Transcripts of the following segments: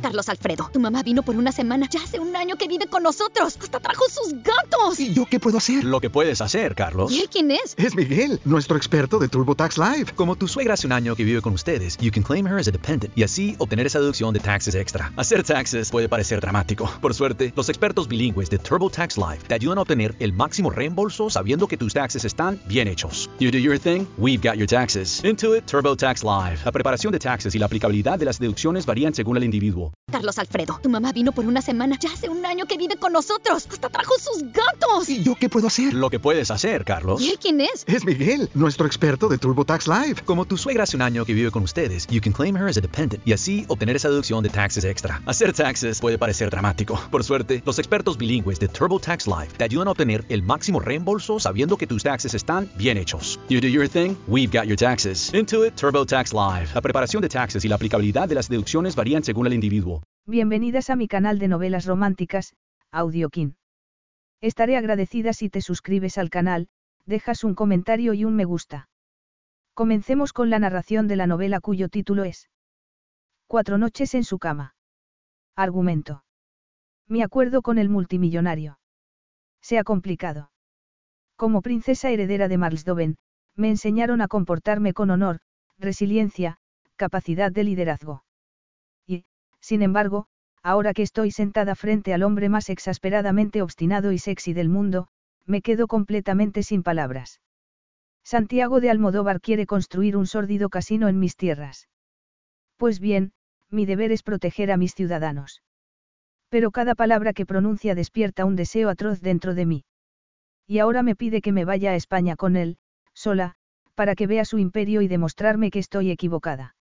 Carlos Alfredo, tu mamá vino por una semana. Ya hace un año que vive con nosotros. Hasta trajo sus gatos. ¿Y yo qué puedo hacer? Lo que puedes hacer, Carlos. ¿Y él quién es? Es Miguel, nuestro experto de TurboTax Live. Como tu suegra hace un año que vive con ustedes, you can claim her as a dependent y así obtener esa deducción de taxes extra. Hacer taxes puede parecer dramático. Por suerte, los expertos bilingües de TurboTax Live te ayudan a obtener el máximo reembolso sabiendo que tus taxes están bien hechos. You do your thing, we've got your taxes. Intuit TurboTax Live. La preparación de taxes y la aplicabilidad de las deducciones varían según el individuo. Carlos Alfredo, tu mamá vino por una semana. Ya hace un año que vive con nosotros. Hasta trajo sus gatos. ¿Y yo qué puedo hacer? Lo que puedes hacer, Carlos. ¿Y él quién es? Es Miguel, nuestro experto de TurboTax Live. Como tu suegra hace un año que vive con ustedes, you can claim her as a dependent y así obtener esa deducción de taxes extra. Hacer taxes puede parecer dramático. Por suerte, los expertos bilingües de TurboTax Live te ayudan a obtener el máximo reembolso sabiendo que tus taxes están bien hechos. You do your thing, we've got your taxes. Intuit TurboTax Live. La preparación de taxes y la aplicabilidad de las deducciones varían según el individuo. Bienvenidas a mi canal de novelas románticas, Audiokin. Estaré agradecida si te suscribes al canal, dejas un comentario y un me gusta. Comencemos con la narración de la novela cuyo título es Cuatro noches en su cama. Argumento. Mi acuerdo con el multimillonario. Se ha complicado. Como princesa heredera de Marlsdoven, me enseñaron a comportarme con honor, resiliencia, capacidad de liderazgo. Sin embargo, ahora que estoy sentada frente al hombre más exasperadamente obstinado y sexy del mundo, me quedo completamente sin palabras. Santiago de Almodóvar quiere construir un sórdido casino en mis tierras. Pues bien, mi deber es proteger a mis ciudadanos. Pero cada palabra que pronuncia despierta un deseo atroz dentro de mí. Y ahora me pide que me vaya a España con él, sola, para que vea su imperio y demostrarme que estoy equivocada.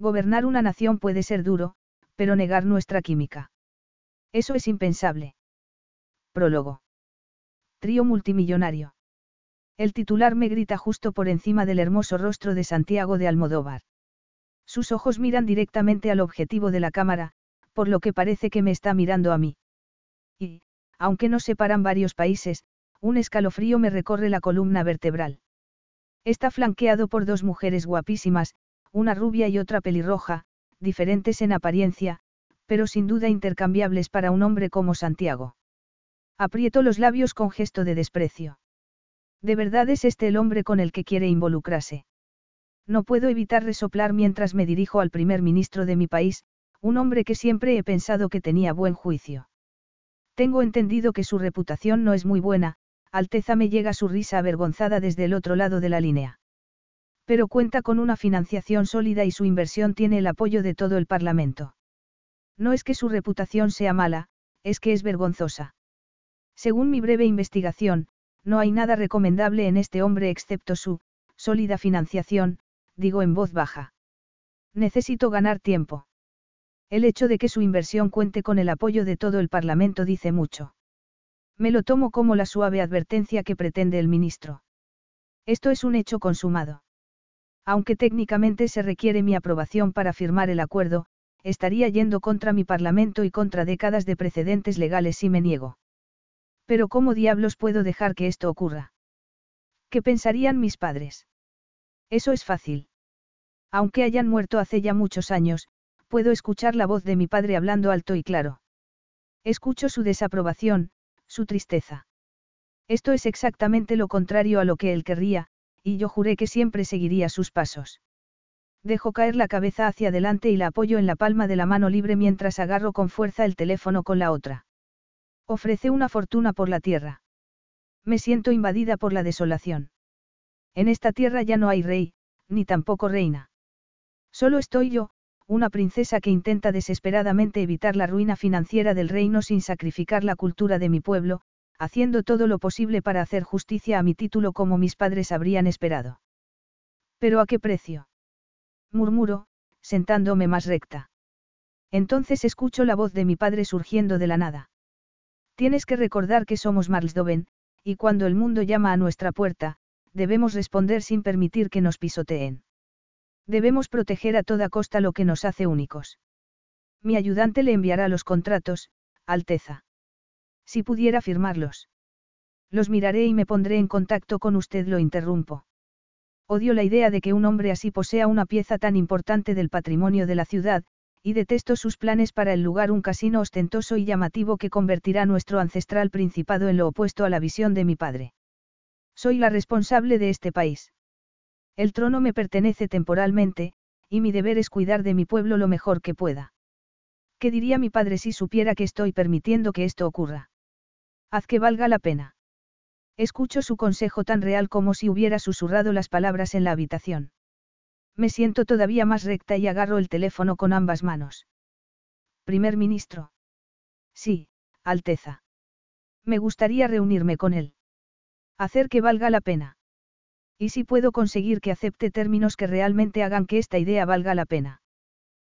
Gobernar una nación puede ser duro, pero negar nuestra química. Eso es impensable. Prólogo. Trío multimillonario. El titular me grita justo por encima del hermoso rostro de Santiago de Almodóvar. Sus ojos miran directamente al objetivo de la cámara, por lo que parece que me está mirando a mí. Y, aunque nos separan varios países, un escalofrío me recorre la columna vertebral. Está flanqueado por dos mujeres guapísimas, una rubia y otra pelirroja, diferentes en apariencia, pero sin duda intercambiables para un hombre como Santiago. Aprieto los labios con gesto de desprecio. ¿De verdad es este el hombre con el que quiere involucrarse? No puedo evitar resoplar mientras me dirijo al primer ministro de mi país, un hombre que siempre he pensado que tenía buen juicio. Tengo entendido que su reputación no es muy buena, Alteza me llega su risa avergonzada desde el otro lado de la línea. Pero cuenta con una financiación sólida y su inversión tiene el apoyo de todo el Parlamento. No es que su reputación sea mala, es que es vergonzosa. Según mi breve investigación, no hay nada recomendable en este hombre excepto su, sólida financiación, digo en voz baja. Necesito ganar tiempo. El hecho de que su inversión cuente con el apoyo de todo el Parlamento dice mucho. Me lo tomo como la suave advertencia que pretende el ministro. Esto es un hecho consumado. Aunque técnicamente se requiere mi aprobación para firmar el acuerdo, estaría yendo contra mi Parlamento y contra décadas de precedentes legales si me niego. Pero ¿cómo diablos puedo dejar que esto ocurra? ¿Qué pensarían mis padres? Eso es fácil. Aunque hayan muerto hace ya muchos años, puedo escuchar la voz de mi padre hablando alto y claro. Escucho su desaprobación, su tristeza. Esto es exactamente lo contrario a lo que él querría, y yo juré que siempre seguiría sus pasos. Dejo caer la cabeza hacia adelante y la apoyo en la palma de la mano libre mientras agarro con fuerza el teléfono con la otra. Ofrece una fortuna por la tierra. Me siento invadida por la desolación. En esta tierra ya no hay rey, ni tampoco reina. Solo estoy yo, una princesa que intenta desesperadamente evitar la ruina financiera del reino sin sacrificar la cultura de mi pueblo, haciendo todo lo posible para hacer justicia a mi título como mis padres habrían esperado. ¿Pero a qué precio? Murmuro, sentándome más recta. Entonces escucho la voz de mi padre surgiendo de la nada. Tienes que recordar que somos Marlsdoven, y cuando el mundo llama a nuestra puerta, debemos responder sin permitir que nos pisoteen. Debemos proteger a toda costa lo que nos hace únicos. Mi ayudante le enviará los contratos, Alteza. Si pudiera firmarlos. Los miraré y me pondré en contacto con usted, lo interrumpo. Odio la idea de que un hombre así posea una pieza tan importante del patrimonio de la ciudad, y detesto sus planes para el lugar un casino ostentoso y llamativo que convertirá nuestro ancestral principado en lo opuesto a la visión de mi padre. Soy la responsable de este país. El trono me pertenece temporalmente, y mi deber es cuidar de mi pueblo lo mejor que pueda. ¿Qué diría mi padre si supiera que estoy permitiendo que esto ocurra? Haz que valga la pena. Escucho su consejo tan real como si hubiera susurrado las palabras en la habitación. Me siento todavía más recta y agarro el teléfono con ambas manos. Primer ministro. Sí, Alteza. Me gustaría reunirme con él. Hacer que valga la pena. Y si puedo conseguir que acepte términos que realmente hagan que esta idea valga la pena.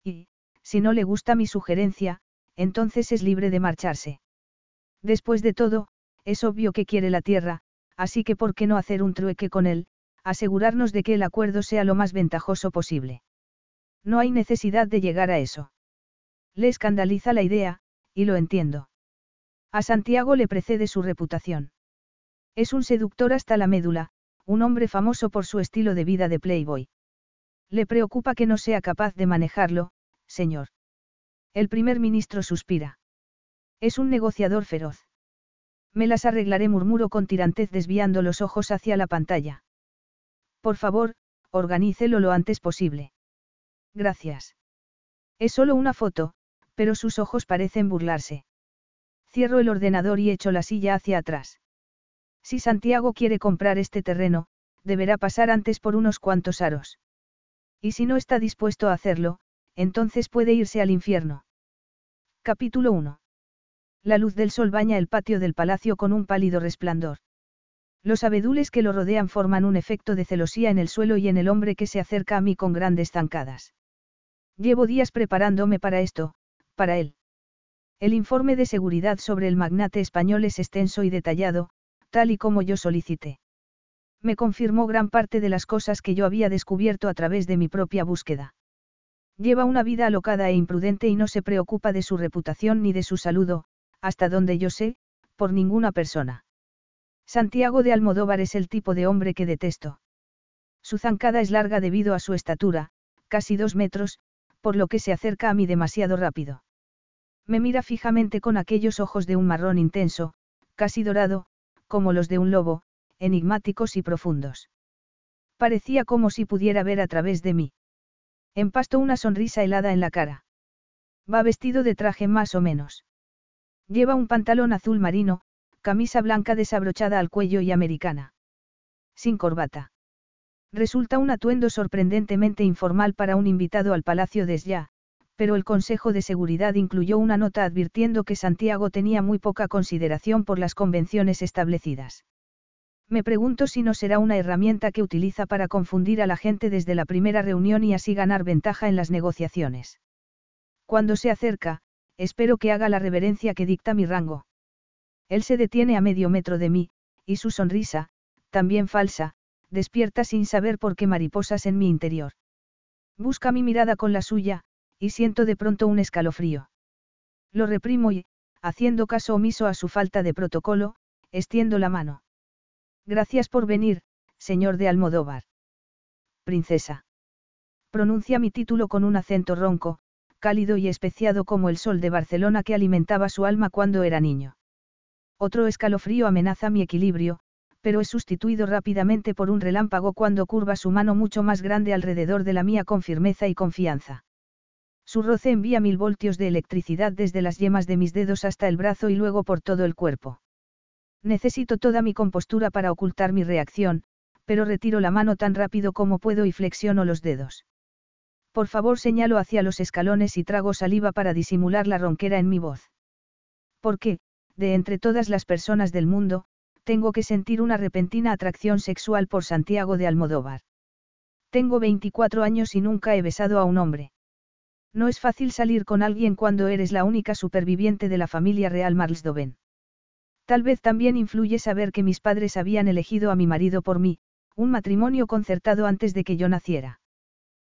Y, si no le gusta mi sugerencia, entonces es libre de marcharse. Después de todo, es obvio que quiere la tierra, así que ¿por qué no hacer un trueque con él, asegurarnos de que el acuerdo sea lo más ventajoso posible? No hay necesidad de llegar a eso. Le escandaliza la idea, y lo entiendo. A Santiago le precede su reputación. Es un seductor hasta la médula, un hombre famoso por su estilo de vida de Playboy. Le preocupa que no sea capaz de manejarlo, señor. El primer ministro suspira. Es un negociador feroz. Me las arreglaré, murmuro con tirantez desviando los ojos hacia la pantalla. Por favor, organícelo lo antes posible. Gracias. Es solo una foto, pero sus ojos parecen burlarse. Cierro el ordenador y echo la silla hacia atrás. Si Santiago quiere comprar este terreno, deberá pasar antes por unos cuantos aros. Y si no está dispuesto a hacerlo, entonces puede irse al infierno. Capítulo 1. La luz del sol baña el patio del palacio con un pálido resplandor. Los abedules que lo rodean forman un efecto de celosía en el suelo y en el hombre que se acerca a mí con grandes zancadas. Llevo días preparándome para esto, para él. El informe de seguridad sobre el magnate español es extenso y detallado, tal y como yo solicité. Me confirmó gran parte de las cosas que yo había descubierto a través de mi propia búsqueda. Lleva una vida alocada e imprudente y no se preocupa de su reputación ni de su saludo, hasta donde yo sé, por ninguna persona. Santiago de Almodóvar es el tipo de hombre que detesto. Su zancada es larga debido a su estatura, casi dos metros, por lo que se acerca a mí demasiado rápido. Me mira fijamente con aquellos ojos de un marrón intenso, casi dorado, como los de un lobo, enigmáticos y profundos. Parecía como si pudiera ver a través de mí. Empasto una sonrisa helada en la cara. Va vestido de traje más o menos. Lleva un pantalón azul marino, camisa blanca desabrochada al cuello y americana. Sin corbata. Resulta un atuendo sorprendentemente informal para un invitado al Palacio de Esya, pero el Consejo de Seguridad incluyó una nota advirtiendo que Santiago tenía muy poca consideración por las convenciones establecidas. Me pregunto si no será una herramienta que utiliza para confundir a la gente desde la primera reunión y así ganar ventaja en las negociaciones. Cuando se acerca, Espero que haga la reverencia que dicta mi rango. Él se detiene a medio metro de mí, y su sonrisa, también falsa, despierta sin saber por qué mariposas en mi interior. Busca mi mirada con la suya, y siento de pronto un escalofrío. Lo reprimo y, haciendo caso omiso a su falta de protocolo, extiendo la mano. Gracias por venir, señor de Almodóvar. Princesa. Pronuncia mi título con un acento ronco, cálido y especiado como el sol de Barcelona que alimentaba su alma cuando era niño. Otro escalofrío amenaza mi equilibrio, pero es sustituido rápidamente por un relámpago cuando curva su mano mucho más grande alrededor de la mía con firmeza y confianza. Su roce envía mil voltios de electricidad desde las yemas de mis dedos hasta el brazo y luego por todo el cuerpo. Necesito toda mi compostura para ocultar mi reacción, pero retiro la mano tan rápido como puedo y flexiono los dedos. Por favor señalo hacia los escalones y trago saliva para disimular la ronquera en mi voz. Porque, de entre todas las personas del mundo, tengo que sentir una repentina atracción sexual por Santiago de Almodóvar. Tengo 24 años y nunca he besado a un hombre. No es fácil salir con alguien cuando eres la única superviviente de la familia real Marlsdoven. Tal vez también influye saber que mis padres habían elegido a mi marido por mí, un matrimonio concertado antes de que yo naciera.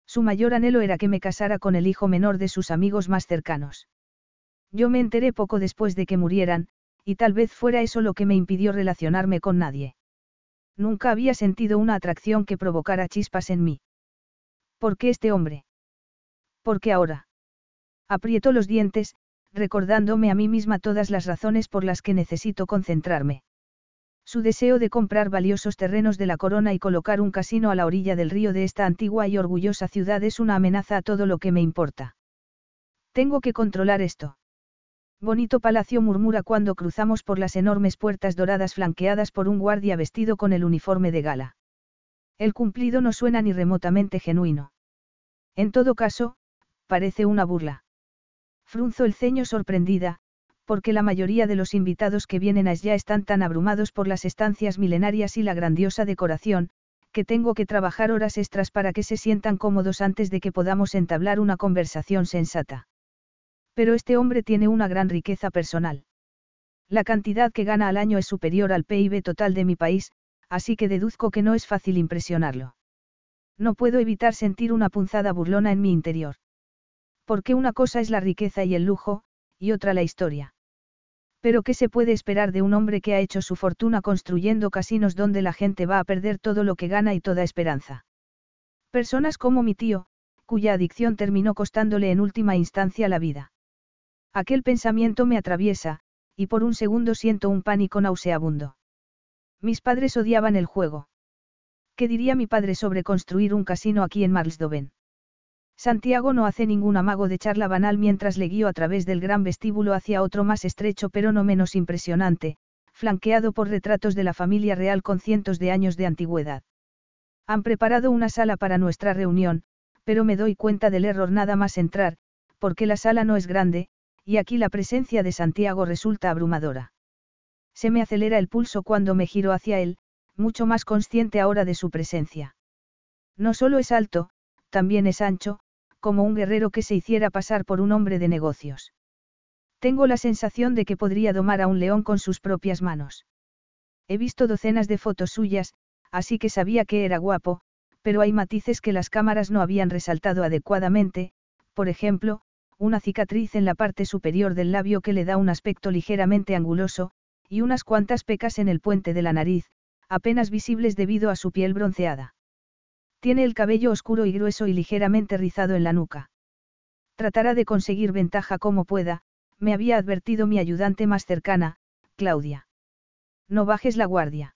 Su mayor anhelo era que me casara con el hijo menor de sus amigos más cercanos. Yo me enteré poco después de que murieran, y tal vez fuera eso lo que me impidió relacionarme con nadie. Nunca había sentido una atracción que provocara chispas en mí. ¿Por qué este hombre? ¿Por qué ahora? Aprieto los dientes, recordándome a mí misma todas las razones por las que necesito concentrarme. Su deseo de comprar valiosos terrenos de la corona y colocar un casino a la orilla del río de esta antigua y orgullosa ciudad es una amenaza a todo lo que me importa. Tengo que controlar esto. Bonito palacio murmura cuando cruzamos por las enormes puertas doradas flanqueadas por un guardia vestido con el uniforme de gala. El cumplido no suena ni remotamente genuino. En todo caso, parece una burla. Frunzo el ceño sorprendida, porque la mayoría de los invitados que vienen allá están tan abrumados por las estancias milenarias y la grandiosa decoración, que tengo que trabajar horas extras para que se sientan cómodos antes de que podamos entablar una conversación sensata. Pero este hombre tiene una gran riqueza personal. La cantidad que gana al año es superior al PIB total de mi país, así que deduzco que no es fácil impresionarlo. No puedo evitar sentir una punzada burlona en mi interior. Porque una cosa es la riqueza y el lujo, y otra la historia. Pero ¿qué se puede esperar de un hombre que ha hecho su fortuna construyendo casinos donde la gente va a perder todo lo que gana y toda esperanza? Personas como mi tío, cuya adicción terminó costándole en última instancia la vida. Aquel pensamiento me atraviesa, y por un segundo siento un pánico nauseabundo. Mis padres odiaban el juego. ¿Qué diría mi padre sobre construir un casino aquí en Marlsdoven? Santiago no hace ningún amago de charla banal mientras le guío a través del gran vestíbulo hacia otro más estrecho pero no menos impresionante, flanqueado por retratos de la familia real con cientos de años de antigüedad. Han preparado una sala para nuestra reunión, pero me doy cuenta del error nada más entrar, porque la sala no es grande, y aquí la presencia de Santiago resulta abrumadora. Se me acelera el pulso cuando me giro hacia él, mucho más consciente ahora de su presencia. No solo es alto, también es ancho, como un guerrero que se hiciera pasar por un hombre de negocios. Tengo la sensación de que podría domar a un león con sus propias manos. He visto docenas de fotos suyas, así que sabía que era guapo, pero hay matices que las cámaras no habían resaltado adecuadamente, por ejemplo, una cicatriz en la parte superior del labio que le da un aspecto ligeramente anguloso, y unas cuantas pecas en el puente de la nariz, apenas visibles debido a su piel bronceada. Tiene el cabello oscuro y grueso y ligeramente rizado en la nuca. Tratará de conseguir ventaja como pueda, me había advertido mi ayudante más cercana, Claudia. No bajes la guardia.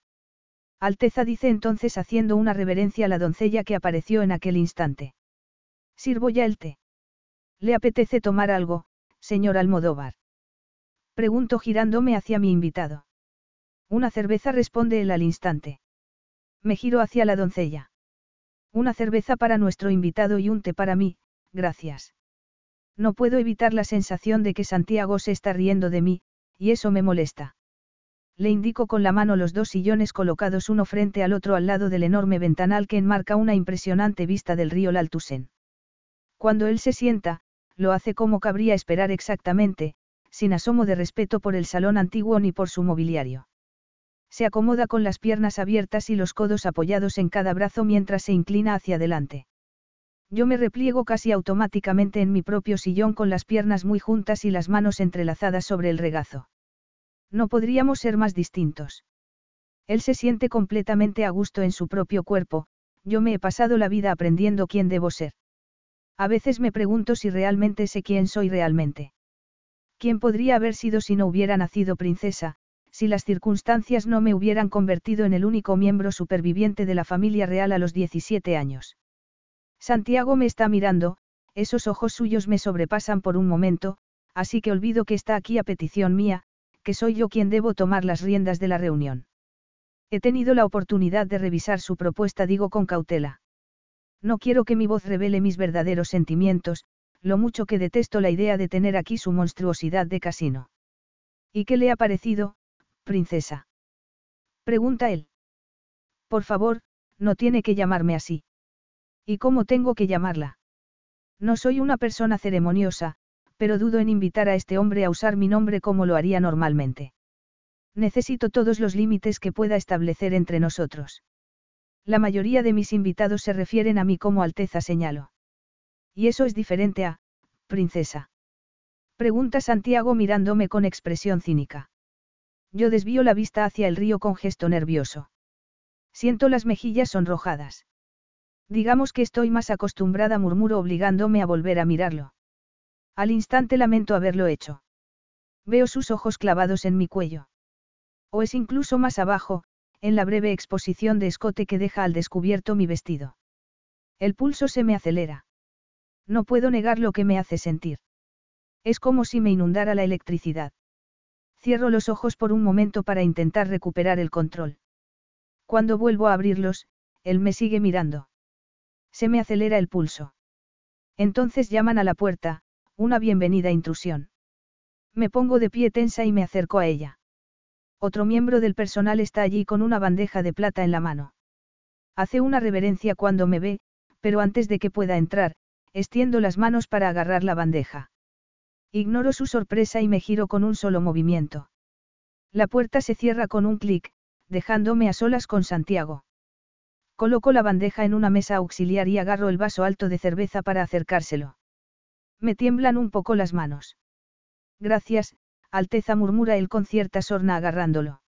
Alteza dice entonces haciendo una reverencia a la doncella que apareció en aquel instante. Sirvo ya el té. ¿Le apetece tomar algo, señor Almodóvar? Pregunto girándome hacia mi invitado. Una cerveza responde él al instante. Me giro hacia la doncella. Una cerveza para nuestro invitado y un té para mí, gracias. No puedo evitar la sensación de que Santiago se está riendo de mí, y eso me molesta. Le indico con la mano los dos sillones colocados uno frente al otro al lado del enorme ventanal que enmarca una impresionante vista del río Laltusen. Cuando él se sienta, lo hace como cabría esperar exactamente, sin asomo de respeto por el salón antiguo ni por su mobiliario. Se acomoda con las piernas abiertas y los codos apoyados en cada brazo mientras se inclina hacia adelante. Yo me repliego casi automáticamente en mi propio sillón con las piernas muy juntas y las manos entrelazadas sobre el regazo. No podríamos ser más distintos. Él se siente completamente a gusto en su propio cuerpo, yo me he pasado la vida aprendiendo quién debo ser. A veces me pregunto si realmente sé quién soy realmente. ¿Quién podría haber sido si no hubiera nacido princesa, si las circunstancias no me hubieran convertido en el único miembro superviviente de la familia real a los 17 años? Santiago me está mirando, esos ojos suyos me sobrepasan por un momento, así que olvido que está aquí a petición mía, que soy yo quien debo tomar las riendas de la reunión. He tenido la oportunidad de revisar su propuesta, digo con cautela. No quiero que mi voz revele mis verdaderos sentimientos, lo mucho que detesto la idea de tener aquí su monstruosidad de casino. ¿Y qué le ha parecido, princesa? Pregunta él. Por favor, no tiene que llamarme así. ¿Y cómo tengo que llamarla? No soy una persona ceremoniosa, pero dudo en invitar a este hombre a usar mi nombre como lo haría normalmente. Necesito todos los límites que pueda establecer entre nosotros. La mayoría de mis invitados se refieren a mí como Alteza señalo. Y eso es diferente a, princesa. Pregunta Santiago mirándome con expresión cínica. Yo desvío la vista hacia el río con gesto nervioso. Siento las mejillas sonrojadas. Digamos que estoy más acostumbrada, murmuro obligándome a volver a mirarlo. Al instante lamento haberlo hecho. Veo sus ojos clavados en mi cuello. O es incluso más abajo, en la breve exposición de escote que deja al descubierto mi vestido. El pulso se me acelera. No puedo negar lo que me hace sentir. Es como si me inundara la electricidad. Cierro los ojos por un momento para intentar recuperar el control. Cuando vuelvo a abrirlos, él me sigue mirando. Se me acelera el pulso. Entonces llaman a la puerta, una bienvenida intrusión. Me pongo de pie tensa y me acerco a ella. Otro miembro del personal está allí con una bandeja de plata en la mano. Hace una reverencia cuando me ve, pero antes de que pueda entrar, extiendo las manos para agarrar la bandeja. Ignoro su sorpresa y me giro con un solo movimiento. La puerta se cierra con un clic, dejándome a solas con Santiago. Coloco la bandeja en una mesa auxiliar y agarro el vaso alto de cerveza para acercárselo. Me tiemblan un poco las manos. Gracias, Alteza murmura él con cierta sorna agarrándolo.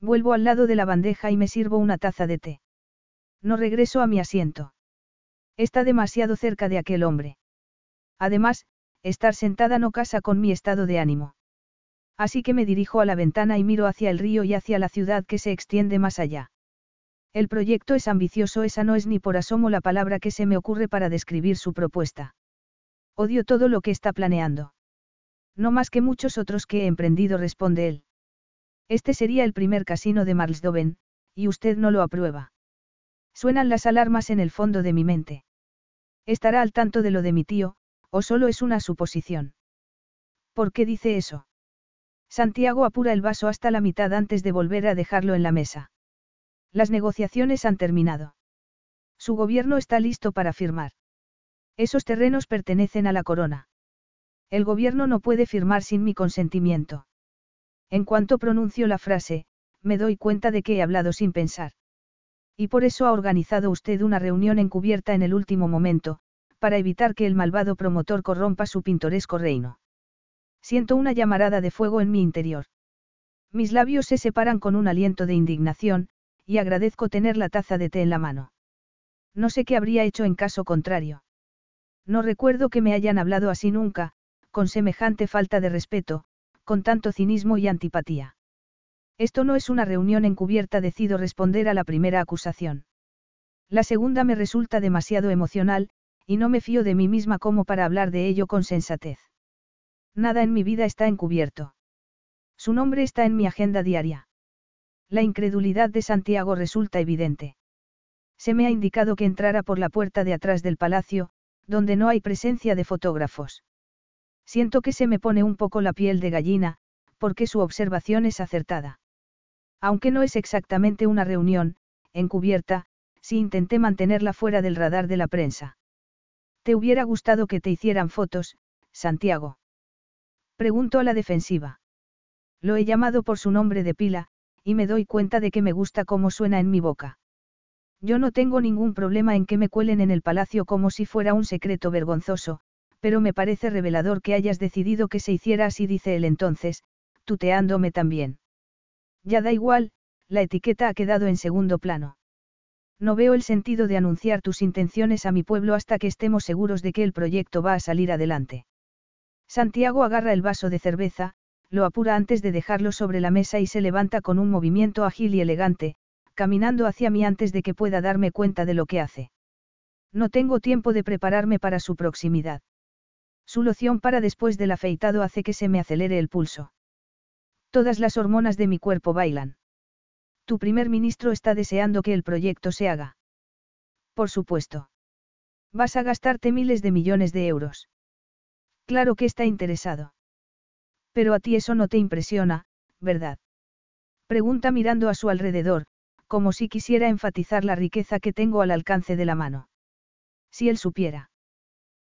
Vuelvo al lado de la bandeja y me sirvo una taza de té. No regreso a mi asiento. Está demasiado cerca de aquel hombre. Además, estar sentada no casa con mi estado de ánimo. Así que me dirijo a la ventana y miro hacia el río y hacia la ciudad que se extiende más allá. El proyecto es ambicioso, esa no es ni por asomo la palabra que se me ocurre para describir su propuesta. Odio todo lo que está planeando. No más que muchos otros que he emprendido, responde él. Este sería el primer casino de Marsdoven, y usted no lo aprueba. Suenan las alarmas en el fondo de mi mente. ¿Estará al tanto de lo de mi tío, o solo es una suposición? ¿Por qué dice eso? Santiago apura el vaso hasta la mitad antes de volver a dejarlo en la mesa. Las negociaciones han terminado. Su gobierno está listo para firmar. Esos terrenos pertenecen a la corona. El gobierno no puede firmar sin mi consentimiento. En cuanto pronuncio la frase, me doy cuenta de que he hablado sin pensar. Y por eso ha organizado usted una reunión encubierta en el último momento, para evitar que el malvado promotor corrompa su pintoresco reino. Siento una llamarada de fuego en mi interior. Mis labios se separan con un aliento de indignación, y agradezco tener la taza de té en la mano. No sé qué habría hecho en caso contrario. No recuerdo que me hayan hablado así nunca, con semejante falta de respeto, con tanto cinismo y antipatía. Esto no es una reunión encubierta, decido responder a la primera acusación. La segunda me resulta demasiado emocional, y no me fío de mí misma como para hablar de ello con sensatez. Nada en mi vida está encubierto. Su nombre está en mi agenda diaria. La incredulidad de Santiago resulta evidente. Se me ha indicado que entrara por la puerta de atrás del palacio, donde no hay presencia de fotógrafos. Siento que se me pone un poco la piel de gallina, porque su observación es acertada. Aunque no es exactamente una reunión, encubierta, si intenté mantenerla fuera del radar de la prensa. ¿Te hubiera gustado que te hicieran fotos, Santiago? Pregunto a la defensiva. Lo he llamado por su nombre de pila, y me doy cuenta de que me gusta cómo suena en mi boca. Yo no tengo ningún problema en que me cuelen en el palacio como si fuera un secreto vergonzoso, pero me parece revelador que hayas decidido que se hiciera así, dice él entonces, tuteándome también. Ya da igual, la etiqueta ha quedado en segundo plano. No veo el sentido de anunciar tus intenciones a mi pueblo hasta que estemos seguros de que el proyecto va a salir adelante. Santiago agarra el vaso de cerveza, lo apura antes de dejarlo sobre la mesa y se levanta con un movimiento ágil y elegante, caminando hacia mí antes de que pueda darme cuenta de lo que hace. No tengo tiempo de prepararme para su proximidad. Su loción para después del afeitado hace que se me acelere el pulso. Todas las hormonas de mi cuerpo bailan. Tu primer ministro está deseando que el proyecto se haga. Por supuesto. Vas a gastarte miles de millones de euros. Claro que está interesado. Pero a ti eso no te impresiona, ¿verdad? Pregunta mirando a su alrededor, como si quisiera enfatizar la riqueza que tengo al alcance de la mano. Si él supiera.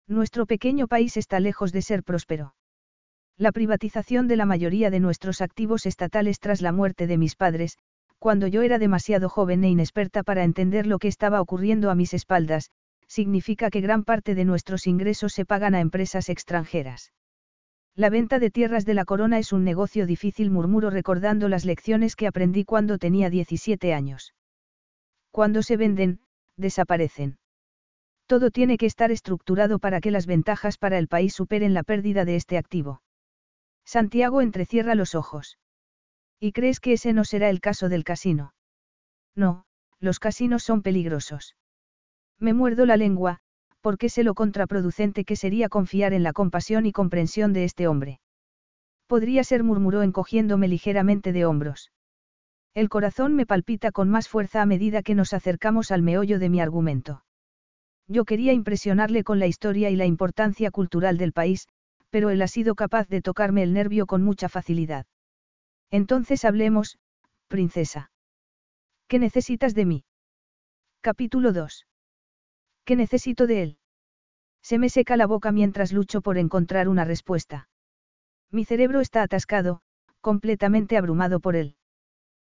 Nuestro pequeño país está lejos de ser próspero. La privatización de la mayoría de nuestros activos estatales tras la muerte de mis padres, cuando yo era demasiado joven e inexperta para entender lo que estaba ocurriendo a mis espaldas, significa que gran parte de nuestros ingresos se pagan a empresas extranjeras. La venta de tierras de la corona es un negocio difícil, murmuro recordando las lecciones que aprendí cuando tenía 17 años. Cuando se venden, desaparecen. Todo tiene que estar estructurado para que las ventajas para el país superen la pérdida de este activo. Santiago entrecierra los ojos. ¿Y crees que ese no será el caso del casino? No, los casinos son peligrosos. Me muerdo la lengua, porque sé lo contraproducente que sería confiar en la compasión y comprensión de este hombre. Podría ser, murmuró encogiéndome ligeramente de hombros. El corazón me palpita con más fuerza a medida que nos acercamos al meollo de mi argumento. Yo quería impresionarle con la historia y la importancia cultural del país, pero él ha sido capaz de tocarme el nervio con mucha facilidad. Entonces hablemos, princesa. ¿Qué necesitas de mí? Capítulo 2. ¿Qué necesito de él? Se me seca la boca mientras lucho por encontrar una respuesta. Mi cerebro está atascado, completamente abrumado por él.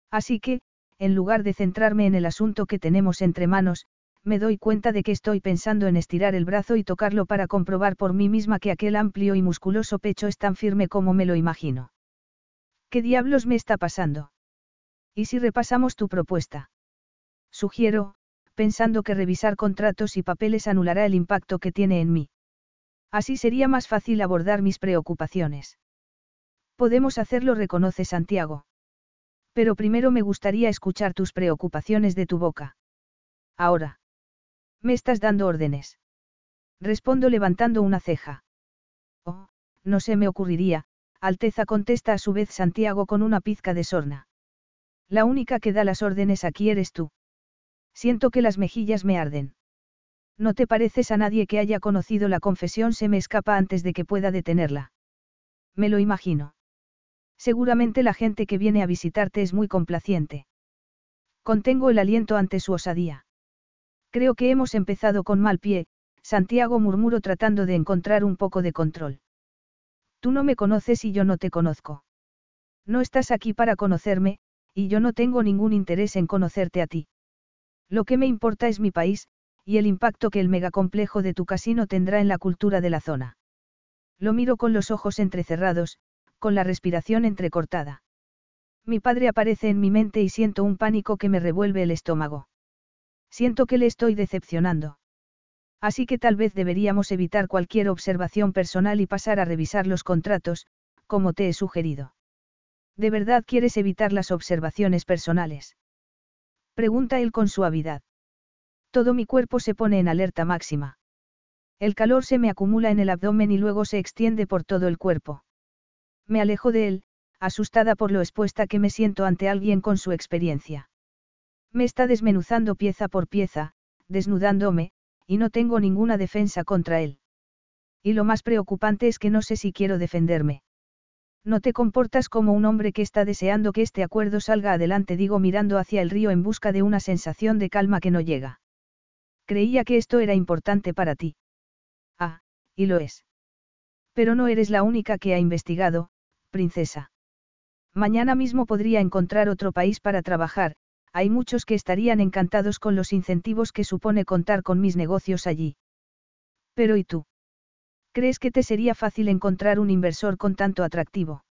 Así que, en lugar de centrarme en el asunto que tenemos entre manos, me doy cuenta de que estoy pensando en estirar el brazo y tocarlo para comprobar por mí misma que aquel amplio y musculoso pecho es tan firme como me lo imagino. ¿Qué diablos me está pasando? ¿Y si repasamos tu propuesta? Sugiero, pensando que revisar contratos y papeles anulará el impacto que tiene en mí. Así sería más fácil abordar mis preocupaciones. Podemos hacerlo, reconoce Santiago. Pero primero me gustaría escuchar tus preocupaciones de tu boca. Ahora. Me estás dando órdenes. Respondo levantando una ceja. Oh, no se me ocurriría, Alteza contesta a su vez Santiago con una pizca de sorna. La única que da las órdenes aquí eres tú. Siento que las mejillas me arden. No te pareces a nadie que haya conocido la confesión, se me escapa antes de que pueda detenerla. Me lo imagino. Seguramente la gente que viene a visitarte es muy complaciente. Contengo el aliento ante su osadía. Creo que hemos empezado con mal pie, Santiago murmuró tratando de encontrar un poco de control. Tú no me conoces y yo no te conozco. No estás aquí para conocerme, y yo no tengo ningún interés en conocerte a ti. Lo que me importa es mi país, y el impacto que el megacomplejo de tu casino tendrá en la cultura de la zona. Lo miro con los ojos entrecerrados, con la respiración entrecortada. Mi padre aparece en mi mente y siento un pánico que me revuelve el estómago. Siento que le estoy decepcionando. Así que tal vez deberíamos evitar cualquier observación personal y pasar a revisar los contratos, como te he sugerido. ¿De verdad quieres evitar las observaciones personales? Pregunta él con suavidad. Todo mi cuerpo se pone en alerta máxima. El calor se me acumula en el abdomen y luego se extiende por todo el cuerpo. Me alejo de él, asustada por lo expuesta que me siento ante alguien con su experiencia. Me está desmenuzando pieza por pieza, desnudándome, y no tengo ninguna defensa contra él. Y lo más preocupante es que no sé si quiero defenderme. No te comportas como un hombre que está deseando que este acuerdo salga adelante, digo mirando hacia el río en busca de una sensación de calma que no llega. Creía que esto era importante para ti. Ah, y lo es. Pero no eres la única que ha investigado, princesa. Mañana mismo podría encontrar otro país para trabajar, hay muchos que estarían encantados con los incentivos que supone contar con mis negocios allí. Pero ¿y tú? ¿Crees que te sería fácil encontrar un inversor con tanto atractivo?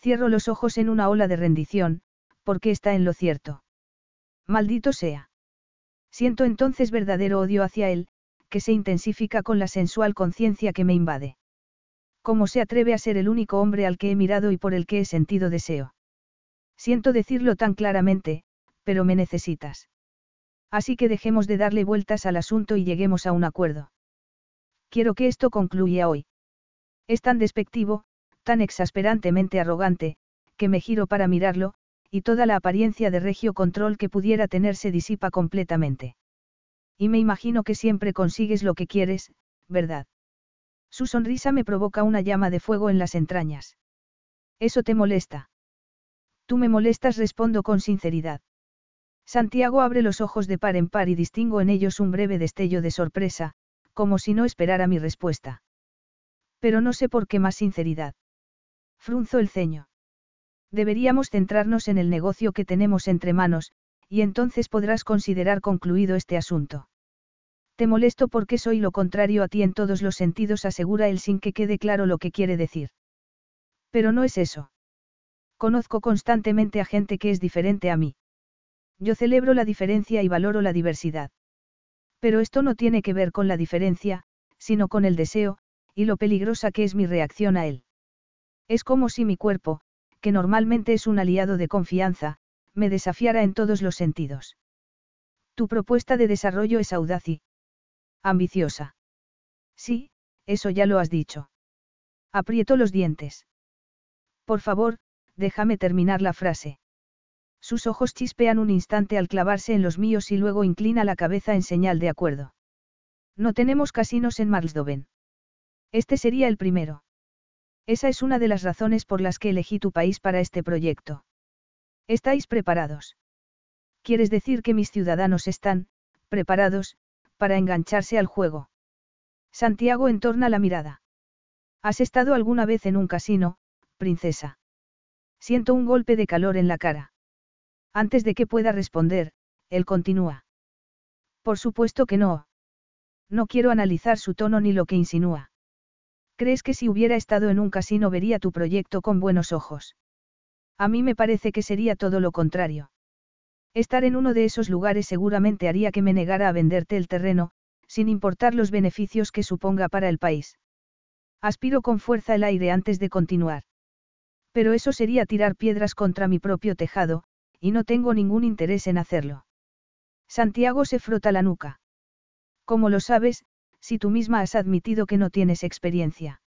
Cierro los ojos en una ola de rendición, porque está en lo cierto. Maldito sea. Siento entonces verdadero odio hacia él, que se intensifica con la sensual conciencia que me invade. ¿Cómo se atreve a ser el único hombre al que he mirado y por el que he sentido deseo? Siento decirlo tan claramente, pero me necesitas. Así que dejemos de darle vueltas al asunto y lleguemos a un acuerdo. Quiero que esto concluya hoy. Es tan despectivo, tan exasperantemente arrogante, que me giro para mirarlo, y toda la apariencia de regio control que pudiera tener se disipa completamente. Y me imagino que siempre consigues lo que quieres, ¿verdad? Su sonrisa me provoca una llama de fuego en las entrañas. ¿Eso te molesta? Tú me molestas, respondo con sinceridad. Santiago abre los ojos de par en par y distingo en ellos un breve destello de sorpresa, como si no esperara mi respuesta. Pero no sé por qué más sinceridad. Frunzo el ceño. Deberíamos centrarnos en el negocio que tenemos entre manos, y entonces podrás considerar concluido este asunto. Te molesto porque soy lo contrario a ti en todos los sentidos, asegura él sin que quede claro lo que quiere decir. Pero no es eso. Conozco constantemente a gente que es diferente a mí. Yo celebro la diferencia y valoro la diversidad. Pero esto no tiene que ver con la diferencia, sino con el deseo, y lo peligrosa que es mi reacción a él. Es como si mi cuerpo, que normalmente es un aliado de confianza, me desafiara en todos los sentidos. Tu propuesta de desarrollo es audaz y ambiciosa. Sí, eso ya lo has dicho. Aprieto los dientes. Por favor, déjame terminar la frase. Sus ojos chispean un instante al clavarse en los míos y luego inclina la cabeza en señal de acuerdo. No tenemos casinos en Marsdoven. Este sería el primero. Esa es una de las razones por las que elegí tu país para este proyecto. ¿Estáis preparados? ¿Quieres decir que mis ciudadanos están, preparados, para engancharse al juego? Santiago entorna la mirada. ¿Has estado alguna vez en un casino, princesa? Siento un golpe de calor en la cara. Antes de que pueda responder, él continúa. Por supuesto que no. No quiero analizar su tono ni lo que insinúa. ¿Crees que si hubiera estado en un casino vería tu proyecto con buenos ojos? A mí me parece que sería todo lo contrario. Estar en uno de esos lugares seguramente haría que me negara a venderte el terreno, sin importar los beneficios que suponga para el país. Aspiro con fuerza el aire antes de continuar. Pero eso sería tirar piedras contra mi propio tejado, y no tengo ningún interés en hacerlo. Santiago se frota la nuca. Como lo sabes, si tú misma has admitido que no tienes experiencia.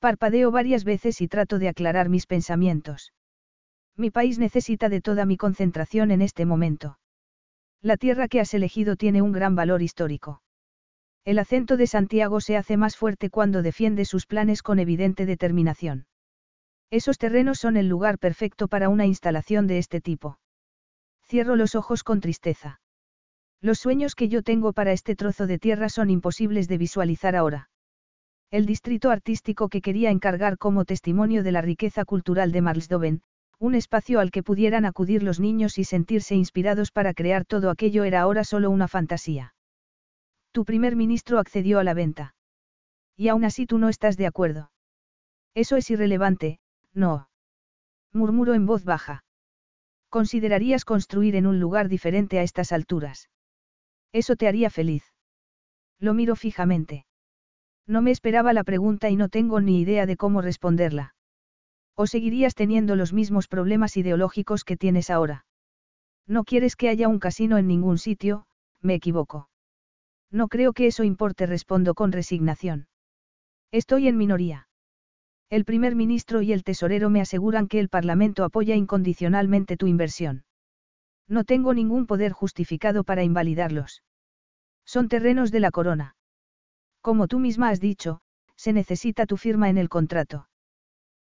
Parpadeo varias veces y trato de aclarar mis pensamientos. Mi país necesita de toda mi concentración en este momento. La tierra que has elegido tiene un gran valor histórico. El acento de Santiago se hace más fuerte cuando defiende sus planes con evidente determinación. Esos terrenos son el lugar perfecto para una instalación de este tipo. Cierro los ojos con tristeza. Los sueños que yo tengo para este trozo de tierra son imposibles de visualizar ahora. El distrito artístico que quería encargar como testimonio de la riqueza cultural de Marsdoven, un espacio al que pudieran acudir los niños y sentirse inspirados para crear todo aquello era ahora solo una fantasía. Tu primer ministro accedió a la venta. Y aún así tú no estás de acuerdo. Eso es irrelevante, no. Murmuró en voz baja. Considerarías construir en un lugar diferente a estas alturas. Eso te haría feliz. Lo miro fijamente. No me esperaba la pregunta y no tengo ni idea de cómo responderla. ¿O seguirías teniendo los mismos problemas ideológicos que tienes ahora? No quieres que haya un casino en ningún sitio, me equivoco. No creo que eso importe, respondo con resignación. Estoy en minoría. El primer ministro y el tesorero me aseguran que el Parlamento apoya incondicionalmente tu inversión. No tengo ningún poder justificado para invalidarlos. Son terrenos de la corona. Como tú misma has dicho, se necesita tu firma en el contrato.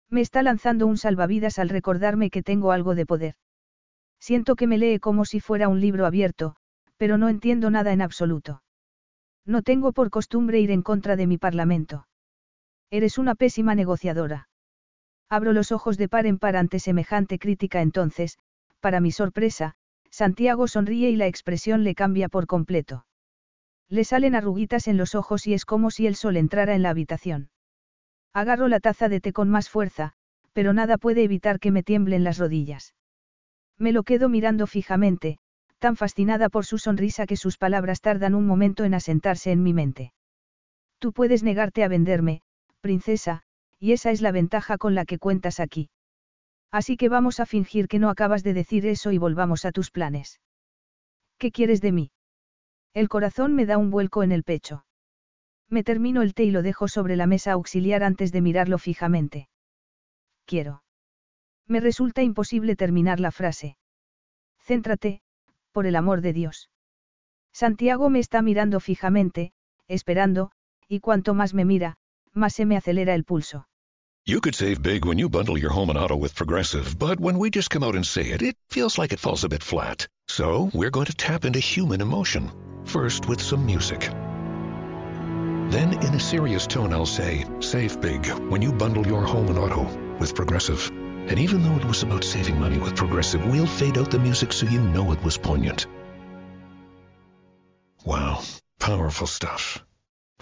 Me está lanzando un salvavidas al recordarme que tengo algo de poder. Siento que me lee como si fuera un libro abierto, pero no entiendo nada en absoluto. No tengo por costumbre ir en contra de mi parlamento. Eres una pésima negociadora. Abro los ojos de par en par ante semejante crítica entonces, para mi sorpresa, Santiago sonríe y la expresión le cambia por completo. Le salen arruguitas en los ojos y es como si el sol entrara en la habitación. Agarro la taza de té con más fuerza, pero nada puede evitar que me tiemblen las rodillas. Me lo quedo mirando fijamente, tan fascinada por su sonrisa que sus palabras tardan un momento en asentarse en mi mente. Tú puedes negarte a venderme, princesa, y esa es la ventaja con la que cuentas aquí. Así que vamos a fingir que no acabas de decir eso y volvamos a tus planes. ¿Qué quieres de mí? El corazón me da un vuelco en el pecho. Me termino el té y lo dejo sobre la mesa auxiliar antes de mirarlo fijamente. Quiero. Me resulta imposible terminar la frase. Céntrate, por el amor de Dios. Santiago me está mirando fijamente, esperando, y cuanto más me mira, más se me acelera el pulso. You could save big when you bundle your home and auto with Progressive, but when we just come out and say it, it feels like it falls a bit flat. So we're going to tap into human emotion, first with some music. Then, in a serious tone, I'll say, Save big when you bundle your home and auto with Progressive. And even though it was about saving money with Progressive, we'll fade out the music so you know it was poignant. Wow, powerful stuff.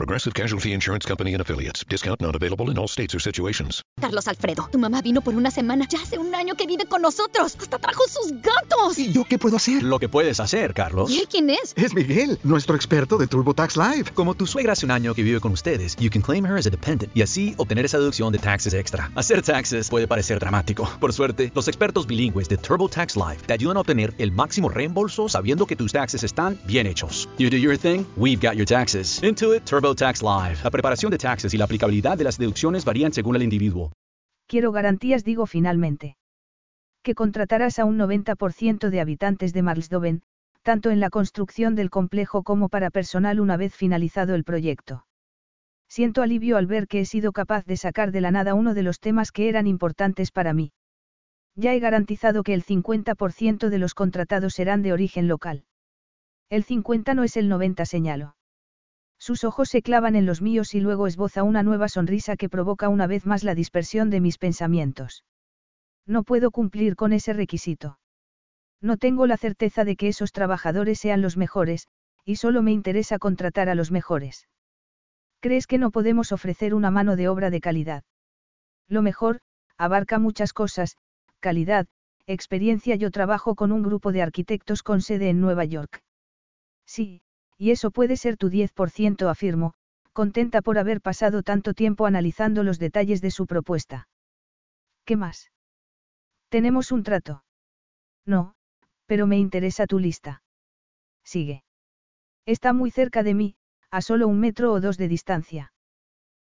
Progressive Casualty Insurance Company and Affiliates. Discount not available in all states or situations. Carlos Alfredo, tu mamá vino por una semana. Ya hace un año que vive con nosotros. Hasta trajo sus gatos. ¿Y yo qué puedo hacer? Lo que puedes hacer, Carlos. ¿Y él quién es? Es Miguel, nuestro experto de TurboTax Live. Como tu suegra hace un año que vive con ustedes, you can claim her as a dependent y así obtener esa deducción de taxes extra. Hacer taxes puede parecer dramático. Por suerte, los expertos bilingües de TurboTax Live te ayudan a obtener el máximo reembolso sabiendo que tus taxes están bien hechos. You do your thing, we've got your taxes. Intuit La preparación de taxes y la aplicabilidad de las deducciones varían según el individuo. Quiero garantías, digo finalmente. Que contratarás a un 90% de habitantes de Marsdoven, tanto en la construcción del complejo como para personal una vez finalizado el proyecto. Siento alivio al ver que he sido capaz de sacar de la nada uno de los temas que eran importantes para mí. Ya he garantizado que el 50% de los contratados serán de origen local. El 50 no es el 90, señalo. Sus ojos se clavan en los míos y luego esboza una nueva sonrisa que provoca una vez más la dispersión de mis pensamientos. No puedo cumplir con ese requisito. No tengo la certeza de que esos trabajadores sean los mejores, y solo me interesa contratar a los mejores. ¿Crees que no podemos ofrecer una mano de obra de calidad? Lo mejor, abarca muchas cosas, calidad, experiencia. Yo trabajo con un grupo de arquitectos con sede en Nueva York. Sí, y eso puede ser tu 10%, afirmo, contenta por haber pasado tanto tiempo analizando los detalles de su propuesta. ¿Qué más? Tenemos un trato. No, pero me interesa tu lista. Sigue. Está muy cerca de mí, a solo un metro o dos de distancia.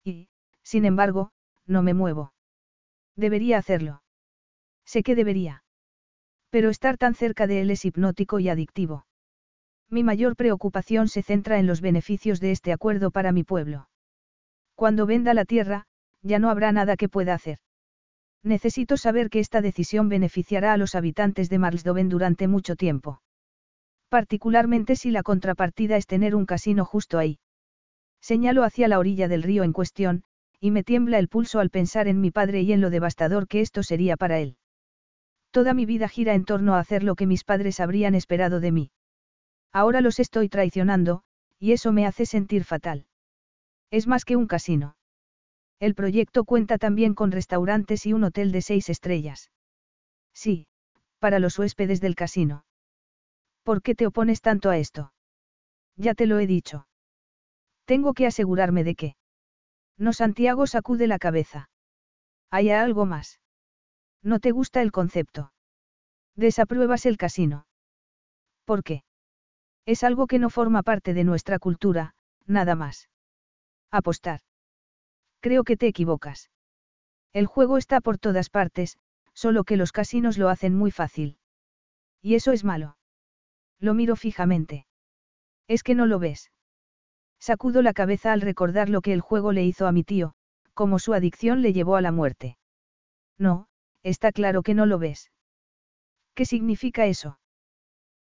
Y, sin embargo, no me muevo. Debería hacerlo. Sé que debería. Pero estar tan cerca de él es hipnótico y adictivo. Mi mayor preocupación se centra en los beneficios de este acuerdo para mi pueblo. Cuando venda la tierra, ya no habrá nada que pueda hacer. Necesito saber que esta decisión beneficiará a los habitantes de Marsdoven durante mucho tiempo. Particularmente si la contrapartida es tener un casino justo ahí. Señalo hacia la orilla del río en cuestión, y me tiembla el pulso al pensar en mi padre y en lo devastador que esto sería para él. Toda mi vida gira en torno a hacer lo que mis padres habrían esperado de mí. Ahora los estoy traicionando, y eso me hace sentir fatal. Es más que un casino. El proyecto cuenta también con restaurantes y un hotel de seis estrellas. Sí, para los huéspedes del casino. ¿Por qué te opones tanto a esto? Ya te lo he dicho. Tengo que asegurarme de que. No Santiago sacude la cabeza. ¿Hay algo más? ¿No te gusta el concepto? Desapruebas el casino. ¿Por qué? Es algo que no forma parte de nuestra cultura, nada más. Apostar. Creo que te equivocas. El juego está por todas partes, solo que los casinos lo hacen muy fácil. Y eso es malo. Lo miro fijamente. Es que no lo ves. Sacudo la cabeza al recordar lo que el juego le hizo a mi tío, como su adicción le llevó a la muerte. No, está claro que no lo ves. ¿Qué significa eso?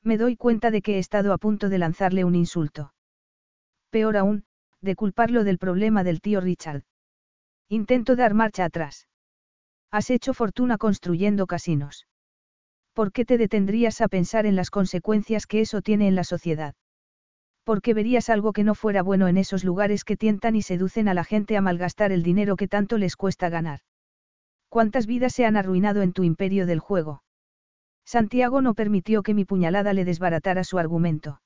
Me doy cuenta de que he estado a punto de lanzarle un insulto. Peor aún, de culparlo del problema del tío Richard. Intento dar marcha atrás. Has hecho fortuna construyendo casinos. ¿Por qué te detendrías a pensar en las consecuencias que eso tiene en la sociedad? ¿Por qué verías algo que no fuera bueno en esos lugares que tientan y seducen a la gente a malgastar el dinero que tanto les cuesta ganar? ¿Cuántas vidas se han arruinado en tu imperio del juego? Santiago no permitió que mi puñalada le desbaratara su argumento.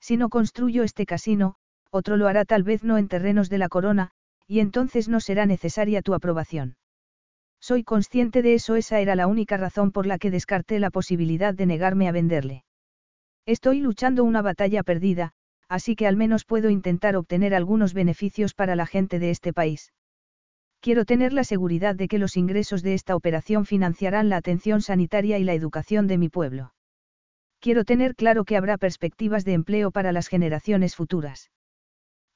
Si no construyo este casino, otro lo hará tal vez no en terrenos de la corona, y entonces no será necesaria tu aprobación. Soy consciente de eso, esa era la única razón por la que descarté la posibilidad de negarme a venderle. Estoy luchando una batalla perdida, así que al menos puedo intentar obtener algunos beneficios para la gente de este país. Quiero tener la seguridad de que los ingresos de esta operación financiarán la atención sanitaria y la educación de mi pueblo. Quiero tener claro que habrá perspectivas de empleo para las generaciones futuras.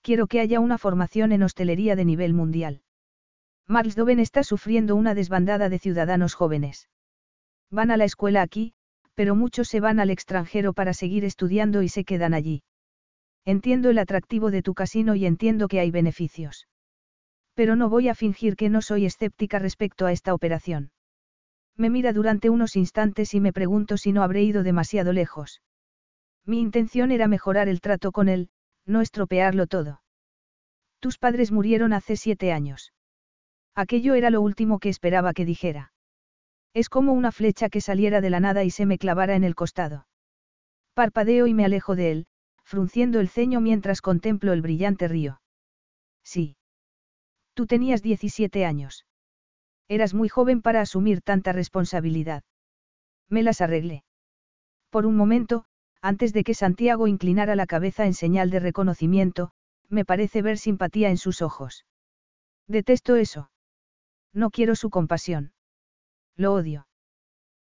Quiero que haya una formación en hostelería de nivel mundial. Marsdoven está sufriendo una desbandada de ciudadanos jóvenes. Van a la escuela aquí, pero muchos se van al extranjero para seguir estudiando y se quedan allí. Entiendo el atractivo de tu casino y entiendo que hay beneficios. Pero no voy a fingir que no soy escéptica respecto a esta operación. Me mira durante unos instantes y me pregunto si no habré ido demasiado lejos. Mi intención era mejorar el trato con él, no estropearlo todo. Tus padres murieron hace siete años. Aquello era lo último que esperaba que dijera. Es como una flecha que saliera de la nada y se me clavara en el costado. Parpadeo y me alejo de él, frunciendo el ceño mientras contemplo el brillante río. Sí. Tú tenías 17 años. Eras muy joven para asumir tanta responsabilidad. Me las arreglé. Por un momento, antes de que Santiago inclinara la cabeza en señal de reconocimiento, me parece ver simpatía en sus ojos. Detesto eso. No quiero su compasión. Lo odio.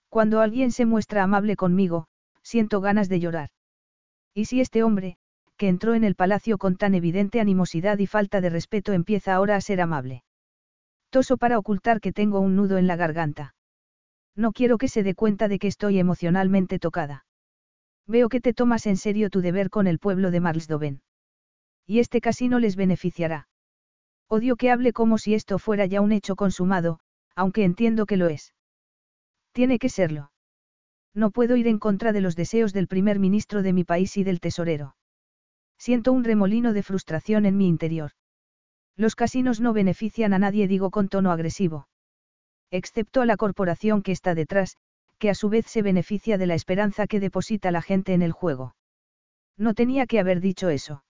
Cuando alguien se muestra amable conmigo, siento ganas de llorar. ¿Y si este hombre, que entró en el palacio con tan evidente animosidad y falta de respeto, empieza ahora a ser amable? Toso para ocultar que tengo un nudo en la garganta. No quiero que se dé cuenta de que estoy emocionalmente tocada. Veo que te tomas en serio tu deber con el pueblo de Marsdoven. Y este casino les beneficiará. Odio que hable como si esto fuera ya un hecho consumado, aunque entiendo que lo es. Tiene que serlo. No puedo ir en contra de los deseos del primer ministro de mi país y del tesorero. Siento un remolino de frustración en mi interior. Los casinos no benefician a nadie, digo con tono agresivo. Excepto a la corporación que está detrás, que a su vez se beneficia de la esperanza que deposita la gente en el juego. No tenía que haber dicho eso.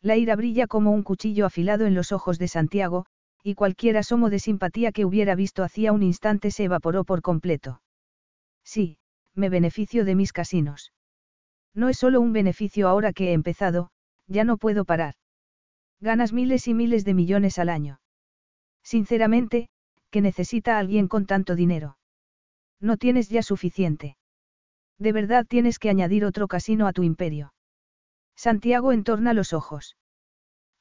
La ira brilla como un cuchillo afilado en los ojos de Santiago, y cualquier asomo de simpatía que hubiera visto hacía un instante se evaporó por completo. Sí, me beneficio de mis casinos. No es solo un beneficio ahora que he empezado, ya no puedo parar. Ganas miles y miles de millones al año. Sinceramente, que necesita alguien con tanto dinero. No tienes ya suficiente. De verdad tienes que añadir otro casino a tu imperio. Santiago entorna los ojos.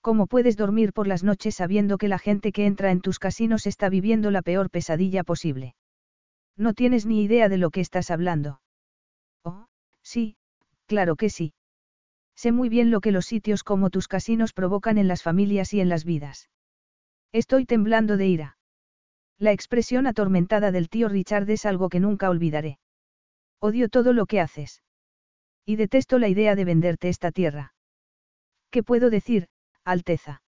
¿Cómo puedes dormir por las noches sabiendo que la gente que entra en tus casinos está viviendo la peor pesadilla posible? No tienes ni idea de lo que estás hablando. Oh, sí, claro que sí. Sé muy bien lo que los sitios como tus casinos provocan en las familias y en las vidas. Estoy temblando de ira. La expresión atormentada del tío Richard es algo que nunca olvidaré. Odio todo lo que haces. Y detesto la idea de venderte esta tierra. ¿Qué puedo decir, Alteza?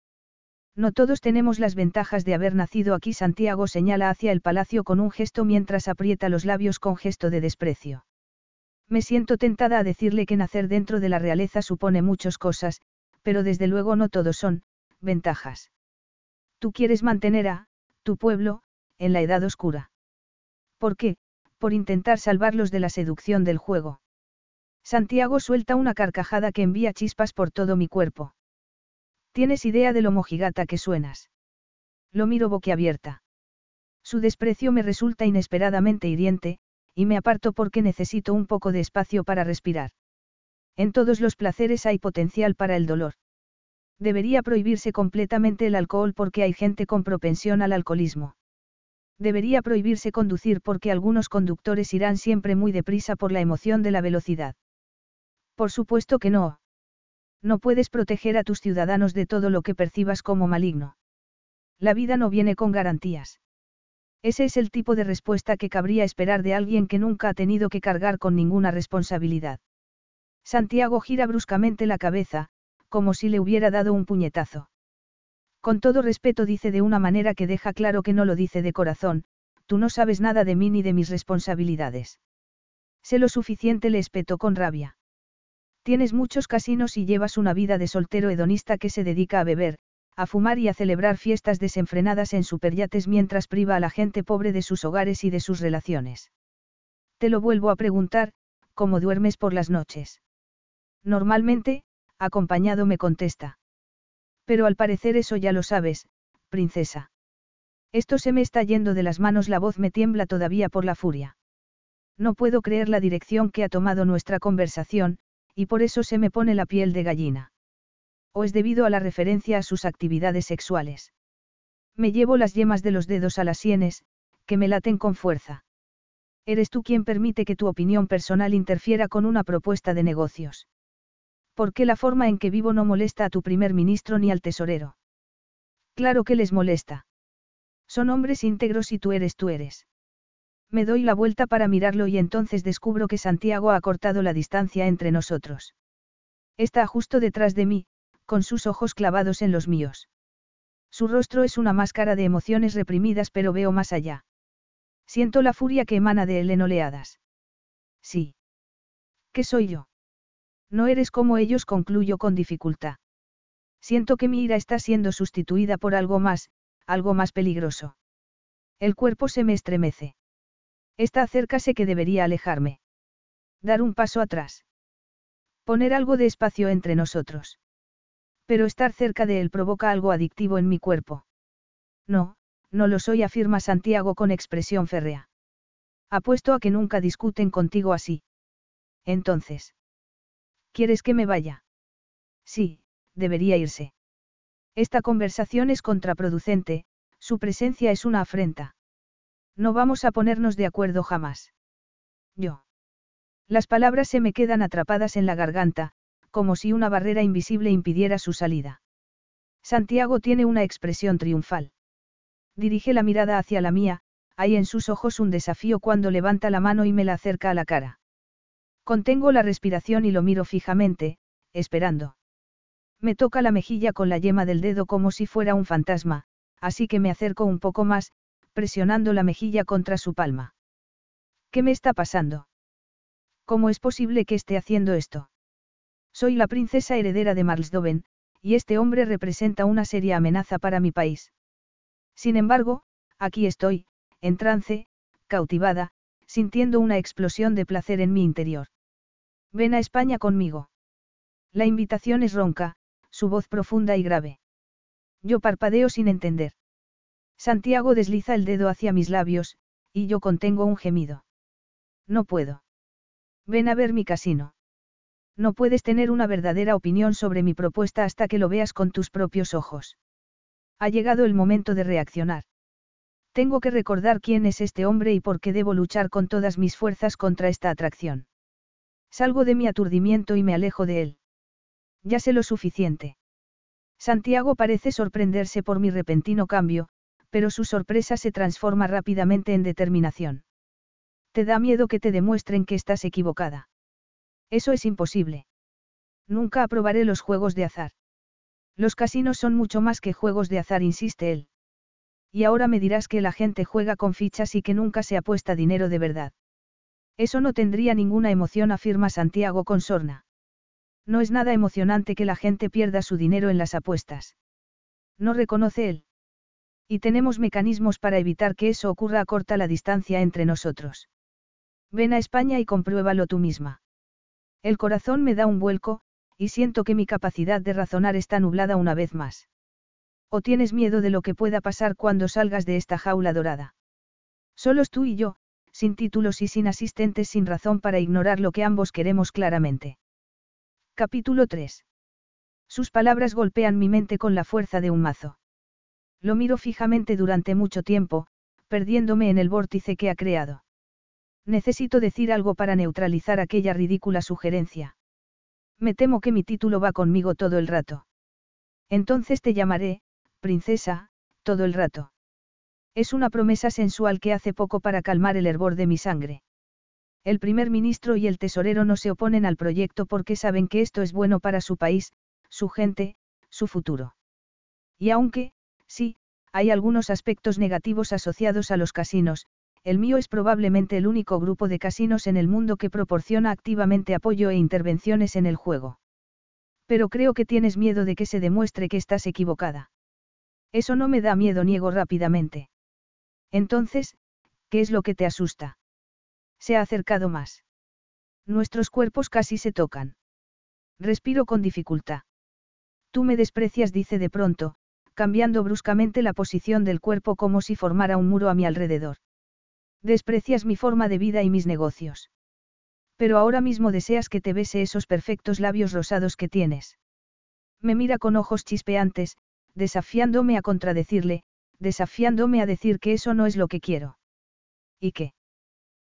No todos tenemos las ventajas de haber nacido aquí. Santiago señala hacia el palacio con un gesto mientras aprieta los labios con gesto de desprecio. Me siento tentada a decirle que nacer dentro de la realeza supone muchas cosas, pero desde luego no todos son, ventajas. Tú quieres mantener a, tu pueblo, en la edad oscura. ¿Por qué? Por intentar salvarlos de la seducción del juego. Santiago suelta una carcajada que envía chispas por todo mi cuerpo. ¿Tienes idea de lo mojigata que suenas? Lo miro boquiabierta. Su desprecio me resulta inesperadamente hiriente, y me aparto porque necesito un poco de espacio para respirar. En todos los placeres hay potencial para el dolor. Debería prohibirse completamente el alcohol porque hay gente con propensión al alcoholismo. Debería prohibirse conducir porque algunos conductores irán siempre muy deprisa por la emoción de la velocidad. Por supuesto que no. No puedes proteger a tus ciudadanos de todo lo que percibas como maligno. La vida no viene con garantías. Ese es el tipo de respuesta que cabría esperar de alguien que nunca ha tenido que cargar con ninguna responsabilidad. Santiago gira bruscamente la cabeza, como si le hubiera dado un puñetazo. Con todo respeto dice de una manera que deja claro que no lo dice de corazón, tú no sabes nada de mí ni de mis responsabilidades. Sé lo suficiente le espetó con rabia. Tienes muchos casinos y llevas una vida de soltero hedonista que se dedica a beber, a fumar y a celebrar fiestas desenfrenadas en superyates mientras priva a la gente pobre de sus hogares y de sus relaciones. Te lo vuelvo a preguntar, ¿cómo duermes por las noches? Normalmente, acompañado me contesta. Pero al parecer eso ya lo sabes, princesa. Esto se me está yendo de las manos, la voz me tiembla todavía por la furia. No puedo creer la dirección que ha tomado nuestra conversación, y por eso se me pone la piel de gallina. ¿O es debido a la referencia a sus actividades sexuales? Me llevo las yemas de los dedos a las sienes, que me laten con fuerza. Eres tú quien permite que tu opinión personal interfiera con una propuesta de negocios. ¿Por qué la forma en que vivo no molesta a tu primer ministro ni al tesorero? Claro que les molesta. Son hombres íntegros y tú eres tú eres. Me doy la vuelta para mirarlo y entonces descubro que Santiago ha cortado la distancia entre nosotros. Está justo detrás de mí, con sus ojos clavados en los míos. Su rostro es una máscara de emociones reprimidas pero veo más allá. Siento la furia que emana de él en oleadas. Sí. ¿Qué soy yo? No eres como ellos, concluyo con dificultad. Siento que mi ira está siendo sustituida por algo más, algo más peligroso. El cuerpo se me estremece. Está cerca que debería alejarme. Dar un paso atrás. Poner algo de espacio entre nosotros. Pero estar cerca de él provoca algo adictivo en mi cuerpo. No, no lo soy, afirma Santiago con expresión férrea. Apuesto a que nunca discuten contigo así. Entonces. ¿Quieres que me vaya? Sí, debería irse. Esta conversación es contraproducente, su presencia es una afrenta. No vamos a ponernos de acuerdo jamás. Yo. Las palabras se me quedan atrapadas en la garganta, como si una barrera invisible impidiera su salida. Santiago tiene una expresión triunfal. Dirige la mirada hacia la mía, hay en sus ojos un desafío cuando levanta la mano y me la acerca a la cara. Contengo la respiración y lo miro fijamente, esperando. Me toca la mejilla con la yema del dedo como si fuera un fantasma, así que me acerco un poco más, presionando la mejilla contra su palma. ¿Qué me está pasando? ¿Cómo es posible que esté haciendo esto? Soy la princesa heredera de Marsdoven, y este hombre representa una seria amenaza para mi país. Sin embargo, aquí estoy, en trance, cautivada, sintiendo una explosión de placer en mi interior. Ven a España conmigo. La invitación es ronca, su voz profunda y grave. Yo parpadeo sin entender. Santiago desliza el dedo hacia mis labios, y yo contengo un gemido. No puedo. Ven a ver mi casino. No puedes tener una verdadera opinión sobre mi propuesta hasta que lo veas con tus propios ojos. Ha llegado el momento de reaccionar. Tengo que recordar quién es este hombre y por qué debo luchar con todas mis fuerzas contra esta atracción. Salgo de mi aturdimiento y me alejo de él. Ya sé lo suficiente. Santiago parece sorprenderse por mi repentino cambio, pero su sorpresa se transforma rápidamente en determinación. Te da miedo que te demuestren que estás equivocada. Eso es imposible. Nunca aprobaré los juegos de azar. Los casinos son mucho más que juegos de azar, insiste él. Y ahora me dirás que la gente juega con fichas y que nunca se apuesta dinero de verdad. Eso no tendría ninguna emoción, afirma Santiago con sorna. No es nada emocionante que la gente pierda su dinero en las apuestas. No reconoce él. Y tenemos mecanismos para evitar que eso ocurra a corta la distancia entre nosotros. Ven a España y compruébalo tú misma. El corazón me da un vuelco, y siento que mi capacidad de razonar está nublada una vez más. ¿O tienes miedo de lo que pueda pasar cuando salgas de esta jaula dorada? Solos tú y yo, sin títulos y sin asistentes sin razón para ignorar lo que ambos queremos claramente. Capítulo 3. Sus palabras golpean mi mente con la fuerza de un mazo. Lo miro fijamente durante mucho tiempo, perdiéndome en el vórtice que ha creado. Necesito decir algo para neutralizar aquella ridícula sugerencia. Me temo que mi título va conmigo todo el rato. Entonces te llamaré, princesa, todo el rato. Es una promesa sensual que hace poco para calmar el hervor de mi sangre. El primer ministro y el tesorero no se oponen al proyecto porque saben que esto es bueno para su país, su gente, su futuro. Y aunque, sí, hay algunos aspectos negativos asociados a los casinos, el mío es probablemente el único grupo de casinos en el mundo que proporciona activamente apoyo e intervenciones en el juego. Pero creo que tienes miedo de que se demuestre que estás equivocada. Eso no me da miedo, niego rápidamente. Entonces, ¿qué es lo que te asusta? Se ha acercado más. Nuestros cuerpos casi se tocan. Respiro con dificultad. Tú me desprecias, dice de pronto, cambiando bruscamente la posición del cuerpo como si formara un muro a mi alrededor. Desprecias mi forma de vida y mis negocios. Pero ahora mismo deseas que te bese esos perfectos labios rosados que tienes. Me mira con ojos chispeantes, desafiándome a contradecirle, desafiándome a decir que eso no es lo que quiero. ¿Y qué?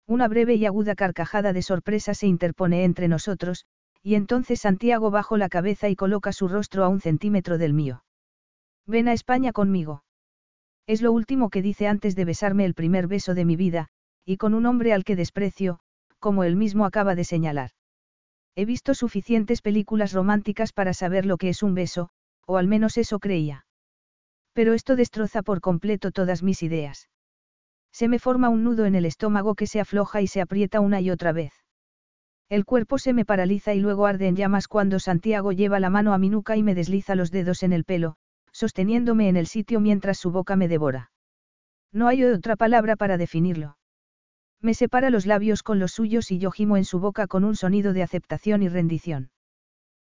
Una breve y aguda carcajada de sorpresa se interpone entre nosotros, y entonces Santiago bajo la cabeza y coloca su rostro a un centímetro del mío. Ven a España conmigo. Es lo último que dice antes de besarme el primer beso de mi vida, y con un hombre al que desprecio, como él mismo acaba de señalar. He visto suficientes películas románticas para saber lo que es un beso, o al menos eso creía. Pero esto destroza por completo todas mis ideas. Se me forma un nudo en el estómago que se afloja y se aprieta una y otra vez. El cuerpo se me paraliza y luego arde en llamas cuando Santiago lleva la mano a mi nuca y me desliza los dedos en el pelo, sosteniéndome en el sitio mientras su boca me devora. No hay otra palabra para definirlo. Me separa los labios con los suyos y yo gimo en su boca con un sonido de aceptación y rendición.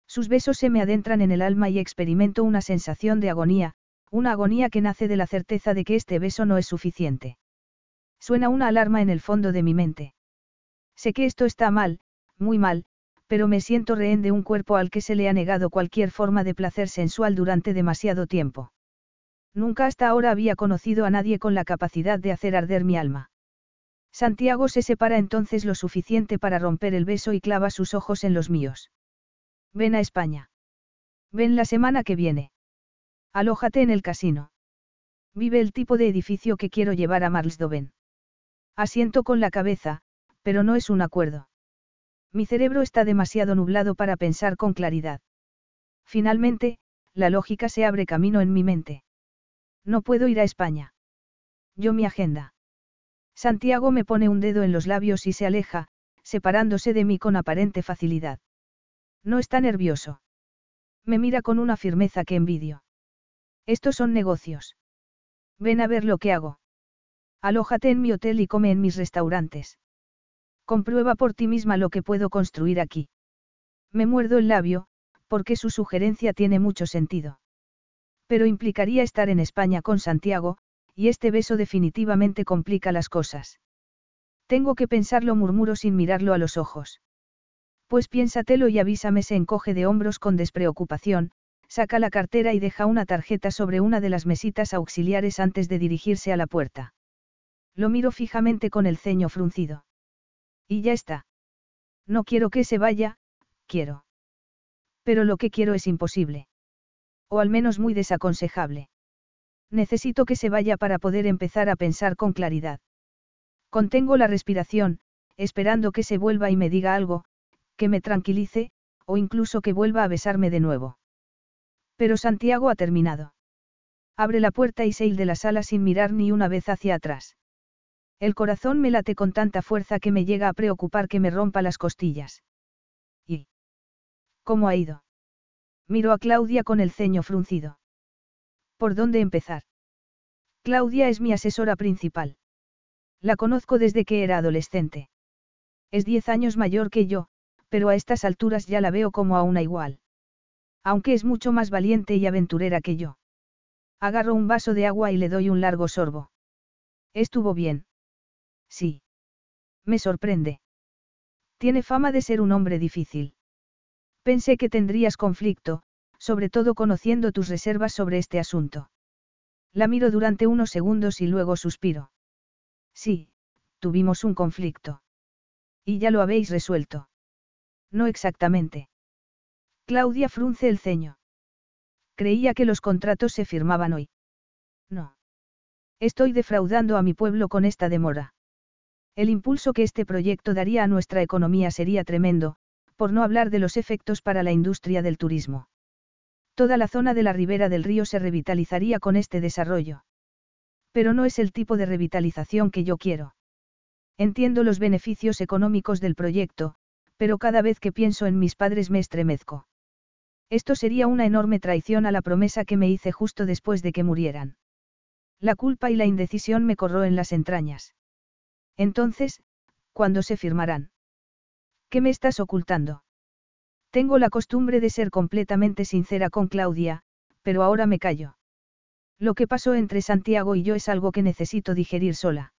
Sus besos se me adentran en el alma y experimento una sensación de agonía, una agonía que nace de la certeza de que este beso no es suficiente. Suena una alarma en el fondo de mi mente. Sé que esto está mal, muy mal, pero me siento rehén de un cuerpo al que se le ha negado cualquier forma de placer sensual durante demasiado tiempo. Nunca hasta ahora había conocido a nadie con la capacidad de hacer arder mi alma. Santiago se separa entonces lo suficiente para romper el beso y clava sus ojos en los míos. Ven a España. Ven la semana que viene. Alójate en el casino. Vive el tipo de edificio que quiero llevar a Marlsdoven. Asiento con la cabeza, pero no es un acuerdo. Mi cerebro está demasiado nublado para pensar con claridad. Finalmente, la lógica se abre camino en mi mente. No puedo ir a España. Yo mi agenda. Santiago me pone un dedo en los labios y se aleja, separándose de mí con aparente facilidad. No está nervioso. Me mira con una firmeza que envidio. Estos son negocios. Ven a ver lo que hago. Alójate en mi hotel y come en mis restaurantes. Comprueba por ti misma lo que puedo construir aquí. Me muerdo el labio, porque su sugerencia tiene mucho sentido. Pero implicaría estar en España con Santiago, y este beso definitivamente complica las cosas. Tengo que pensarlo, murmuro sin mirarlo a los ojos. Pues piénsatelo y avísame, se encoge de hombros con despreocupación, saca la cartera y deja una tarjeta sobre una de las mesitas auxiliares antes de dirigirse a la puerta. Lo miro fijamente con el ceño fruncido. Y ya está. No quiero que se vaya, quiero. Pero lo que quiero es imposible. O al menos muy desaconsejable. Necesito que se vaya para poder empezar a pensar con claridad. Contengo la respiración, esperando que se vuelva y me diga algo, que me tranquilice, o incluso que vuelva a besarme de nuevo. Pero Santiago ha terminado. Abre la puerta y se de la sala sin mirar ni una vez hacia atrás. El corazón me late con tanta fuerza que me llega a preocupar que me rompa las costillas. ¿Y? ¿Cómo ha ido? Miro a Claudia con el ceño fruncido. ¿Por dónde empezar? Claudia es mi asesora principal. La conozco desde que era adolescente. Es diez años mayor que yo, pero a estas alturas ya la veo como a una igual. Aunque es mucho más valiente y aventurera que yo. Agarro un vaso de agua y le doy un largo sorbo. Estuvo bien. Sí. Me sorprende. Tiene fama de ser un hombre difícil. Pensé que tendrías conflicto, sobre todo conociendo tus reservas sobre este asunto. La miro durante unos segundos y luego suspiro. Sí, tuvimos un conflicto. Y ya lo habéis resuelto. No exactamente. Claudia frunce el ceño. Creía que los contratos se firmaban hoy. No. Estoy defraudando a mi pueblo con esta demora. El impulso que este proyecto daría a nuestra economía sería tremendo, por no hablar de los efectos para la industria del turismo. Toda la zona de la ribera del río se revitalizaría con este desarrollo. Pero no es el tipo de revitalización que yo quiero. Entiendo los beneficios económicos del proyecto, pero cada vez que pienso en mis padres me estremezco. Esto sería una enorme traición a la promesa que me hice justo después de que murieran. La culpa y la indecisión me corró en las entrañas. Entonces, ¿cuándo se firmarán? ¿Qué me estás ocultando? Tengo la costumbre de ser completamente sincera con Claudia, pero ahora me callo. Lo que pasó entre Santiago y yo es algo que necesito digerir sola.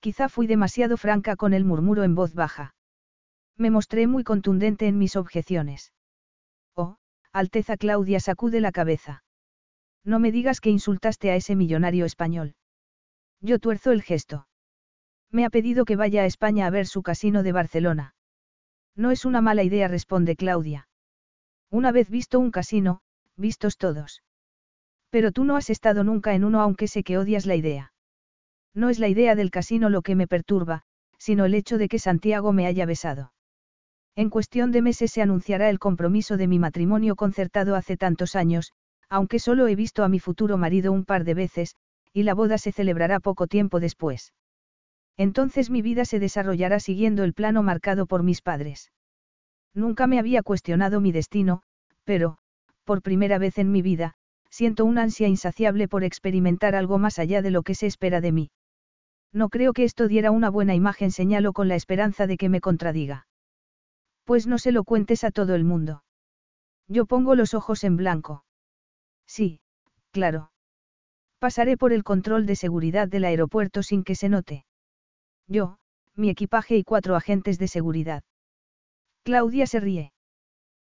Quizá fui demasiado franca con el murmuro en voz baja. Me mostré muy contundente en mis objeciones. Oh, Alteza Claudia sacude la cabeza. No me digas que insultaste a ese millonario español. Yo tuerzo el gesto. Me ha pedido que vaya a España a ver su casino de Barcelona. No es una mala idea, responde Claudia. Una vez visto un casino, vistos todos. Pero tú no has estado nunca en uno aunque sé que odias la idea. No es la idea del casino lo que me perturba, sino el hecho de que Santiago me haya besado. En cuestión de meses se anunciará el compromiso de mi matrimonio concertado hace tantos años, aunque solo he visto a mi futuro marido un par de veces, y la boda se celebrará poco tiempo después. Entonces mi vida se desarrollará siguiendo el plano marcado por mis padres. Nunca me había cuestionado mi destino, pero, por primera vez en mi vida, siento una ansia insaciable por experimentar algo más allá de lo que se espera de mí. No creo que esto diera una buena imagen, señalo con la esperanza de que me contradiga. Pues no se lo cuentes a todo el mundo. Yo pongo los ojos en blanco. Sí, claro. Pasaré por el control de seguridad del aeropuerto sin que se note. Yo, mi equipaje y cuatro agentes de seguridad. Claudia se ríe.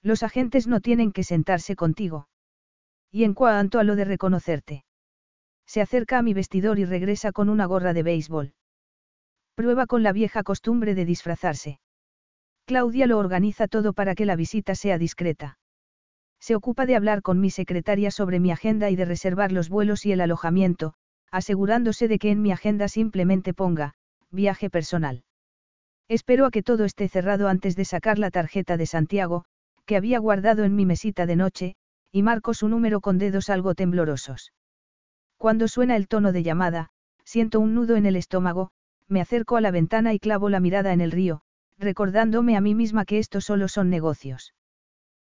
Los agentes no tienen que sentarse contigo. Y en cuanto a lo de reconocerte. Se acerca a mi vestidor y regresa con una gorra de béisbol. Prueba con la vieja costumbre de disfrazarse. Claudia lo organiza todo para que la visita sea discreta. Se ocupa de hablar con mi secretaria sobre mi agenda y de reservar los vuelos y el alojamiento, asegurándose de que en mi agenda simplemente ponga, viaje personal. Espero a que todo esté cerrado antes de sacar la tarjeta de Santiago, que había guardado en mi mesita de noche, y marco su número con dedos algo temblorosos. Cuando suena el tono de llamada, siento un nudo en el estómago, me acerco a la ventana y clavo la mirada en el río, recordándome a mí misma que estos solo son negocios.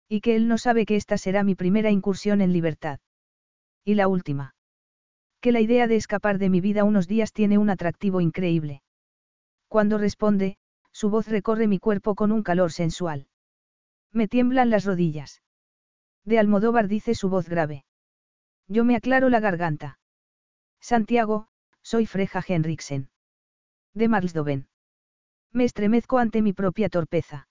Y que él no sabe que esta será mi primera incursión en libertad. Y la última. Que la idea de escapar de mi vida unos días tiene un atractivo increíble. Cuando responde, su voz recorre mi cuerpo con un calor sensual. Me tiemblan las rodillas. De Almodóvar dice su voz grave. Yo me aclaro la garganta. Santiago, soy Freja Henriksen. De Marsdoven. Me estremezco ante mi propia torpeza.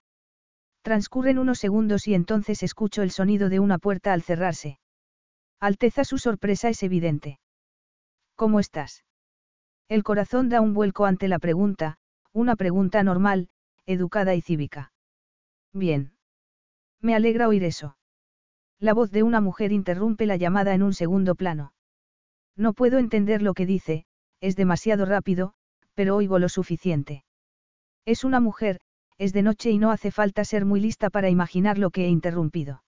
Transcurren unos segundos y entonces escucho el sonido de una puerta al cerrarse. Alteza su sorpresa es evidente. ¿Cómo estás? El corazón da un vuelco ante la pregunta, una pregunta normal, educada y cívica. Bien. Me alegra oír eso. La voz de una mujer interrumpe la llamada en un segundo plano. No puedo entender lo que dice, es demasiado rápido, pero oigo lo suficiente. Es una mujer, es de noche y no hace falta ser muy lista para imaginar lo que he interrumpido.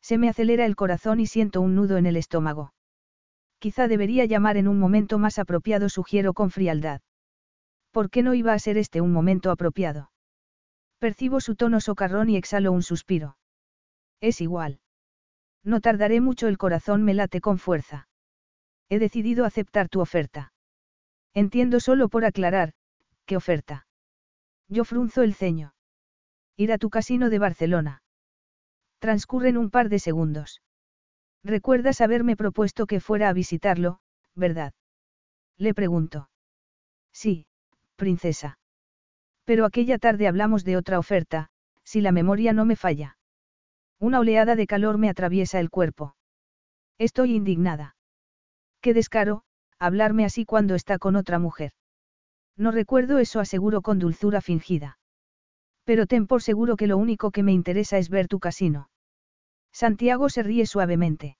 Se me acelera el corazón y siento un nudo en el estómago. Quizá debería llamar en un momento más apropiado, sugiero con frialdad. ¿Por qué no iba a ser este un momento apropiado? Percibo su tono socarrón y exhalo un suspiro. Es igual. No tardaré mucho, el corazón me late con fuerza. He decidido aceptar tu oferta. Entiendo solo por aclarar, ¿qué oferta? Yo frunzo el ceño. Ir a tu casino de Barcelona. Transcurren un par de segundos. Recuerdas haberme propuesto que fuera a visitarlo, ¿verdad? Le pregunto. Sí, princesa. Pero aquella tarde hablamos de otra oferta, si la memoria no me falla. Una oleada de calor me atraviesa el cuerpo. Estoy indignada. Qué descaro, hablarme así cuando está con otra mujer. No recuerdo eso, aseguro con dulzura fingida. Pero ten por seguro que lo único que me interesa es ver tu casino. Santiago se ríe suavemente.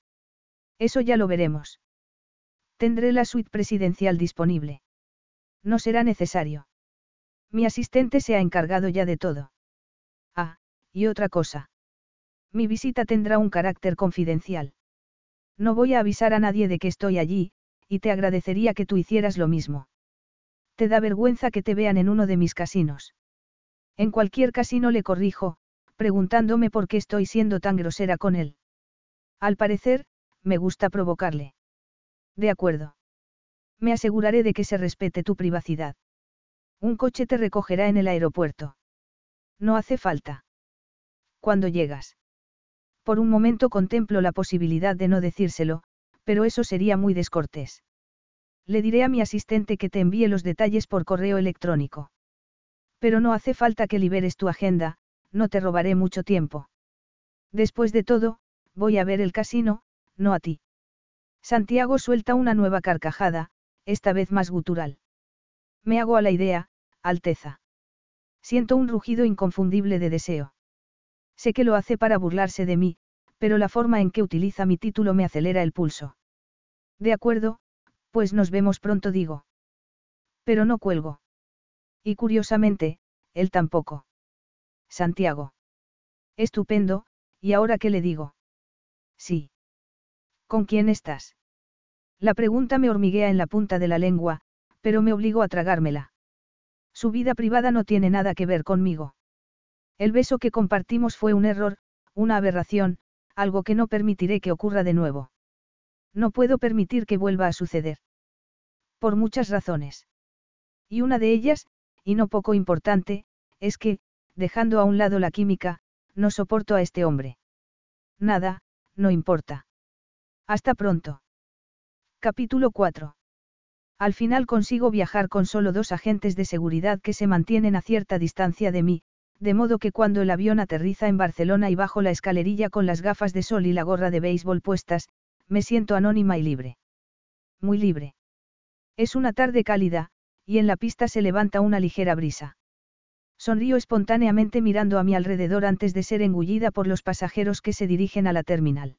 Eso ya lo veremos. Tendré la suite presidencial disponible. No será necesario. Mi asistente se ha encargado ya de todo. Ah, y otra cosa. Mi visita tendrá un carácter confidencial. No voy a avisar a nadie de que estoy allí, y te agradecería que tú hicieras lo mismo. Te da vergüenza que te vean en uno de mis casinos. En cualquier casino le corrijo, preguntándome por qué estoy siendo tan grosera con él. Al parecer, me gusta provocarle. De acuerdo. Me aseguraré de que se respete tu privacidad. Un coche te recogerá en el aeropuerto. No hace falta. Cuando llegas. Por un momento contemplo la posibilidad de no decírselo, pero eso sería muy descortés. Le diré a mi asistente que te envíe los detalles por correo electrónico. Pero no hace falta que liberes tu agenda, no te robaré mucho tiempo. Después de todo, voy a ver el casino, no a ti. Santiago suelta una nueva carcajada, esta vez más gutural. Me hago a la idea, Alteza. Siento un rugido inconfundible de deseo. Sé que lo hace para burlarse de mí, pero la forma en que utiliza mi título me acelera el pulso. De acuerdo, pues nos vemos pronto digo. Pero no cuelgo. Y curiosamente, él tampoco. Santiago. Estupendo, ¿y ahora qué le digo? Sí. ¿Con quién estás? La pregunta me hormiguea en la punta de la lengua, pero me obligo a tragármela. Su vida privada no tiene nada que ver conmigo. El beso que compartimos fue un error, una aberración, algo que no permitiré que ocurra de nuevo. No puedo permitir que vuelva a suceder. Por muchas razones. Y una de ellas, y no poco importante, es que, dejando a un lado la química, no soporto a este hombre. Nada, no importa. Hasta pronto. Capítulo 4. Al final consigo viajar con solo dos agentes de seguridad que se mantienen a cierta distancia de mí, de modo que cuando el avión aterriza en Barcelona y bajo la escalerilla con las gafas de sol y la gorra de béisbol puestas, me siento anónima y libre. Muy libre. Es una tarde cálida, y en la pista se levanta una ligera brisa. Sonrío espontáneamente mirando a mi alrededor antes de ser engullida por los pasajeros que se dirigen a la terminal.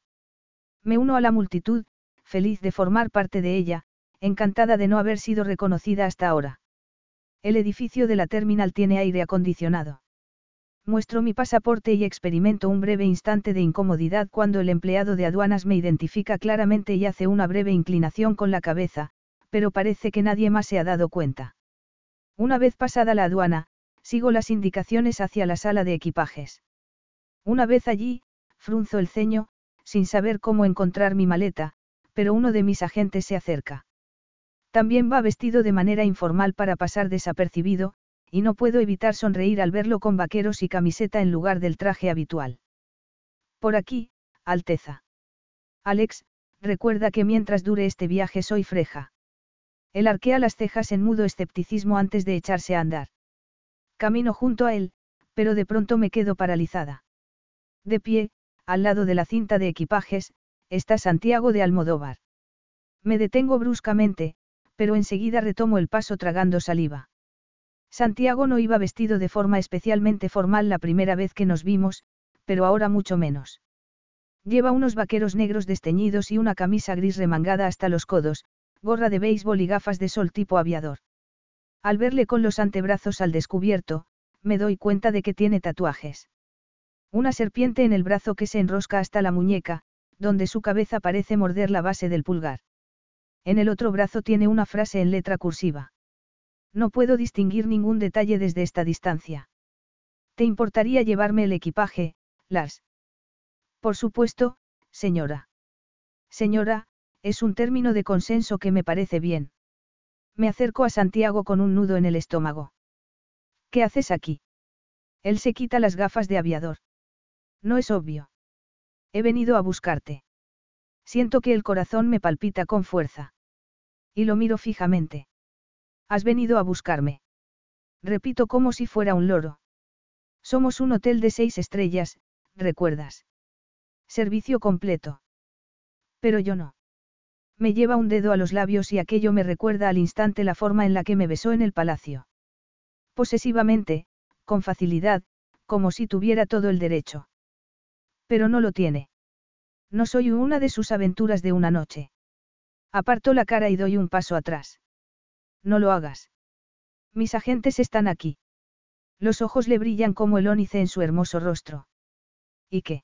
Me uno a la multitud, feliz de formar parte de ella, encantada de no haber sido reconocida hasta ahora. El edificio de la terminal tiene aire acondicionado. Muestro mi pasaporte y experimento un breve instante de incomodidad cuando el empleado de aduanas me identifica claramente y hace una breve inclinación con la cabeza, pero parece que nadie más se ha dado cuenta. Una vez pasada la aduana, sigo las indicaciones hacia la sala de equipajes. Una vez allí, frunzo el ceño, sin saber cómo encontrar mi maleta, pero uno de mis agentes se acerca. También va vestido de manera informal para pasar desapercibido, y no puedo evitar sonreír al verlo con vaqueros y camiseta en lugar del traje habitual. Por aquí, Alteza. Alex, recuerda que mientras dure este viaje soy freja. Él arquea las cejas en mudo escepticismo antes de echarse a andar. Camino junto a él, pero de pronto me quedo paralizada. De pie, al lado de la cinta de equipajes, está Santiago de Almodóvar. Me detengo bruscamente, pero enseguida retomo el paso tragando saliva. Santiago no iba vestido de forma especialmente formal la primera vez que nos vimos, pero ahora mucho menos. Lleva unos vaqueros negros desteñidos y una camisa gris remangada hasta los codos, gorra de béisbol y gafas de sol tipo aviador. Al verle con los antebrazos al descubierto, me doy cuenta de que tiene tatuajes. Una serpiente en el brazo que se enrosca hasta la muñeca, donde su cabeza parece morder la base del pulgar. En el otro brazo tiene una frase en letra cursiva. No puedo distinguir ningún detalle desde esta distancia. ¿Te importaría llevarme el equipaje, Lars? Por supuesto, señora. Señora, es un término de consenso que me parece bien. Me acerco a Santiago con un nudo en el estómago. ¿Qué haces aquí? Él se quita las gafas de aviador. No es obvio. He venido a buscarte. Siento que el corazón me palpita con fuerza. Y lo miro fijamente. Has venido a buscarme. Repito como si fuera un loro. Somos un hotel de seis estrellas, ¿recuerdas? Servicio completo. Pero yo no. Me lleva un dedo a los labios y aquello me recuerda al instante la forma en la que me besó en el palacio. Posesivamente, con facilidad, como si tuviera todo el derecho. Pero no lo tiene. No soy una de sus aventuras de una noche. Aparto la cara y doy un paso atrás. No lo hagas. Mis agentes están aquí. Los ojos le brillan como el ónice en su hermoso rostro. ¿Y qué?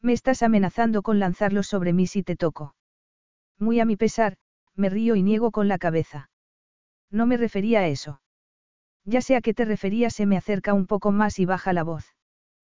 Me estás amenazando con lanzarlos sobre mí si te toco. Muy a mi pesar, me río y niego con la cabeza. No me refería a eso. Ya sé a qué te referías, se me acerca un poco más y baja la voz.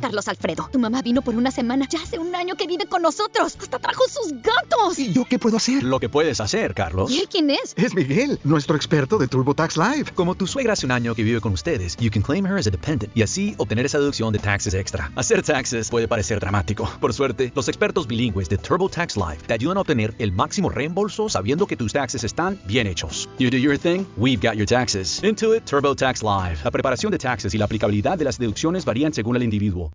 Carlos Alfredo, tu mamá vino por una semana. Ya hace un año que vive con nosotros. Hasta trajo sus gatos. ¿Y yo qué puedo hacer? Lo que puedes hacer, Carlos. ¿Y él quién es? Es Miguel, nuestro experto de TurboTax Live. Como tu suegra hace un año que vive con ustedes, you can claim her as a dependent y así obtener esa deducción de taxes extra. Hacer taxes puede parecer dramático. Por suerte, los expertos bilingües de TurboTax Live te ayudan a obtener el máximo reembolso sabiendo que tus taxes están bien hechos. You do your thing, we've got your taxes. Intuit TurboTax Live. La preparación de taxes y la aplicabilidad de las deducciones varían según el individuo.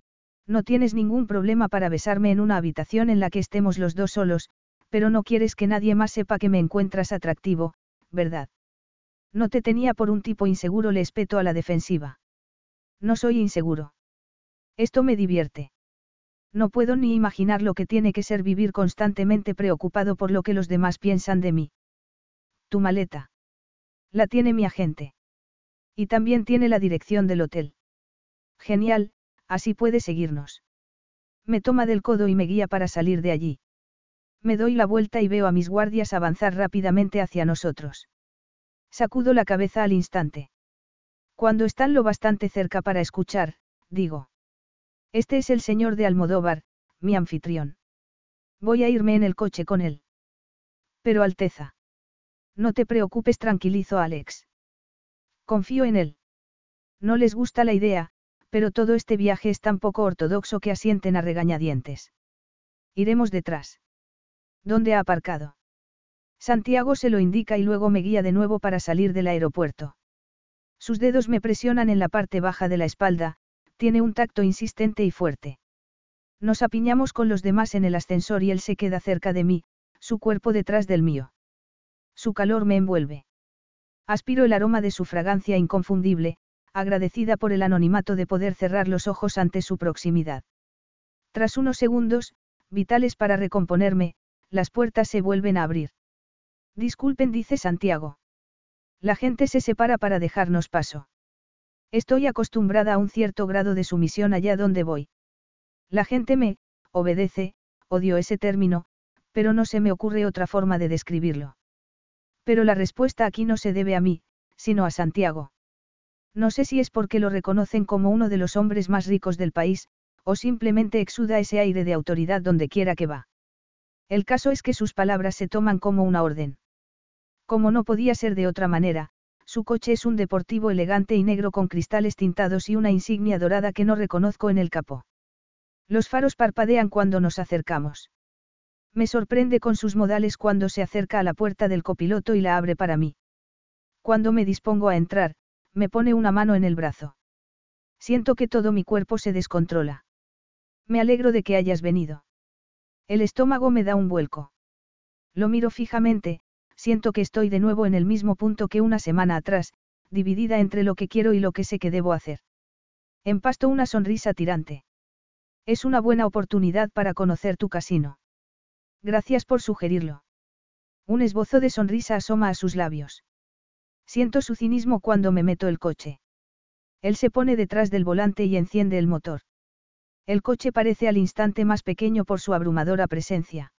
No tienes ningún problema para besarme en una habitación en la que estemos los dos solos, pero no quieres que nadie más sepa que me encuentras atractivo, ¿verdad? No te tenía por un tipo inseguro, le espeto a la defensiva. No soy inseguro. Esto me divierte. No puedo ni imaginar lo que tiene que ser vivir constantemente preocupado por lo que los demás piensan de mí. Tu maleta. La tiene mi agente. Y también tiene la dirección del hotel. Genial, así puede seguirnos. Me toma del codo y me guía para salir de allí. Me doy la vuelta y veo a mis guardias avanzar rápidamente hacia nosotros. Sacudo la cabeza al instante. Cuando están lo bastante cerca para escuchar, digo. Este es el señor de Almodóvar, mi anfitrión. Voy a irme en el coche con él. Pero Alteza. No te preocupes, tranquilizo a Alex. Confío en él. No les gusta la idea, pero todo este viaje es tan poco ortodoxo que asienten a regañadientes. Iremos detrás. ¿Dónde ha aparcado? Santiago se lo indica y luego me guía de nuevo para salir del aeropuerto. Sus dedos me presionan en la parte baja de la espalda, tiene un tacto insistente y fuerte. Nos apiñamos con los demás en el ascensor y él se queda cerca de mí, su cuerpo detrás del mío. Su calor me envuelve. Aspiro el aroma de su fragancia inconfundible, agradecida por el anonimato de poder cerrar los ojos ante su proximidad. Tras unos segundos, vitales para recomponerme, las puertas se vuelven a abrir. Disculpen, dice Santiago. La gente se separa para dejarnos paso. Estoy acostumbrada a un cierto grado de sumisión allá donde voy. La gente me, obedece, odio ese término, pero no se me ocurre otra forma de describirlo. Pero la respuesta aquí no se debe a mí, sino a Santiago. No sé si es porque lo reconocen como uno de los hombres más ricos del país, o simplemente exuda ese aire de autoridad donde quiera que va. El caso es que sus palabras se toman como una orden. Como no podía ser de otra manera, su coche es un deportivo elegante y negro con cristales tintados y una insignia dorada que no reconozco en el capó. Los faros parpadean cuando nos acercamos. Me sorprende con sus modales cuando se acerca a la puerta del copiloto y la abre para mí. Cuando me dispongo a entrar, me pone una mano en el brazo. Siento que todo mi cuerpo se descontrola. Me alegro de que hayas venido. El estómago me da un vuelco. Lo miro fijamente, siento que estoy de nuevo en el mismo punto que una semana atrás, dividida entre lo que quiero y lo que sé que debo hacer. Empasto una sonrisa tirante. Es una buena oportunidad para conocer tu casino. Gracias por sugerirlo. Un esbozo de sonrisa asoma a sus labios. Siento su cinismo cuando me meto el coche. Él se pone detrás del volante y enciende el motor. El coche parece al instante más pequeño por su abrumadora presencia.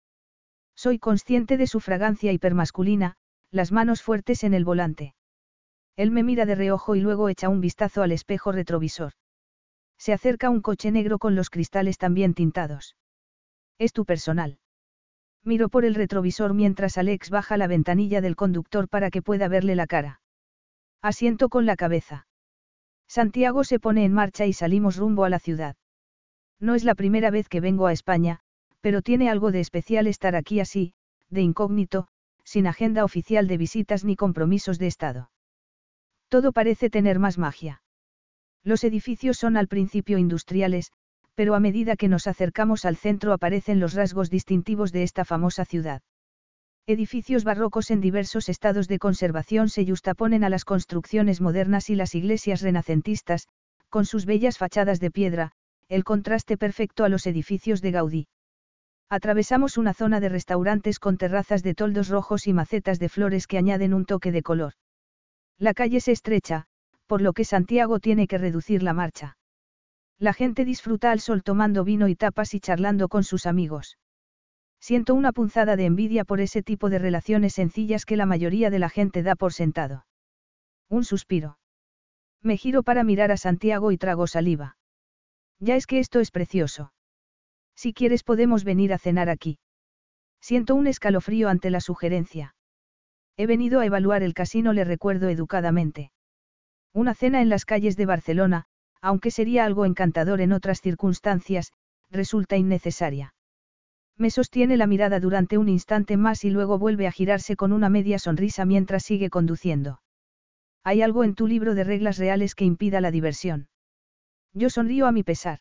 Soy consciente de su fragancia hipermasculina, las manos fuertes en el volante. Él me mira de reojo y luego echa un vistazo al espejo retrovisor. Se acerca un coche negro con los cristales también tintados. Es tu personal. Miro por el retrovisor mientras Alex baja la ventanilla del conductor para que pueda verle la cara. Asiento con la cabeza. Santiago se pone en marcha y salimos rumbo a la ciudad. No es la primera vez que vengo a España, pero tiene algo de especial estar aquí así, de incógnito, sin agenda oficial de visitas ni compromisos de Estado. Todo parece tener más magia. Los edificios son al principio industriales, pero a medida que nos acercamos al centro aparecen los rasgos distintivos de esta famosa ciudad. Edificios barrocos en diversos estados de conservación se justaponen a las construcciones modernas y las iglesias renacentistas, con sus bellas fachadas de piedra, el contraste perfecto a los edificios de Gaudí. Atravesamos una zona de restaurantes con terrazas de toldos rojos y macetas de flores que añaden un toque de color. La calle se estrecha, por lo que Santiago tiene que reducir la marcha. La gente disfruta al sol tomando vino y tapas y charlando con sus amigos. Siento una punzada de envidia por ese tipo de relaciones sencillas que la mayoría de la gente da por sentado. Un suspiro. Me giro para mirar a Santiago y trago saliva. Ya es que esto es precioso. Si quieres podemos venir a cenar aquí. Siento un escalofrío ante la sugerencia. He venido a evaluar el casino, le recuerdo educadamente. Una cena en las calles de Barcelona, aunque sería algo encantador en otras circunstancias, resulta innecesaria. Me sostiene la mirada durante un instante más y luego vuelve a girarse con una media sonrisa mientras sigue conduciendo. Hay algo en tu libro de reglas reales que impida la diversión. Yo sonrío a mi pesar.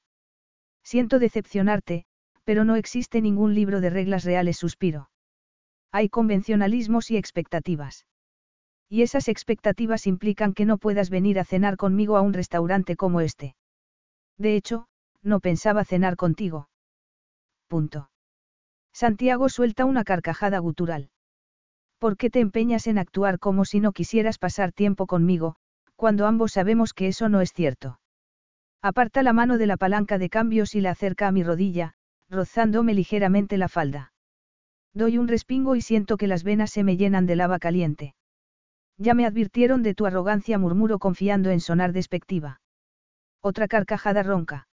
Siento decepcionarte, pero no existe ningún libro de reglas reales, suspiro. Hay convencionalismos y expectativas. Y esas expectativas implican que no puedas venir a cenar conmigo a un restaurante como este. De hecho, no pensaba cenar contigo. Punto. Santiago suelta una carcajada gutural. ¿Por qué te empeñas en actuar como si no quisieras pasar tiempo conmigo, cuando ambos sabemos que eso no es cierto? Aparta la mano de la palanca de cambios y la acerca a mi rodilla, rozándome ligeramente la falda. Doy un respingo y siento que las venas se me llenan de lava caliente. Ya me advirtieron de tu arrogancia, murmuro confiando en sonar despectiva. Otra carcajada ronca.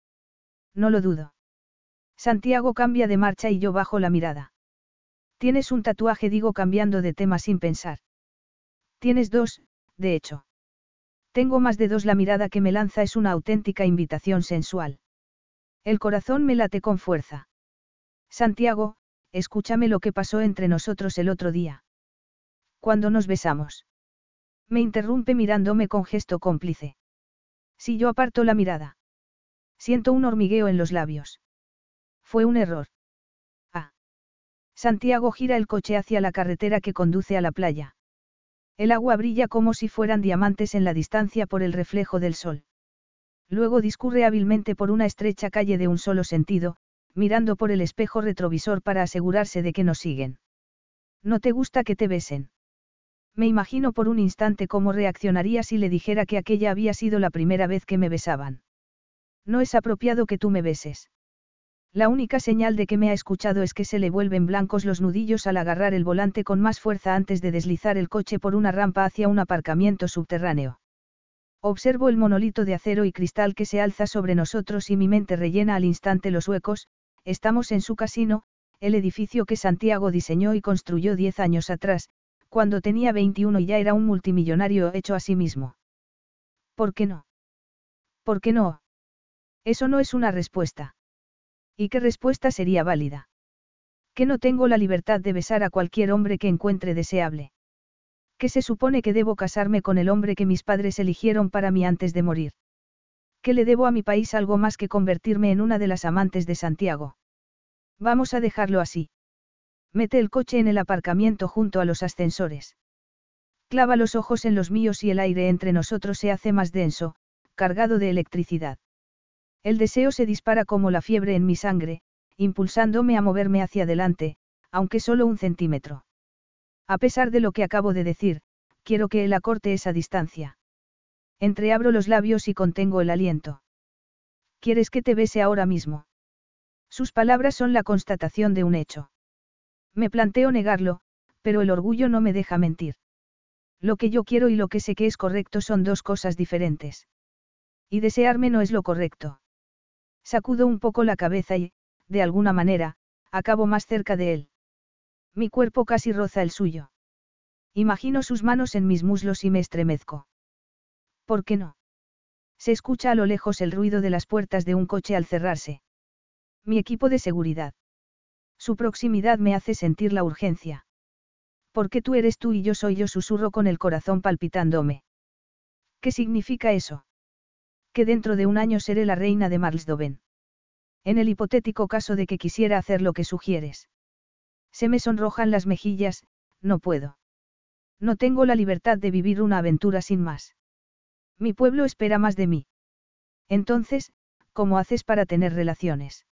No lo dudo. Santiago cambia de marcha y yo bajo la mirada. Tienes un tatuaje, digo cambiando de tema sin pensar. Tienes dos, de hecho. Tengo más de dos, la mirada que me lanza es una auténtica invitación sensual. El corazón me late con fuerza. Santiago, escúchame lo que pasó entre nosotros el otro día. Cuando nos besamos. Me interrumpe mirándome con gesto cómplice. Si yo aparto la mirada. Siento un hormigueo en los labios. Fue un error. Ah. Santiago gira el coche hacia la carretera que conduce a la playa. El agua brilla como si fueran diamantes en la distancia por el reflejo del sol. Luego discurre hábilmente por una estrecha calle de un solo sentido, mirando por el espejo retrovisor para asegurarse de que nos siguen. ¿No te gusta que te besen? Me imagino por un instante cómo reaccionaría si le dijera que aquella había sido la primera vez que me besaban. No es apropiado que tú me beses. La única señal de que me ha escuchado es que se le vuelven blancos los nudillos al agarrar el volante con más fuerza antes de deslizar el coche por una rampa hacia un aparcamiento subterráneo. Observo el monolito de acero y cristal que se alza sobre nosotros y mi mente rellena al instante los huecos, estamos en su casino, el edificio que Santiago diseñó y construyó diez años atrás, cuando tenía 21 y ya era un multimillonario hecho a sí mismo. ¿Por qué no? ¿Por qué no? Eso no es una respuesta. ¿Y qué respuesta sería válida? Que no tengo la libertad de besar a cualquier hombre que encuentre deseable. Que se supone que debo casarme con el hombre que mis padres eligieron para mí antes de morir. Que le debo a mi país algo más que convertirme en una de las amantes de Santiago. Vamos a dejarlo así. Mete el coche en el aparcamiento junto a los ascensores. Clava los ojos en los míos y el aire entre nosotros se hace más denso, cargado de electricidad. El deseo se dispara como la fiebre en mi sangre, impulsándome a moverme hacia adelante, aunque solo un centímetro. A pesar de lo que acabo de decir, quiero que él acorte esa distancia. Entreabro los labios y contengo el aliento. ¿Quieres que te bese ahora mismo? Sus palabras son la constatación de un hecho. Me planteo negarlo, pero el orgullo no me deja mentir. Lo que yo quiero y lo que sé que es correcto son dos cosas diferentes. Y desearme no es lo correcto. Sacudo un poco la cabeza y, de alguna manera, acabo más cerca de él. Mi cuerpo casi roza el suyo. Imagino sus manos en mis muslos y me estremezco. ¿Por qué no? Se escucha a lo lejos el ruido de las puertas de un coche al cerrarse. Mi equipo de seguridad. Su proximidad me hace sentir la urgencia. Porque tú eres tú y yo soy yo, susurro con el corazón palpitándome. ¿Qué significa eso? que dentro de un año seré la reina de Marlsdoven. En el hipotético caso de que quisiera hacer lo que sugieres. Se me sonrojan las mejillas, no puedo. No tengo la libertad de vivir una aventura sin más. Mi pueblo espera más de mí. Entonces, ¿cómo haces para tener relaciones?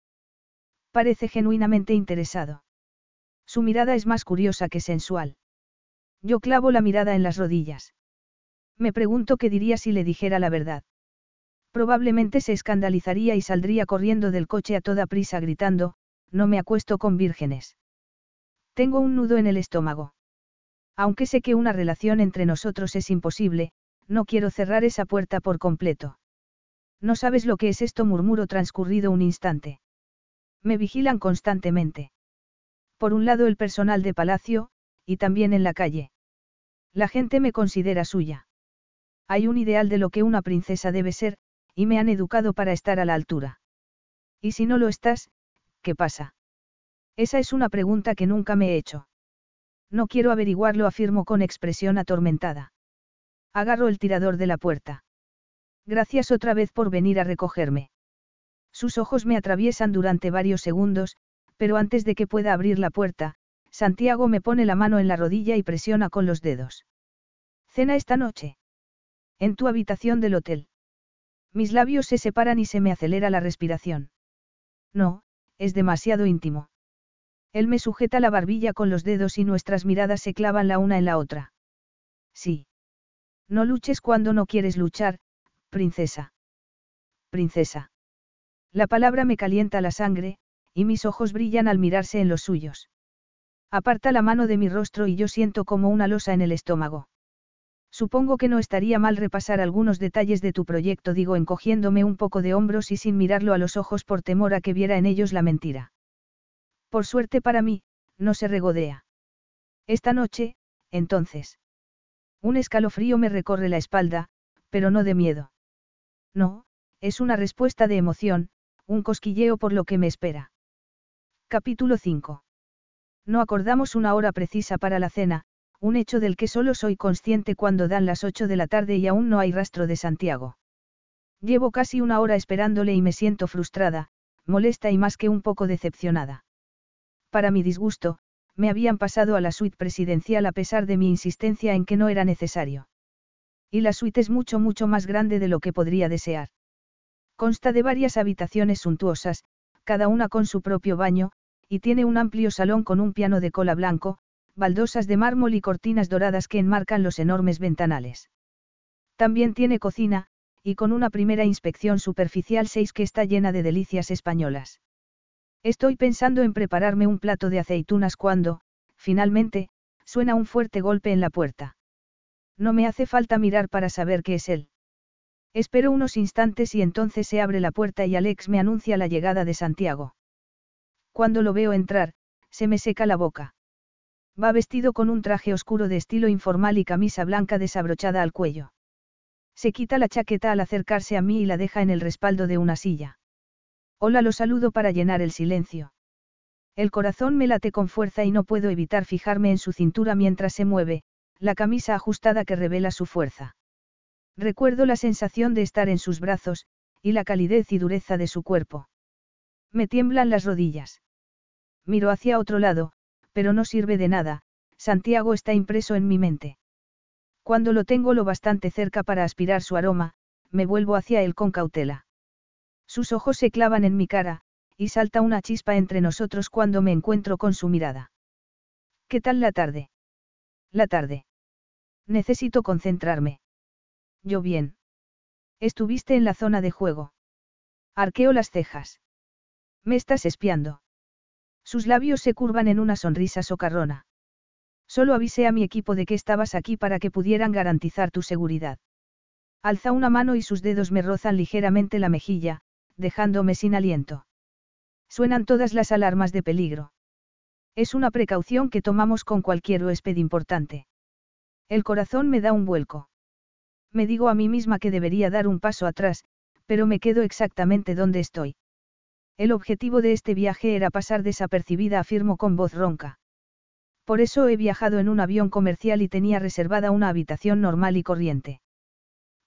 Parece genuinamente interesado. Su mirada es más curiosa que sensual. Yo clavo la mirada en las rodillas. Me pregunto qué diría si le dijera la verdad. Probablemente se escandalizaría y saldría corriendo del coche a toda prisa gritando, no me acuesto con vírgenes. Tengo un nudo en el estómago. Aunque sé que una relación entre nosotros es imposible, no quiero cerrar esa puerta por completo. No sabes lo que es esto, murmuro transcurrido un instante. Me vigilan constantemente. Por un lado el personal de palacio, y también en la calle. La gente me considera suya. Hay un ideal de lo que una princesa debe ser, y me han educado para estar a la altura. Y si no lo estás, ¿qué pasa? Esa es una pregunta que nunca me he hecho. No quiero averiguarlo, afirmo con expresión atormentada. Agarro el tirador de la puerta. Gracias otra vez por venir a recogerme. Sus ojos me atraviesan durante varios segundos, pero antes de que pueda abrir la puerta, Santiago me pone la mano en la rodilla y presiona con los dedos. Cena esta noche. En tu habitación del hotel. Mis labios se separan y se me acelera la respiración. No, es demasiado íntimo. Él me sujeta la barbilla con los dedos y nuestras miradas se clavan la una en la otra. Sí. No luches cuando no quieres luchar, princesa. Princesa. La palabra me calienta la sangre, y mis ojos brillan al mirarse en los suyos. Aparta la mano de mi rostro y yo siento como una losa en el estómago. Supongo que no estaría mal repasar algunos detalles de tu proyecto, digo encogiéndome un poco de hombros y sin mirarlo a los ojos por temor a que viera en ellos la mentira. Por suerte para mí, no se regodea. Esta noche, entonces. Un escalofrío me recorre la espalda, pero no de miedo. No, es una respuesta de emoción, un cosquilleo por lo que me espera. Capítulo 5. No acordamos una hora precisa para la cena, un hecho del que solo soy consciente cuando dan las 8 de la tarde y aún no hay rastro de Santiago. Llevo casi una hora esperándole y me siento frustrada, molesta y más que un poco decepcionada. Para mi disgusto, me habían pasado a la suite presidencial a pesar de mi insistencia en que no era necesario. Y la suite es mucho mucho más grande de lo que podría desear. Consta de varias habitaciones suntuosas, cada una con su propio baño, y tiene un amplio salón con un piano de cola blanco, baldosas de mármol y cortinas doradas que enmarcan los enormes ventanales. También tiene cocina, y con una primera inspección superficial 6 que está llena de delicias españolas. Estoy pensando en prepararme un plato de aceitunas cuando, finalmente, suena un fuerte golpe en la puerta. No me hace falta mirar para saber qué es él. Espero unos instantes y entonces se abre la puerta y Alex me anuncia la llegada de Santiago. Cuando lo veo entrar, se me seca la boca. Va vestido con un traje oscuro de estilo informal y camisa blanca desabrochada al cuello. Se quita la chaqueta al acercarse a mí y la deja en el respaldo de una silla. Hola lo saludo para llenar el silencio. El corazón me late con fuerza y no puedo evitar fijarme en su cintura mientras se mueve, la camisa ajustada que revela su fuerza. Recuerdo la sensación de estar en sus brazos, y la calidez y dureza de su cuerpo. Me tiemblan las rodillas. Miro hacia otro lado, pero no sirve de nada, Santiago está impreso en mi mente. Cuando lo tengo lo bastante cerca para aspirar su aroma, me vuelvo hacia él con cautela. Sus ojos se clavan en mi cara, y salta una chispa entre nosotros cuando me encuentro con su mirada. ¿Qué tal la tarde? La tarde. Necesito concentrarme. Yo bien. Estuviste en la zona de juego. Arqueo las cejas. Me estás espiando. Sus labios se curvan en una sonrisa socarrona. Solo avisé a mi equipo de que estabas aquí para que pudieran garantizar tu seguridad. Alza una mano y sus dedos me rozan ligeramente la mejilla, dejándome sin aliento. Suenan todas las alarmas de peligro. Es una precaución que tomamos con cualquier huésped importante. El corazón me da un vuelco. Me digo a mí misma que debería dar un paso atrás, pero me quedo exactamente donde estoy. El objetivo de este viaje era pasar desapercibida, afirmo con voz ronca. Por eso he viajado en un avión comercial y tenía reservada una habitación normal y corriente.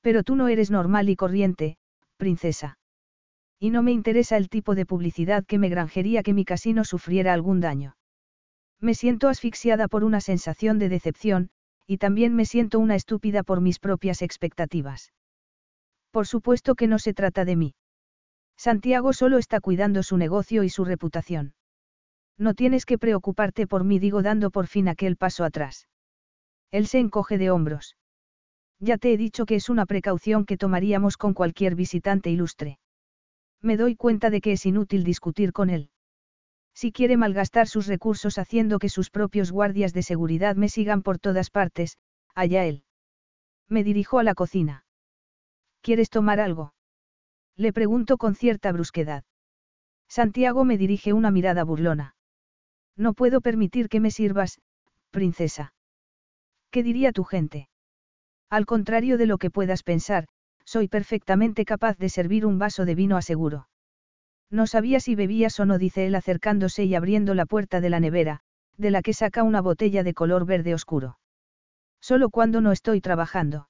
Pero tú no eres normal y corriente, princesa. Y no me interesa el tipo de publicidad que me granjería que mi casino sufriera algún daño. Me siento asfixiada por una sensación de decepción, y también me siento una estúpida por mis propias expectativas. Por supuesto que no se trata de mí. Santiago solo está cuidando su negocio y su reputación. No tienes que preocuparte por mí, digo dando por fin aquel paso atrás. Él se encoge de hombros. Ya te he dicho que es una precaución que tomaríamos con cualquier visitante ilustre. Me doy cuenta de que es inútil discutir con él. Si quiere malgastar sus recursos haciendo que sus propios guardias de seguridad me sigan por todas partes, allá él. Me dirijo a la cocina. ¿Quieres tomar algo? Le pregunto con cierta brusquedad. Santiago me dirige una mirada burlona. No puedo permitir que me sirvas, princesa. ¿Qué diría tu gente? Al contrario de lo que puedas pensar, soy perfectamente capaz de servir un vaso de vino aseguro. No sabía si bebías o no, dice él acercándose y abriendo la puerta de la nevera, de la que saca una botella de color verde oscuro. Solo cuando no estoy trabajando.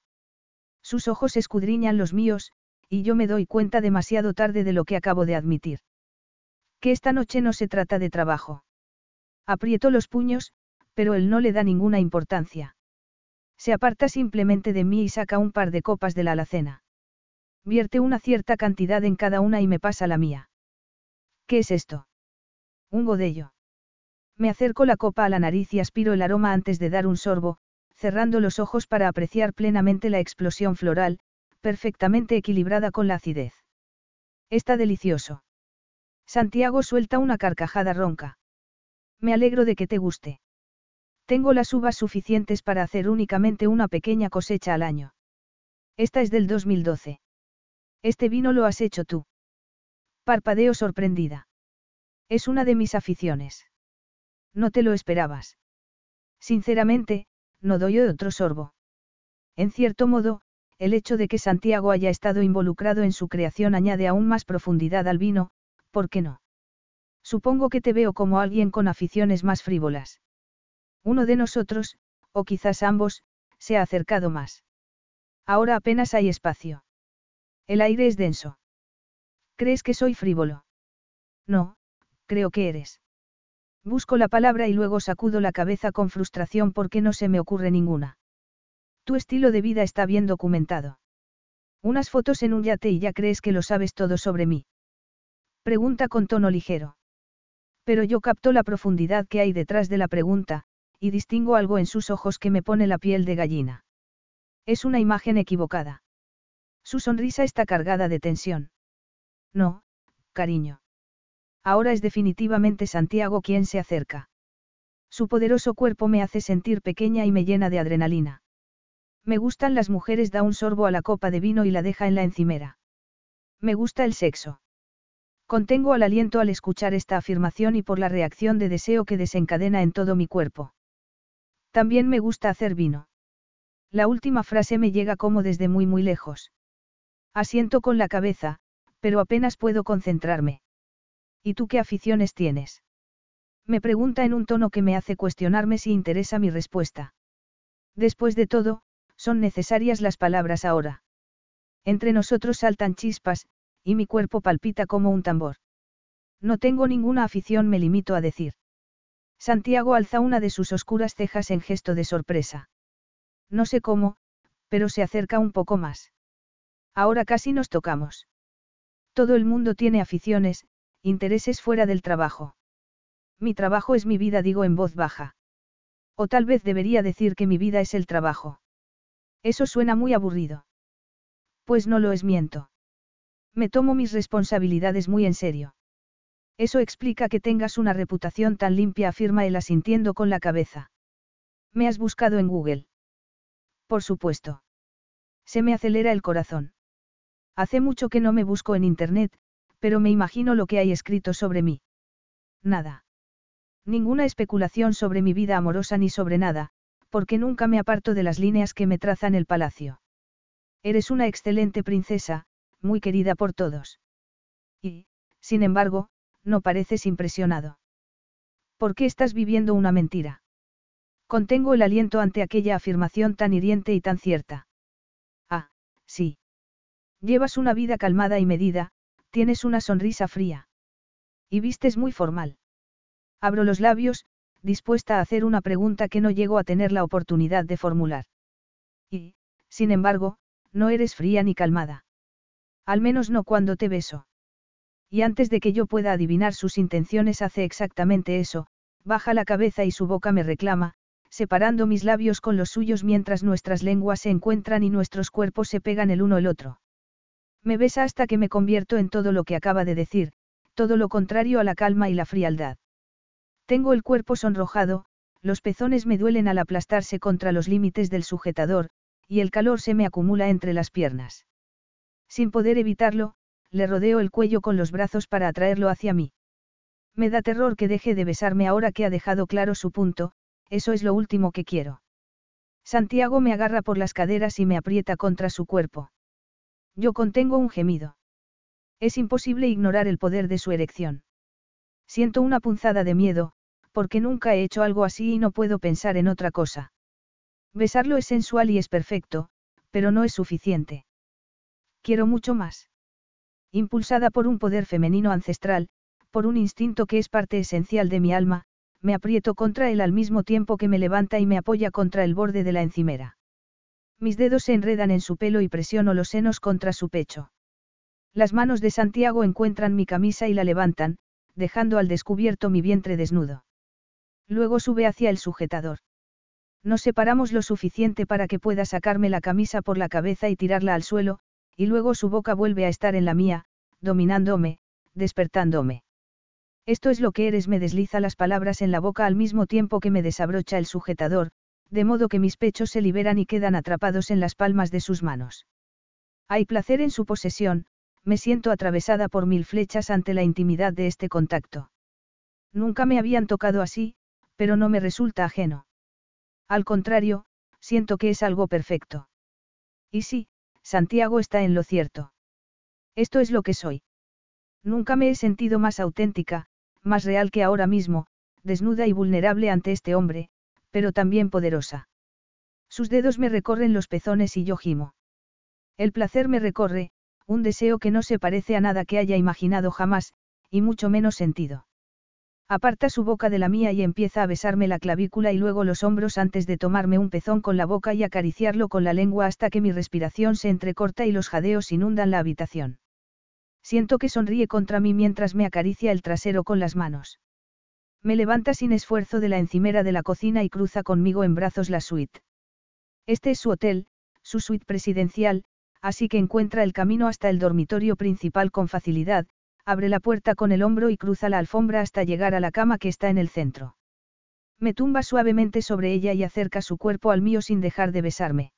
Sus ojos escudriñan los míos, y yo me doy cuenta demasiado tarde de lo que acabo de admitir. Que esta noche no se trata de trabajo. Aprieto los puños, pero él no le da ninguna importancia. Se aparta simplemente de mí y saca un par de copas de la alacena. Vierte una cierta cantidad en cada una y me pasa la mía. ¿Qué es esto? Un godello. Me acerco la copa a la nariz y aspiro el aroma antes de dar un sorbo, cerrando los ojos para apreciar plenamente la explosión floral, perfectamente equilibrada con la acidez. Está delicioso. Santiago suelta una carcajada ronca. Me alegro de que te guste. Tengo las uvas suficientes para hacer únicamente una pequeña cosecha al año. Esta es del 2012. Este vino lo has hecho tú. Parpadeo sorprendida. Es una de mis aficiones. No te lo esperabas. Sinceramente, no doy otro sorbo. En cierto modo, el hecho de que Santiago haya estado involucrado en su creación añade aún más profundidad al vino, ¿por qué no? Supongo que te veo como alguien con aficiones más frívolas. Uno de nosotros, o quizás ambos, se ha acercado más. Ahora apenas hay espacio. El aire es denso. ¿Crees que soy frívolo? No, creo que eres. Busco la palabra y luego sacudo la cabeza con frustración porque no se me ocurre ninguna. Tu estilo de vida está bien documentado. Unas fotos en un yate y ya crees que lo sabes todo sobre mí. Pregunta con tono ligero. Pero yo capto la profundidad que hay detrás de la pregunta, y distingo algo en sus ojos que me pone la piel de gallina. Es una imagen equivocada. Su sonrisa está cargada de tensión. No, cariño. Ahora es definitivamente Santiago quien se acerca. Su poderoso cuerpo me hace sentir pequeña y me llena de adrenalina. Me gustan las mujeres, da un sorbo a la copa de vino y la deja en la encimera. Me gusta el sexo. Contengo al aliento al escuchar esta afirmación y por la reacción de deseo que desencadena en todo mi cuerpo. También me gusta hacer vino. La última frase me llega como desde muy muy lejos. Asiento con la cabeza, pero apenas puedo concentrarme. ¿Y tú qué aficiones tienes? Me pregunta en un tono que me hace cuestionarme si interesa mi respuesta. Después de todo, son necesarias las palabras ahora. Entre nosotros saltan chispas, y mi cuerpo palpita como un tambor. No tengo ninguna afición, me limito a decir. Santiago alza una de sus oscuras cejas en gesto de sorpresa. No sé cómo, pero se acerca un poco más. Ahora casi nos tocamos. Todo el mundo tiene aficiones, intereses fuera del trabajo. Mi trabajo es mi vida, digo en voz baja. O tal vez debería decir que mi vida es el trabajo. Eso suena muy aburrido. Pues no lo es miento. Me tomo mis responsabilidades muy en serio. Eso explica que tengas una reputación tan limpia, afirma él asintiendo con la cabeza. ¿Me has buscado en Google? Por supuesto. Se me acelera el corazón. Hace mucho que no me busco en Internet, pero me imagino lo que hay escrito sobre mí. Nada. Ninguna especulación sobre mi vida amorosa ni sobre nada, porque nunca me aparto de las líneas que me trazan el palacio. Eres una excelente princesa, muy querida por todos. Y, sin embargo, no pareces impresionado. ¿Por qué estás viviendo una mentira? Contengo el aliento ante aquella afirmación tan hiriente y tan cierta. Ah, sí. Llevas una vida calmada y medida, Tienes una sonrisa fría. Y vistes muy formal. Abro los labios, dispuesta a hacer una pregunta que no llego a tener la oportunidad de formular. Y, sin embargo, no eres fría ni calmada. Al menos no cuando te beso. Y antes de que yo pueda adivinar sus intenciones hace exactamente eso, baja la cabeza y su boca me reclama, separando mis labios con los suyos mientras nuestras lenguas se encuentran y nuestros cuerpos se pegan el uno el otro. Me besa hasta que me convierto en todo lo que acaba de decir, todo lo contrario a la calma y la frialdad. Tengo el cuerpo sonrojado, los pezones me duelen al aplastarse contra los límites del sujetador, y el calor se me acumula entre las piernas. Sin poder evitarlo, le rodeo el cuello con los brazos para atraerlo hacia mí. Me da terror que deje de besarme ahora que ha dejado claro su punto, eso es lo último que quiero. Santiago me agarra por las caderas y me aprieta contra su cuerpo. Yo contengo un gemido. Es imposible ignorar el poder de su erección. Siento una punzada de miedo, porque nunca he hecho algo así y no puedo pensar en otra cosa. Besarlo es sensual y es perfecto, pero no es suficiente. Quiero mucho más. Impulsada por un poder femenino ancestral, por un instinto que es parte esencial de mi alma, me aprieto contra él al mismo tiempo que me levanta y me apoya contra el borde de la encimera. Mis dedos se enredan en su pelo y presiono los senos contra su pecho. Las manos de Santiago encuentran mi camisa y la levantan, dejando al descubierto mi vientre desnudo. Luego sube hacia el sujetador. Nos separamos lo suficiente para que pueda sacarme la camisa por la cabeza y tirarla al suelo, y luego su boca vuelve a estar en la mía, dominándome, despertándome. Esto es lo que eres, me desliza las palabras en la boca al mismo tiempo que me desabrocha el sujetador, de modo que mis pechos se liberan y quedan atrapados en las palmas de sus manos. Hay placer en su posesión, me siento atravesada por mil flechas ante la intimidad de este contacto. Nunca me habían tocado así, pero no me resulta ajeno. Al contrario, siento que es algo perfecto. Y sí, Santiago está en lo cierto. Esto es lo que soy. Nunca me he sentido más auténtica, más real que ahora mismo, desnuda y vulnerable ante este hombre, pero también poderosa. Sus dedos me recorren los pezones y yo gimo. El placer me recorre, un deseo que no se parece a nada que haya imaginado jamás, y mucho menos sentido. Aparta su boca de la mía y empieza a besarme la clavícula y luego los hombros antes de tomarme un pezón con la boca y acariciarlo con la lengua hasta que mi respiración se entrecorta y los jadeos inundan la habitación. Siento que sonríe contra mí mientras me acaricia el trasero con las manos. Me levanta sin esfuerzo de la encimera de la cocina y cruza conmigo en brazos la suite. Este es su hotel, su suite presidencial, así que encuentra el camino hasta el dormitorio principal con facilidad, abre la puerta con el hombro y cruza la alfombra hasta llegar a la cama que está en el centro. Me tumba suavemente sobre ella y acerca su cuerpo al mío sin dejar de besarme.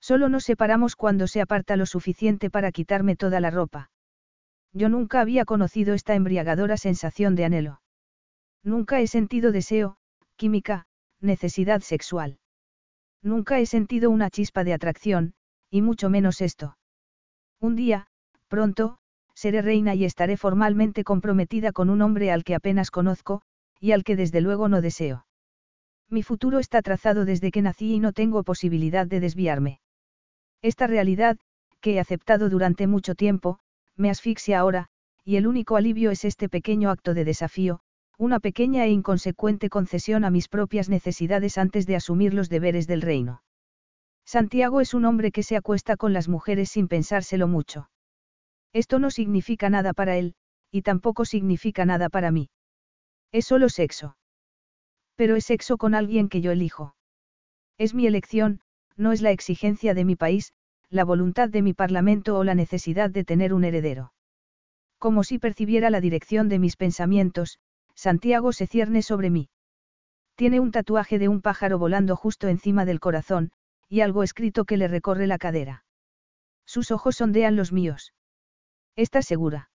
Solo nos separamos cuando se aparta lo suficiente para quitarme toda la ropa. Yo nunca había conocido esta embriagadora sensación de anhelo. Nunca he sentido deseo, química, necesidad sexual. Nunca he sentido una chispa de atracción, y mucho menos esto. Un día, pronto, seré reina y estaré formalmente comprometida con un hombre al que apenas conozco, y al que desde luego no deseo. Mi futuro está trazado desde que nací y no tengo posibilidad de desviarme. Esta realidad, que he aceptado durante mucho tiempo, me asfixia ahora, y el único alivio es este pequeño acto de desafío, una pequeña e inconsecuente concesión a mis propias necesidades antes de asumir los deberes del reino. Santiago es un hombre que se acuesta con las mujeres sin pensárselo mucho. Esto no significa nada para él, y tampoco significa nada para mí. Es solo sexo. Pero es sexo con alguien que yo elijo. Es mi elección, no es la exigencia de mi país, la voluntad de mi parlamento o la necesidad de tener un heredero. Como si percibiera la dirección de mis pensamientos, Santiago se cierne sobre mí. Tiene un tatuaje de un pájaro volando justo encima del corazón, y algo escrito que le recorre la cadera. Sus ojos sondean los míos. ¿Estás segura?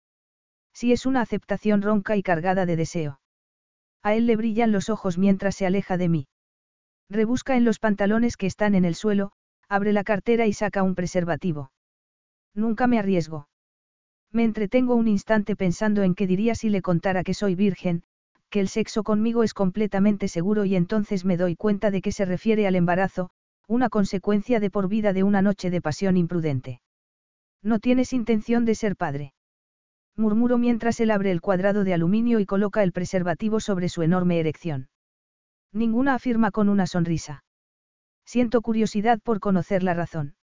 Si es una aceptación ronca y cargada de deseo. A él le brillan los ojos mientras se aleja de mí. Rebusca en los pantalones que están en el suelo, abre la cartera y saca un preservativo. Nunca me arriesgo. Me entretengo un instante pensando en qué diría si le contara que soy virgen, que el sexo conmigo es completamente seguro y entonces me doy cuenta de que se refiere al embarazo, una consecuencia de por vida de una noche de pasión imprudente. No tienes intención de ser padre. Murmuro mientras él abre el cuadrado de aluminio y coloca el preservativo sobre su enorme erección. Ninguna afirma con una sonrisa. Siento curiosidad por conocer la razón.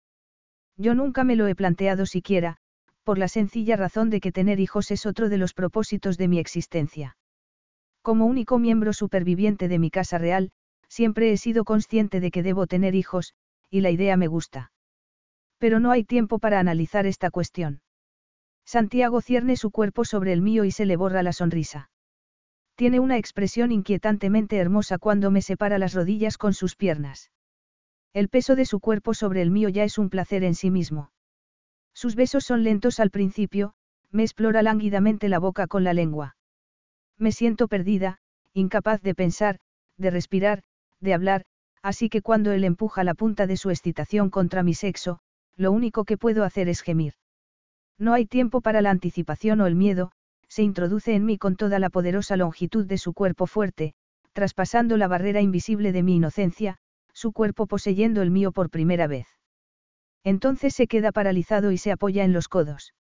Yo nunca me lo he planteado siquiera, por la sencilla razón de que tener hijos es otro de los propósitos de mi existencia. Como único miembro superviviente de mi casa real, siempre he sido consciente de que debo tener hijos, y la idea me gusta. Pero no hay tiempo para analizar esta cuestión. Santiago cierne su cuerpo sobre el mío y se le borra la sonrisa. Tiene una expresión inquietantemente hermosa cuando me separa las rodillas con sus piernas. El peso de su cuerpo sobre el mío ya es un placer en sí mismo. Sus besos son lentos al principio, me explora lánguidamente la boca con la lengua. Me siento perdida, incapaz de pensar, de respirar, de hablar, así que cuando él empuja la punta de su excitación contra mi sexo, lo único que puedo hacer es gemir. No hay tiempo para la anticipación o el miedo, se introduce en mí con toda la poderosa longitud de su cuerpo fuerte, traspasando la barrera invisible de mi inocencia, su cuerpo poseyendo el mío por primera vez. Entonces se queda paralizado y se apoya en los codos.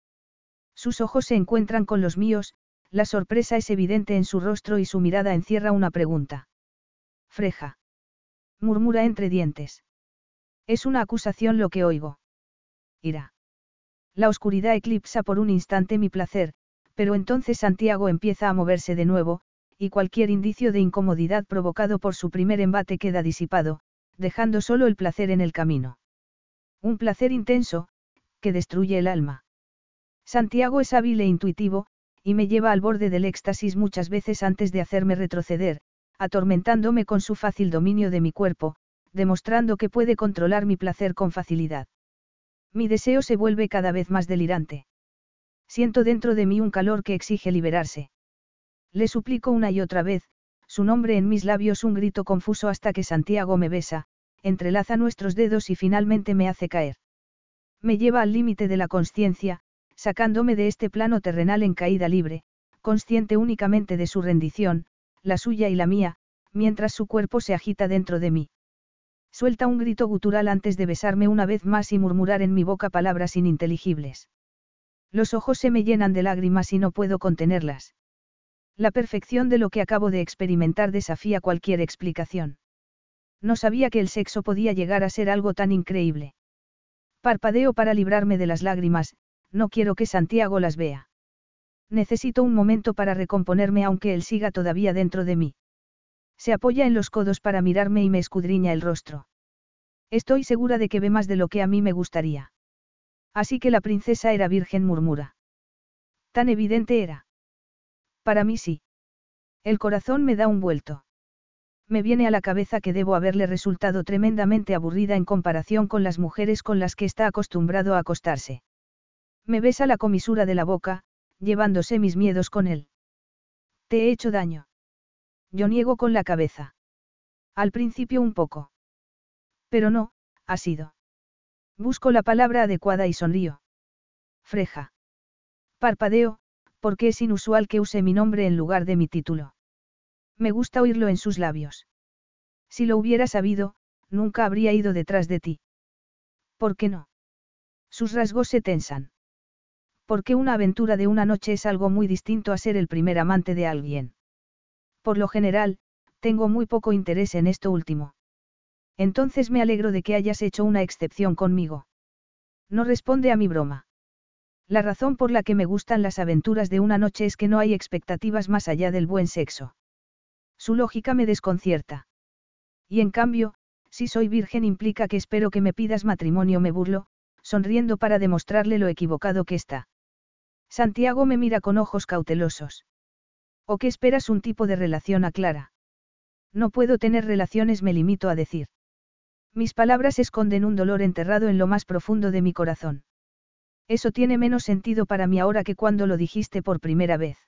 Sus ojos se encuentran con los míos, la sorpresa es evidente en su rostro y su mirada encierra una pregunta. Freja. Murmura entre dientes. Es una acusación lo que oigo. Ira. La oscuridad eclipsa por un instante mi placer, pero entonces Santiago empieza a moverse de nuevo, y cualquier indicio de incomodidad provocado por su primer embate queda disipado, dejando solo el placer en el camino. Un placer intenso, que destruye el alma. Santiago es hábil e intuitivo, y me lleva al borde del éxtasis muchas veces antes de hacerme retroceder, atormentándome con su fácil dominio de mi cuerpo, demostrando que puede controlar mi placer con facilidad. Mi deseo se vuelve cada vez más delirante. Siento dentro de mí un calor que exige liberarse. Le suplico una y otra vez, su nombre en mis labios un grito confuso hasta que Santiago me besa, entrelaza nuestros dedos y finalmente me hace caer. Me lleva al límite de la conciencia, sacándome de este plano terrenal en caída libre, consciente únicamente de su rendición, la suya y la mía, mientras su cuerpo se agita dentro de mí. Suelta un grito gutural antes de besarme una vez más y murmurar en mi boca palabras ininteligibles. Los ojos se me llenan de lágrimas y no puedo contenerlas. La perfección de lo que acabo de experimentar desafía cualquier explicación. No sabía que el sexo podía llegar a ser algo tan increíble. Parpadeo para librarme de las lágrimas, no quiero que Santiago las vea. Necesito un momento para recomponerme aunque él siga todavía dentro de mí. Se apoya en los codos para mirarme y me escudriña el rostro. Estoy segura de que ve más de lo que a mí me gustaría. Así que la princesa era virgen murmura. Tan evidente era. Para mí sí. El corazón me da un vuelto. Me viene a la cabeza que debo haberle resultado tremendamente aburrida en comparación con las mujeres con las que está acostumbrado a acostarse. Me besa la comisura de la boca, llevándose mis miedos con él. Te he hecho daño. Yo niego con la cabeza. Al principio un poco. Pero no, ha sido. Busco la palabra adecuada y sonrío. Freja. Parpadeo, porque es inusual que use mi nombre en lugar de mi título. Me gusta oírlo en sus labios. Si lo hubiera sabido, nunca habría ido detrás de ti. ¿Por qué no? Sus rasgos se tensan porque una aventura de una noche es algo muy distinto a ser el primer amante de alguien. Por lo general, tengo muy poco interés en esto último. Entonces me alegro de que hayas hecho una excepción conmigo. No responde a mi broma. La razón por la que me gustan las aventuras de una noche es que no hay expectativas más allá del buen sexo. Su lógica me desconcierta. Y en cambio, si soy virgen implica que espero que me pidas matrimonio, me burlo, sonriendo para demostrarle lo equivocado que está. Santiago me mira con ojos cautelosos. ¿O qué esperas un tipo de relación a Clara? No puedo tener relaciones, me limito a decir. Mis palabras esconden un dolor enterrado en lo más profundo de mi corazón. Eso tiene menos sentido para mí ahora que cuando lo dijiste por primera vez.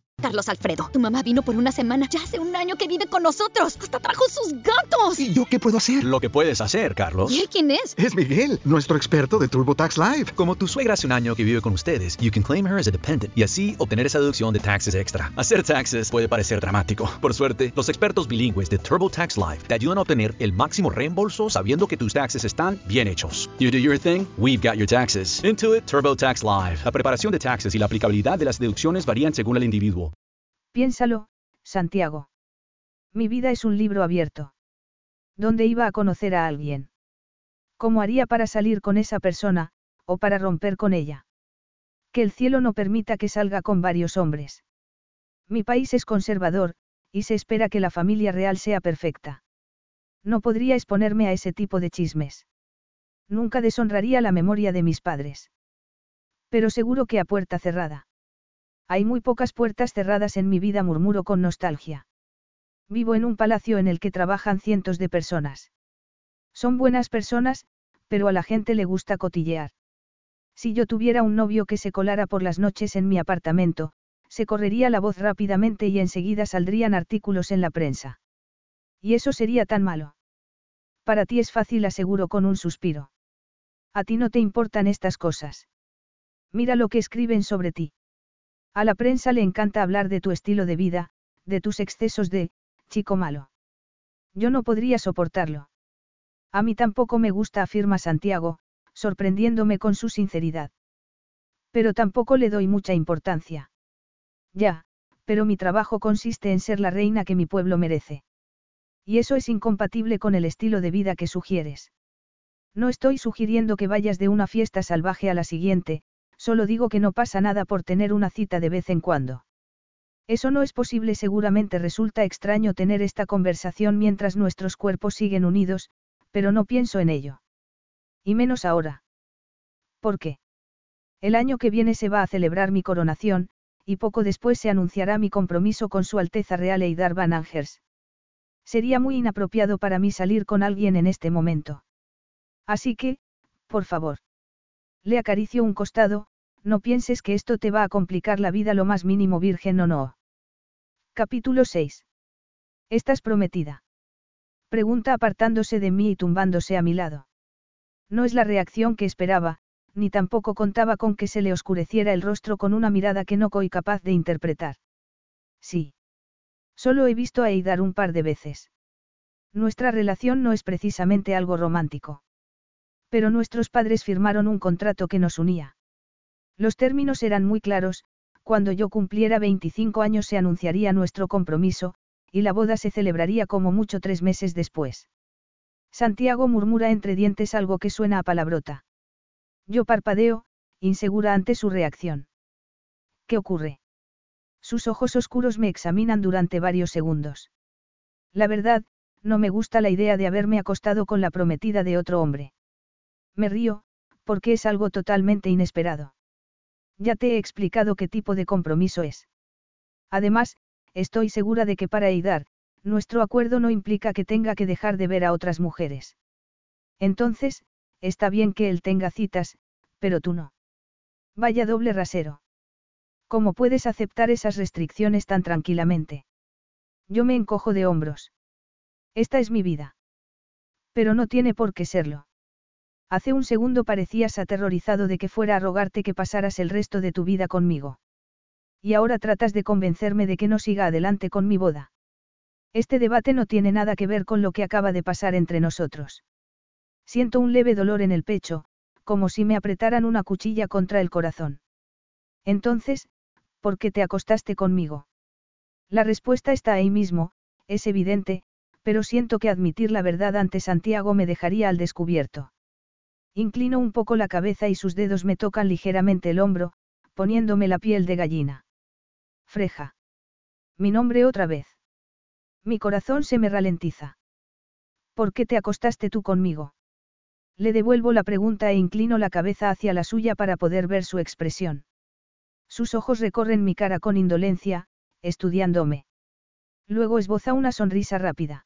Carlos Alfredo, tu mamá vino por una semana. Ya hace un año que vive con nosotros. Hasta trajo sus gatos. ¿Y yo qué puedo hacer? Lo que puedes hacer, Carlos. ¿Y él quién es? Es Miguel, nuestro experto de TurboTax Live. Como tu suegra hace un año que vive con ustedes, you can claim her as a dependent y así obtener esa deducción de taxes extra. Hacer taxes puede parecer dramático. Por suerte, los expertos bilingües de TurboTax Live te ayudan a obtener el máximo reembolso sabiendo que tus taxes están bien hechos. You do your thing, we've got your taxes. Intuit TurboTax Live. La preparación de taxes y la aplicabilidad de las deducciones varían según el individuo. Piénsalo, Santiago. Mi vida es un libro abierto. ¿Dónde iba a conocer a alguien? ¿Cómo haría para salir con esa persona, o para romper con ella? Que el cielo no permita que salga con varios hombres. Mi país es conservador, y se espera que la familia real sea perfecta. No podría exponerme a ese tipo de chismes. Nunca deshonraría la memoria de mis padres. Pero seguro que a puerta cerrada. Hay muy pocas puertas cerradas en mi vida, murmuro con nostalgia. Vivo en un palacio en el que trabajan cientos de personas. Son buenas personas, pero a la gente le gusta cotillear. Si yo tuviera un novio que se colara por las noches en mi apartamento, se correría la voz rápidamente y enseguida saldrían artículos en la prensa. Y eso sería tan malo. Para ti es fácil, aseguro con un suspiro. A ti no te importan estas cosas. Mira lo que escriben sobre ti. A la prensa le encanta hablar de tu estilo de vida, de tus excesos de, chico malo. Yo no podría soportarlo. A mí tampoco me gusta, afirma Santiago, sorprendiéndome con su sinceridad. Pero tampoco le doy mucha importancia. Ya, pero mi trabajo consiste en ser la reina que mi pueblo merece. Y eso es incompatible con el estilo de vida que sugieres. No estoy sugiriendo que vayas de una fiesta salvaje a la siguiente, solo digo que no pasa nada por tener una cita de vez en cuando. Eso no es posible, seguramente resulta extraño tener esta conversación mientras nuestros cuerpos siguen unidos, pero no pienso en ello. Y menos ahora. ¿Por qué? El año que viene se va a celebrar mi coronación, y poco después se anunciará mi compromiso con Su Alteza Real Eidar Van Angers. Sería muy inapropiado para mí salir con alguien en este momento. Así que, por favor. Le acaricio un costado, no pienses que esto te va a complicar la vida lo más mínimo virgen o no. Capítulo 6. ¿Estás prometida? Pregunta apartándose de mí y tumbándose a mi lado. No es la reacción que esperaba, ni tampoco contaba con que se le oscureciera el rostro con una mirada que no coy capaz de interpretar. Sí. Solo he visto a Eidar un par de veces. Nuestra relación no es precisamente algo romántico. Pero nuestros padres firmaron un contrato que nos unía. Los términos eran muy claros, cuando yo cumpliera 25 años se anunciaría nuestro compromiso, y la boda se celebraría como mucho tres meses después. Santiago murmura entre dientes algo que suena a palabrota. Yo parpadeo, insegura ante su reacción. ¿Qué ocurre? Sus ojos oscuros me examinan durante varios segundos. La verdad, no me gusta la idea de haberme acostado con la prometida de otro hombre. Me río, porque es algo totalmente inesperado. Ya te he explicado qué tipo de compromiso es. Además, estoy segura de que para Eidar, nuestro acuerdo no implica que tenga que dejar de ver a otras mujeres. Entonces, está bien que él tenga citas, pero tú no. Vaya doble rasero. ¿Cómo puedes aceptar esas restricciones tan tranquilamente? Yo me encojo de hombros. Esta es mi vida. Pero no tiene por qué serlo. Hace un segundo parecías aterrorizado de que fuera a rogarte que pasaras el resto de tu vida conmigo. Y ahora tratas de convencerme de que no siga adelante con mi boda. Este debate no tiene nada que ver con lo que acaba de pasar entre nosotros. Siento un leve dolor en el pecho, como si me apretaran una cuchilla contra el corazón. Entonces, ¿por qué te acostaste conmigo? La respuesta está ahí mismo, es evidente, pero siento que admitir la verdad ante Santiago me dejaría al descubierto. Inclino un poco la cabeza y sus dedos me tocan ligeramente el hombro, poniéndome la piel de gallina. Freja. Mi nombre otra vez. Mi corazón se me ralentiza. ¿Por qué te acostaste tú conmigo? Le devuelvo la pregunta e inclino la cabeza hacia la suya para poder ver su expresión. Sus ojos recorren mi cara con indolencia, estudiándome. Luego esboza una sonrisa rápida.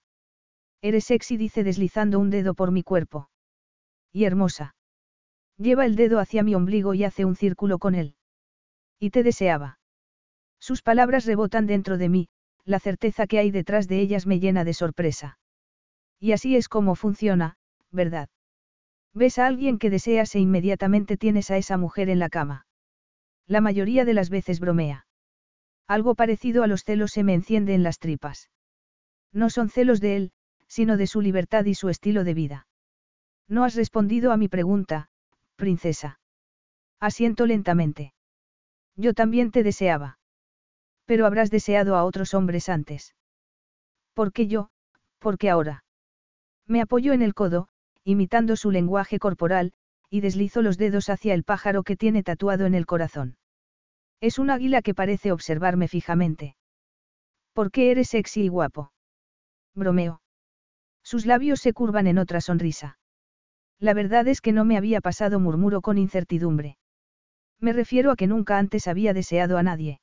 Eres sexy, dice deslizando un dedo por mi cuerpo. Y hermosa. Lleva el dedo hacia mi ombligo y hace un círculo con él. Y te deseaba. Sus palabras rebotan dentro de mí, la certeza que hay detrás de ellas me llena de sorpresa. Y así es como funciona, ¿verdad? Ves a alguien que deseas e inmediatamente tienes a esa mujer en la cama. La mayoría de las veces bromea. Algo parecido a los celos se me enciende en las tripas. No son celos de él, sino de su libertad y su estilo de vida. No has respondido a mi pregunta, princesa. Asiento lentamente. Yo también te deseaba. Pero habrás deseado a otros hombres antes. ¿Por qué yo? ¿Por qué ahora? Me apoyo en el codo, imitando su lenguaje corporal, y deslizo los dedos hacia el pájaro que tiene tatuado en el corazón. Es un águila que parece observarme fijamente. ¿Por qué eres sexy y guapo? Bromeo. Sus labios se curvan en otra sonrisa. La verdad es que no me había pasado murmuro con incertidumbre. Me refiero a que nunca antes había deseado a nadie.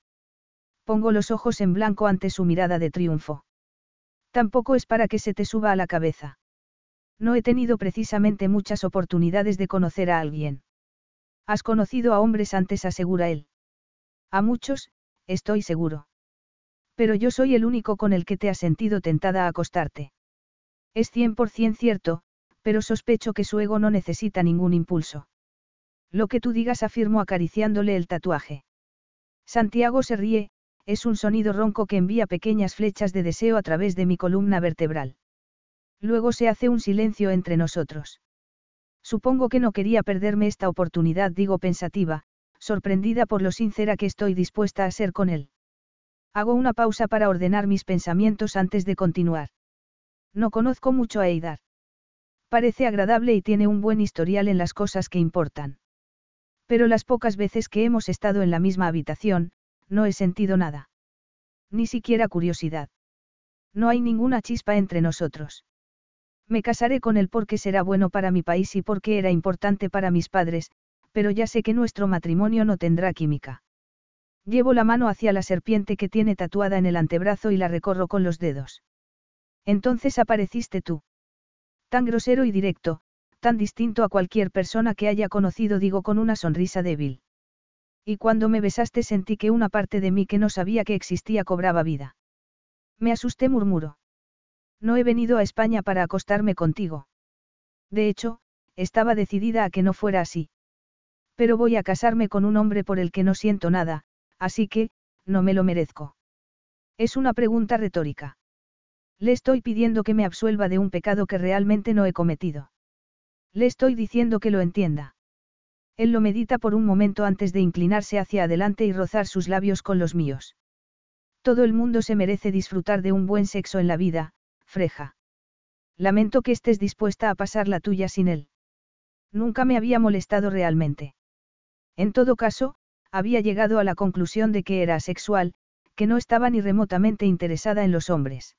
Pongo los ojos en blanco ante su mirada de triunfo. Tampoco es para que se te suba a la cabeza. No he tenido precisamente muchas oportunidades de conocer a alguien. Has conocido a hombres antes, asegura él. A muchos, estoy seguro. Pero yo soy el único con el que te has sentido tentada a acostarte. Es cien por cien cierto, pero sospecho que su ego no necesita ningún impulso. Lo que tú digas afirmo acariciándole el tatuaje. Santiago se ríe, es un sonido ronco que envía pequeñas flechas de deseo a través de mi columna vertebral. Luego se hace un silencio entre nosotros. Supongo que no quería perderme esta oportunidad, digo pensativa, sorprendida por lo sincera que estoy dispuesta a ser con él. Hago una pausa para ordenar mis pensamientos antes de continuar. No conozco mucho a Eidar. Parece agradable y tiene un buen historial en las cosas que importan. Pero las pocas veces que hemos estado en la misma habitación, no he sentido nada. Ni siquiera curiosidad. No hay ninguna chispa entre nosotros. Me casaré con él porque será bueno para mi país y porque era importante para mis padres, pero ya sé que nuestro matrimonio no tendrá química. Llevo la mano hacia la serpiente que tiene tatuada en el antebrazo y la recorro con los dedos. Entonces apareciste tú. Tan grosero y directo, tan distinto a cualquier persona que haya conocido, digo con una sonrisa débil. Y cuando me besaste sentí que una parte de mí que no sabía que existía cobraba vida. Me asusté, murmuró. No he venido a España para acostarme contigo. De hecho, estaba decidida a que no fuera así. Pero voy a casarme con un hombre por el que no siento nada, así que, no me lo merezco. Es una pregunta retórica. Le estoy pidiendo que me absuelva de un pecado que realmente no he cometido. Le estoy diciendo que lo entienda. Él lo medita por un momento antes de inclinarse hacia adelante y rozar sus labios con los míos. Todo el mundo se merece disfrutar de un buen sexo en la vida, Freja. Lamento que estés dispuesta a pasar la tuya sin él. Nunca me había molestado realmente. En todo caso, había llegado a la conclusión de que era asexual, que no estaba ni remotamente interesada en los hombres.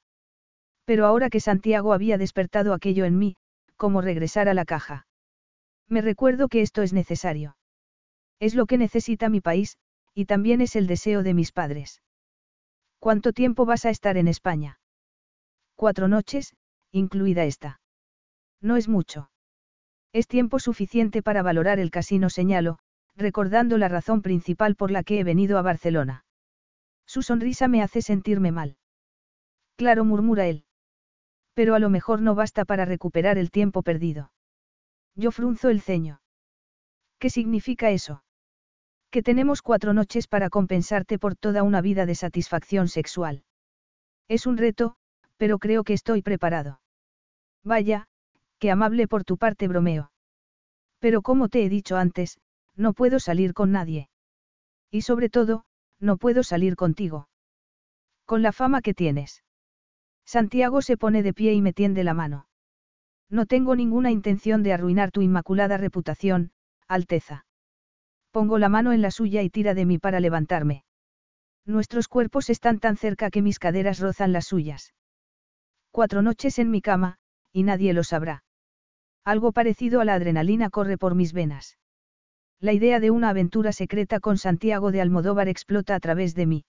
Pero ahora que Santiago había despertado aquello en mí, ¿cómo regresar a la caja? Me recuerdo que esto es necesario. Es lo que necesita mi país, y también es el deseo de mis padres. ¿Cuánto tiempo vas a estar en España? Cuatro noches, incluida esta. No es mucho. Es tiempo suficiente para valorar el casino, señalo, recordando la razón principal por la que he venido a Barcelona. Su sonrisa me hace sentirme mal. Claro, murmura él. Pero a lo mejor no basta para recuperar el tiempo perdido. Yo frunzo el ceño. ¿Qué significa eso? Que tenemos cuatro noches para compensarte por toda una vida de satisfacción sexual. Es un reto, pero creo que estoy preparado. Vaya, qué amable por tu parte, bromeo. Pero como te he dicho antes, no puedo salir con nadie. Y sobre todo, no puedo salir contigo. Con la fama que tienes. Santiago se pone de pie y me tiende la mano. No tengo ninguna intención de arruinar tu inmaculada reputación, Alteza. Pongo la mano en la suya y tira de mí para levantarme. Nuestros cuerpos están tan cerca que mis caderas rozan las suyas. Cuatro noches en mi cama, y nadie lo sabrá. Algo parecido a la adrenalina corre por mis venas. La idea de una aventura secreta con Santiago de Almodóvar explota a través de mí.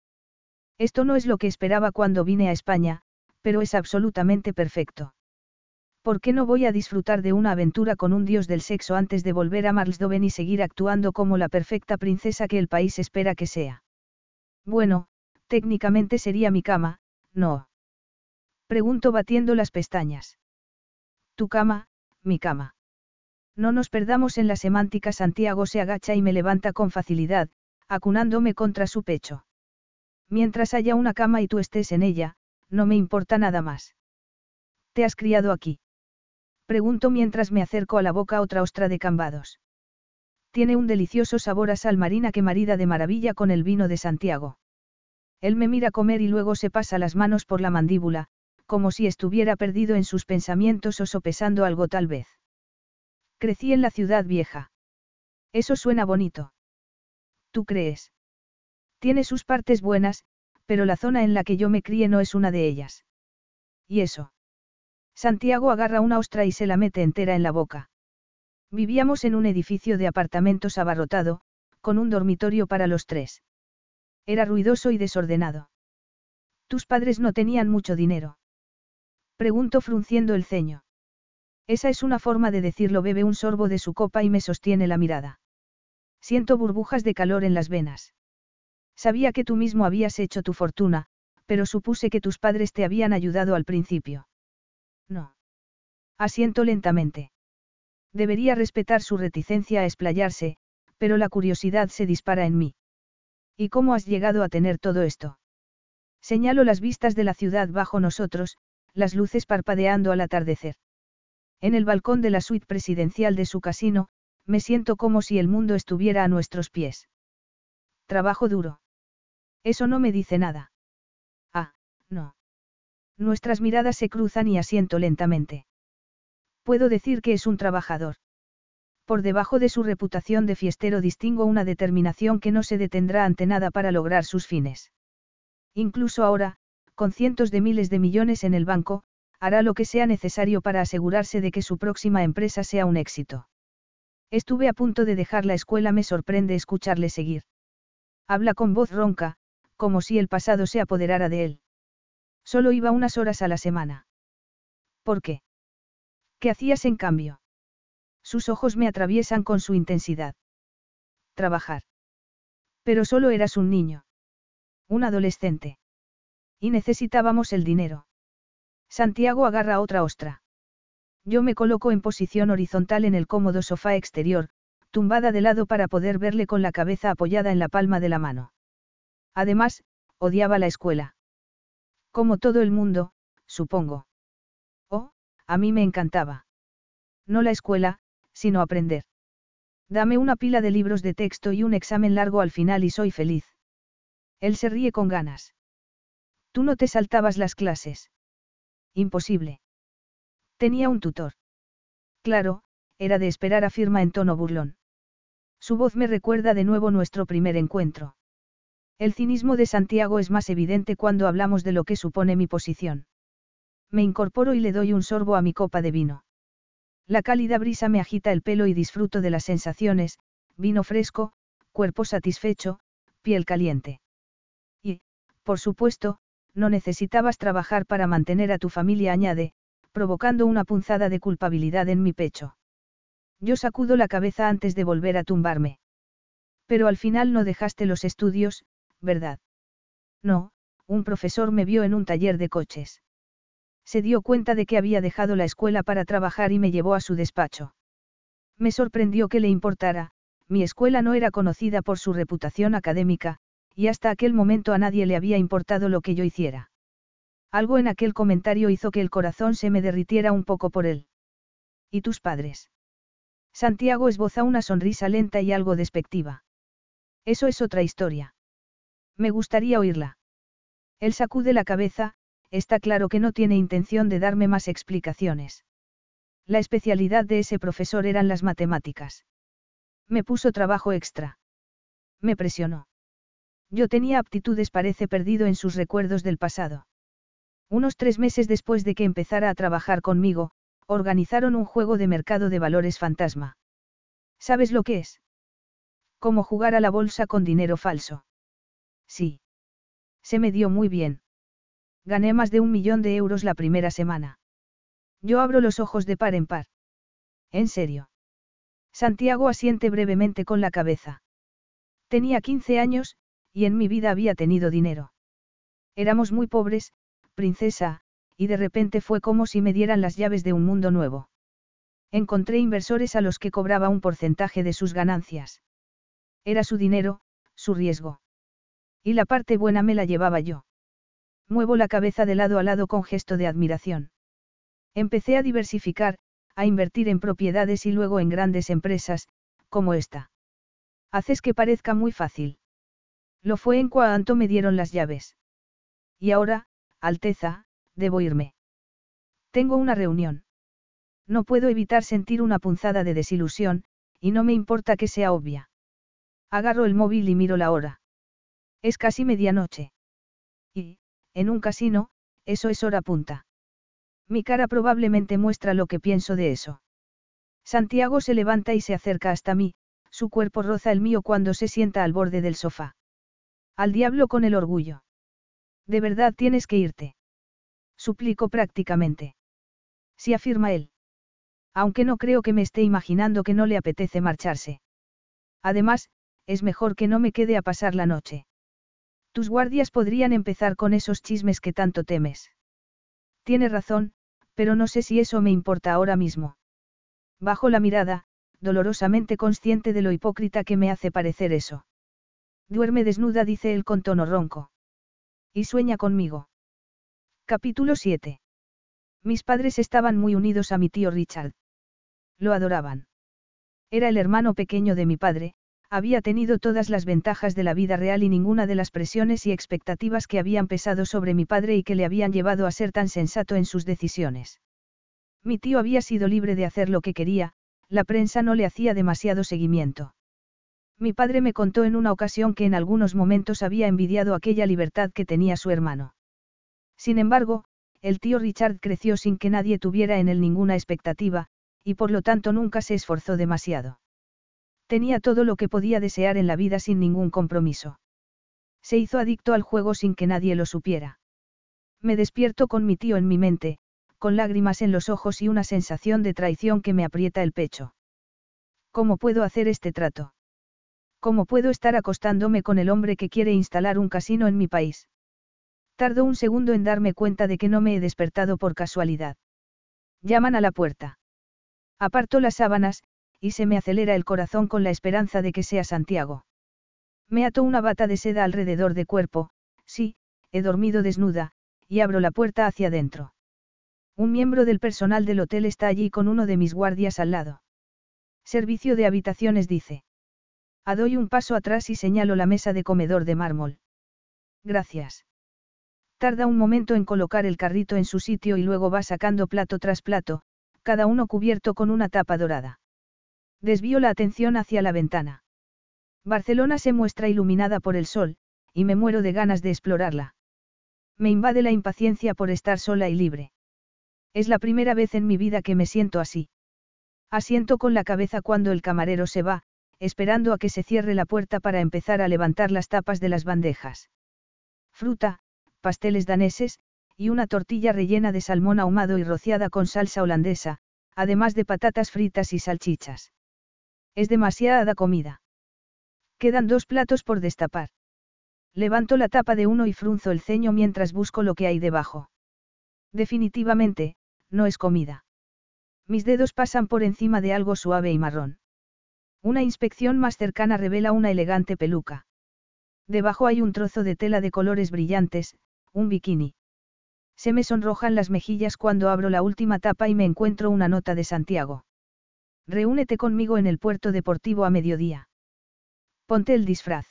Esto no es lo que esperaba cuando vine a España, pero es absolutamente perfecto. ¿Por qué no voy a disfrutar de una aventura con un dios del sexo antes de volver a Marsdoven y seguir actuando como la perfecta princesa que el país espera que sea? Bueno, técnicamente sería mi cama, ¿no? Pregunto batiendo las pestañas. Tu cama, mi cama. No nos perdamos en la semántica. Santiago se agacha y me levanta con facilidad, acunándome contra su pecho. Mientras haya una cama y tú estés en ella, no me importa nada más. ¿Te has criado aquí? Pregunto mientras me acerco a la boca otra ostra de cambados. Tiene un delicioso sabor a sal marina que marida de maravilla con el vino de Santiago. Él me mira comer y luego se pasa las manos por la mandíbula, como si estuviera perdido en sus pensamientos o sopesando algo tal vez. Crecí en la ciudad vieja. Eso suena bonito. ¿Tú crees? Tiene sus partes buenas, pero la zona en la que yo me crié no es una de ellas. ¿Y eso? Santiago agarra una ostra y se la mete entera en la boca. Vivíamos en un edificio de apartamentos abarrotado, con un dormitorio para los tres. Era ruidoso y desordenado. Tus padres no tenían mucho dinero. Pregunto frunciendo el ceño. Esa es una forma de decirlo. Bebe un sorbo de su copa y me sostiene la mirada. Siento burbujas de calor en las venas. Sabía que tú mismo habías hecho tu fortuna, pero supuse que tus padres te habían ayudado al principio. No. Asiento lentamente. Debería respetar su reticencia a explayarse, pero la curiosidad se dispara en mí. ¿Y cómo has llegado a tener todo esto? Señalo las vistas de la ciudad bajo nosotros, las luces parpadeando al atardecer. En el balcón de la suite presidencial de su casino, me siento como si el mundo estuviera a nuestros pies. Trabajo duro. Eso no me dice nada. Ah, no. Nuestras miradas se cruzan y asiento lentamente. Puedo decir que es un trabajador. Por debajo de su reputación de fiestero distingo una determinación que no se detendrá ante nada para lograr sus fines. Incluso ahora, con cientos de miles de millones en el banco, hará lo que sea necesario para asegurarse de que su próxima empresa sea un éxito. Estuve a punto de dejar la escuela, me sorprende escucharle seguir. Habla con voz ronca, como si el pasado se apoderara de él. Solo iba unas horas a la semana. ¿Por qué? ¿Qué hacías en cambio? Sus ojos me atraviesan con su intensidad. Trabajar. Pero solo eras un niño. Un adolescente. Y necesitábamos el dinero. Santiago agarra otra ostra. Yo me coloco en posición horizontal en el cómodo sofá exterior, tumbada de lado para poder verle con la cabeza apoyada en la palma de la mano. Además, odiaba la escuela. Como todo el mundo, supongo. Oh, a mí me encantaba. No la escuela, sino aprender. Dame una pila de libros de texto y un examen largo al final y soy feliz. Él se ríe con ganas. Tú no te saltabas las clases. Imposible. Tenía un tutor. Claro, era de esperar, afirma en tono burlón. Su voz me recuerda de nuevo nuestro primer encuentro. El cinismo de Santiago es más evidente cuando hablamos de lo que supone mi posición. Me incorporo y le doy un sorbo a mi copa de vino. La cálida brisa me agita el pelo y disfruto de las sensaciones, vino fresco, cuerpo satisfecho, piel caliente. Y, por supuesto, no necesitabas trabajar para mantener a tu familia, añade, provocando una punzada de culpabilidad en mi pecho. Yo sacudo la cabeza antes de volver a tumbarme. Pero al final no dejaste los estudios, ¿verdad? No, un profesor me vio en un taller de coches. Se dio cuenta de que había dejado la escuela para trabajar y me llevó a su despacho. Me sorprendió que le importara, mi escuela no era conocida por su reputación académica, y hasta aquel momento a nadie le había importado lo que yo hiciera. Algo en aquel comentario hizo que el corazón se me derritiera un poco por él. ¿Y tus padres? Santiago esboza una sonrisa lenta y algo despectiva. Eso es otra historia. Me gustaría oírla. Él sacude la cabeza, está claro que no tiene intención de darme más explicaciones. La especialidad de ese profesor eran las matemáticas. Me puso trabajo extra. Me presionó. Yo tenía aptitudes, parece perdido en sus recuerdos del pasado. Unos tres meses después de que empezara a trabajar conmigo, organizaron un juego de mercado de valores fantasma. ¿Sabes lo que es? Como jugar a la bolsa con dinero falso. Sí. Se me dio muy bien. Gané más de un millón de euros la primera semana. Yo abro los ojos de par en par. ¿En serio? Santiago asiente brevemente con la cabeza. Tenía 15 años, y en mi vida había tenido dinero. Éramos muy pobres, princesa, y de repente fue como si me dieran las llaves de un mundo nuevo. Encontré inversores a los que cobraba un porcentaje de sus ganancias. Era su dinero, su riesgo. Y la parte buena me la llevaba yo. Muevo la cabeza de lado a lado con gesto de admiración. Empecé a diversificar, a invertir en propiedades y luego en grandes empresas, como esta. Haces que parezca muy fácil. Lo fue en cuanto me dieron las llaves. Y ahora, Alteza, debo irme. Tengo una reunión. No puedo evitar sentir una punzada de desilusión, y no me importa que sea obvia. Agarro el móvil y miro la hora. Es casi medianoche. Y, en un casino, eso es hora punta. Mi cara probablemente muestra lo que pienso de eso. Santiago se levanta y se acerca hasta mí, su cuerpo roza el mío cuando se sienta al borde del sofá. Al diablo con el orgullo. De verdad tienes que irte. Suplico prácticamente. Si afirma él. Aunque no creo que me esté imaginando que no le apetece marcharse. Además, es mejor que no me quede a pasar la noche. Tus guardias podrían empezar con esos chismes que tanto temes. Tiene razón, pero no sé si eso me importa ahora mismo. Bajo la mirada, dolorosamente consciente de lo hipócrita que me hace parecer eso. Duerme desnuda, dice él con tono ronco. Y sueña conmigo. Capítulo 7. Mis padres estaban muy unidos a mi tío Richard. Lo adoraban. Era el hermano pequeño de mi padre, había tenido todas las ventajas de la vida real y ninguna de las presiones y expectativas que habían pesado sobre mi padre y que le habían llevado a ser tan sensato en sus decisiones. Mi tío había sido libre de hacer lo que quería, la prensa no le hacía demasiado seguimiento. Mi padre me contó en una ocasión que en algunos momentos había envidiado aquella libertad que tenía su hermano. Sin embargo, el tío Richard creció sin que nadie tuviera en él ninguna expectativa, y por lo tanto nunca se esforzó demasiado. Tenía todo lo que podía desear en la vida sin ningún compromiso. Se hizo adicto al juego sin que nadie lo supiera. Me despierto con mi tío en mi mente, con lágrimas en los ojos y una sensación de traición que me aprieta el pecho. ¿Cómo puedo hacer este trato? ¿Cómo puedo estar acostándome con el hombre que quiere instalar un casino en mi país? Tardo un segundo en darme cuenta de que no me he despertado por casualidad. Llaman a la puerta. Aparto las sábanas, y se me acelera el corazón con la esperanza de que sea Santiago. Me ato una bata de seda alrededor de cuerpo, sí, he dormido desnuda, y abro la puerta hacia adentro. Un miembro del personal del hotel está allí con uno de mis guardias al lado. Servicio de habitaciones dice. Adoy un paso atrás y señalo la mesa de comedor de mármol. Gracias. Tarda un momento en colocar el carrito en su sitio y luego va sacando plato tras plato, cada uno cubierto con una tapa dorada. Desvío la atención hacia la ventana. Barcelona se muestra iluminada por el sol, y me muero de ganas de explorarla. Me invade la impaciencia por estar sola y libre. Es la primera vez en mi vida que me siento así. Asiento con la cabeza cuando el camarero se va, esperando a que se cierre la puerta para empezar a levantar las tapas de las bandejas. Fruta, pasteles daneses, y una tortilla rellena de salmón ahumado y rociada con salsa holandesa, además de patatas fritas y salchichas. Es demasiada comida. Quedan dos platos por destapar. Levanto la tapa de uno y frunzo el ceño mientras busco lo que hay debajo. Definitivamente, no es comida. Mis dedos pasan por encima de algo suave y marrón. Una inspección más cercana revela una elegante peluca. Debajo hay un trozo de tela de colores brillantes, un bikini. Se me sonrojan las mejillas cuando abro la última tapa y me encuentro una nota de Santiago. Reúnete conmigo en el puerto deportivo a mediodía. Ponte el disfraz.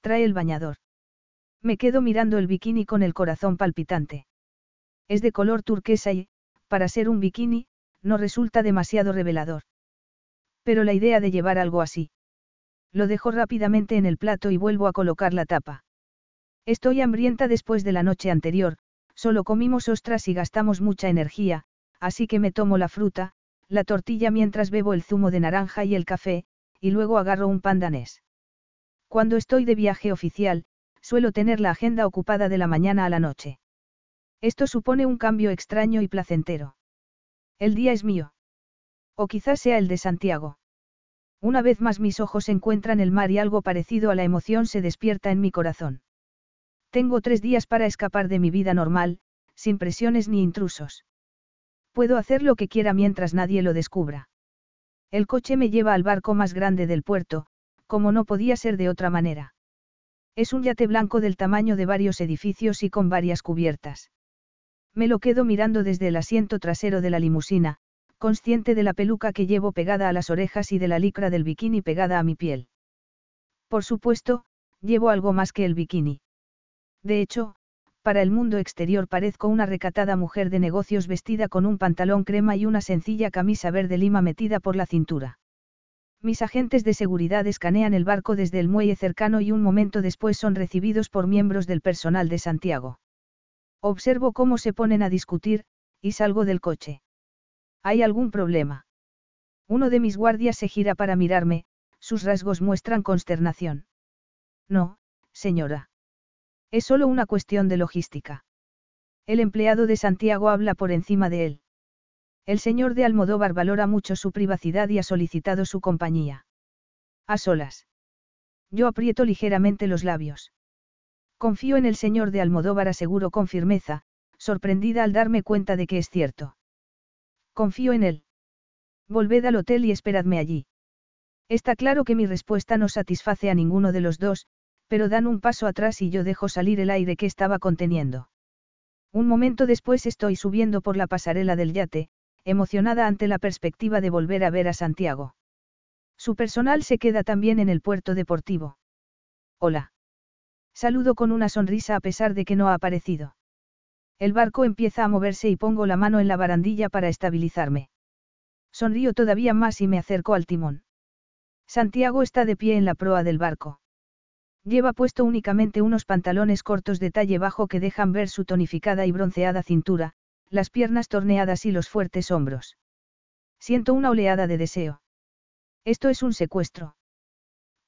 Trae el bañador. Me quedo mirando el bikini con el corazón palpitante. Es de color turquesa y, para ser un bikini, no resulta demasiado revelador. Pero la idea de llevar algo así. Lo dejo rápidamente en el plato y vuelvo a colocar la tapa. Estoy hambrienta después de la noche anterior, solo comimos ostras y gastamos mucha energía, así que me tomo la fruta, la tortilla mientras bebo el zumo de naranja y el café, y luego agarro un pan danés. Cuando estoy de viaje oficial, suelo tener la agenda ocupada de la mañana a la noche. Esto supone un cambio extraño y placentero. El día es mío. O quizás sea el de Santiago. Una vez más mis ojos encuentran el mar y algo parecido a la emoción se despierta en mi corazón. Tengo tres días para escapar de mi vida normal, sin presiones ni intrusos. Puedo hacer lo que quiera mientras nadie lo descubra. El coche me lleva al barco más grande del puerto, como no podía ser de otra manera. Es un yate blanco del tamaño de varios edificios y con varias cubiertas. Me lo quedo mirando desde el asiento trasero de la limusina, consciente de la peluca que llevo pegada a las orejas y de la licra del bikini pegada a mi piel. Por supuesto, llevo algo más que el bikini. De hecho, para el mundo exterior parezco una recatada mujer de negocios vestida con un pantalón crema y una sencilla camisa verde lima metida por la cintura. Mis agentes de seguridad escanean el barco desde el muelle cercano y un momento después son recibidos por miembros del personal de Santiago. Observo cómo se ponen a discutir, y salgo del coche. ¿Hay algún problema? Uno de mis guardias se gira para mirarme, sus rasgos muestran consternación. No, señora. Es solo una cuestión de logística. El empleado de Santiago habla por encima de él. El señor de Almodóvar valora mucho su privacidad y ha solicitado su compañía. A solas. Yo aprieto ligeramente los labios. Confío en el señor de Almodóvar, aseguro con firmeza, sorprendida al darme cuenta de que es cierto. Confío en él. Volved al hotel y esperadme allí. Está claro que mi respuesta no satisface a ninguno de los dos, pero dan un paso atrás y yo dejo salir el aire que estaba conteniendo. Un momento después estoy subiendo por la pasarela del yate, emocionada ante la perspectiva de volver a ver a Santiago. Su personal se queda también en el puerto deportivo. Hola. Saludo con una sonrisa a pesar de que no ha aparecido. El barco empieza a moverse y pongo la mano en la barandilla para estabilizarme. Sonrío todavía más y me acerco al timón. Santiago está de pie en la proa del barco. Lleva puesto únicamente unos pantalones cortos de talle bajo que dejan ver su tonificada y bronceada cintura, las piernas torneadas y los fuertes hombros. Siento una oleada de deseo. ¿Esto es un secuestro?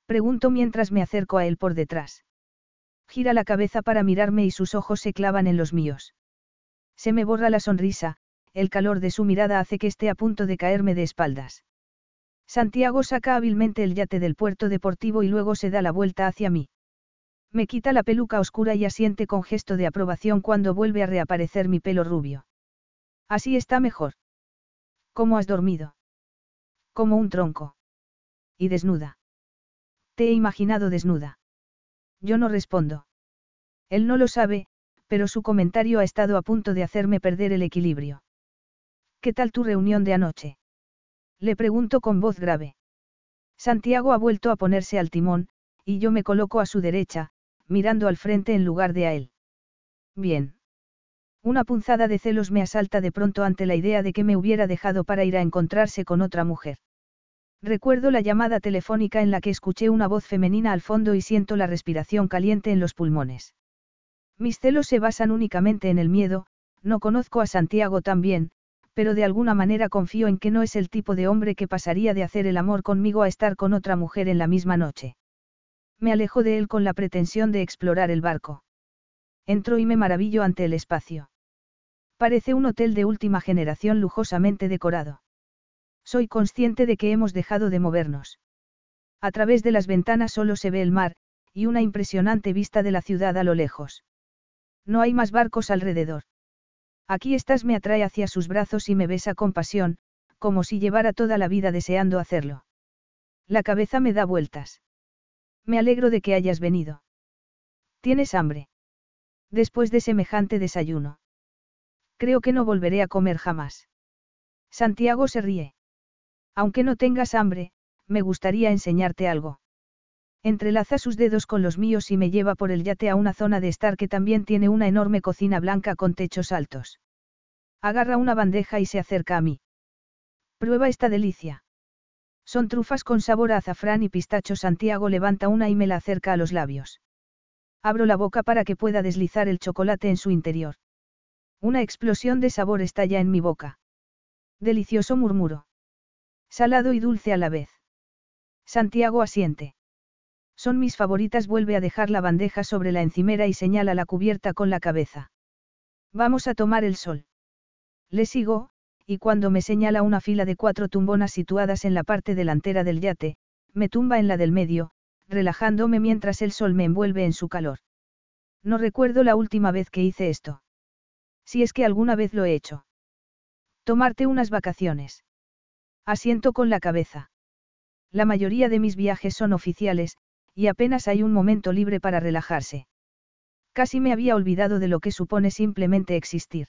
Pregunto mientras me acerco a él por detrás. Gira la cabeza para mirarme y sus ojos se clavan en los míos. Se me borra la sonrisa, el calor de su mirada hace que esté a punto de caerme de espaldas. Santiago saca hábilmente el yate del puerto deportivo y luego se da la vuelta hacia mí. Me quita la peluca oscura y asiente con gesto de aprobación cuando vuelve a reaparecer mi pelo rubio. Así está mejor. ¿Cómo has dormido? Como un tronco. Y desnuda. Te he imaginado desnuda. Yo no respondo. Él no lo sabe, pero su comentario ha estado a punto de hacerme perder el equilibrio. ¿Qué tal tu reunión de anoche? Le pregunto con voz grave. Santiago ha vuelto a ponerse al timón, y yo me coloco a su derecha, mirando al frente en lugar de a él. Bien. Una punzada de celos me asalta de pronto ante la idea de que me hubiera dejado para ir a encontrarse con otra mujer. Recuerdo la llamada telefónica en la que escuché una voz femenina al fondo y siento la respiración caliente en los pulmones. Mis celos se basan únicamente en el miedo, no conozco a Santiago tan bien, pero de alguna manera confío en que no es el tipo de hombre que pasaría de hacer el amor conmigo a estar con otra mujer en la misma noche. Me alejo de él con la pretensión de explorar el barco. Entro y me maravillo ante el espacio. Parece un hotel de última generación lujosamente decorado. Soy consciente de que hemos dejado de movernos. A través de las ventanas solo se ve el mar, y una impresionante vista de la ciudad a lo lejos. No hay más barcos alrededor. Aquí estás me atrae hacia sus brazos y me besa con pasión, como si llevara toda la vida deseando hacerlo. La cabeza me da vueltas. Me alegro de que hayas venido. ¿Tienes hambre? Después de semejante desayuno. Creo que no volveré a comer jamás. Santiago se ríe. Aunque no tengas hambre, me gustaría enseñarte algo. Entrelaza sus dedos con los míos y me lleva por el yate a una zona de estar que también tiene una enorme cocina blanca con techos altos. Agarra una bandeja y se acerca a mí. Prueba esta delicia. Son trufas con sabor a azafrán y pistacho. Santiago levanta una y me la acerca a los labios. Abro la boca para que pueda deslizar el chocolate en su interior. Una explosión de sabor estalla en mi boca. Delicioso murmuro. Salado y dulce a la vez. Santiago asiente. Son mis favoritas. Vuelve a dejar la bandeja sobre la encimera y señala la cubierta con la cabeza. Vamos a tomar el sol. Le sigo, y cuando me señala una fila de cuatro tumbonas situadas en la parte delantera del yate, me tumba en la del medio, relajándome mientras el sol me envuelve en su calor. No recuerdo la última vez que hice esto. Si es que alguna vez lo he hecho. Tomarte unas vacaciones. Asiento con la cabeza. La mayoría de mis viajes son oficiales, y apenas hay un momento libre para relajarse. Casi me había olvidado de lo que supone simplemente existir.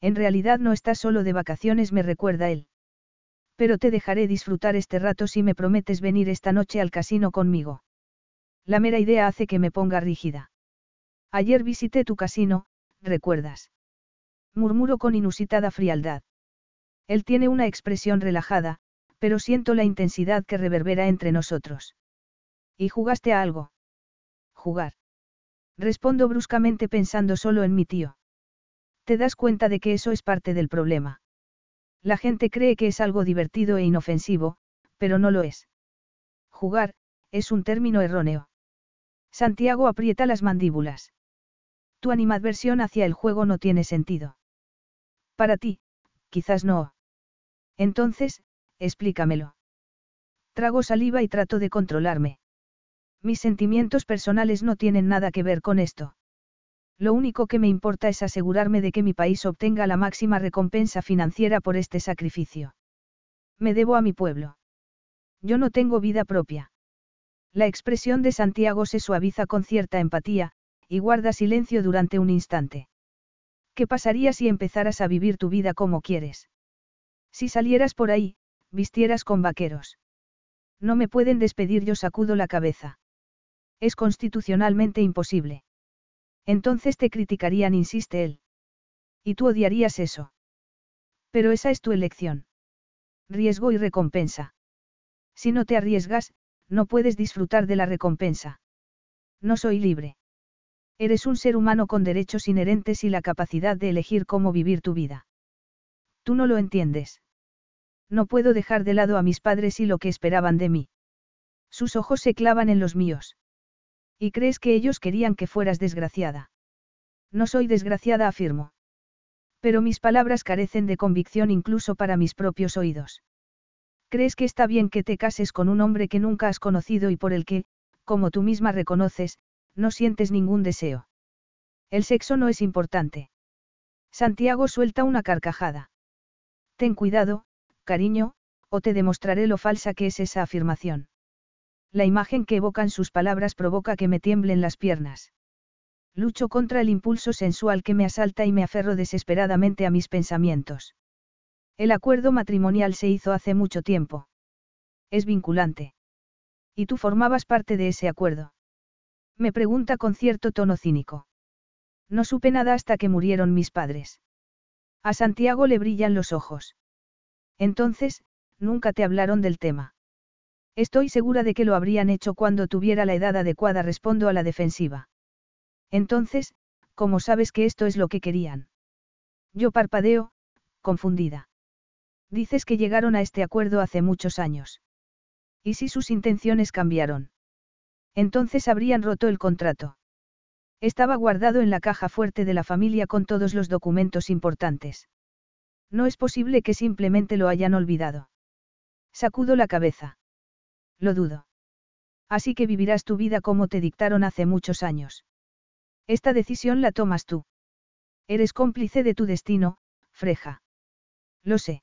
En realidad no estás solo de vacaciones, me recuerda él. Pero te dejaré disfrutar este rato si me prometes venir esta noche al casino conmigo. La mera idea hace que me ponga rígida. Ayer visité tu casino, ¿recuerdas? Murmuró con inusitada frialdad. Él tiene una expresión relajada, pero siento la intensidad que reverbera entre nosotros. ¿Y jugaste a algo? Jugar. Respondo bruscamente pensando solo en mi tío. Te das cuenta de que eso es parte del problema. La gente cree que es algo divertido e inofensivo, pero no lo es. Jugar, es un término erróneo. Santiago aprieta las mandíbulas. Tu animadversión hacia el juego no tiene sentido. Para ti, quizás no. Entonces, explícamelo. Trago saliva y trato de controlarme. Mis sentimientos personales no tienen nada que ver con esto. Lo único que me importa es asegurarme de que mi país obtenga la máxima recompensa financiera por este sacrificio. Me debo a mi pueblo. Yo no tengo vida propia. La expresión de Santiago se suaviza con cierta empatía, y guarda silencio durante un instante. ¿Qué pasaría si empezaras a vivir tu vida como quieres? Si salieras por ahí, vistieras con vaqueros. No me pueden despedir, yo sacudo la cabeza. Es constitucionalmente imposible. Entonces te criticarían, insiste él. Y tú odiarías eso. Pero esa es tu elección. Riesgo y recompensa. Si no te arriesgas, no puedes disfrutar de la recompensa. No soy libre. Eres un ser humano con derechos inherentes y la capacidad de elegir cómo vivir tu vida. Tú no lo entiendes. No puedo dejar de lado a mis padres y lo que esperaban de mí. Sus ojos se clavan en los míos. ¿Y crees que ellos querían que fueras desgraciada? No soy desgraciada, afirmo. Pero mis palabras carecen de convicción incluso para mis propios oídos. ¿Crees que está bien que te cases con un hombre que nunca has conocido y por el que, como tú misma reconoces, no sientes ningún deseo. El sexo no es importante. Santiago suelta una carcajada. Ten cuidado, cariño, o te demostraré lo falsa que es esa afirmación. La imagen que evocan sus palabras provoca que me tiemblen las piernas. Lucho contra el impulso sensual que me asalta y me aferro desesperadamente a mis pensamientos. El acuerdo matrimonial se hizo hace mucho tiempo. Es vinculante. Y tú formabas parte de ese acuerdo. Me pregunta con cierto tono cínico. No supe nada hasta que murieron mis padres. A Santiago le brillan los ojos. Entonces, nunca te hablaron del tema. Estoy segura de que lo habrían hecho cuando tuviera la edad adecuada, respondo a la defensiva. Entonces, ¿cómo sabes que esto es lo que querían? Yo parpadeo, confundida. Dices que llegaron a este acuerdo hace muchos años. ¿Y si sus intenciones cambiaron? Entonces habrían roto el contrato. Estaba guardado en la caja fuerte de la familia con todos los documentos importantes. No es posible que simplemente lo hayan olvidado. Sacudo la cabeza. Lo dudo. Así que vivirás tu vida como te dictaron hace muchos años. Esta decisión la tomas tú. Eres cómplice de tu destino, Freja. Lo sé.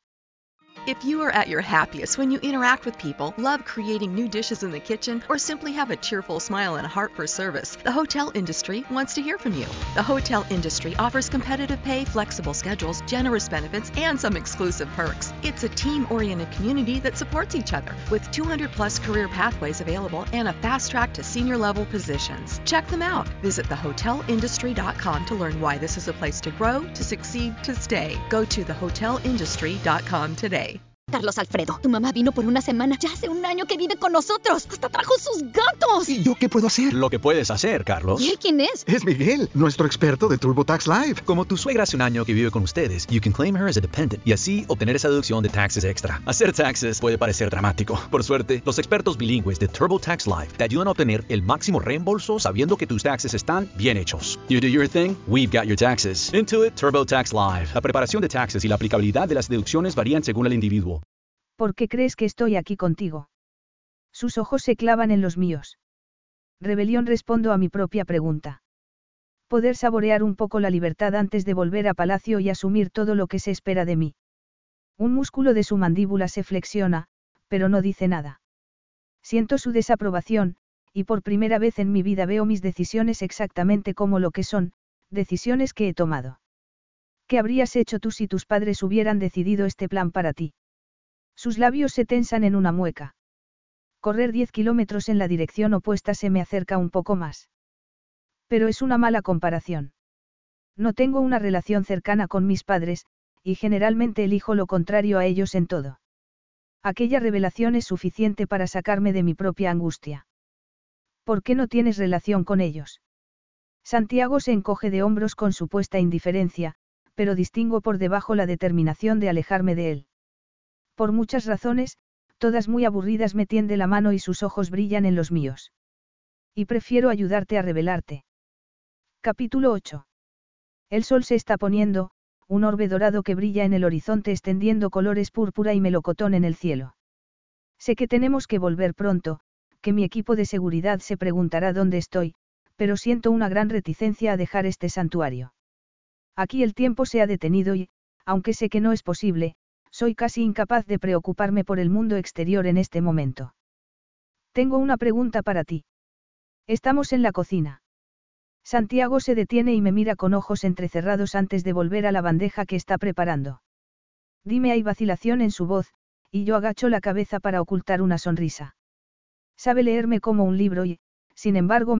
If you are at your happiest when you interact with people, love creating new dishes in the kitchen, or simply have a cheerful smile and a heart for service, the hotel industry wants to hear from you. The hotel industry offers competitive pay, flexible schedules, generous benefits, and some exclusive perks. It's a team oriented community that supports each other with 200 plus career pathways available and a fast track to senior level positions. Check them out. Visit thehotelindustry.com to learn why this is a place to grow, to succeed, to stay. Go to thehotelindustry.com today. Carlos Alfredo, tu mamá vino por una semana. Ya hace un año que vive con nosotros. Hasta trajo sus gatos. ¿Y yo qué puedo hacer? Lo que puedes hacer, Carlos. ¿Y él quién es? Es Miguel, nuestro experto de TurboTax Live. Como tu suegra hace un año que vive con ustedes, you can claim her as a dependent y así obtener esa deducción de taxes extra. Hacer taxes puede parecer dramático. Por suerte, los expertos bilingües de TurboTax Live te ayudan a obtener el máximo reembolso sabiendo que tus taxes están bien hechos. You do your thing, we've got your taxes. Intuit TurboTax Live. La preparación de taxes y la aplicabilidad de las deducciones varían según el individuo. ¿Por qué crees que estoy aquí contigo? Sus ojos se clavan en los míos. Rebelión respondo a mi propia pregunta. Poder saborear un poco la libertad antes de volver a palacio y asumir todo lo que se espera de mí. Un músculo de su mandíbula se flexiona, pero no dice nada. Siento su desaprobación, y por primera vez en mi vida veo mis decisiones exactamente como lo que son, decisiones que he tomado. ¿Qué habrías hecho tú si tus padres hubieran decidido este plan para ti? Sus labios se tensan en una mueca. Correr diez kilómetros en la dirección opuesta se me acerca un poco más. Pero es una mala comparación. No tengo una relación cercana con mis padres, y generalmente elijo lo contrario a ellos en todo. Aquella revelación es suficiente para sacarme de mi propia angustia. ¿Por qué no tienes relación con ellos? Santiago se encoge de hombros con supuesta indiferencia, pero distingo por debajo la determinación de alejarme de él. Por muchas razones, todas muy aburridas me tiende la mano y sus ojos brillan en los míos. Y prefiero ayudarte a revelarte. Capítulo 8. El sol se está poniendo, un orbe dorado que brilla en el horizonte extendiendo colores púrpura y melocotón en el cielo. Sé que tenemos que volver pronto, que mi equipo de seguridad se preguntará dónde estoy, pero siento una gran reticencia a dejar este santuario. Aquí el tiempo se ha detenido y, aunque sé que no es posible, soy casi incapaz de preocuparme por el mundo exterior en este momento. Tengo una pregunta para ti. Estamos en la cocina. Santiago se detiene y me mira con ojos entrecerrados antes de volver a la bandeja que está preparando. Dime hay vacilación en su voz, y yo agacho la cabeza para ocultar una sonrisa. Sabe leerme como un libro y, sin embargo,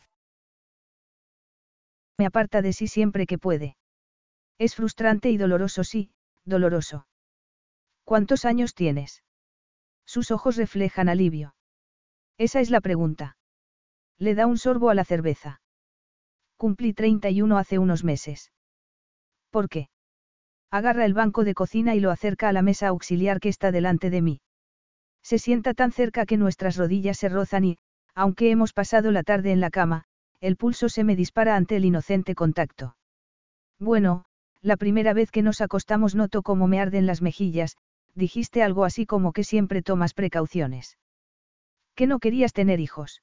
Me aparta de sí siempre que puede. Es frustrante y doloroso, sí, doloroso. ¿Cuántos años tienes? Sus ojos reflejan alivio. Esa es la pregunta. Le da un sorbo a la cerveza. Cumplí 31 hace unos meses. ¿Por qué? Agarra el banco de cocina y lo acerca a la mesa auxiliar que está delante de mí. Se sienta tan cerca que nuestras rodillas se rozan y, aunque hemos pasado la tarde en la cama, el pulso se me dispara ante el inocente contacto. Bueno, la primera vez que nos acostamos noto cómo me arden las mejillas, dijiste algo así como que siempre tomas precauciones. Que no querías tener hijos.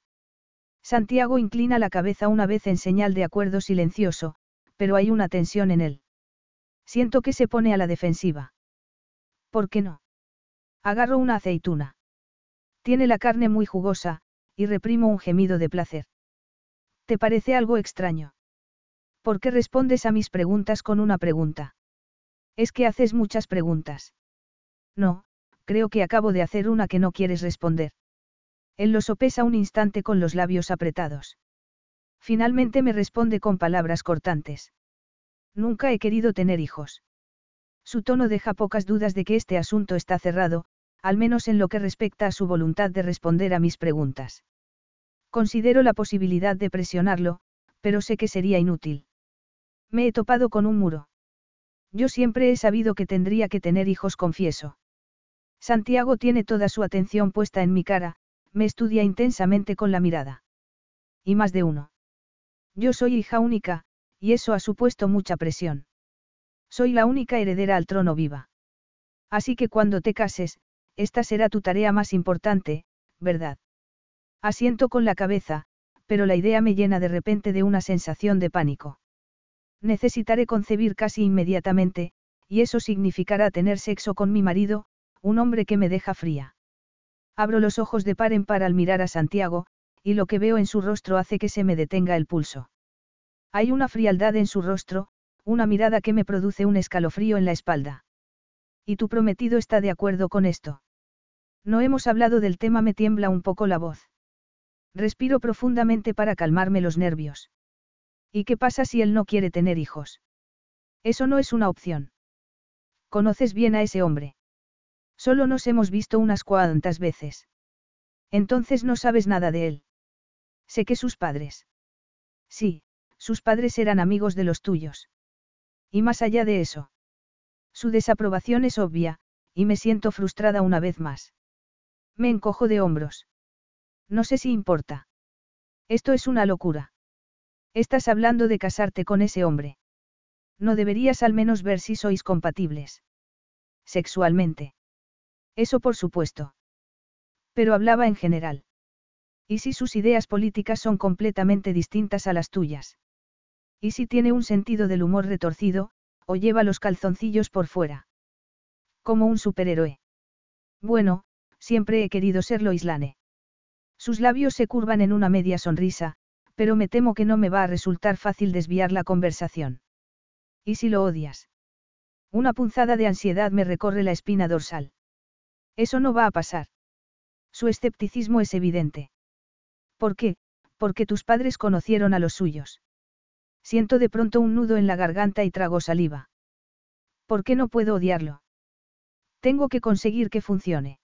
Santiago inclina la cabeza una vez en señal de acuerdo silencioso, pero hay una tensión en él. Siento que se pone a la defensiva. ¿Por qué no? Agarro una aceituna. Tiene la carne muy jugosa, y reprimo un gemido de placer. ¿Te parece algo extraño? ¿Por qué respondes a mis preguntas con una pregunta? Es que haces muchas preguntas. No, creo que acabo de hacer una que no quieres responder. Él lo sopesa un instante con los labios apretados. Finalmente me responde con palabras cortantes. Nunca he querido tener hijos. Su tono deja pocas dudas de que este asunto está cerrado, al menos en lo que respecta a su voluntad de responder a mis preguntas. Considero la posibilidad de presionarlo, pero sé que sería inútil. Me he topado con un muro. Yo siempre he sabido que tendría que tener hijos, confieso. Santiago tiene toda su atención puesta en mi cara, me estudia intensamente con la mirada. Y más de uno. Yo soy hija única, y eso ha supuesto mucha presión. Soy la única heredera al trono viva. Así que cuando te cases, esta será tu tarea más importante, ¿verdad? Asiento con la cabeza, pero la idea me llena de repente de una sensación de pánico. Necesitaré concebir casi inmediatamente, y eso significará tener sexo con mi marido, un hombre que me deja fría. Abro los ojos de par en par al mirar a Santiago, y lo que veo en su rostro hace que se me detenga el pulso. Hay una frialdad en su rostro, una mirada que me produce un escalofrío en la espalda. ¿Y tu prometido está de acuerdo con esto? No hemos hablado del tema, me tiembla un poco la voz. Respiro profundamente para calmarme los nervios. ¿Y qué pasa si él no quiere tener hijos? Eso no es una opción. Conoces bien a ese hombre. Solo nos hemos visto unas cuantas veces. Entonces no sabes nada de él. Sé que sus padres. Sí, sus padres eran amigos de los tuyos. Y más allá de eso. Su desaprobación es obvia, y me siento frustrada una vez más. Me encojo de hombros. No sé si importa. Esto es una locura. Estás hablando de casarte con ese hombre. No deberías al menos ver si sois compatibles. Sexualmente. Eso por supuesto. Pero hablaba en general. ¿Y si sus ideas políticas son completamente distintas a las tuyas? Y si tiene un sentido del humor retorcido, o lleva los calzoncillos por fuera. Como un superhéroe. Bueno, siempre he querido serlo, Islane. Sus labios se curvan en una media sonrisa, pero me temo que no me va a resultar fácil desviar la conversación. ¿Y si lo odias? Una punzada de ansiedad me recorre la espina dorsal. Eso no va a pasar. Su escepticismo es evidente. ¿Por qué? Porque tus padres conocieron a los suyos. Siento de pronto un nudo en la garganta y trago saliva. ¿Por qué no puedo odiarlo? Tengo que conseguir que funcione.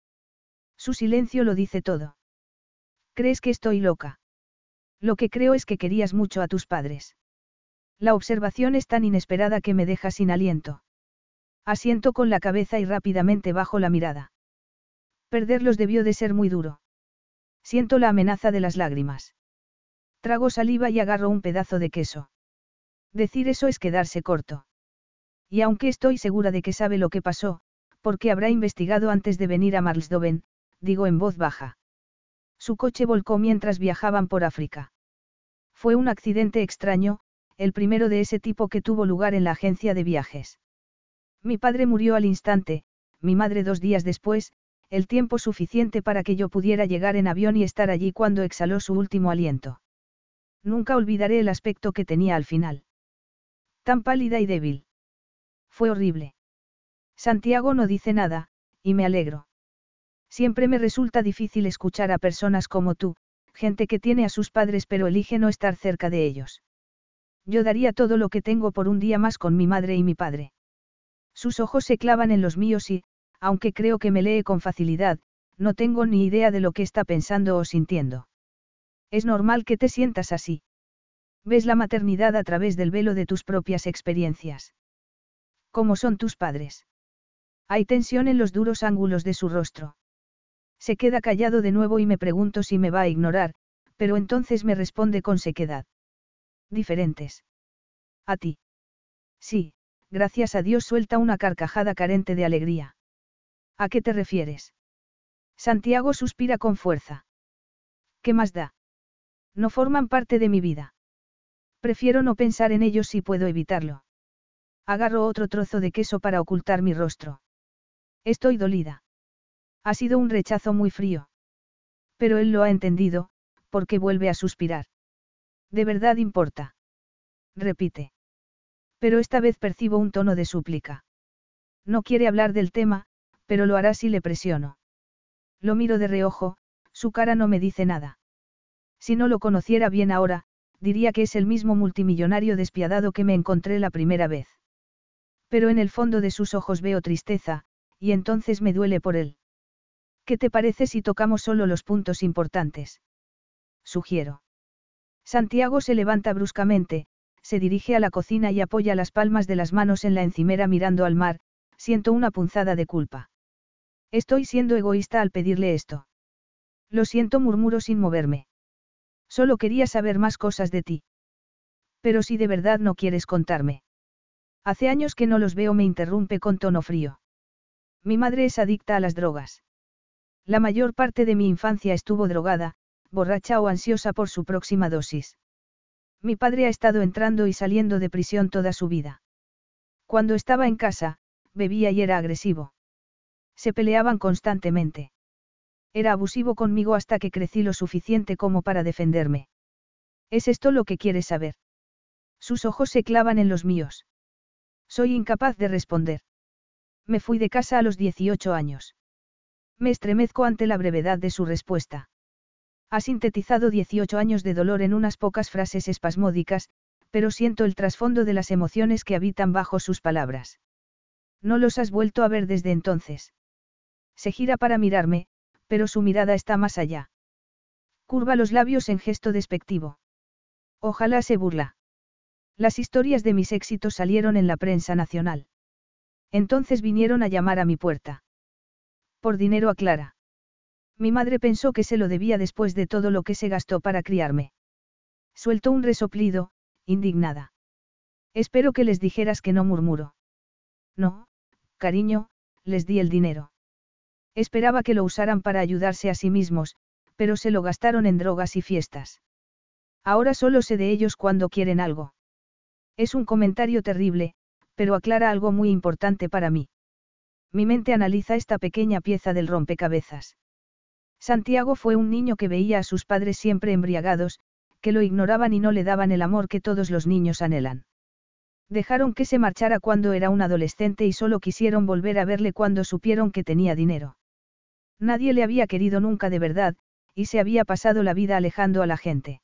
Su silencio lo dice todo. ¿Crees que estoy loca? Lo que creo es que querías mucho a tus padres. La observación es tan inesperada que me deja sin aliento. Asiento con la cabeza y rápidamente bajo la mirada. Perderlos debió de ser muy duro. Siento la amenaza de las lágrimas. Trago saliva y agarro un pedazo de queso. Decir eso es quedarse corto. Y aunque estoy segura de que sabe lo que pasó, porque habrá investigado antes de venir a Marsdoven, digo en voz baja. Su coche volcó mientras viajaban por África. Fue un accidente extraño, el primero de ese tipo que tuvo lugar en la agencia de viajes. Mi padre murió al instante, mi madre dos días después, el tiempo suficiente para que yo pudiera llegar en avión y estar allí cuando exhaló su último aliento. Nunca olvidaré el aspecto que tenía al final. Tan pálida y débil. Fue horrible. Santiago no dice nada, y me alegro. Siempre me resulta difícil escuchar a personas como tú, gente que tiene a sus padres pero elige no estar cerca de ellos. Yo daría todo lo que tengo por un día más con mi madre y mi padre. Sus ojos se clavan en los míos y, aunque creo que me lee con facilidad, no tengo ni idea de lo que está pensando o sintiendo. Es normal que te sientas así. Ves la maternidad a través del velo de tus propias experiencias. ¿Cómo son tus padres? Hay tensión en los duros ángulos de su rostro. Se queda callado de nuevo y me pregunto si me va a ignorar, pero entonces me responde con sequedad. Diferentes. A ti. Sí, gracias a Dios suelta una carcajada carente de alegría. ¿A qué te refieres? Santiago suspira con fuerza. ¿Qué más da? No forman parte de mi vida. Prefiero no pensar en ellos si puedo evitarlo. Agarro otro trozo de queso para ocultar mi rostro. Estoy dolida. Ha sido un rechazo muy frío. Pero él lo ha entendido, porque vuelve a suspirar. ¿De verdad importa? Repite. Pero esta vez percibo un tono de súplica. No quiere hablar del tema, pero lo hará si le presiono. Lo miro de reojo, su cara no me dice nada. Si no lo conociera bien ahora, diría que es el mismo multimillonario despiadado que me encontré la primera vez. Pero en el fondo de sus ojos veo tristeza, y entonces me duele por él. ¿Qué te parece si tocamos solo los puntos importantes? Sugiero. Santiago se levanta bruscamente, se dirige a la cocina y apoya las palmas de las manos en la encimera mirando al mar, siento una punzada de culpa. Estoy siendo egoísta al pedirle esto. Lo siento, murmuro sin moverme. Solo quería saber más cosas de ti. Pero si de verdad no quieres contarme. Hace años que no los veo, me interrumpe con tono frío. Mi madre es adicta a las drogas. La mayor parte de mi infancia estuvo drogada, borracha o ansiosa por su próxima dosis. Mi padre ha estado entrando y saliendo de prisión toda su vida. Cuando estaba en casa, bebía y era agresivo. Se peleaban constantemente. Era abusivo conmigo hasta que crecí lo suficiente como para defenderme. ¿Es esto lo que quieres saber? Sus ojos se clavan en los míos. Soy incapaz de responder. Me fui de casa a los 18 años. Me estremezco ante la brevedad de su respuesta. Ha sintetizado 18 años de dolor en unas pocas frases espasmódicas, pero siento el trasfondo de las emociones que habitan bajo sus palabras. No los has vuelto a ver desde entonces. Se gira para mirarme, pero su mirada está más allá. Curva los labios en gesto despectivo. Ojalá se burla. Las historias de mis éxitos salieron en la prensa nacional. Entonces vinieron a llamar a mi puerta. Por dinero a Clara. Mi madre pensó que se lo debía después de todo lo que se gastó para criarme. Sueltó un resoplido, indignada. Espero que les dijeras que no murmuro. No, cariño, les di el dinero. Esperaba que lo usaran para ayudarse a sí mismos, pero se lo gastaron en drogas y fiestas. Ahora solo sé de ellos cuando quieren algo. Es un comentario terrible, pero aclara algo muy importante para mí. Mi mente analiza esta pequeña pieza del rompecabezas. Santiago fue un niño que veía a sus padres siempre embriagados, que lo ignoraban y no le daban el amor que todos los niños anhelan. Dejaron que se marchara cuando era un adolescente y solo quisieron volver a verle cuando supieron que tenía dinero. Nadie le había querido nunca de verdad, y se había pasado la vida alejando a la gente.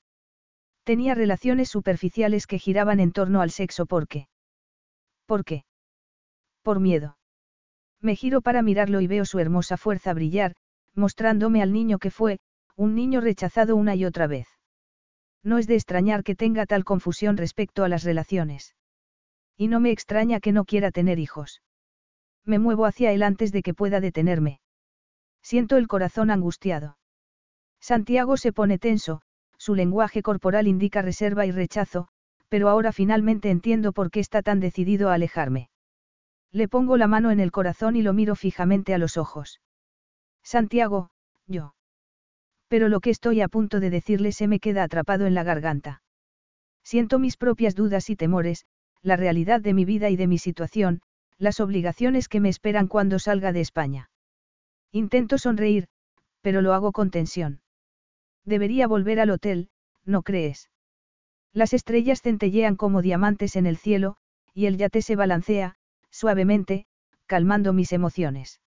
Tenía relaciones superficiales que giraban en torno al sexo porque. ¿Por qué? Por miedo. Me giro para mirarlo y veo su hermosa fuerza brillar, mostrándome al niño que fue, un niño rechazado una y otra vez. No es de extrañar que tenga tal confusión respecto a las relaciones. Y no me extraña que no quiera tener hijos. Me muevo hacia él antes de que pueda detenerme. Siento el corazón angustiado. Santiago se pone tenso, su lenguaje corporal indica reserva y rechazo, pero ahora finalmente entiendo por qué está tan decidido a alejarme. Le pongo la mano en el corazón y lo miro fijamente a los ojos. Santiago, yo. Pero lo que estoy a punto de decirle se me queda atrapado en la garganta. Siento mis propias dudas y temores, la realidad de mi vida y de mi situación, las obligaciones que me esperan cuando salga de España. Intento sonreír, pero lo hago con tensión. Debería volver al hotel, ¿no crees? Las estrellas centellean como diamantes en el cielo, y el yate se balancea, suavemente, calmando mis emociones.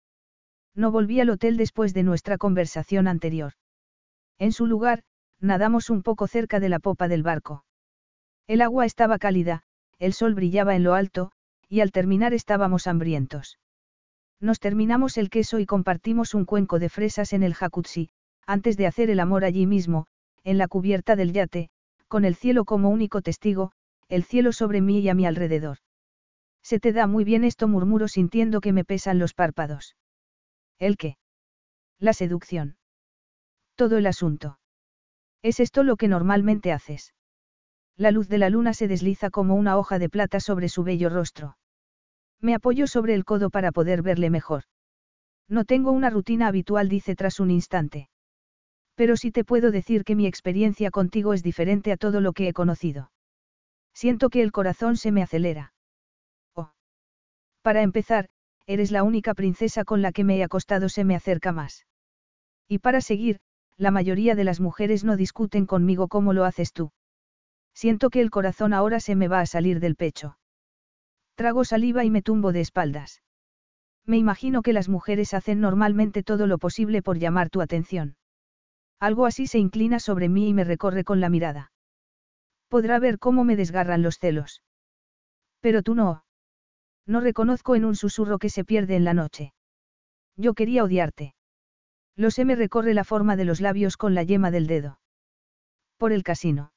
No volví al hotel después de nuestra conversación anterior. En su lugar, nadamos un poco cerca de la popa del barco. El agua estaba cálida, el sol brillaba en lo alto, y al terminar estábamos hambrientos. Nos terminamos el queso y compartimos un cuenco de fresas en el jacuzzi, antes de hacer el amor allí mismo, en la cubierta del yate, con el cielo como único testigo, el cielo sobre mí y a mi alrededor. Se te da muy bien esto, murmuro sintiendo que me pesan los párpados. ¿El qué? La seducción. Todo el asunto. ¿Es esto lo que normalmente haces? La luz de la luna se desliza como una hoja de plata sobre su bello rostro. Me apoyo sobre el codo para poder verle mejor. No tengo una rutina habitual, dice tras un instante. Pero sí te puedo decir que mi experiencia contigo es diferente a todo lo que he conocido. Siento que el corazón se me acelera. Para empezar, eres la única princesa con la que me he acostado se me acerca más. Y para seguir, la mayoría de las mujeres no discuten conmigo como lo haces tú. Siento que el corazón ahora se me va a salir del pecho. Trago saliva y me tumbo de espaldas. Me imagino que las mujeres hacen normalmente todo lo posible por llamar tu atención. Algo así se inclina sobre mí y me recorre con la mirada. Podrá ver cómo me desgarran los celos. Pero tú no. No reconozco en un susurro que se pierde en la noche. Yo quería odiarte. Lo sé me recorre la forma de los labios con la yema del dedo. Por el casino.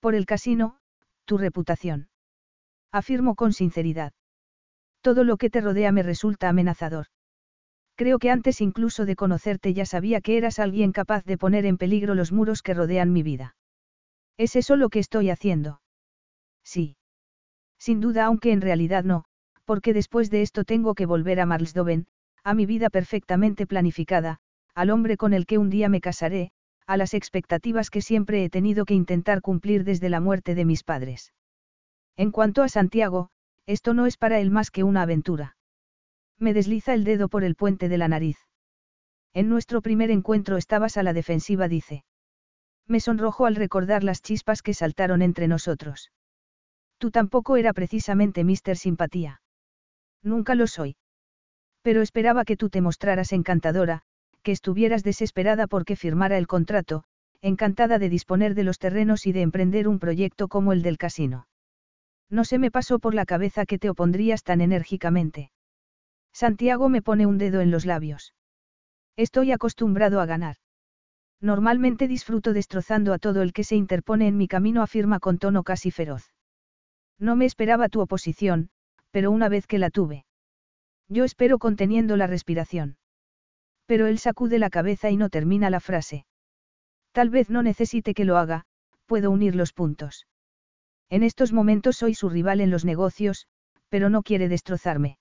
Por el casino, tu reputación. Afirmo con sinceridad. Todo lo que te rodea me resulta amenazador. Creo que antes incluso de conocerte ya sabía que eras alguien capaz de poner en peligro los muros que rodean mi vida. ¿Es eso lo que estoy haciendo? Sí. Sin duda, aunque en realidad no, porque después de esto tengo que volver a Marlsdoven, a mi vida perfectamente planificada, al hombre con el que un día me casaré, a las expectativas que siempre he tenido que intentar cumplir desde la muerte de mis padres. En cuanto a Santiago, esto no es para él más que una aventura. Me desliza el dedo por el puente de la nariz. En nuestro primer encuentro estabas a la defensiva, dice. Me sonrojo al recordar las chispas que saltaron entre nosotros. Tú tampoco era precisamente Mister Simpatía. Nunca lo soy. Pero esperaba que tú te mostraras encantadora, que estuvieras desesperada porque firmara el contrato, encantada de disponer de los terrenos y de emprender un proyecto como el del casino. No se me pasó por la cabeza que te opondrías tan enérgicamente. Santiago me pone un dedo en los labios. Estoy acostumbrado a ganar. Normalmente disfruto destrozando a todo el que se interpone en mi camino, afirma con tono casi feroz. No me esperaba tu oposición, pero una vez que la tuve. Yo espero conteniendo la respiración. Pero él sacude la cabeza y no termina la frase. Tal vez no necesite que lo haga, puedo unir los puntos. En estos momentos soy su rival en los negocios, pero no quiere destrozarme.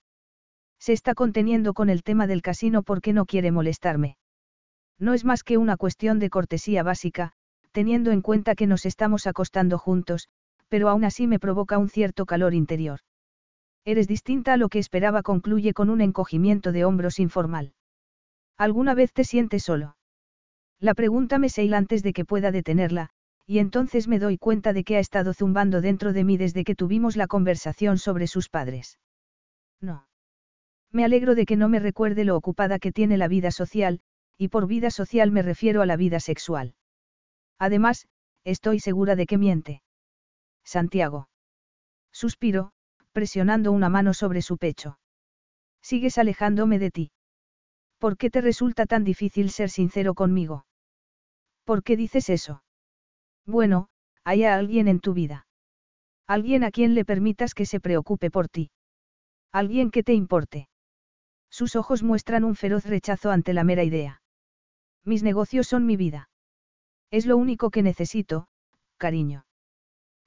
Se está conteniendo con el tema del casino porque no quiere molestarme. No es más que una cuestión de cortesía básica, teniendo en cuenta que nos estamos acostando juntos, pero aún así me provoca un cierto calor interior. Eres distinta a lo que esperaba, concluye con un encogimiento de hombros informal. ¿Alguna vez te sientes solo? La pregunta me seila antes de que pueda detenerla, y entonces me doy cuenta de que ha estado zumbando dentro de mí desde que tuvimos la conversación sobre sus padres. No. Me alegro de que no me recuerde lo ocupada que tiene la vida social, y por vida social me refiero a la vida sexual. Además, estoy segura de que miente. Santiago. Suspiro, presionando una mano sobre su pecho. Sigues alejándome de ti. ¿Por qué te resulta tan difícil ser sincero conmigo? ¿Por qué dices eso? Bueno, hay alguien en tu vida. Alguien a quien le permitas que se preocupe por ti. Alguien que te importe. Sus ojos muestran un feroz rechazo ante la mera idea. Mis negocios son mi vida. Es lo único que necesito, cariño.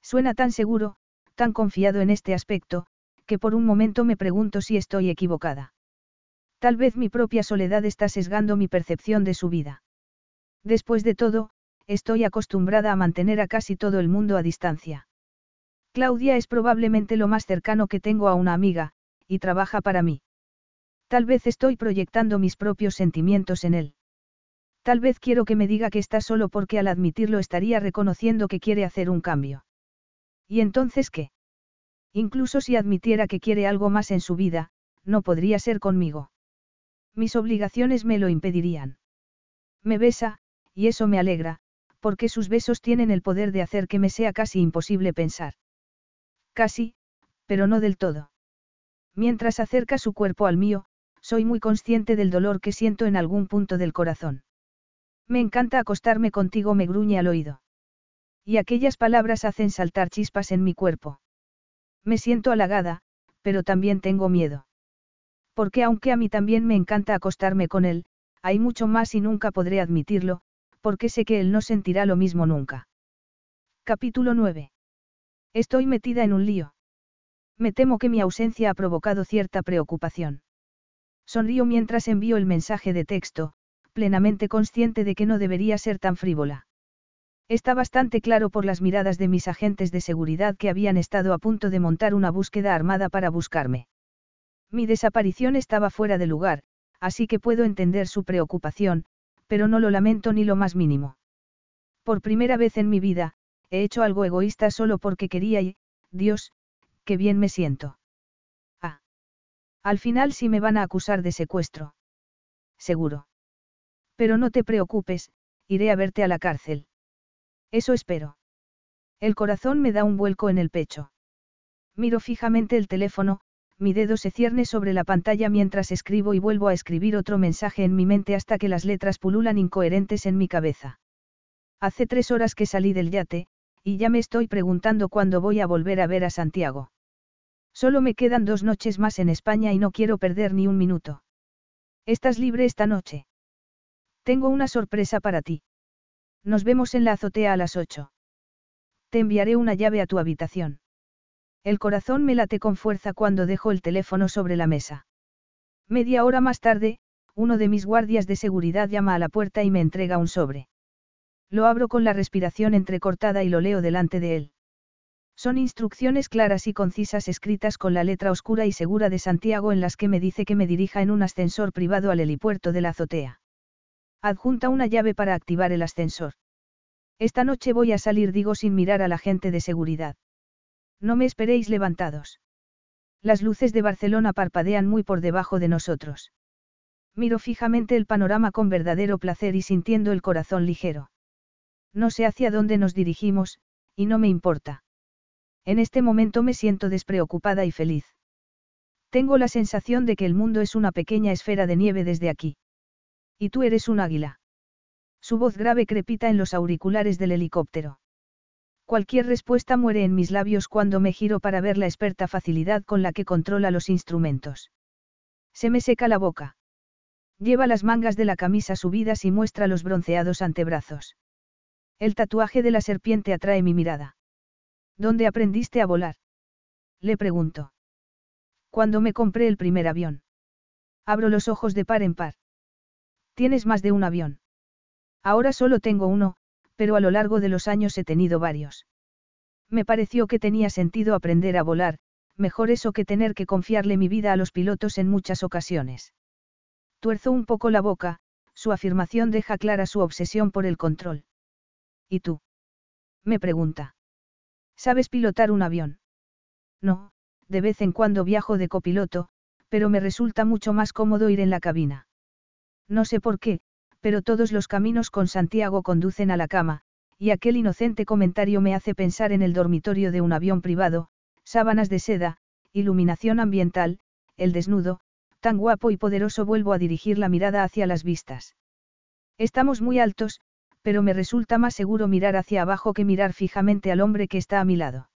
Suena tan seguro, tan confiado en este aspecto, que por un momento me pregunto si estoy equivocada. Tal vez mi propia soledad está sesgando mi percepción de su vida. Después de todo, estoy acostumbrada a mantener a casi todo el mundo a distancia. Claudia es probablemente lo más cercano que tengo a una amiga, y trabaja para mí. Tal vez estoy proyectando mis propios sentimientos en él. Tal vez quiero que me diga que está solo porque al admitirlo estaría reconociendo que quiere hacer un cambio. ¿Y entonces qué? Incluso si admitiera que quiere algo más en su vida, no podría ser conmigo. Mis obligaciones me lo impedirían. Me besa, y eso me alegra, porque sus besos tienen el poder de hacer que me sea casi imposible pensar. Casi, pero no del todo. Mientras acerca su cuerpo al mío, soy muy consciente del dolor que siento en algún punto del corazón. Me encanta acostarme contigo, me gruñe al oído. Y aquellas palabras hacen saltar chispas en mi cuerpo. Me siento halagada, pero también tengo miedo. Porque aunque a mí también me encanta acostarme con él, hay mucho más y nunca podré admitirlo, porque sé que él no sentirá lo mismo nunca. Capítulo 9. Estoy metida en un lío. Me temo que mi ausencia ha provocado cierta preocupación. Sonrío mientras envío el mensaje de texto, plenamente consciente de que no debería ser tan frívola. Está bastante claro por las miradas de mis agentes de seguridad que habían estado a punto de montar una búsqueda armada para buscarme. Mi desaparición estaba fuera de lugar, así que puedo entender su preocupación, pero no lo lamento ni lo más mínimo. Por primera vez en mi vida, he hecho algo egoísta solo porque quería y, Dios, qué bien me siento. Ah. Al final sí me van a acusar de secuestro. Seguro. Pero no te preocupes, iré a verte a la cárcel. Eso espero. El corazón me da un vuelco en el pecho. Miro fijamente el teléfono, mi dedo se cierne sobre la pantalla mientras escribo y vuelvo a escribir otro mensaje en mi mente hasta que las letras pululan incoherentes en mi cabeza. Hace tres horas que salí del yate, y ya me estoy preguntando cuándo voy a volver a ver a Santiago. Solo me quedan dos noches más en España y no quiero perder ni un minuto. ¿Estás libre esta noche? Tengo una sorpresa para ti. Nos vemos en la azotea a las 8. Te enviaré una llave a tu habitación. El corazón me late con fuerza cuando dejo el teléfono sobre la mesa. Media hora más tarde, uno de mis guardias de seguridad llama a la puerta y me entrega un sobre. Lo abro con la respiración entrecortada y lo leo delante de él. Son instrucciones claras y concisas escritas con la letra oscura y segura de Santiago en las que me dice que me dirija en un ascensor privado al helipuerto de la azotea. Adjunta una llave para activar el ascensor. Esta noche voy a salir, digo sin mirar a la gente de seguridad. No me esperéis levantados. Las luces de Barcelona parpadean muy por debajo de nosotros. Miro fijamente el panorama con verdadero placer y sintiendo el corazón ligero. No sé hacia dónde nos dirigimos, y no me importa. En este momento me siento despreocupada y feliz. Tengo la sensación de que el mundo es una pequeña esfera de nieve desde aquí. Y tú eres un águila. Su voz grave crepita en los auriculares del helicóptero. Cualquier respuesta muere en mis labios cuando me giro para ver la experta facilidad con la que controla los instrumentos. Se me seca la boca. Lleva las mangas de la camisa subidas y muestra los bronceados antebrazos. El tatuaje de la serpiente atrae mi mirada. ¿Dónde aprendiste a volar? Le pregunto. Cuando me compré el primer avión. Abro los ojos de par en par. Tienes más de un avión. Ahora solo tengo uno, pero a lo largo de los años he tenido varios. Me pareció que tenía sentido aprender a volar, mejor eso que tener que confiarle mi vida a los pilotos en muchas ocasiones. Tuerzo un poco la boca, su afirmación deja clara su obsesión por el control. ¿Y tú? Me pregunta. ¿Sabes pilotar un avión? No, de vez en cuando viajo de copiloto, pero me resulta mucho más cómodo ir en la cabina. No sé por qué, pero todos los caminos con Santiago conducen a la cama, y aquel inocente comentario me hace pensar en el dormitorio de un avión privado, sábanas de seda, iluminación ambiental, el desnudo, tan guapo y poderoso vuelvo a dirigir la mirada hacia las vistas. Estamos muy altos, pero me resulta más seguro mirar hacia abajo que mirar fijamente al hombre que está a mi lado.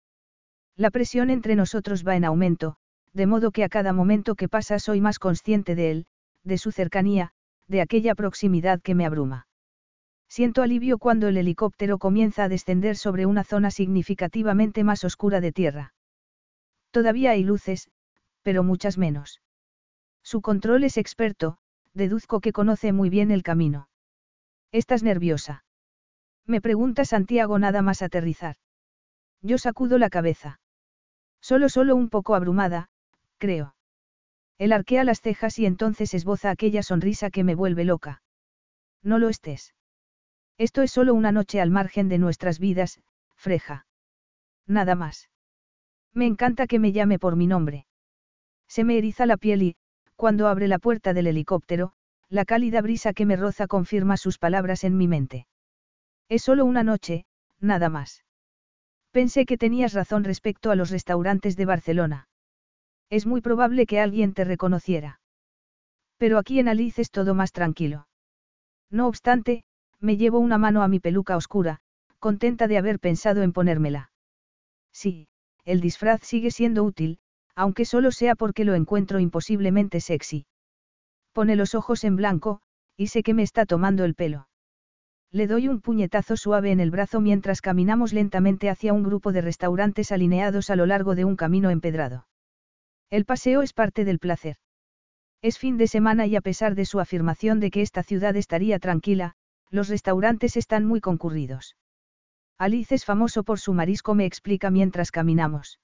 La presión entre nosotros va en aumento, de modo que a cada momento que pasa soy más consciente de él, de su cercanía, de aquella proximidad que me abruma. Siento alivio cuando el helicóptero comienza a descender sobre una zona significativamente más oscura de tierra. Todavía hay luces, pero muchas menos. Su control es experto, deduzco que conoce muy bien el camino. ¿Estás nerviosa? Me pregunta Santiago nada más aterrizar. Yo sacudo la cabeza. Solo solo un poco abrumada, creo. Él arquea las cejas y entonces esboza aquella sonrisa que me vuelve loca. No lo estés. Esto es solo una noche al margen de nuestras vidas, Freja. Nada más. Me encanta que me llame por mi nombre. Se me eriza la piel y, cuando abre la puerta del helicóptero, la cálida brisa que me roza confirma sus palabras en mi mente. Es solo una noche, nada más. Pensé que tenías razón respecto a los restaurantes de Barcelona. Es muy probable que alguien te reconociera. Pero aquí en Alice es todo más tranquilo. No obstante, me llevo una mano a mi peluca oscura, contenta de haber pensado en ponérmela. Sí, el disfraz sigue siendo útil, aunque solo sea porque lo encuentro imposiblemente sexy. Pone los ojos en blanco, y sé que me está tomando el pelo. Le doy un puñetazo suave en el brazo mientras caminamos lentamente hacia un grupo de restaurantes alineados a lo largo de un camino empedrado. El paseo es parte del placer. Es fin de semana y a pesar de su afirmación de que esta ciudad estaría tranquila, los restaurantes están muy concurridos. Alice es famoso por su marisco, me explica mientras caminamos.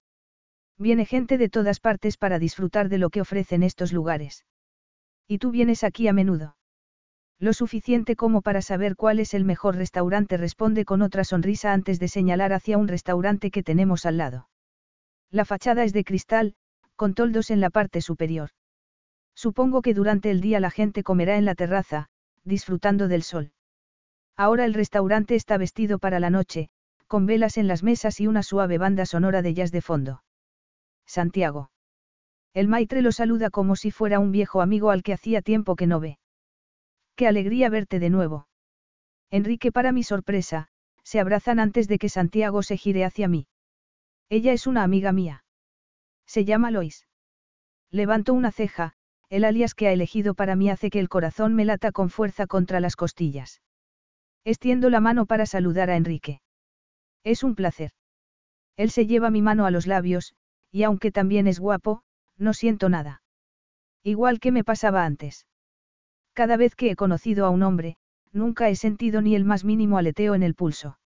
Viene gente de todas partes para disfrutar de lo que ofrecen estos lugares. ¿Y tú vienes aquí a menudo? Lo suficiente como para saber cuál es el mejor restaurante, responde con otra sonrisa antes de señalar hacia un restaurante que tenemos al lado. La fachada es de cristal, con toldos en la parte superior. Supongo que durante el día la gente comerá en la terraza, disfrutando del sol. Ahora el restaurante está vestido para la noche, con velas en las mesas y una suave banda sonora de jazz de fondo. Santiago. El maitre lo saluda como si fuera un viejo amigo al que hacía tiempo que no ve. Qué alegría verte de nuevo. Enrique, para mi sorpresa, se abrazan antes de que Santiago se gire hacia mí. Ella es una amiga mía. Se llama Lois. Levanto una ceja, el alias que ha elegido para mí hace que el corazón me lata con fuerza contra las costillas. Extiendo la mano para saludar a Enrique. Es un placer. Él se lleva mi mano a los labios, y aunque también es guapo, no siento nada. Igual que me pasaba antes. Cada vez que he conocido a un hombre, nunca he sentido ni el más mínimo aleteo en el pulso.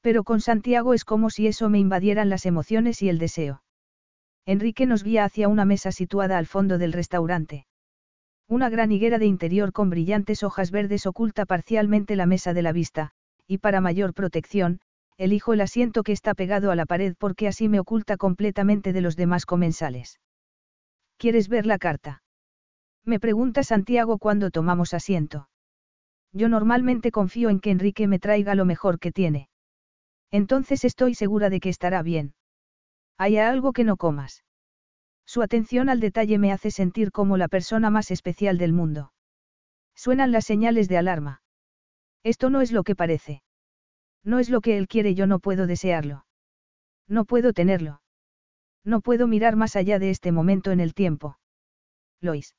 Pero con Santiago es como si eso me invadieran las emociones y el deseo. Enrique nos guía hacia una mesa situada al fondo del restaurante. Una gran higuera de interior con brillantes hojas verdes oculta parcialmente la mesa de la vista, y para mayor protección, elijo el asiento que está pegado a la pared porque así me oculta completamente de los demás comensales. ¿Quieres ver la carta? Me pregunta Santiago cuando tomamos asiento. Yo normalmente confío en que Enrique me traiga lo mejor que tiene. Entonces estoy segura de que estará bien. ¿Hay algo que no comas? Su atención al detalle me hace sentir como la persona más especial del mundo. Suenan las señales de alarma. Esto no es lo que parece. No es lo que él quiere, yo no puedo desearlo. No puedo tenerlo. No puedo mirar más allá de este momento en el tiempo. Lois.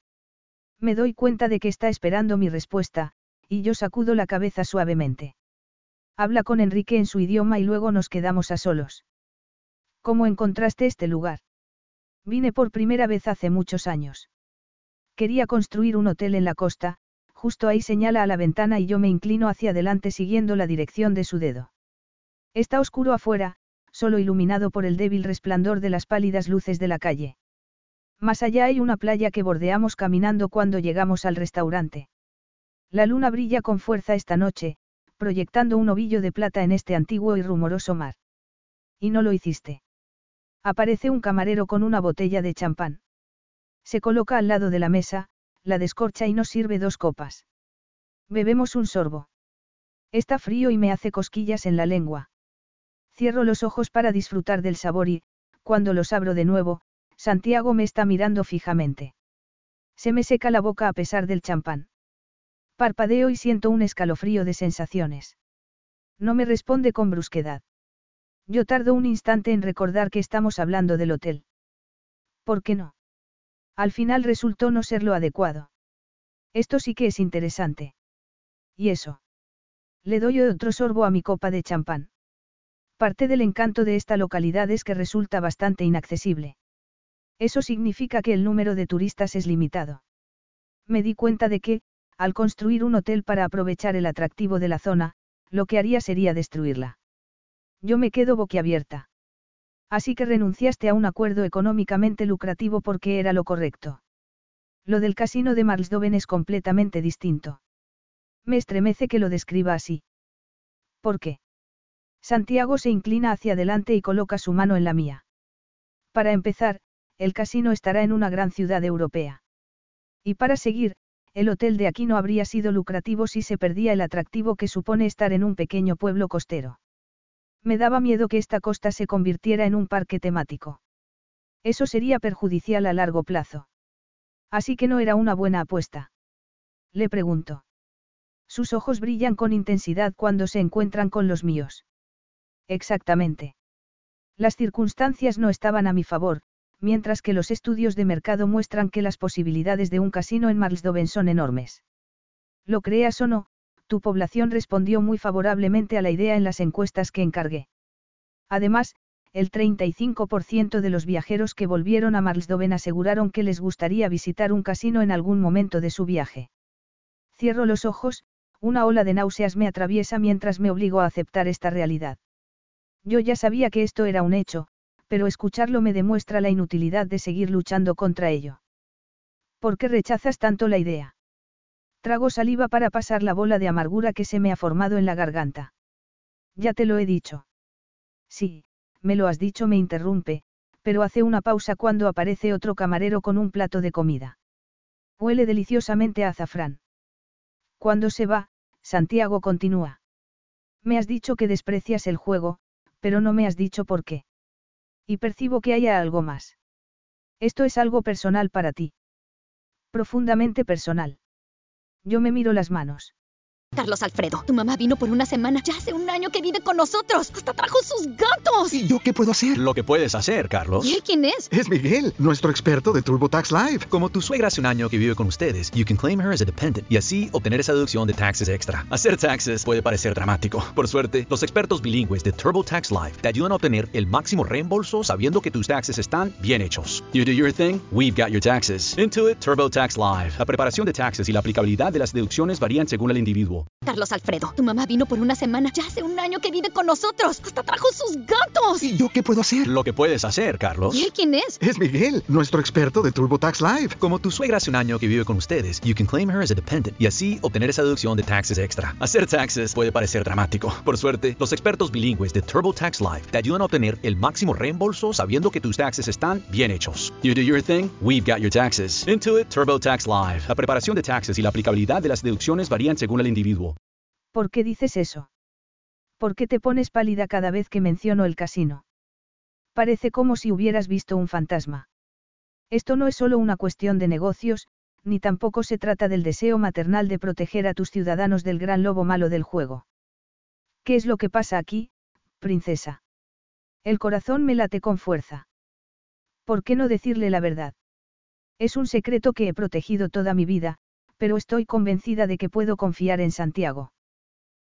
Me doy cuenta de que está esperando mi respuesta, y yo sacudo la cabeza suavemente. Habla con Enrique en su idioma y luego nos quedamos a solos. ¿Cómo encontraste este lugar? Vine por primera vez hace muchos años. Quería construir un hotel en la costa, justo ahí señala a la ventana y yo me inclino hacia adelante siguiendo la dirección de su dedo. Está oscuro afuera, solo iluminado por el débil resplandor de las pálidas luces de la calle. Más allá hay una playa que bordeamos caminando cuando llegamos al restaurante. La luna brilla con fuerza esta noche, proyectando un ovillo de plata en este antiguo y rumoroso mar. Y no lo hiciste. Aparece un camarero con una botella de champán. Se coloca al lado de la mesa, la descorcha y nos sirve dos copas. Bebemos un sorbo. Está frío y me hace cosquillas en la lengua. Cierro los ojos para disfrutar del sabor y, cuando los abro de nuevo, Santiago me está mirando fijamente. Se me seca la boca a pesar del champán. Parpadeo y siento un escalofrío de sensaciones. No me responde con brusquedad. Yo tardo un instante en recordar que estamos hablando del hotel. ¿Por qué no? Al final resultó no ser lo adecuado. Esto sí que es interesante. ¿Y eso? Le doy otro sorbo a mi copa de champán. Parte del encanto de esta localidad es que resulta bastante inaccesible. Eso significa que el número de turistas es limitado. Me di cuenta de que, al construir un hotel para aprovechar el atractivo de la zona, lo que haría sería destruirla. Yo me quedo boquiabierta. Así que renunciaste a un acuerdo económicamente lucrativo porque era lo correcto. Lo del casino de Marsdoven es completamente distinto. Me estremece que lo describa así. ¿Por qué? Santiago se inclina hacia adelante y coloca su mano en la mía. Para empezar, el casino estará en una gran ciudad europea. Y para seguir, el hotel de aquí no habría sido lucrativo si se perdía el atractivo que supone estar en un pequeño pueblo costero. Me daba miedo que esta costa se convirtiera en un parque temático. Eso sería perjudicial a largo plazo. Así que no era una buena apuesta. Le pregunto. Sus ojos brillan con intensidad cuando se encuentran con los míos. Exactamente. Las circunstancias no estaban a mi favor, mientras que los estudios de mercado muestran que las posibilidades de un casino en Marsdoven son enormes. Lo creas o no, tu población respondió muy favorablemente a la idea en las encuestas que encargué. Además, el 35% de los viajeros que volvieron a Marsdoven aseguraron que les gustaría visitar un casino en algún momento de su viaje. Cierro los ojos, una ola de náuseas me atraviesa mientras me obligo a aceptar esta realidad. Yo ya sabía que esto era un hecho, pero escucharlo me demuestra la inutilidad de seguir luchando contra ello. ¿Por qué rechazas tanto la idea? Trago saliva para pasar la bola de amargura que se me ha formado en la garganta. Ya te lo he dicho. Sí, me lo has dicho, me interrumpe, pero hace una pausa cuando aparece otro camarero con un plato de comida. Huele deliciosamente a azafrán. Cuando se va, Santiago continúa. Me has dicho que desprecias el juego, pero no me has dicho por qué. Y percibo que haya algo más. Esto es algo personal para ti. Profundamente personal. Yo me miro las manos. Carlos Alfredo, tu mamá vino por una semana. Ya hace un año que vive con nosotros. Hasta trajo sus gatos. ¿Y yo qué puedo hacer? Lo que puedes hacer, Carlos. ¿Y él quién es? Es Miguel, nuestro experto de TurboTax Live. Como tu suegra hace un año que vive con ustedes, you can claim her as a dependent y así obtener esa deducción de taxes extra. Hacer taxes puede parecer dramático. Por suerte, los expertos bilingües de TurboTax Live te ayudan a obtener el máximo reembolso sabiendo que tus taxes están bien hechos. You do your thing, we've got your taxes. Intuit TurboTax Live. La preparación de taxes y la aplicabilidad de las deducciones varían según el individuo. Carlos Alfredo. Tu mamá vino por una semana. Ya hace un año que vive con nosotros. Hasta trajo sus gatos. ¿Y yo qué puedo hacer? Lo que puedes hacer, Carlos. ¿Y él quién es? Es Miguel, nuestro experto de TurboTax Live. Como tu suegra hace un año que vive con ustedes, you can claim her as a dependent y así obtener esa deducción de taxes extra. Hacer taxes puede parecer dramático. Por suerte, los expertos bilingües de TurboTax Live te ayudan a obtener el máximo reembolso sabiendo que tus taxes están bien hechos. You do your thing, we've got your taxes. Intuit TurboTax Live. La preparación de taxes y la aplicabilidad de las deducciones varían según el individuo. ¿Por qué dices eso? ¿Por qué te pones pálida cada vez que menciono el casino? Parece como si hubieras visto un fantasma. Esto no es solo una cuestión de negocios, ni tampoco se trata del deseo maternal de proteger a tus ciudadanos del gran lobo malo del juego. ¿Qué es lo que pasa aquí, princesa? El corazón me late con fuerza. ¿Por qué no decirle la verdad? Es un secreto que he protegido toda mi vida, pero estoy convencida de que puedo confiar en Santiago.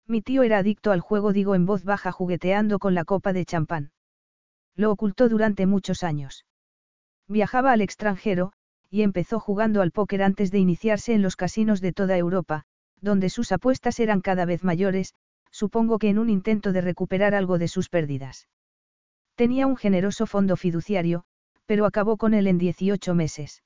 Mi tío era adicto al juego, digo en voz baja jugueteando con la copa de champán. Lo ocultó durante muchos años. Viajaba al extranjero, y empezó jugando al póker antes de iniciarse en los casinos de toda Europa, donde sus apuestas eran cada vez mayores, supongo que en un intento de recuperar algo de sus pérdidas. Tenía un generoso fondo fiduciario, pero acabó con él en 18 meses.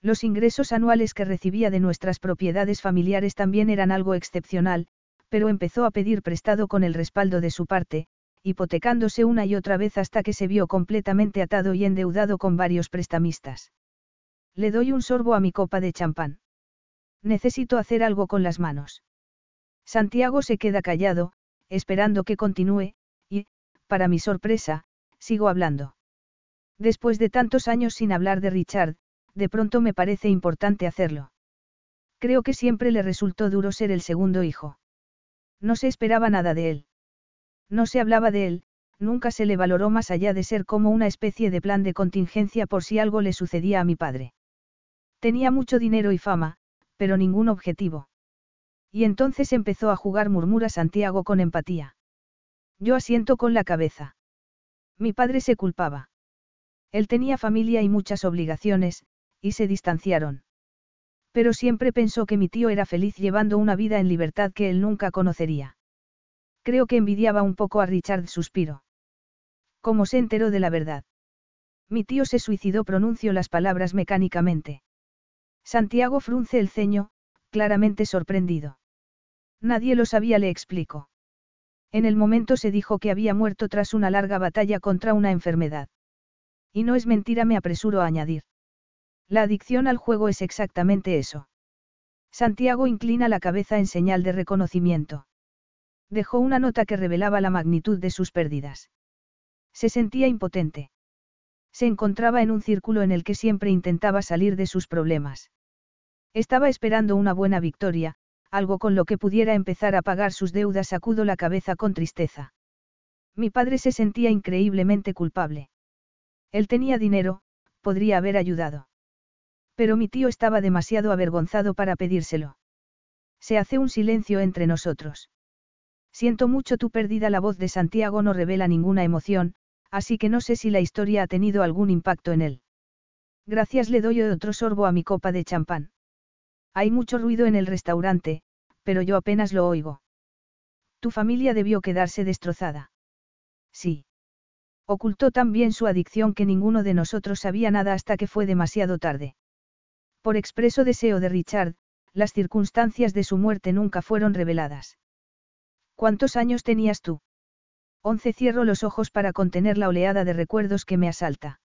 Los ingresos anuales que recibía de nuestras propiedades familiares también eran algo excepcional, pero empezó a pedir prestado con el respaldo de su parte, hipotecándose una y otra vez hasta que se vio completamente atado y endeudado con varios prestamistas. Le doy un sorbo a mi copa de champán. Necesito hacer algo con las manos. Santiago se queda callado, esperando que continúe, y, para mi sorpresa, sigo hablando. Después de tantos años sin hablar de Richard, de pronto me parece importante hacerlo. Creo que siempre le resultó duro ser el segundo hijo. No se esperaba nada de él. No se hablaba de él, nunca se le valoró más allá de ser como una especie de plan de contingencia por si algo le sucedía a mi padre. Tenía mucho dinero y fama, pero ningún objetivo. Y entonces empezó a jugar murmura Santiago con empatía. Yo asiento con la cabeza. Mi padre se culpaba. Él tenía familia y muchas obligaciones, y se distanciaron. Pero siempre pensó que mi tío era feliz llevando una vida en libertad que él nunca conocería. Creo que envidiaba un poco a Richard, suspiro. ¿Cómo se enteró de la verdad? Mi tío se suicidó, pronunció las palabras mecánicamente. Santiago frunce el ceño, claramente sorprendido. Nadie lo sabía, le explico. En el momento se dijo que había muerto tras una larga batalla contra una enfermedad. Y no es mentira, me apresuro a añadir. La adicción al juego es exactamente eso. Santiago inclina la cabeza en señal de reconocimiento. Dejó una nota que revelaba la magnitud de sus pérdidas. Se sentía impotente. Se encontraba en un círculo en el que siempre intentaba salir de sus problemas. Estaba esperando una buena victoria, algo con lo que pudiera empezar a pagar sus deudas. Sacudo la cabeza con tristeza. Mi padre se sentía increíblemente culpable. Él tenía dinero, podría haber ayudado. Pero mi tío estaba demasiado avergonzado para pedírselo. Se hace un silencio entre nosotros. Siento mucho tu pérdida. La voz de Santiago no revela ninguna emoción, así que no sé si la historia ha tenido algún impacto en él. Gracias le doy otro sorbo a mi copa de champán. Hay mucho ruido en el restaurante, pero yo apenas lo oigo. Tu familia debió quedarse destrozada. Sí. Ocultó tan bien su adicción que ninguno de nosotros sabía nada hasta que fue demasiado tarde. Por expreso deseo de Richard, las circunstancias de su muerte nunca fueron reveladas. ¿Cuántos años tenías tú? Once cierro los ojos para contener la oleada de recuerdos que me asalta.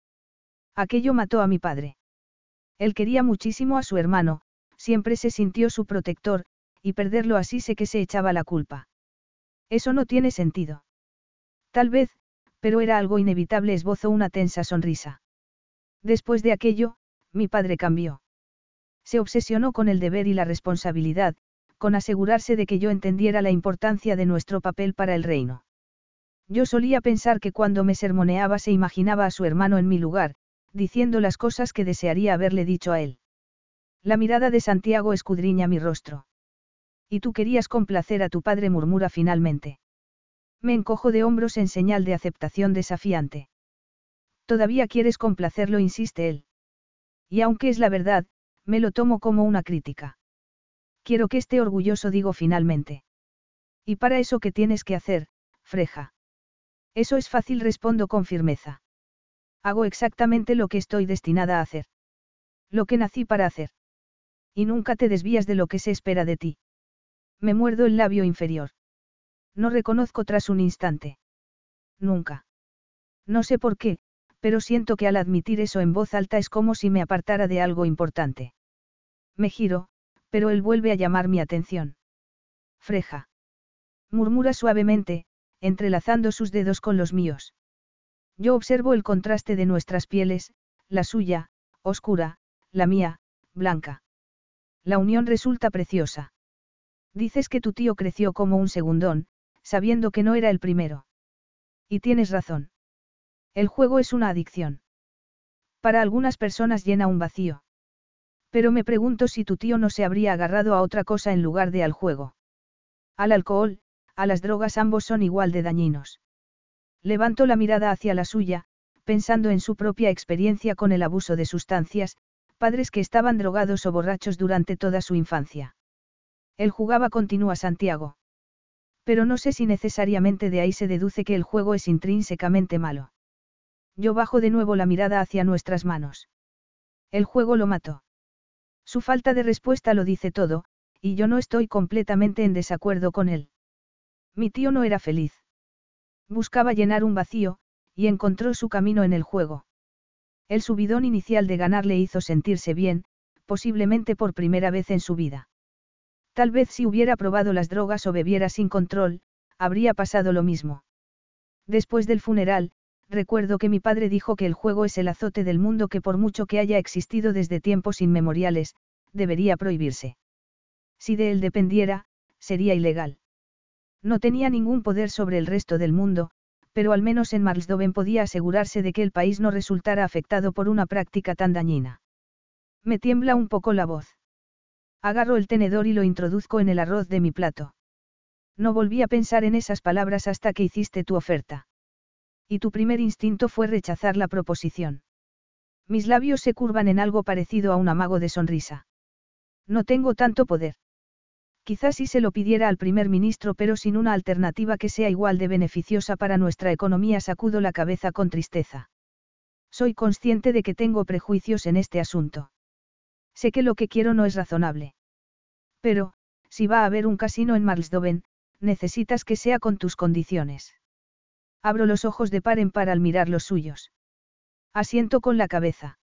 Aquello mató a mi padre. Él quería muchísimo a su hermano, siempre se sintió su protector, y perderlo así sé que se echaba la culpa. Eso no tiene sentido. Tal vez, pero era algo inevitable, esbozó una tensa sonrisa. Después de aquello, mi padre cambió. Se obsesionó con el deber y la responsabilidad, con asegurarse de que yo entendiera la importancia de nuestro papel para el reino. Yo solía pensar que cuando me sermoneaba se imaginaba a su hermano en mi lugar, diciendo las cosas que desearía haberle dicho a él. La mirada de Santiago escudriña mi rostro. Y tú querías complacer a tu padre, murmura finalmente. Me encojo de hombros en señal de aceptación desafiante. Todavía quieres complacerlo, insiste él. Y aunque es la verdad, me lo tomo como una crítica. Quiero que esté orgulloso, digo finalmente. ¿Y para eso qué tienes que hacer, Freja? Eso es fácil, respondo con firmeza. Hago exactamente lo que estoy destinada a hacer. Lo que nací para hacer. Y nunca te desvías de lo que se espera de ti. Me muerdo el labio inferior. No reconozco tras un instante. Nunca. No sé por qué, pero siento que al admitir eso en voz alta es como si me apartara de algo importante. Me giro, pero él vuelve a llamar mi atención. Freja. Murmura suavemente, entrelazando sus dedos con los míos. Yo observo el contraste de nuestras pieles, la suya, oscura, la mía, blanca. La unión resulta preciosa. Dices que tu tío creció como un segundón, sabiendo que no era el primero. Y tienes razón. El juego es una adicción. Para algunas personas llena un vacío. Pero me pregunto si tu tío no se habría agarrado a otra cosa en lugar de al juego. Al alcohol, a las drogas ambos son igual de dañinos. Levanto la mirada hacia la suya, pensando en su propia experiencia con el abuso de sustancias, padres que estaban drogados o borrachos durante toda su infancia. Él jugaba continúa Santiago. Pero no sé si necesariamente de ahí se deduce que el juego es intrínsecamente malo. Yo bajo de nuevo la mirada hacia nuestras manos. El juego lo mató. Su falta de respuesta lo dice todo, y yo no estoy completamente en desacuerdo con él. Mi tío no era feliz. Buscaba llenar un vacío, y encontró su camino en el juego. El subidón inicial de ganar le hizo sentirse bien, posiblemente por primera vez en su vida. Tal vez si hubiera probado las drogas o bebiera sin control, habría pasado lo mismo. Después del funeral, recuerdo que mi padre dijo que el juego es el azote del mundo que por mucho que haya existido desde tiempos inmemoriales, debería prohibirse. Si de él dependiera, sería ilegal. No tenía ningún poder sobre el resto del mundo, pero al menos en Marsdoven podía asegurarse de que el país no resultara afectado por una práctica tan dañina. Me tiembla un poco la voz. Agarro el tenedor y lo introduzco en el arroz de mi plato. No volví a pensar en esas palabras hasta que hiciste tu oferta. Y tu primer instinto fue rechazar la proposición. Mis labios se curvan en algo parecido a un amago de sonrisa. No tengo tanto poder. Quizás si se lo pidiera al primer ministro pero sin una alternativa que sea igual de beneficiosa para nuestra economía sacudo la cabeza con tristeza. Soy consciente de que tengo prejuicios en este asunto. Sé que lo que quiero no es razonable. Pero, si va a haber un casino en Marsdoven, necesitas que sea con tus condiciones. Abro los ojos de par en par al mirar los suyos. Asiento con la cabeza.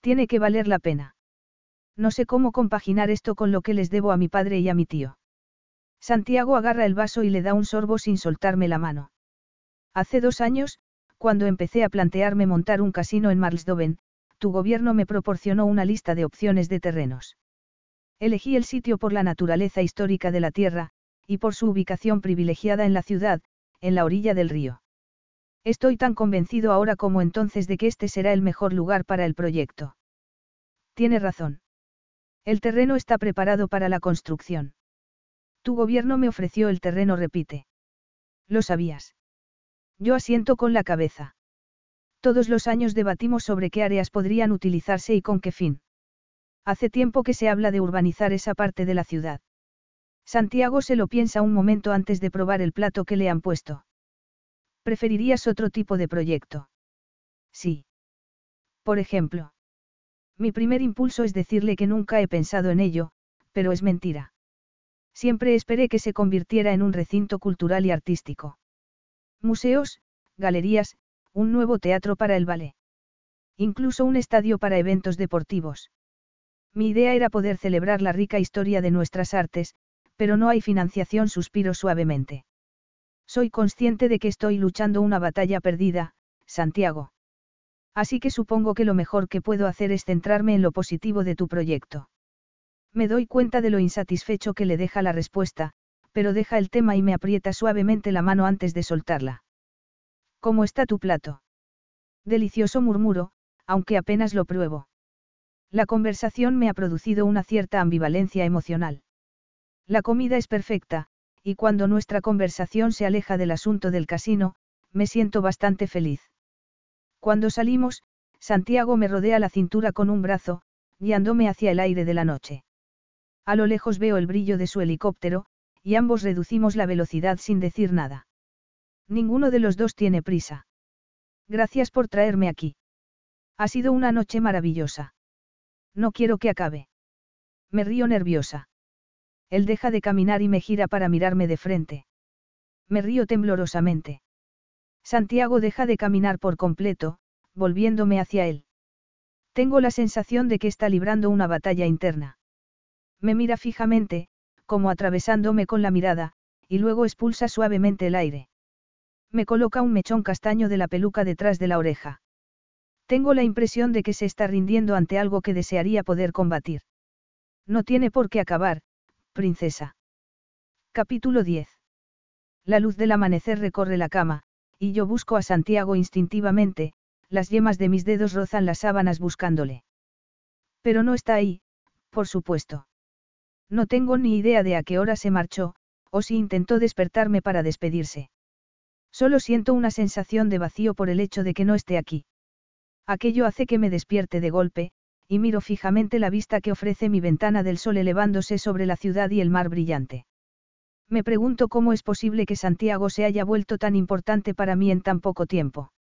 Tiene que valer la pena. No sé cómo compaginar esto con lo que les debo a mi padre y a mi tío. Santiago agarra el vaso y le da un sorbo sin soltarme la mano. Hace dos años, cuando empecé a plantearme montar un casino en Marsdoven, tu gobierno me proporcionó una lista de opciones de terrenos. Elegí el sitio por la naturaleza histórica de la tierra, y por su ubicación privilegiada en la ciudad, en la orilla del río. Estoy tan convencido ahora como entonces de que este será el mejor lugar para el proyecto. Tiene razón. El terreno está preparado para la construcción. Tu gobierno me ofreció el terreno, repite. Lo sabías. Yo asiento con la cabeza. Todos los años debatimos sobre qué áreas podrían utilizarse y con qué fin. Hace tiempo que se habla de urbanizar esa parte de la ciudad. Santiago se lo piensa un momento antes de probar el plato que le han puesto. ¿Preferirías otro tipo de proyecto? Sí. Por ejemplo. Mi primer impulso es decirle que nunca he pensado en ello, pero es mentira. Siempre esperé que se convirtiera en un recinto cultural y artístico. Museos, galerías, un nuevo teatro para el ballet. Incluso un estadio para eventos deportivos. Mi idea era poder celebrar la rica historia de nuestras artes, pero no hay financiación, suspiro suavemente. Soy consciente de que estoy luchando una batalla perdida, Santiago. Así que supongo que lo mejor que puedo hacer es centrarme en lo positivo de tu proyecto. Me doy cuenta de lo insatisfecho que le deja la respuesta, pero deja el tema y me aprieta suavemente la mano antes de soltarla. ¿Cómo está tu plato? Delicioso murmuro, aunque apenas lo pruebo. La conversación me ha producido una cierta ambivalencia emocional. La comida es perfecta, y cuando nuestra conversación se aleja del asunto del casino, me siento bastante feliz. Cuando salimos, Santiago me rodea la cintura con un brazo, guiándome hacia el aire de la noche. A lo lejos veo el brillo de su helicóptero, y ambos reducimos la velocidad sin decir nada. Ninguno de los dos tiene prisa. Gracias por traerme aquí. Ha sido una noche maravillosa. No quiero que acabe. Me río nerviosa. Él deja de caminar y me gira para mirarme de frente. Me río temblorosamente. Santiago deja de caminar por completo, volviéndome hacia él. Tengo la sensación de que está librando una batalla interna. Me mira fijamente, como atravesándome con la mirada, y luego expulsa suavemente el aire. Me coloca un mechón castaño de la peluca detrás de la oreja. Tengo la impresión de que se está rindiendo ante algo que desearía poder combatir. No tiene por qué acabar, princesa. Capítulo 10. La luz del amanecer recorre la cama, y yo busco a Santiago instintivamente, las yemas de mis dedos rozan las sábanas buscándole. Pero no está ahí, por supuesto. No tengo ni idea de a qué hora se marchó, o si intentó despertarme para despedirse. Solo siento una sensación de vacío por el hecho de que no esté aquí. Aquello hace que me despierte de golpe, y miro fijamente la vista que ofrece mi ventana del sol elevándose sobre la ciudad y el mar brillante. Me pregunto cómo es posible que Santiago se haya vuelto tan importante para mí en tan poco tiempo.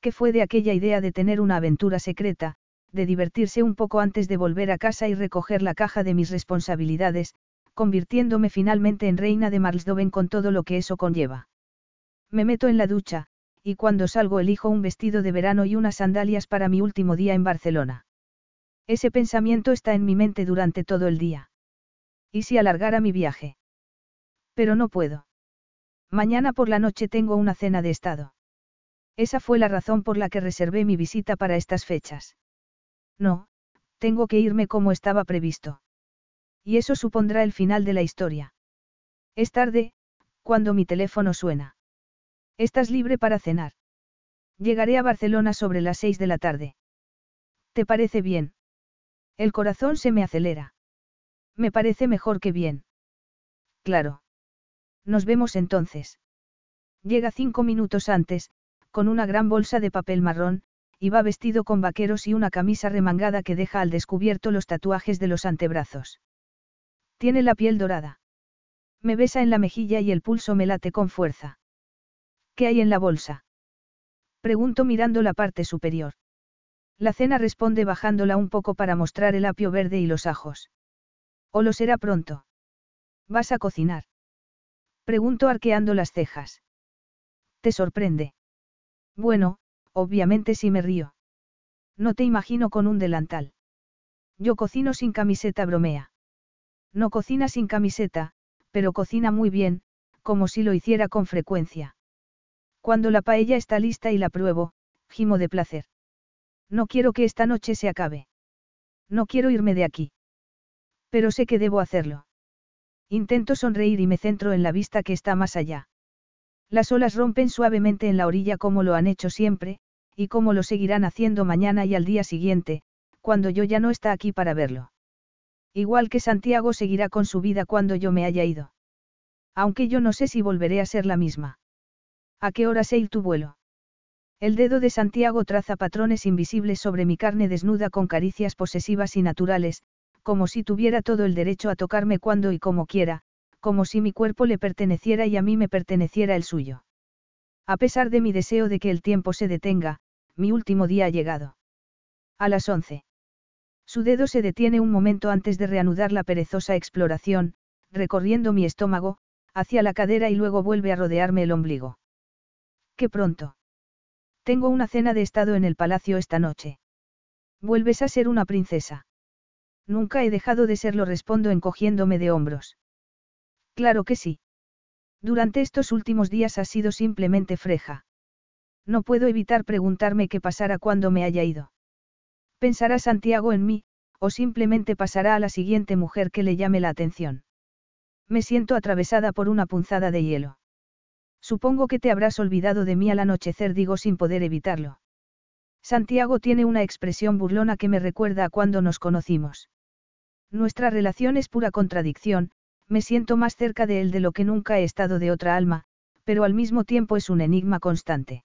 ¿Qué fue de aquella idea de tener una aventura secreta, de divertirse un poco antes de volver a casa y recoger la caja de mis responsabilidades, convirtiéndome finalmente en reina de Marlsdoven con todo lo que eso conlleva? Me meto en la ducha, y cuando salgo elijo un vestido de verano y unas sandalias para mi último día en Barcelona. Ese pensamiento está en mi mente durante todo el día. ¿Y si alargara mi viaje? Pero no puedo. Mañana por la noche tengo una cena de estado. Esa fue la razón por la que reservé mi visita para estas fechas. No, tengo que irme como estaba previsto. Y eso supondrá el final de la historia. Es tarde, cuando mi teléfono suena. Estás libre para cenar. Llegaré a Barcelona sobre las seis de la tarde. ¿Te parece bien? El corazón se me acelera. Me parece mejor que bien. Claro. Nos vemos entonces. Llega cinco minutos antes, con una gran bolsa de papel marrón, y va vestido con vaqueros y una camisa remangada que deja al descubierto los tatuajes de los antebrazos. Tiene la piel dorada. Me besa en la mejilla y el pulso me late con fuerza. ¿Qué hay en la bolsa? Pregunto mirando la parte superior. La cena responde bajándola un poco para mostrar el apio verde y los ajos. ¿O lo será pronto? ¿Vas a cocinar? Pregunto arqueando las cejas. ¿Te sorprende? Bueno, obviamente sí me río. No te imagino con un delantal. Yo cocino sin camiseta, bromea. No cocina sin camiseta, pero cocina muy bien, como si lo hiciera con frecuencia. Cuando la paella está lista y la pruebo, gimo de placer. No quiero que esta noche se acabe. No quiero irme de aquí. Pero sé que debo hacerlo. Intento sonreír y me centro en la vista que está más allá. Las olas rompen suavemente en la orilla como lo han hecho siempre, y como lo seguirán haciendo mañana y al día siguiente, cuando yo ya no está aquí para verlo. Igual que Santiago seguirá con su vida cuando yo me haya ido. Aunque yo no sé si volveré a ser la misma. ¿A qué hora se tu vuelo? El dedo de Santiago traza patrones invisibles sobre mi carne desnuda con caricias posesivas y naturales, como si tuviera todo el derecho a tocarme cuando y como quiera, como si mi cuerpo le perteneciera y a mí me perteneciera el suyo. A pesar de mi deseo de que el tiempo se detenga, mi último día ha llegado. A las once. Su dedo se detiene un momento antes de reanudar la perezosa exploración, recorriendo mi estómago, hacia la cadera y luego vuelve a rodearme el ombligo. ¡Qué pronto! Tengo una cena de estado en el palacio esta noche. Vuelves a ser una princesa. Nunca he dejado de serlo, respondo encogiéndome de hombros. Claro que sí. Durante estos últimos días ha sido simplemente freja. No puedo evitar preguntarme qué pasará cuando me haya ido. ¿Pensará Santiago en mí, o simplemente pasará a la siguiente mujer que le llame la atención? Me siento atravesada por una punzada de hielo. Supongo que te habrás olvidado de mí al anochecer, digo sin poder evitarlo. Santiago tiene una expresión burlona que me recuerda a cuando nos conocimos. Nuestra relación es pura contradicción, me siento más cerca de él de lo que nunca he estado de otra alma, pero al mismo tiempo es un enigma constante.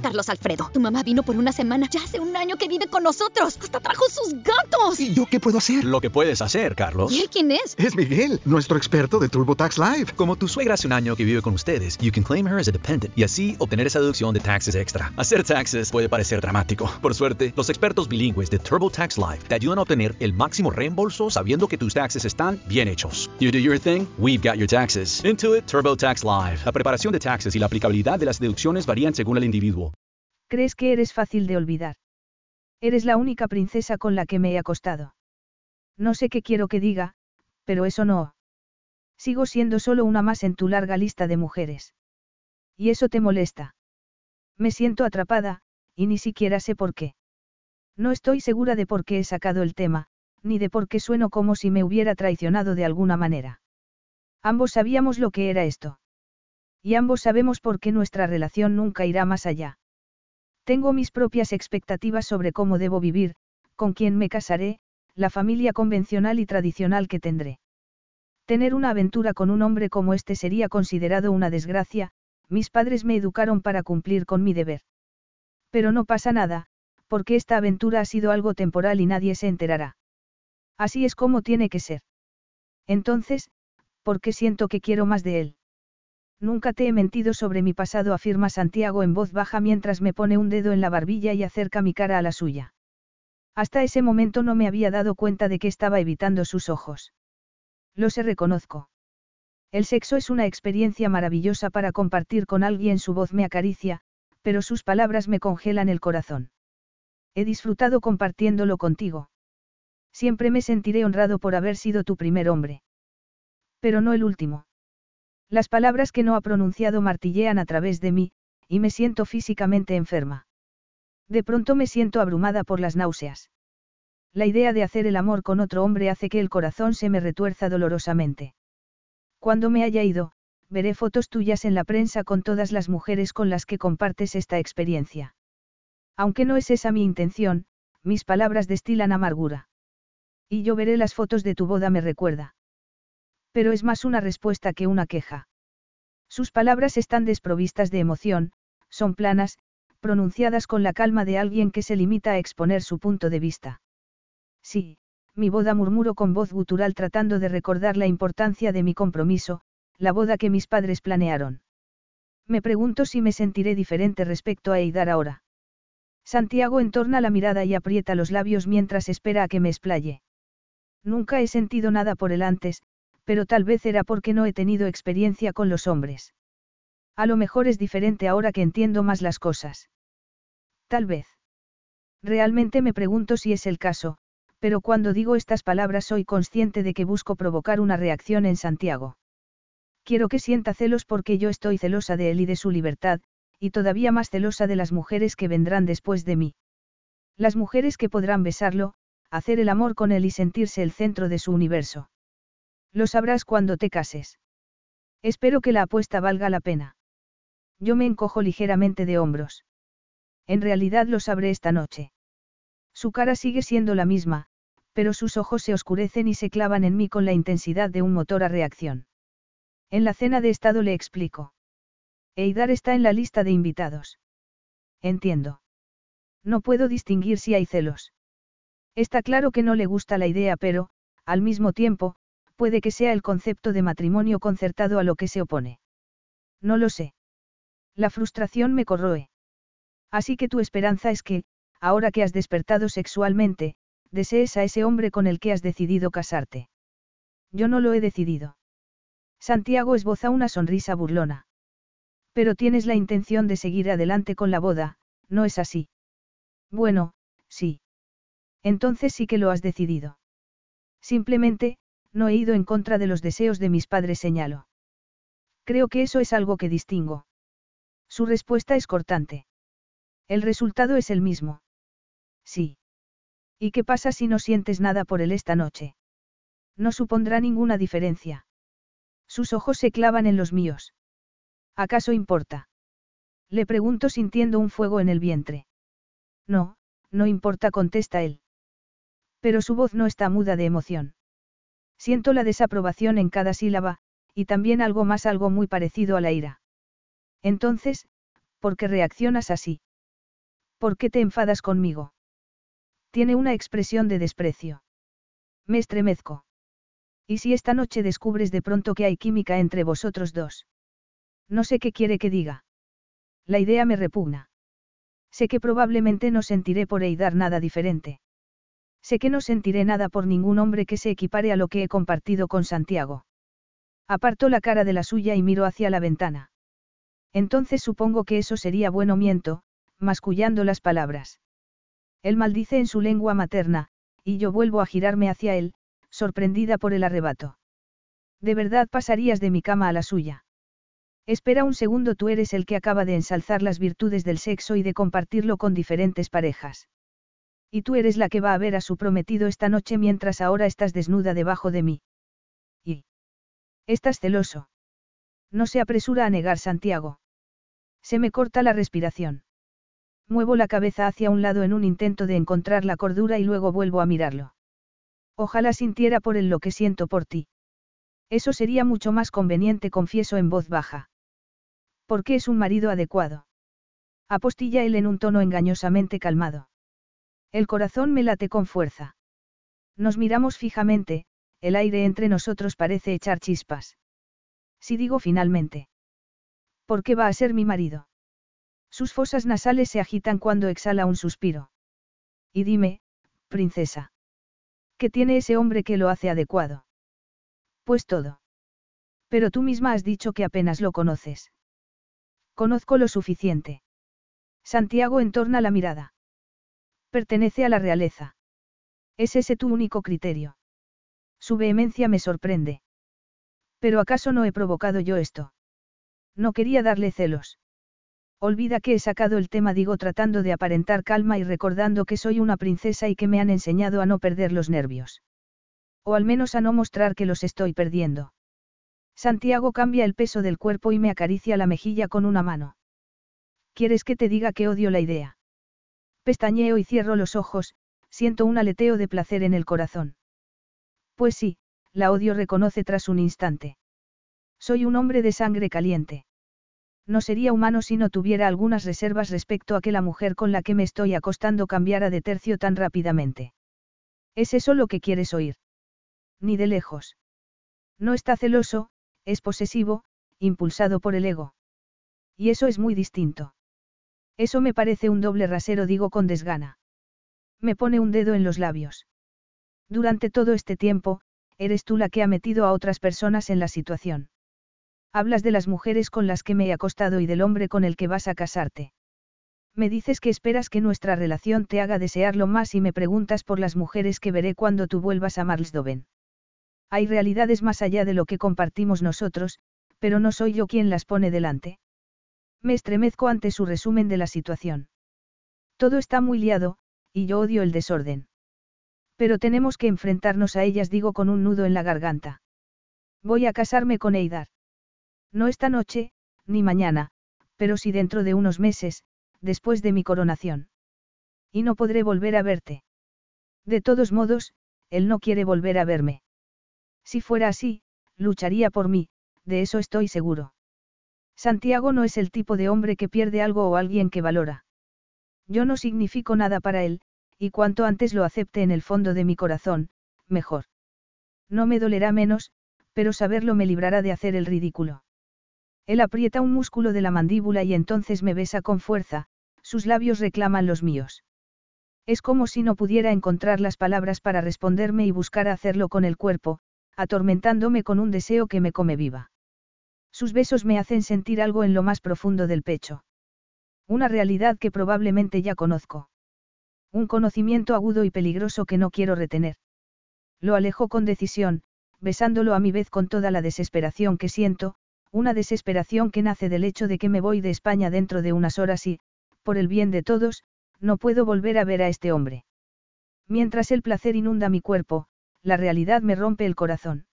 Carlos Alfredo, tu mamá vino por una semana. Ya hace un año que vive con nosotros. Hasta trajo sus gatos. ¿Y yo qué puedo hacer? Lo que puedes hacer, Carlos. ¿Y él quién es? Es Miguel, nuestro experto de TurboTax Live. Como tu suegra hace un año que vive con ustedes, you can claim her as a dependent y así obtener esa deducción de taxes extra. Hacer taxes puede parecer dramático. Por suerte, los expertos bilingües de TurboTax Live te ayudan a obtener el máximo reembolso sabiendo que tus taxes están bien hechos. You do your thing, we've got your taxes. Intuit TurboTax Live. La preparación de taxes y la aplicabilidad de las deducciones varían según el individuo. ¿Crees que eres fácil de olvidar? Eres la única princesa con la que me he acostado. No sé qué quiero que diga, pero eso no. Sigo siendo solo una más en tu larga lista de mujeres. Y eso te molesta. Me siento atrapada, y ni siquiera sé por qué. No estoy segura de por qué he sacado el tema, ni de por qué sueno como si me hubiera traicionado de alguna manera. Ambos sabíamos lo que era esto. Y ambos sabemos por qué nuestra relación nunca irá más allá. Tengo mis propias expectativas sobre cómo debo vivir, con quién me casaré, la familia convencional y tradicional que tendré. Tener una aventura con un hombre como este sería considerado una desgracia, mis padres me educaron para cumplir con mi deber. Pero no pasa nada, porque esta aventura ha sido algo temporal y nadie se enterará. Así es como tiene que ser. Entonces, ¿por qué siento que quiero más de él? Nunca te he mentido sobre mi pasado, afirma Santiago en voz baja mientras me pone un dedo en la barbilla y acerca mi cara a la suya. Hasta ese momento no me había dado cuenta de que estaba evitando sus ojos. Lo sé, reconozco. El sexo es una experiencia maravillosa para compartir con alguien, su voz me acaricia, pero sus palabras me congelan el corazón. He disfrutado compartiéndolo contigo. Siempre me sentiré honrado por haber sido tu primer hombre. Pero no el último. Las palabras que no ha pronunciado martillean a través de mí, y me siento físicamente enferma. De pronto me siento abrumada por las náuseas. La idea de hacer el amor con otro hombre hace que el corazón se me retuerza dolorosamente. Cuando me haya ido, veré fotos tuyas en la prensa con todas las mujeres con las que compartes esta experiencia. Aunque no es esa mi intención, mis palabras destilan amargura. Y yo veré las fotos de tu boda, me recuerda. Pero es más una respuesta que una queja. Sus palabras están desprovistas de emoción, son planas, pronunciadas con la calma de alguien que se limita a exponer su punto de vista. Sí, mi boda murmuro con voz gutural tratando de recordar la importancia de mi compromiso, la boda que mis padres planearon. Me pregunto si me sentiré diferente respecto a Eidar ahora. Santiago entorna la mirada y aprieta los labios mientras espera a que me explaye. Nunca he sentido nada por él antes, pero tal vez era porque no he tenido experiencia con los hombres. A lo mejor es diferente ahora que entiendo más las cosas. Tal vez. Realmente me pregunto si es el caso, pero cuando digo estas palabras soy consciente de que busco provocar una reacción en Santiago. Quiero que sienta celos porque yo estoy celosa de él y de su libertad, y todavía más celosa de las mujeres que vendrán después de mí. Las mujeres que podrán besarlo, hacer el amor con él y sentirse el centro de su universo. Lo sabrás cuando te cases. Espero que la apuesta valga la pena. Yo me encojo ligeramente de hombros. En realidad lo sabré esta noche. Su cara sigue siendo la misma, pero sus ojos se oscurecen y se clavan en mí con la intensidad de un motor a reacción. En la cena de estado le explico. Eidar está en la lista de invitados. Entiendo. No puedo distinguir si hay celos. Está claro que no le gusta la idea, pero, al mismo tiempo, puede que sea el concepto de matrimonio concertado a lo que se opone. No lo sé. La frustración me corroe. Así que tu esperanza es que, ahora que has despertado sexualmente, desees a ese hombre con el que has decidido casarte. Yo no lo he decidido. Santiago esboza una sonrisa burlona. Pero tienes la intención de seguir adelante con la boda, ¿no es así? Bueno, sí. Entonces sí que lo has decidido. Simplemente, no he ido en contra de los deseos de mis padres, señalo. Creo que eso es algo que distingo. Su respuesta es cortante. El resultado es el mismo. Sí. ¿Y qué pasa si no sientes nada por él esta noche? No supondrá ninguna diferencia. Sus ojos se clavan en los míos. ¿Acaso importa? Le pregunto sintiendo un fuego en el vientre. No, no importa, contesta él. Pero su voz no está muda de emoción. Siento la desaprobación en cada sílaba, y también algo más, algo muy parecido a la ira. Entonces, ¿por qué reaccionas así? ¿Por qué te enfadas conmigo? Tiene una expresión de desprecio. Me estremezco. ¿Y si esta noche descubres de pronto que hay química entre vosotros dos? No sé qué quiere que diga. La idea me repugna. Sé que probablemente no sentiré por Eidar nada diferente. Sé que no sentiré nada por ningún hombre que se equipare a lo que he compartido con Santiago. Apartó la cara de la suya y miró hacia la ventana. Entonces supongo que eso sería bueno miento, mascullando las palabras. Él maldice en su lengua materna, y yo vuelvo a girarme hacia él, sorprendida por el arrebato. ¿De verdad pasarías de mi cama a la suya? Espera un segundo, tú eres el que acaba de ensalzar las virtudes del sexo y de compartirlo con diferentes parejas. Y tú eres la que va a ver a su prometido esta noche mientras ahora estás desnuda debajo de mí. Y... Estás celoso. No se apresura a negar Santiago. Se me corta la respiración. Muevo la cabeza hacia un lado en un intento de encontrar la cordura y luego vuelvo a mirarlo. Ojalá sintiera por él lo que siento por ti. Eso sería mucho más conveniente, confieso en voz baja. ¿Por qué es un marido adecuado? Apostilla él en un tono engañosamente calmado. El corazón me late con fuerza. Nos miramos fijamente, el aire entre nosotros parece echar chispas. Si digo finalmente. ¿Por qué va a ser mi marido? Sus fosas nasales se agitan cuando exhala un suspiro. Y dime, princesa. ¿Qué tiene ese hombre que lo hace adecuado? Pues todo. Pero tú misma has dicho que apenas lo conoces. Conozco lo suficiente. Santiago entorna la mirada. Pertenece a la realeza. ¿Es ese tu único criterio? Su vehemencia me sorprende. ¿Pero acaso no he provocado yo esto? No quería darle celos. Olvida que he sacado el tema, digo tratando de aparentar calma y recordando que soy una princesa y que me han enseñado a no perder los nervios. O al menos a no mostrar que los estoy perdiendo. Santiago cambia el peso del cuerpo y me acaricia la mejilla con una mano. ¿Quieres que te diga que odio la idea? Pestañeo y cierro los ojos, siento un aleteo de placer en el corazón. Pues sí, la odio reconoce tras un instante. Soy un hombre de sangre caliente. No sería humano si no tuviera algunas reservas respecto a que la mujer con la que me estoy acostando cambiara de tercio tan rápidamente. ¿Es eso lo que quieres oír? Ni de lejos. No está celoso, es posesivo, impulsado por el ego. Y eso es muy distinto. Eso me parece un doble rasero, digo con desgana. Me pone un dedo en los labios. Durante todo este tiempo, eres tú la que ha metido a otras personas en la situación. Hablas de las mujeres con las que me he acostado y del hombre con el que vas a casarte. Me dices que esperas que nuestra relación te haga desearlo más y me preguntas por las mujeres que veré cuando tú vuelvas a Marlsdoven. Hay realidades más allá de lo que compartimos nosotros, pero no soy yo quien las pone delante. Me estremezco ante su resumen de la situación. Todo está muy liado, y yo odio el desorden. Pero tenemos que enfrentarnos a ellas, digo con un nudo en la garganta. Voy a casarme con Eidar. No esta noche, ni mañana, pero sí dentro de unos meses, después de mi coronación. Y no podré volver a verte. De todos modos, él no quiere volver a verme. Si fuera así, lucharía por mí, de eso estoy seguro. Santiago no es el tipo de hombre que pierde algo o alguien que valora. Yo no significo nada para él, y cuanto antes lo acepte en el fondo de mi corazón, mejor. No me dolerá menos, pero saberlo me librará de hacer el ridículo. Él aprieta un músculo de la mandíbula y entonces me besa con fuerza, sus labios reclaman los míos. Es como si no pudiera encontrar las palabras para responderme y buscar hacerlo con el cuerpo, atormentándome con un deseo que me come viva. Sus besos me hacen sentir algo en lo más profundo del pecho. Una realidad que probablemente ya conozco. Un conocimiento agudo y peligroso que no quiero retener. Lo alejo con decisión, besándolo a mi vez con toda la desesperación que siento, una desesperación que nace del hecho de que me voy de España dentro de unas horas y, por el bien de todos, no puedo volver a ver a este hombre. Mientras el placer inunda mi cuerpo, la realidad me rompe el corazón.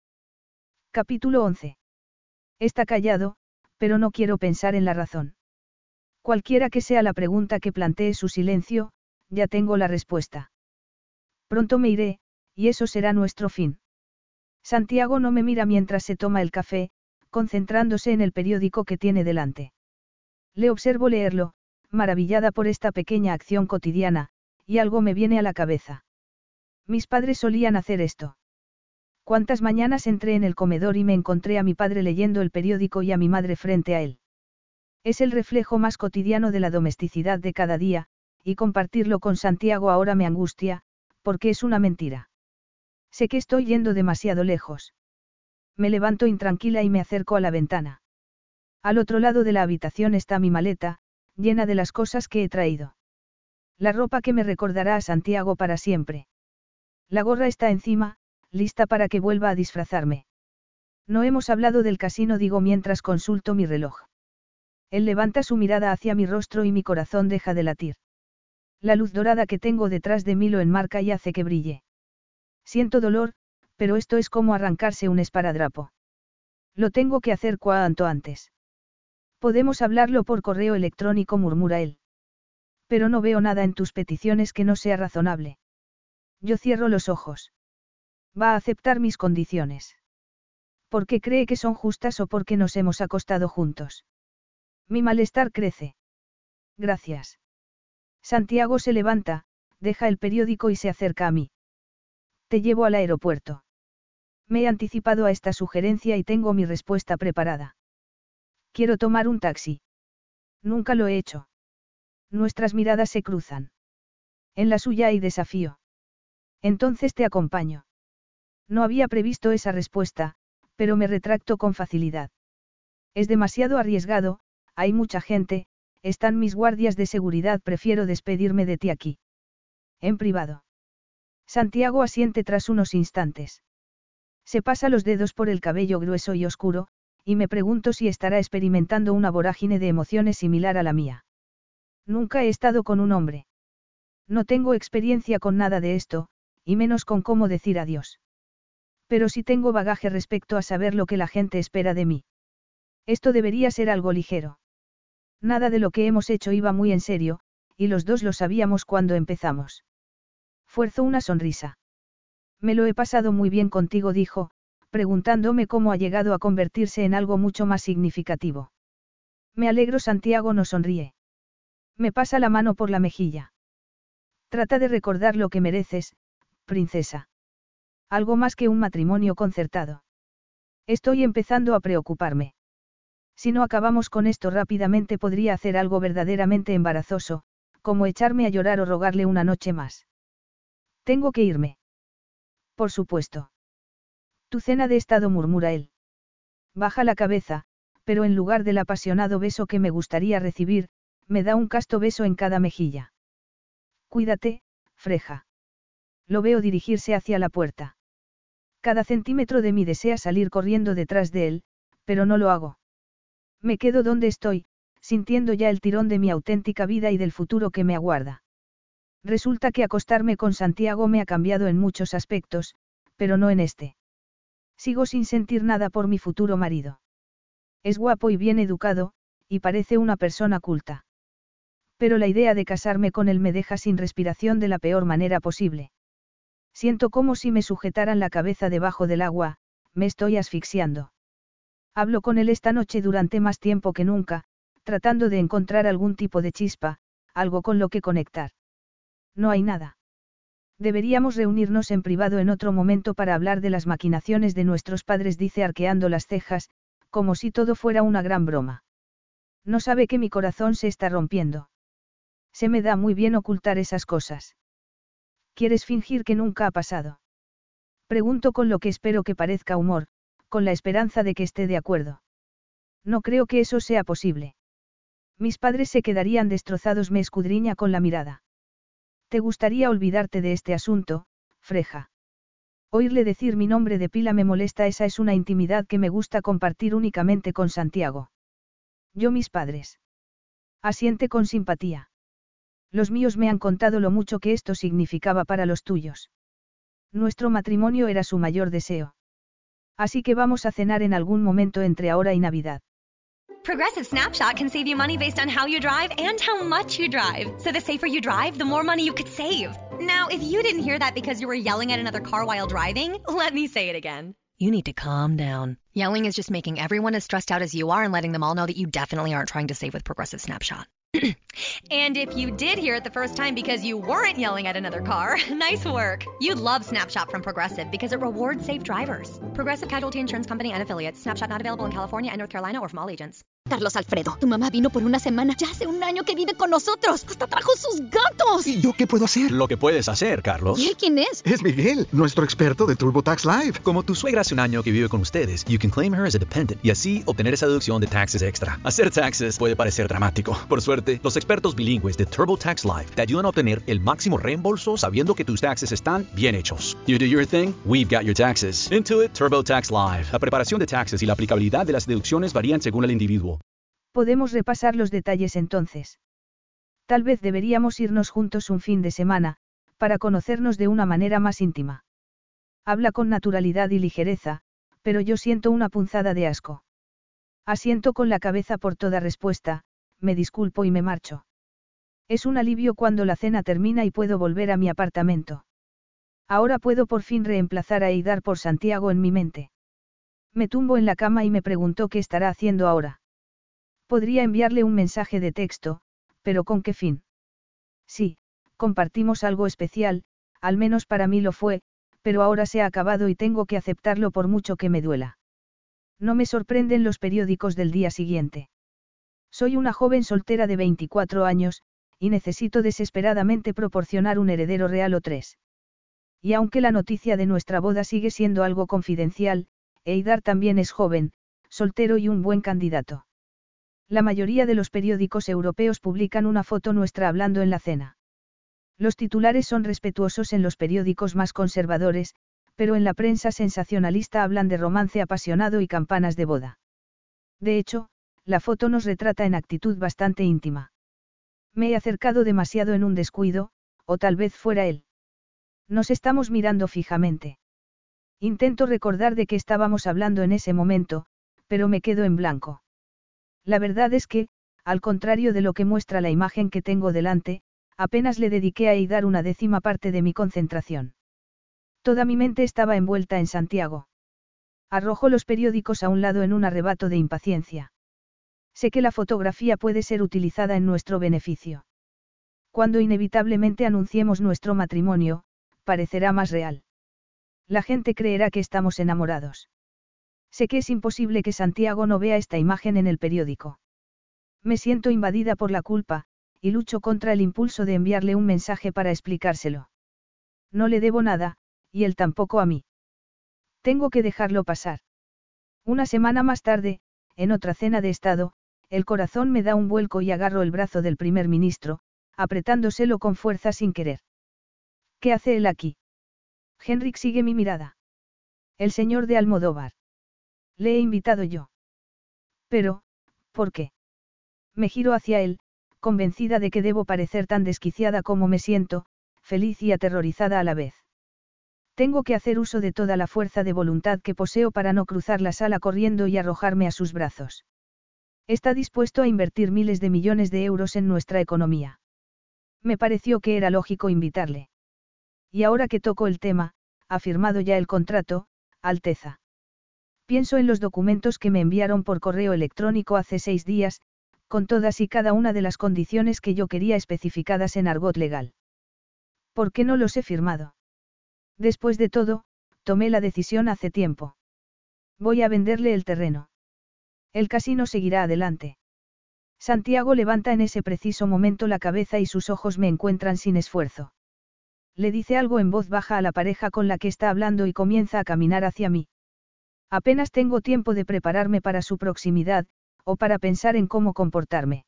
Capítulo 11. Está callado, pero no quiero pensar en la razón. Cualquiera que sea la pregunta que plantee su silencio, ya tengo la respuesta. Pronto me iré, y eso será nuestro fin. Santiago no me mira mientras se toma el café, concentrándose en el periódico que tiene delante. Le observo leerlo, maravillada por esta pequeña acción cotidiana, y algo me viene a la cabeza. Mis padres solían hacer esto. Cuántas mañanas entré en el comedor y me encontré a mi padre leyendo el periódico y a mi madre frente a él. Es el reflejo más cotidiano de la domesticidad de cada día, y compartirlo con Santiago ahora me angustia, porque es una mentira. Sé que estoy yendo demasiado lejos. Me levanto intranquila y me acerco a la ventana. Al otro lado de la habitación está mi maleta, llena de las cosas que he traído. La ropa que me recordará a Santiago para siempre. La gorra está encima, lista para que vuelva a disfrazarme. No hemos hablado del casino, digo mientras consulto mi reloj. Él levanta su mirada hacia mi rostro y mi corazón deja de latir. La luz dorada que tengo detrás de mí lo enmarca y hace que brille. Siento dolor, pero esto es como arrancarse un esparadrapo. Lo tengo que hacer cuanto antes. Podemos hablarlo por correo electrónico, murmura él. Pero no veo nada en tus peticiones que no sea razonable. Yo cierro los ojos. Va a aceptar mis condiciones. Porque cree que son justas o porque nos hemos acostado juntos. Mi malestar crece. Gracias. Santiago se levanta, deja el periódico y se acerca a mí. Te llevo al aeropuerto. Me he anticipado a esta sugerencia y tengo mi respuesta preparada. Quiero tomar un taxi. Nunca lo he hecho. Nuestras miradas se cruzan. En la suya hay desafío. Entonces te acompaño. No había previsto esa respuesta, pero me retracto con facilidad. Es demasiado arriesgado, hay mucha gente, están mis guardias de seguridad, prefiero despedirme de ti aquí. En privado. Santiago asiente tras unos instantes. Se pasa los dedos por el cabello grueso y oscuro, y me pregunto si estará experimentando una vorágine de emociones similar a la mía. Nunca he estado con un hombre. No tengo experiencia con nada de esto, y menos con cómo decir adiós. Pero sí tengo bagaje respecto a saber lo que la gente espera de mí. Esto debería ser algo ligero. Nada de lo que hemos hecho iba muy en serio, y los dos lo sabíamos cuando empezamos. Fuerzo una sonrisa. Me lo he pasado muy bien contigo, dijo, preguntándome cómo ha llegado a convertirse en algo mucho más significativo. Me alegro, Santiago no sonríe. Me pasa la mano por la mejilla. Trata de recordar lo que mereces, princesa. Algo más que un matrimonio concertado. Estoy empezando a preocuparme. Si no acabamos con esto rápidamente podría hacer algo verdaderamente embarazoso, como echarme a llorar o rogarle una noche más. Tengo que irme. Por supuesto. Tu cena de estado murmura él. Baja la cabeza, pero en lugar del apasionado beso que me gustaría recibir, me da un casto beso en cada mejilla. Cuídate, Freja. Lo veo dirigirse hacia la puerta. Cada centímetro de mí desea salir corriendo detrás de él, pero no lo hago. Me quedo donde estoy, sintiendo ya el tirón de mi auténtica vida y del futuro que me aguarda. Resulta que acostarme con Santiago me ha cambiado en muchos aspectos, pero no en este. Sigo sin sentir nada por mi futuro marido. Es guapo y bien educado, y parece una persona culta. Pero la idea de casarme con él me deja sin respiración de la peor manera posible. Siento como si me sujetaran la cabeza debajo del agua, me estoy asfixiando. Hablo con él esta noche durante más tiempo que nunca, tratando de encontrar algún tipo de chispa, algo con lo que conectar. No hay nada. Deberíamos reunirnos en privado en otro momento para hablar de las maquinaciones de nuestros padres, dice arqueando las cejas, como si todo fuera una gran broma. No sabe que mi corazón se está rompiendo. Se me da muy bien ocultar esas cosas. ¿Quieres fingir que nunca ha pasado? Pregunto con lo que espero que parezca humor, con la esperanza de que esté de acuerdo. No creo que eso sea posible. Mis padres se quedarían destrozados, me escudriña con la mirada. ¿Te gustaría olvidarte de este asunto, Freja? Oírle decir mi nombre de pila me molesta, esa es una intimidad que me gusta compartir únicamente con Santiago. Yo mis padres. Asiente con simpatía. Los míos me han contado lo mucho que esto significaba para los tuyos. Nuestro matrimonio era su mayor deseo. Así que vamos a cenar en algún momento entre ahora y Navidad. Progressive Snapshot can save you money based on how you drive and how much you drive. So the safer you drive, the more money you could save. Now, if you didn't hear that because you were yelling at another car while driving, let me say it again. You need to calm down. Yelling is just making everyone as stressed out as you are and letting them all know that you definitely aren't trying to save with Progressive Snapshot. And if you did hear it the first time because you weren't yelling at another car, nice work. You'd love Snapshot from Progressive because it rewards safe drivers. Progressive Casualty Insurance Company and affiliates. Snapshot not available in California and North Carolina or from all agents. Carlos Alfredo, tu mamá vino por una semana. Ya hace un año que vive con nosotros. Hasta trajo sus gatos. ¿Y yo qué puedo hacer? Lo que puedes hacer, Carlos. ¿Y él quién es? Es Miguel, nuestro experto de TurboTax Live. Como tu suegra hace un año que vive con ustedes, you can claim her as a dependent y así obtener esa deducción de taxes extra. Hacer taxes puede parecer dramático. Por suerte, los expertos bilingües de TurboTax Live te ayudan a obtener el máximo reembolso sabiendo que tus taxes están bien hechos. You do your thing, we've got your taxes. Intuit TurboTax Live. La preparación de taxes y la aplicabilidad de las deducciones varían según el individuo. Podemos repasar los detalles entonces. Tal vez deberíamos irnos juntos un fin de semana, para conocernos de una manera más íntima. Habla con naturalidad y ligereza, pero yo siento una punzada de asco. Asiento con la cabeza por toda respuesta, me disculpo y me marcho. Es un alivio cuando la cena termina y puedo volver a mi apartamento. Ahora puedo por fin reemplazar a Eidar por Santiago en mi mente. Me tumbo en la cama y me preguntó qué estará haciendo ahora. Podría enviarle un mensaje de texto, pero ¿con qué fin? Sí, compartimos algo especial, al menos para mí lo fue, pero ahora se ha acabado y tengo que aceptarlo por mucho que me duela. No me sorprenden los periódicos del día siguiente. Soy una joven soltera de 24 años, y necesito desesperadamente proporcionar un heredero real o tres. Y aunque la noticia de nuestra boda sigue siendo algo confidencial, Eidar también es joven, soltero y un buen candidato. La mayoría de los periódicos europeos publican una foto nuestra hablando en la cena. Los titulares son respetuosos en los periódicos más conservadores, pero en la prensa sensacionalista hablan de romance apasionado y campanas de boda. De hecho, la foto nos retrata en actitud bastante íntima. Me he acercado demasiado en un descuido, o tal vez fuera él. Nos estamos mirando fijamente. Intento recordar de qué estábamos hablando en ese momento, pero me quedo en blanco. La verdad es que, al contrario de lo que muestra la imagen que tengo delante, apenas le dediqué a Eidar una décima parte de mi concentración. Toda mi mente estaba envuelta en Santiago. Arrojo los periódicos a un lado en un arrebato de impaciencia. Sé que la fotografía puede ser utilizada en nuestro beneficio. Cuando inevitablemente anunciemos nuestro matrimonio, parecerá más real. La gente creerá que estamos enamorados. Sé que es imposible que Santiago no vea esta imagen en el periódico. Me siento invadida por la culpa, y lucho contra el impulso de enviarle un mensaje para explicárselo. No le debo nada, y él tampoco a mí. Tengo que dejarlo pasar. Una semana más tarde, en otra cena de Estado, el corazón me da un vuelco y agarro el brazo del primer ministro, apretándoselo con fuerza sin querer. ¿Qué hace él aquí? Henrik sigue mi mirada. El señor de Almodóvar. Le he invitado yo. Pero, ¿por qué? Me giro hacia él, convencida de que debo parecer tan desquiciada como me siento, feliz y aterrorizada a la vez. Tengo que hacer uso de toda la fuerza de voluntad que poseo para no cruzar la sala corriendo y arrojarme a sus brazos. Está dispuesto a invertir miles de millones de euros en nuestra economía. Me pareció que era lógico invitarle. Y ahora que toco el tema, ha firmado ya el contrato, Alteza. Pienso en los documentos que me enviaron por correo electrónico hace seis días, con todas y cada una de las condiciones que yo quería especificadas en argot legal. ¿Por qué no los he firmado? Después de todo, tomé la decisión hace tiempo. Voy a venderle el terreno. El casino seguirá adelante. Santiago levanta en ese preciso momento la cabeza y sus ojos me encuentran sin esfuerzo. Le dice algo en voz baja a la pareja con la que está hablando y comienza a caminar hacia mí. Apenas tengo tiempo de prepararme para su proximidad, o para pensar en cómo comportarme.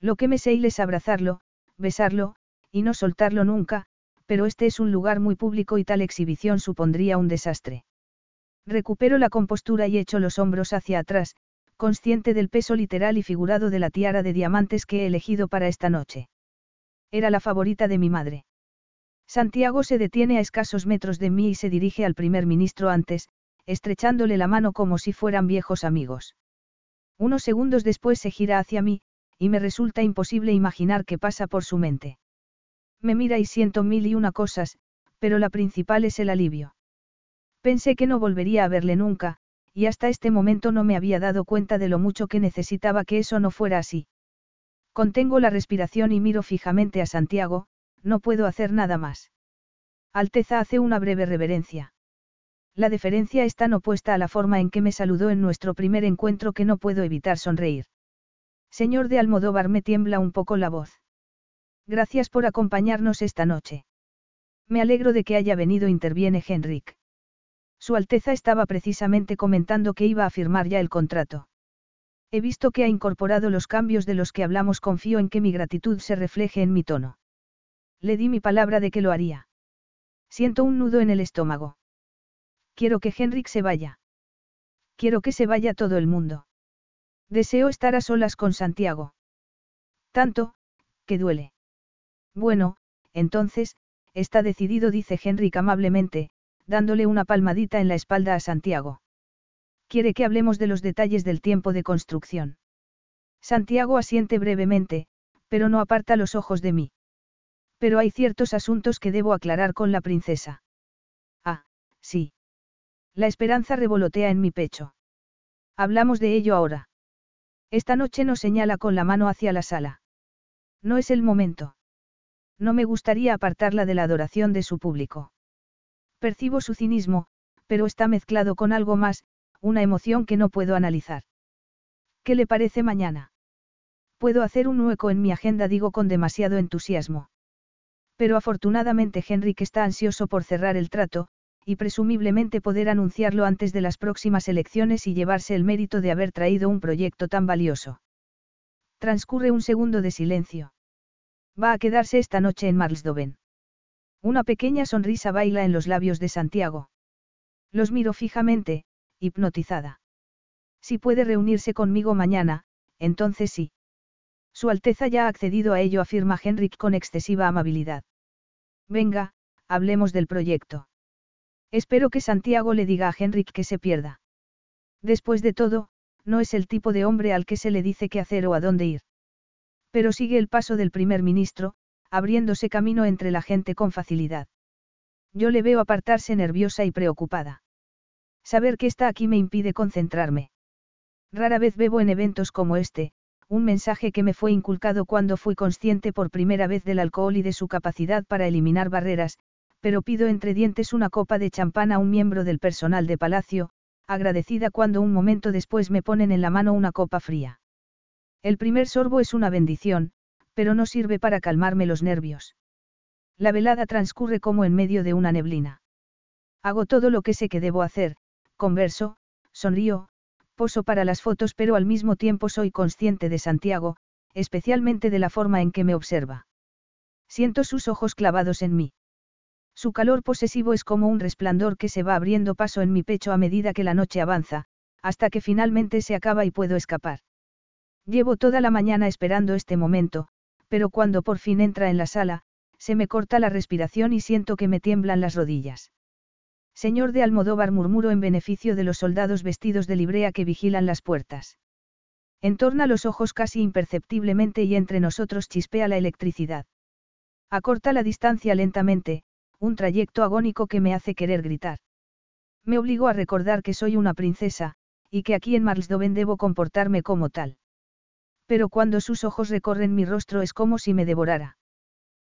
Lo que me sé es abrazarlo, besarlo, y no soltarlo nunca, pero este es un lugar muy público y tal exhibición supondría un desastre. Recupero la compostura y echo los hombros hacia atrás, consciente del peso literal y figurado de la tiara de diamantes que he elegido para esta noche. Era la favorita de mi madre. Santiago se detiene a escasos metros de mí y se dirige al primer ministro antes, estrechándole la mano como si fueran viejos amigos. Unos segundos después se gira hacia mí, y me resulta imposible imaginar qué pasa por su mente. Me mira y siento mil y una cosas, pero la principal es el alivio. Pensé que no volvería a verle nunca, y hasta este momento no me había dado cuenta de lo mucho que necesitaba que eso no fuera así. Contengo la respiración y miro fijamente a Santiago, no puedo hacer nada más. Alteza hace una breve reverencia. La deferencia es tan opuesta a la forma en que me saludó en nuestro primer encuentro que no puedo evitar sonreír. Señor de Almodóvar me tiembla un poco la voz. Gracias por acompañarnos esta noche. Me alegro de que haya venido, interviene Henrik. Su Alteza estaba precisamente comentando que iba a firmar ya el contrato. He visto que ha incorporado los cambios de los que hablamos, confío en que mi gratitud se refleje en mi tono. Le di mi palabra de que lo haría. Siento un nudo en el estómago. Quiero que Henrik se vaya. Quiero que se vaya todo el mundo. Deseo estar a solas con Santiago. Tanto, que duele. Bueno, entonces, está decidido, dice Henrik amablemente, dándole una palmadita en la espalda a Santiago. Quiere que hablemos de los detalles del tiempo de construcción. Santiago asiente brevemente, Pero no aparta los ojos de mí. Pero hay ciertos asuntos que debo aclarar con la princesa. Ah, sí. La esperanza revolotea en mi pecho. Hablamos de ello ahora. Esta noche nos señala con la mano hacia la sala. No es el momento. No me gustaría apartarla de la adoración de su público. Percibo su cinismo, pero está mezclado con algo más, una emoción que no puedo analizar. ¿Qué le parece mañana? Puedo hacer un hueco en mi agenda, digo con demasiado entusiasmo. Pero afortunadamente Henrik está ansioso por cerrar el trato, y presumiblemente poder anunciarlo antes de las próximas elecciones y llevarse el mérito de haber traído un proyecto tan valioso. Transcurre un segundo de silencio. Va a quedarse esta noche en Marlsdoven. Una pequeña sonrisa baila en los labios de Santiago. Los miro fijamente, hipnotizada. Si puede reunirse conmigo mañana, entonces sí. Su Alteza ya ha accedido a ello, afirma Henrik con excesiva amabilidad. Venga, hablemos del proyecto. Espero que Santiago le diga a Henrik que se pierda. Después de todo, no es el tipo de hombre al que se le dice qué hacer o a dónde ir. Pero sigue el paso del primer ministro, abriéndose camino entre la gente con facilidad. Yo le veo apartarse nerviosa y preocupada. Saber que está aquí me impide concentrarme. Rara vez bebo en eventos como este, un mensaje que me fue inculcado cuando fui consciente por primera vez del alcohol y de su capacidad para eliminar barreras, pero pido entre dientes una copa de champán a un miembro del personal de palacio, agradecida cuando un momento después me ponen en la mano una copa fría. El primer sorbo es una bendición, pero no sirve para calmarme los nervios. La velada transcurre como en medio de una neblina. Hago todo lo que sé que debo hacer, converso, sonrío, poso para las fotos pero al mismo tiempo soy consciente de Santiago, especialmente de la forma en que me observa. Siento sus ojos clavados en mí. Su calor posesivo es como un resplandor que se va abriendo paso en mi pecho a medida que la noche avanza, hasta que finalmente se acaba y puedo escapar. Llevo toda la mañana esperando este momento, pero cuando por fin entra en la sala, se me corta la respiración y siento que me tiemblan las rodillas. Señor de Almodóvar murmuró en beneficio de los soldados vestidos de librea que vigilan las puertas. Entorna los ojos casi imperceptiblemente y entre nosotros chispea la electricidad. Acorta la distancia lentamente, un trayecto agónico que me hace querer gritar. Me obligo a recordar que soy una princesa, y que aquí en Marsdoven debo comportarme como tal. Pero cuando sus ojos recorren mi rostro es como si me devorara.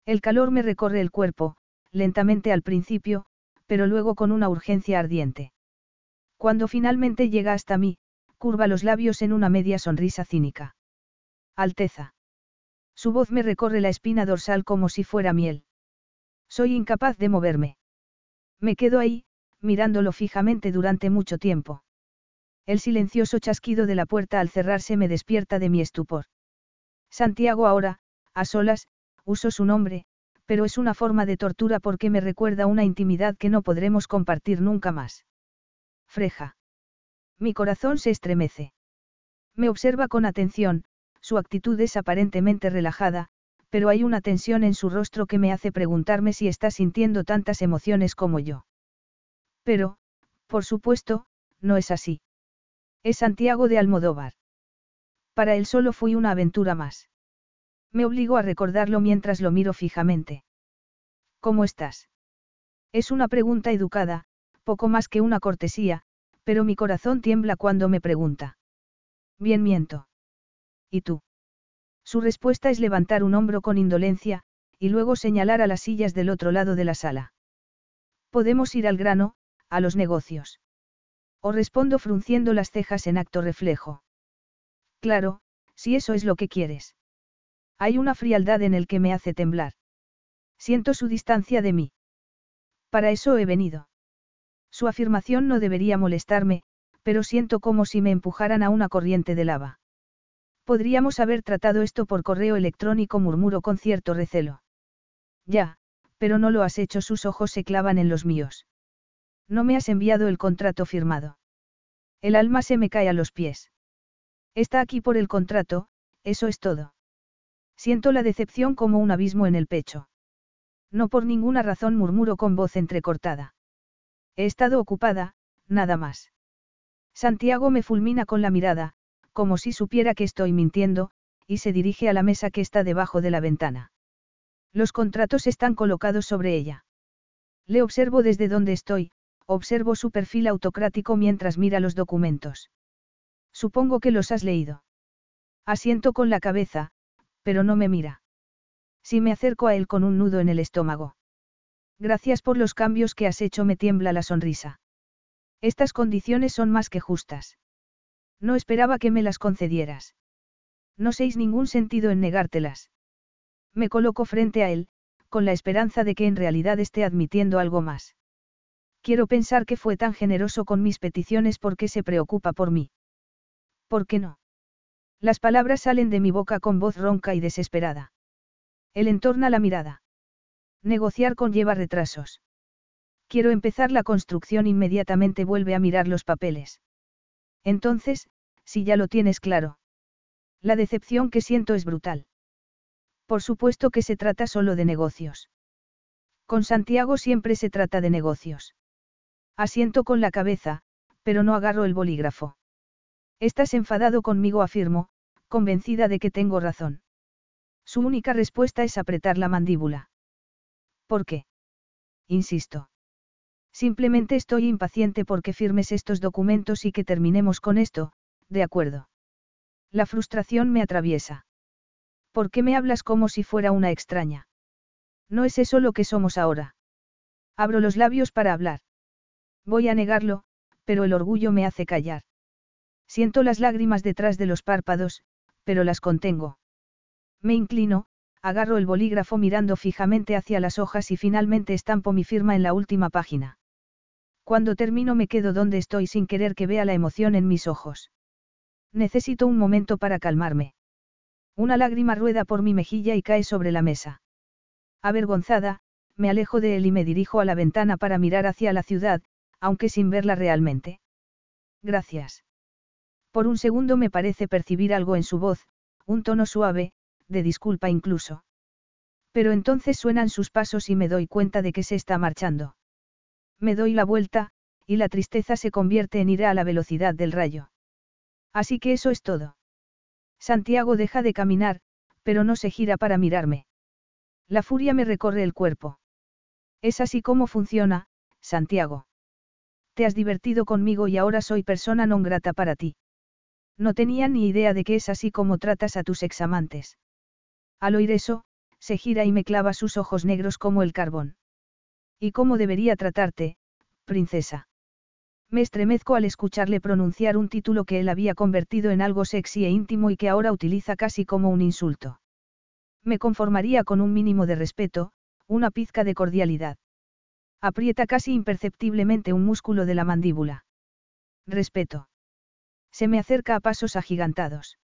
El calor me recorre el cuerpo, lentamente al principio, pero luego con una urgencia ardiente. Cuando finalmente llega hasta mí, curva los labios en una media sonrisa cínica. Alteza. Su voz me recorre la espina dorsal como si fuera miel. Soy incapaz de moverme. Me quedo ahí, mirándolo fijamente durante mucho tiempo. El silencioso chasquido de la puerta al cerrarse me despierta de mi estupor. Santiago ahora, a solas, uso su nombre, pero es una forma de tortura porque me recuerda una intimidad que no podremos compartir nunca más. Freja. Mi corazón se estremece. Me observa con atención, su actitud es aparentemente relajada, pero hay una tensión en su rostro que me hace preguntarme si está sintiendo tantas emociones como yo. Pero, por supuesto, no es así. Es Santiago de Almodóvar. Para él solo fui una aventura más. Me obligo a recordarlo mientras lo miro fijamente. ¿Cómo estás? Es una pregunta educada, poco más que una cortesía, pero mi corazón tiembla cuando me pregunta. Bien miento. ¿Y tú? Su respuesta es levantar un hombro con indolencia, y luego señalar a las sillas del otro lado de la sala. Podemos ir al grano, a los negocios. O respondo frunciendo las cejas en acto reflejo. Claro, si eso es lo que quieres. Hay una frialdad en el que me hace temblar. Siento su distancia de mí. Para eso he venido. Su afirmación no debería molestarme, pero siento como si me empujaran a una corriente de lava. Podríamos haber tratado esto por correo electrónico, murmuró con cierto recelo. Ya, pero no lo has hecho, sus ojos se clavan en los míos. No me has enviado el contrato firmado. El alma se me cae a los pies. Está aquí por el contrato, eso es todo. Siento la decepción como un abismo en el pecho. No por ninguna razón murmuro con voz entrecortada. He estado ocupada, nada más. Santiago me fulmina con la mirada, como si supiera que estoy mintiendo, y se dirige a la mesa que está debajo de la ventana. Los contratos están colocados sobre ella. Le observo desde donde estoy, observo su perfil autocrático mientras mira los documentos. Supongo que los has leído. Asiento con la cabeza, pero no me mira. Si me acerco a él con un nudo en el estómago. Gracias por los cambios que has hecho, me tiembla la sonrisa. Estas condiciones son más que justas. No esperaba que me las concedieras. No seis ningún sentido en negártelas. Me coloco frente a él, con la esperanza de que en realidad esté admitiendo algo más. Quiero pensar que fue tan generoso con mis peticiones porque se preocupa por mí. ¿Por qué no? Las palabras salen de mi boca con voz ronca y desesperada. Él entorna la mirada. Negociar conlleva retrasos. Quiero empezar la construcción inmediatamente vuelve a mirar los papeles. Entonces, si ya lo tienes claro. La decepción que siento es brutal. Por supuesto que se trata solo de negocios. Con Santiago siempre se trata de negocios. Asiento con la cabeza, pero no agarro el bolígrafo. Estás enfadado conmigo, afirmo, convencida de que tengo razón. Su única respuesta es apretar la mandíbula. ¿Por qué? Insisto. Simplemente estoy impaciente porque firmes estos documentos y que terminemos con esto, de acuerdo. La frustración me atraviesa. ¿Por qué me hablas como si fuera una extraña? No es eso lo que somos ahora. Abro los labios para hablar. Voy a negarlo, pero el orgullo me hace callar. Siento las lágrimas detrás de los párpados, pero las contengo. Me inclino, agarro el bolígrafo mirando fijamente hacia las hojas y finalmente estampo mi firma en la última página. Cuando termino me quedo donde estoy sin querer que vea la emoción en mis ojos. Necesito un momento para calmarme. Una lágrima rueda por mi mejilla y cae sobre la mesa. Avergonzada, me alejo de él y me dirijo a la ventana para mirar hacia la ciudad, aunque sin verla realmente. Gracias. Por un segundo me parece percibir algo en su voz, un tono suave, de disculpa incluso. Pero entonces suenan sus pasos y me doy cuenta de que se está marchando. Me doy la vuelta, y la tristeza se convierte en ira a la velocidad del rayo. Así que eso es todo. Santiago deja de caminar, pero no se gira para mirarme. La furia me recorre el cuerpo. Es así como funciona, Santiago. Te has divertido conmigo y ahora soy persona non grata para ti. No tenía ni idea de que es así como tratas a tus examantes. Al oír eso, se gira y me clava sus ojos negros como el carbón. ¿Y cómo debería tratarte, princesa? Me estremezco al escucharle pronunciar un título que él había convertido en algo sexy e íntimo y que ahora utiliza casi como un insulto. Me conformaría con un mínimo de respeto, una pizca de cordialidad. Aprieta casi imperceptiblemente un músculo de la mandíbula. Respeto. Se me acerca a pasos agigantados.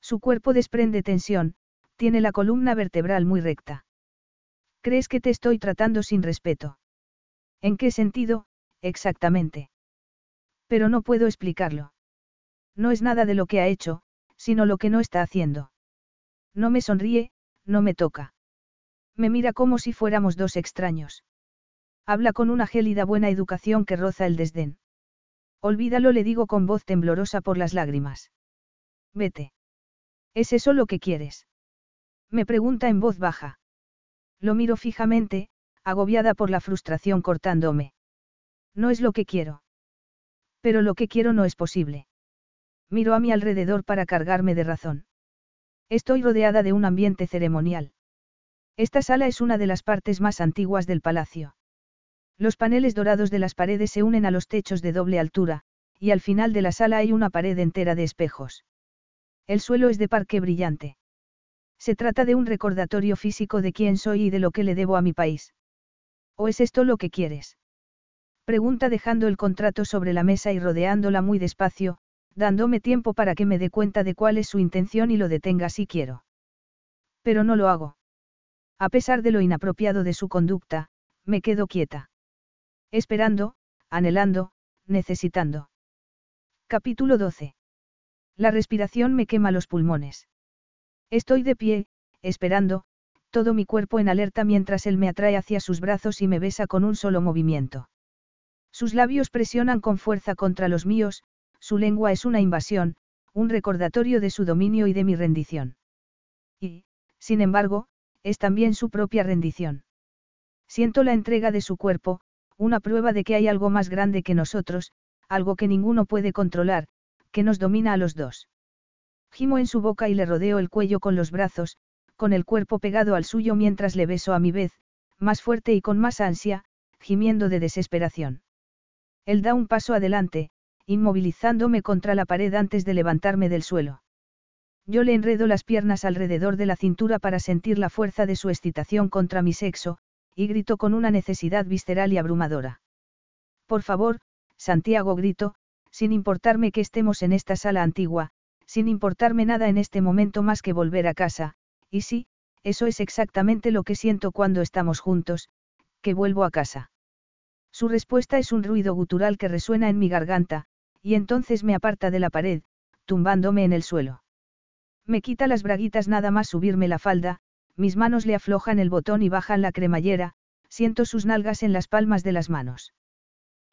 Su cuerpo desprende tensión, tiene la columna vertebral muy recta. ¿Crees que te estoy tratando sin respeto? ¿En qué sentido, exactamente? Pero no puedo explicarlo. No es nada de lo que ha hecho, sino lo que no está haciendo. No me sonríe, no me toca. Me mira como si fuéramos dos extraños. Habla con una gélida buena educación que roza el desdén. Olvídalo, le digo con voz temblorosa por las lágrimas. Vete. ¿Es eso lo que quieres? Me pregunta en voz baja. Lo miro fijamente, agobiada por la frustración cortándome. No es lo que quiero. Pero lo que quiero no es posible. Miro a mi alrededor para cargarme de razón. Estoy rodeada de un ambiente ceremonial. Esta sala es una de las partes más antiguas del palacio. Los paneles dorados de las paredes se unen a los techos de doble altura, y al final de la sala hay una pared entera de espejos. El suelo es de parque brillante. Se trata de un recordatorio físico de quién soy y de lo que le debo a mi país. ¿O es esto lo que quieres? Pregunta dejando el contrato sobre la mesa y rodeándola muy despacio, dándome tiempo para que me dé cuenta de cuál es su intención y lo detenga si quiero. Pero no lo hago. A pesar de lo inapropiado de su conducta, me quedo quieta. Esperando, anhelando, necesitando. Capítulo 12. La respiración me quema los pulmones. Estoy de pie, esperando, todo mi cuerpo en alerta mientras él me atrae hacia sus brazos y me besa con un solo movimiento. Sus labios presionan con fuerza contra los míos, su lengua es una invasión, un recordatorio de su dominio y de mi rendición. Y, sin embargo, es también su propia rendición. Siento la entrega de su cuerpo, una prueba de que hay algo más grande que nosotros, algo que ninguno puede controlar, que nos domina a los dos. Gimo en su boca y le rodeo el cuello con los brazos, con el cuerpo pegado al suyo mientras le beso a mi vez, más fuerte y con más ansia, gimiendo de desesperación. Él da un paso adelante, inmovilizándome contra la pared antes de levantarme del suelo. Yo le enredo las piernas alrededor de la cintura para sentir la fuerza de su excitación contra mi sexo, y grito con una necesidad visceral y abrumadora. Por favor, Santiago grito, sin importarme que estemos en esta sala antigua, sin importarme nada en este momento más que volver a casa, y sí, eso es exactamente lo que siento cuando estamos juntos, que vuelvo a casa. Su respuesta es un ruido gutural que resuena en mi garganta, y entonces me aparta de la pared, tumbándome en el suelo. Me quita las braguitas nada más subirme la falda, mis manos le aflojan el botón y bajan la cremallera, siento sus nalgas en las palmas de las manos.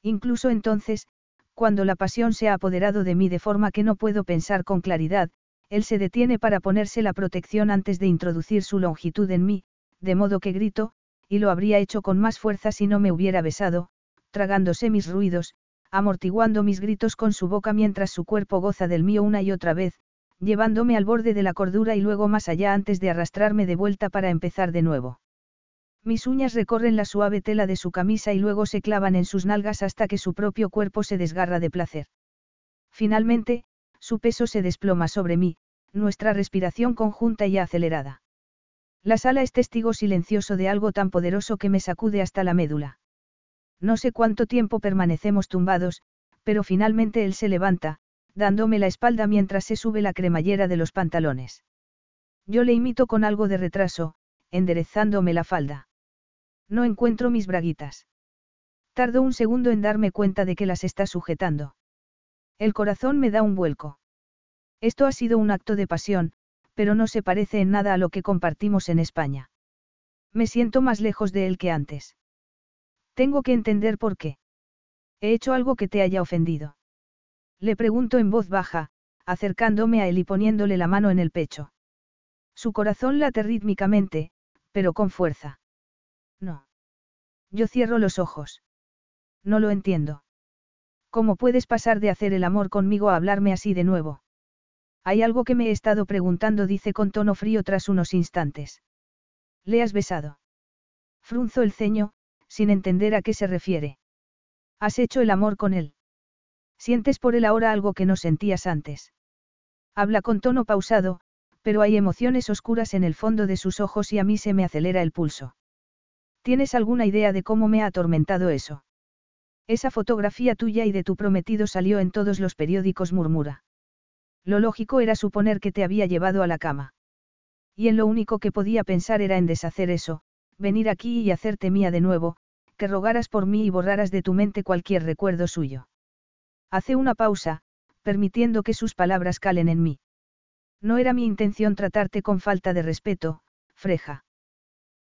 Incluso entonces, cuando la pasión se ha apoderado de mí de forma que no puedo pensar con claridad, él se detiene para ponerse la protección antes de introducir su longitud en mí, de modo que grito, y lo habría hecho con más fuerza si no me hubiera besado, tragándose mis ruidos, amortiguando mis gritos con su boca mientras su cuerpo goza del mío una y otra vez, llevándome al borde de la cordura y luego más allá antes de arrastrarme de vuelta para empezar de nuevo. Mis uñas recorren la suave tela de su camisa y luego se clavan en sus nalgas hasta que su propio cuerpo se desgarra de placer. Finalmente, su peso se desploma sobre mí, nuestra respiración conjunta y acelerada. La sala es testigo silencioso de algo tan poderoso que me sacude hasta la médula. No sé cuánto tiempo permanecemos tumbados, pero finalmente él se levanta, dándome la espalda mientras se sube la cremallera de los pantalones. Yo le imito con algo de retraso, enderezándome la falda. No encuentro mis braguitas. Tardo un segundo en darme cuenta de que las está sujetando. El corazón me da un vuelco. Esto ha sido un acto de pasión, pero no se parece en nada a lo que compartimos en España. Me siento más lejos de él que antes. Tengo que entender por qué. ¿He hecho algo que te haya ofendido? Le pregunto en voz baja, acercándome a él y poniéndole la mano en el pecho. Su corazón late rítmicamente, pero con fuerza. Yo cierro los ojos. No lo entiendo. ¿Cómo puedes pasar de hacer el amor conmigo a hablarme así de nuevo? Hay algo que me he estado preguntando, dice con tono frío tras unos instantes. ¿Le has besado? Frunzo el ceño, sin entender a qué se refiere. Has hecho el amor con él. Sientes por él ahora algo que no sentías antes. Habla con tono pausado, pero hay emociones oscuras en el fondo de sus ojos y a mí se me acelera el pulso. ¿Tienes alguna idea de cómo me ha atormentado eso? Esa fotografía tuya y de tu prometido salió en todos los periódicos, murmura. Lo lógico era suponer que te había llevado a la cama. Y en lo único que podía pensar era en deshacer eso, venir aquí y hacerte mía de nuevo, que rogaras por mí y borraras de tu mente cualquier recuerdo suyo. Hace una pausa, permitiendo que sus palabras calen en mí. No era mi intención tratarte con falta de respeto, Freja.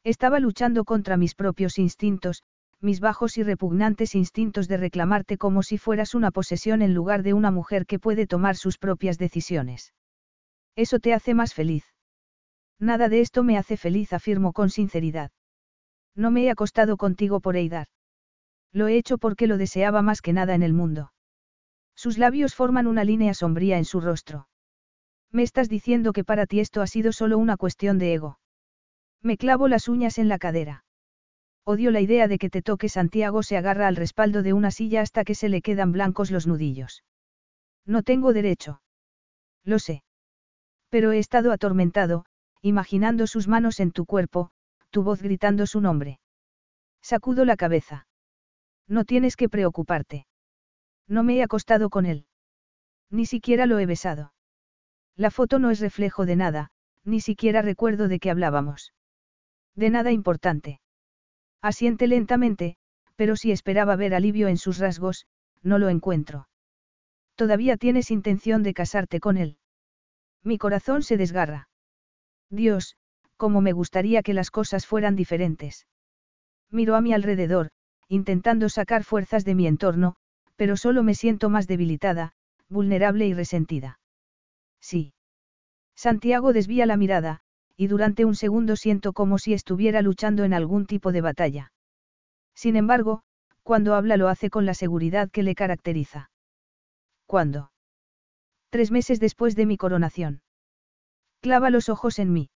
Estaba luchando contra mis propios instintos, mis bajos y repugnantes instintos de reclamarte como si fueras una posesión en lugar de una mujer que puede tomar sus propias decisiones. Eso te hace más feliz. Nada de esto me hace feliz, afirmo con sinceridad. No me he acostado contigo por Eidar. Lo he hecho porque lo deseaba más que nada en el mundo. Sus labios forman una línea sombría en su rostro. Me estás diciendo que para ti esto ha sido solo una cuestión de ego. Me clavo las uñas en la cadera. Odio la idea de que te toque Santiago se agarra al respaldo de una silla hasta que se le quedan blancos los nudillos. No tengo derecho. Lo sé. Pero he estado atormentado, imaginando sus manos en tu cuerpo, tu voz gritando su nombre. Sacudo la cabeza. No tienes que preocuparte. No me he acostado con él. Ni siquiera lo he besado. La foto no es reflejo de nada, ni siquiera recuerdo de qué hablábamos. De nada importante. Asiente lentamente, pero si esperaba ver alivio en sus rasgos, no lo encuentro. Todavía tienes intención de casarte con él. Mi corazón se desgarra. Dios, como me gustaría que las cosas fueran diferentes. Miro a mi alrededor, intentando sacar fuerzas de mi entorno, pero solo me siento más debilitada, vulnerable y resentida. Sí. Santiago desvía la mirada, y durante un segundo siento como si estuviera luchando en algún tipo de batalla. Sin embargo, cuando habla lo hace con la seguridad que le caracteriza. ¿Cuándo? Tres meses después de mi coronación. Clava los ojos en mí.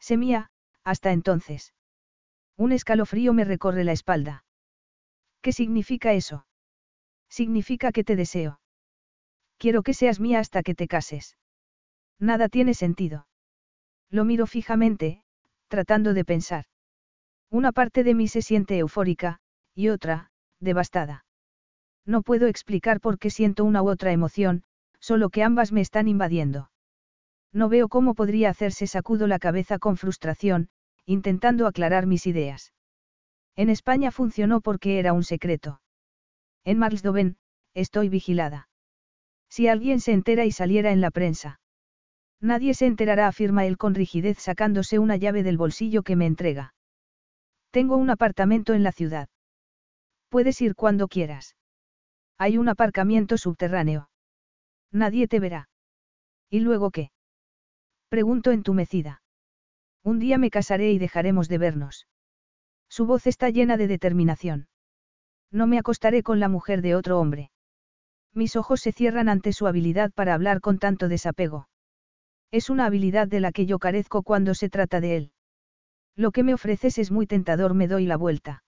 Semía, hasta entonces. Un escalofrío me recorre la espalda. ¿Qué significa eso? Significa que te deseo. Quiero que seas mía hasta que te cases. Nada tiene sentido. Lo miro fijamente, tratando de pensar. Una parte de mí se siente eufórica, y otra, devastada. No puedo explicar por qué siento una u otra emoción, solo que ambas me están invadiendo. No veo cómo podría hacerse sacudo la cabeza con frustración, intentando aclarar mis ideas. En España funcionó porque era un secreto. En Marsdoven, estoy vigilada. Si alguien se entera y saliera en la prensa. Nadie se enterará, afirma él con rigidez sacándose una llave del bolsillo que me entrega. Tengo un apartamento en la ciudad. Puedes ir cuando quieras. Hay un aparcamiento subterráneo. Nadie te verá. ¿Y luego qué? Pregunto entumecida. Un día me casaré y dejaremos de vernos. Su voz está llena de determinación. No me acostaré con la mujer de otro hombre. Mis ojos se cierran ante su habilidad para hablar con tanto desapego. Es una habilidad de la que yo carezco cuando se trata de él. Lo que me ofreces es muy tentador, me doy la vuelta.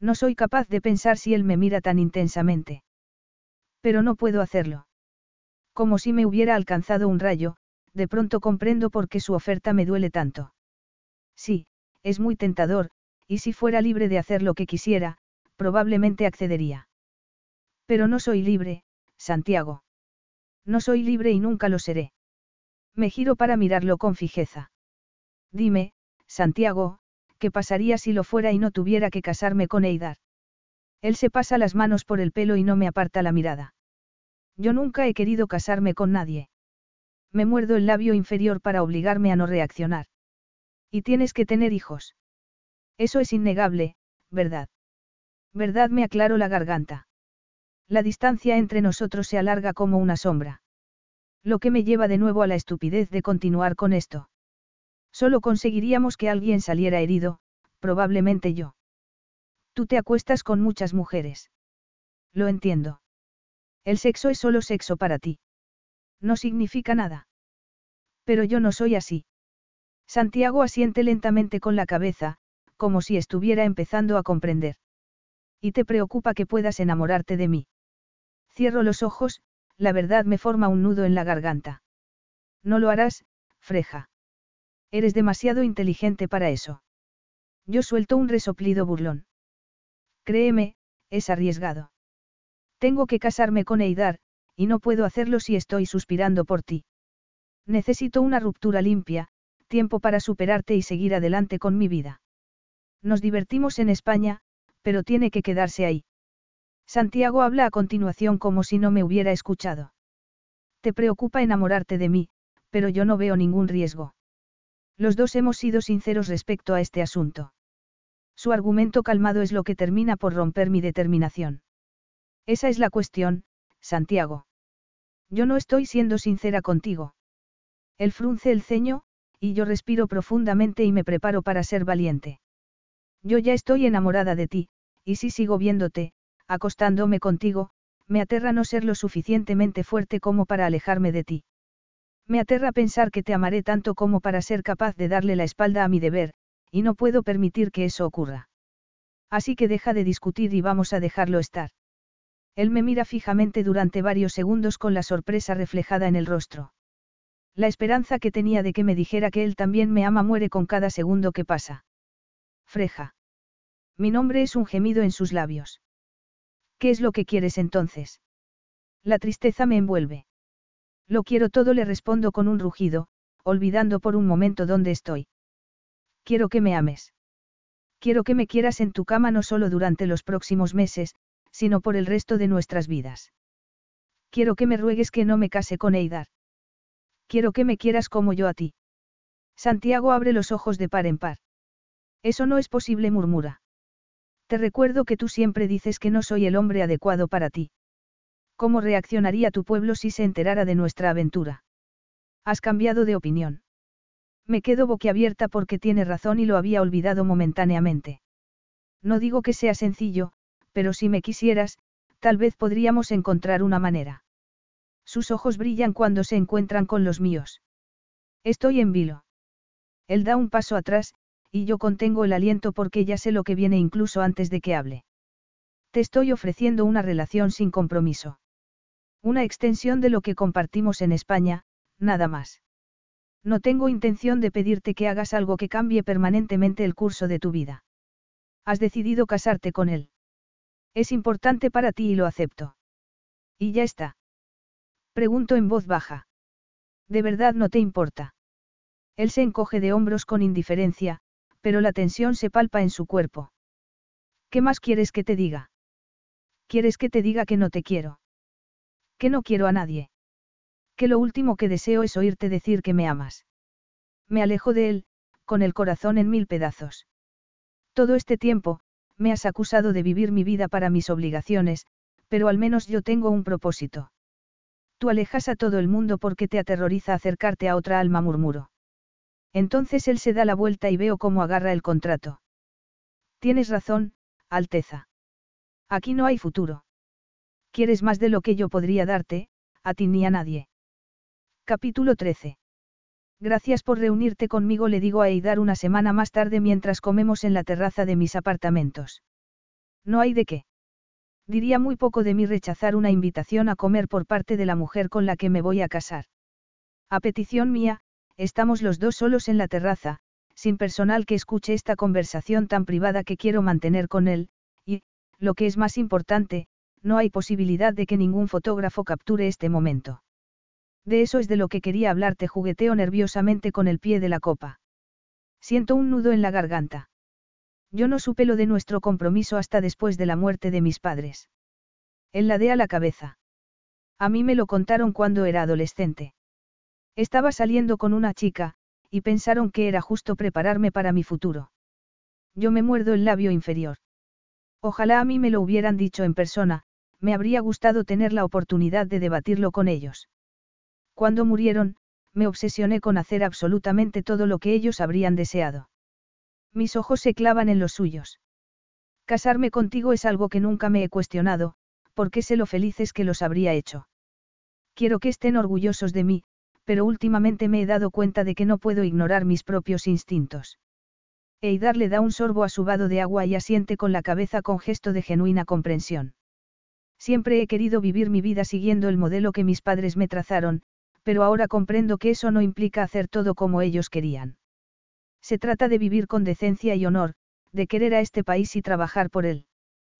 No soy capaz de pensar si él me mira tan intensamente. Pero no puedo hacerlo. Como si me hubiera alcanzado un rayo, de pronto comprendo por qué su oferta me duele tanto. Sí, es muy tentador, y si fuera libre de hacer lo que quisiera, probablemente accedería. Pero no soy libre, Santiago. No soy libre y nunca lo seré. Me giro para mirarlo con fijeza. Dime, Santiago, ¿qué pasaría si lo fuera y no tuviera que casarme con Eidar? Él se pasa las manos por el pelo y no me aparta la mirada. Yo nunca he querido casarme con nadie. Me muerdo el labio inferior para obligarme a no reaccionar. Y tienes que tener hijos. Eso es innegable, ¿verdad? ¿Verdad? Me aclaro la garganta. La distancia entre nosotros se alarga como una sombra. Lo que me lleva de nuevo a la estupidez de continuar con esto. Solo conseguiríamos que alguien saliera herido, probablemente yo. Tú te acuestas con muchas mujeres. Lo entiendo. El sexo es solo sexo para ti. No significa nada. Pero yo no soy así. Santiago asiente lentamente con la cabeza, como si estuviera empezando a comprender. ¿Y te preocupa que puedas enamorarte de mí? Cierro los ojos, la verdad me forma un nudo en la garganta. No lo harás, Freja. Eres demasiado inteligente para eso. Yo suelto un resoplido burlón. Créeme, es arriesgado. Tengo que casarme con Eidar, y no puedo hacerlo si estoy suspirando por ti. Necesito una ruptura limpia, tiempo para superarte y seguir adelante con mi vida. Nos divertimos en España, pero tiene que quedarse ahí. Santiago habla a continuación como si no me hubiera escuchado. Te preocupa enamorarte de mí, pero yo no veo ningún riesgo. Los dos hemos sido sinceros respecto a este asunto. Su argumento calmado es lo que termina por romper mi determinación. Esa es la cuestión, Santiago. Yo no estoy siendo sincera contigo. Él frunce el ceño, y yo respiro profundamente y me preparo para ser valiente. Yo ya estoy enamorada de ti, y si sigo viéndote, acostándome contigo, me aterra no ser lo suficientemente fuerte como para alejarme de ti. Me aterra pensar que te amaré tanto como para ser capaz de darle la espalda a mi deber, y no puedo permitir que eso ocurra. Así que deja de discutir y vamos a dejarlo estar. Él me mira fijamente durante varios segundos con la sorpresa reflejada en el rostro. La esperanza que tenía de que me dijera que él también me ama muere con cada segundo que pasa. Freja. Mi nombre es un gemido en sus labios. ¿Qué es lo que quieres entonces? La tristeza me envuelve. Lo quiero todo, le respondo con un rugido, olvidando por un momento dónde estoy. Quiero que me ames. Quiero que me quieras en tu cama no solo durante los próximos meses, sino por el resto de nuestras vidas. Quiero que me ruegues que no me case con Eidar. Quiero que me quieras como yo a ti. Santiago abre los ojos de par en par. Eso no es posible, murmura. Te recuerdo que tú siempre dices que no soy el hombre adecuado para ti. ¿Cómo reaccionaría tu pueblo si se enterara de nuestra aventura? Has cambiado de opinión. Me quedo boquiabierta porque tiene razón y lo había olvidado momentáneamente. No digo que sea sencillo, pero si me quisieras, tal vez podríamos encontrar una manera. Sus ojos brillan cuando se encuentran con los míos. Estoy en vilo. Él da un paso atrás, y yo contengo el aliento porque ya sé lo que viene incluso antes de que hable. Te estoy ofreciendo una relación sin compromiso. Una extensión de lo que compartimos en España, nada más. No tengo intención de pedirte que hagas algo que cambie permanentemente el curso de tu vida. Has decidido casarte con él. Es importante para ti y lo acepto. Y ya está. Pregunto en voz baja. ¿De verdad no te importa? Él se encoge de hombros con indiferencia, pero la tensión se palpa en su cuerpo. ¿Qué más quieres que te diga? ¿Quieres que te diga que no te quiero? Que no quiero a nadie. Que lo último que deseo es oírte decir que me amas. Me alejo de él, con el corazón en mil pedazos. Todo este tiempo, me has acusado de vivir mi vida para mis obligaciones, pero al menos yo tengo un propósito. Tú alejas a todo el mundo porque te aterroriza acercarte a otra alma, murmuro. Entonces él se da la vuelta y veo cómo agarra el contrato. Tienes razón, Alteza. Aquí no hay futuro. Quieres más de lo que yo podría darte, a ti ni a nadie. Capítulo 13. Gracias por reunirte conmigo, le digo a Eidar una semana más tarde mientras comemos en la terraza de mis apartamentos. No hay de qué. Diría muy poco de mí rechazar una invitación a comer por parte de la mujer con la que me voy a casar. A petición mía, estamos los dos solos en la terraza, sin personal que escuche esta conversación tan privada que quiero mantener con él, y, lo que es más importante, no hay posibilidad de que ningún fotógrafo capture este momento. De eso es de lo que quería hablarte, jugueteo nerviosamente con el pie de la copa. Siento un nudo en la garganta. Yo no supe lo de nuestro compromiso hasta después de la muerte de mis padres. Él ladea la cabeza. A mí me lo contaron cuando era adolescente. Estaba saliendo con una chica, y pensaron que era justo prepararme para mi futuro. Yo me muerdo el labio inferior. Ojalá a mí me lo hubieran dicho en persona, me habría gustado tener la oportunidad de debatirlo con ellos. Cuando murieron, me obsesioné con hacer absolutamente todo lo que ellos habrían deseado. Mis ojos se clavan en los suyos. Casarme contigo es algo que nunca me he cuestionado, porque sé lo felices que los habría hecho. Quiero que estén orgullosos de mí, pero últimamente me he dado cuenta de que no puedo ignorar mis propios instintos. Eidar le da un sorbo a su vado de agua y asiente con la cabeza con gesto de genuina comprensión. Siempre he querido vivir mi vida siguiendo el modelo que mis padres me trazaron, pero ahora comprendo que eso no implica hacer todo como ellos querían. Se trata de vivir con decencia y honor, de querer a este país y trabajar por él.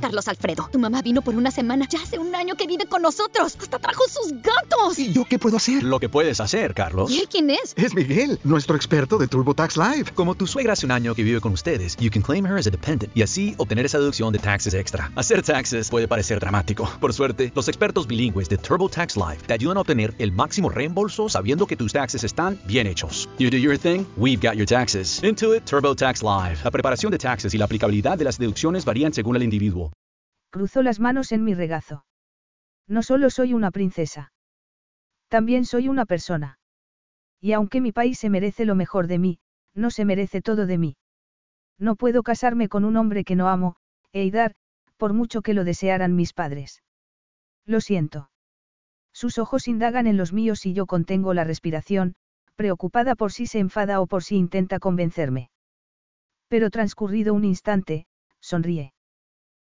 Carlos Alfredo, tu mamá vino por una semana. Ya hace un año que vive con nosotros. Hasta trajo sus gatos. ¿Y yo qué puedo hacer? Lo que puedes hacer, Carlos. ¿Y él quién es? Es Miguel, nuestro experto de TurboTax Live. Como tu suegra hace un año que vive con ustedes, you can claim her as a dependent y así obtener esa deducción de taxes extra. Hacer taxes puede parecer dramático. Por suerte, los expertos bilingües de TurboTax Live te ayudan a obtener el máximo reembolso sabiendo que tus taxes están bien hechos. You do your thing, we've got your taxes. Intuit TurboTax Live. La preparación de taxes y la aplicabilidad de las deducciones varían según el individuo. Cruzo las manos en mi regazo. No solo soy una princesa. También soy una persona. Y aunque mi país se merece lo mejor de mí, no se merece todo de mí. No puedo casarme con un hombre que no amo, Eidar, por mucho que lo desearan mis padres. Lo siento. Sus ojos indagan en los míos y yo contengo la respiración, preocupada por si se enfada o por si intenta convencerme. Pero transcurrido un instante, sonríe.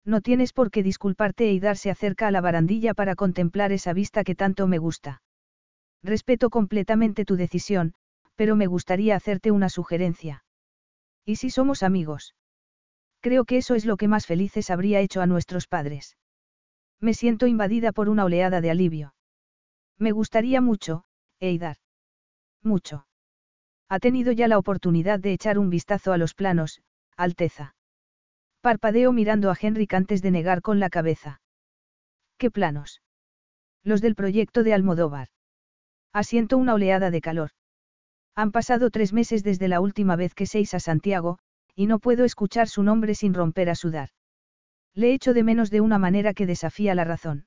No tienes por qué disculparte y darse acerca a la barandilla para contemplar esa vista que tanto me gusta. Respeto completamente tu decisión, pero me gustaría hacerte una sugerencia. ¿Y si somos amigos? Creo que eso es lo que más felices habría hecho a nuestros padres. Me siento invadida por una oleada de alivio. Me gustaría mucho, Eidar. Mucho. Ha tenido ya la oportunidad de echar un vistazo a los planos, Alteza. Parpadeo mirando a Henrik antes de negar con la cabeza. ¿Qué planos? Los del proyecto de Almodóvar. Asiento una oleada de calor. Han pasado tres meses desde la última vez que seis a Santiago, y no puedo escuchar su nombre sin romper a sudar. Le echo de menos de una manera que desafía la razón.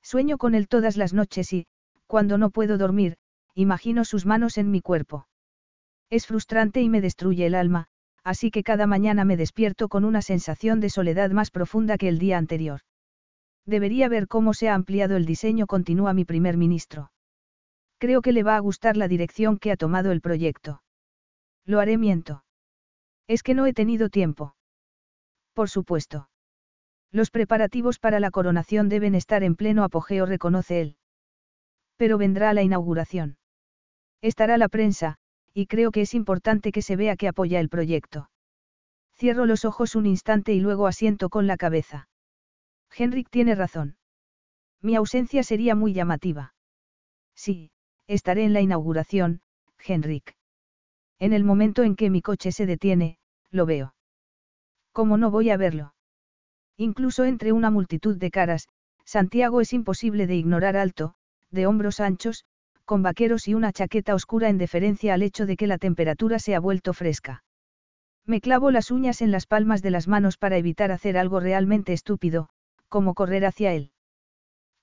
Sueño con él todas las noches y, cuando no puedo dormir, imagino sus manos en mi cuerpo. Es frustrante y me destruye el alma, así que cada mañana me despierto con una sensación de soledad más profunda que el día anterior. Debería ver cómo se ha ampliado el diseño, continúa mi primer ministro. Creo que le va a gustar la dirección que ha tomado el proyecto. Lo haré miento. Es que no he tenido tiempo. Por supuesto. Los preparativos para la coronación deben estar en pleno apogeo, reconoce él. Pero vendrá la inauguración. Estará la prensa, y creo que es importante que se vea que apoya el proyecto. Cierro los ojos un instante y luego asiento con la cabeza. Henrik tiene razón. Mi ausencia sería muy llamativa. Sí, estaré en la inauguración, Henrik. En el momento en que mi coche se detiene, lo veo. ¿Cómo no voy a verlo? Incluso entre una multitud de caras, Santiago es imposible de ignorar alto, de hombros anchos, con vaqueros y una chaqueta oscura en deferencia al hecho de que la temperatura se ha vuelto fresca. Me clavo las uñas en las palmas de las manos para evitar hacer algo realmente estúpido, como correr hacia él.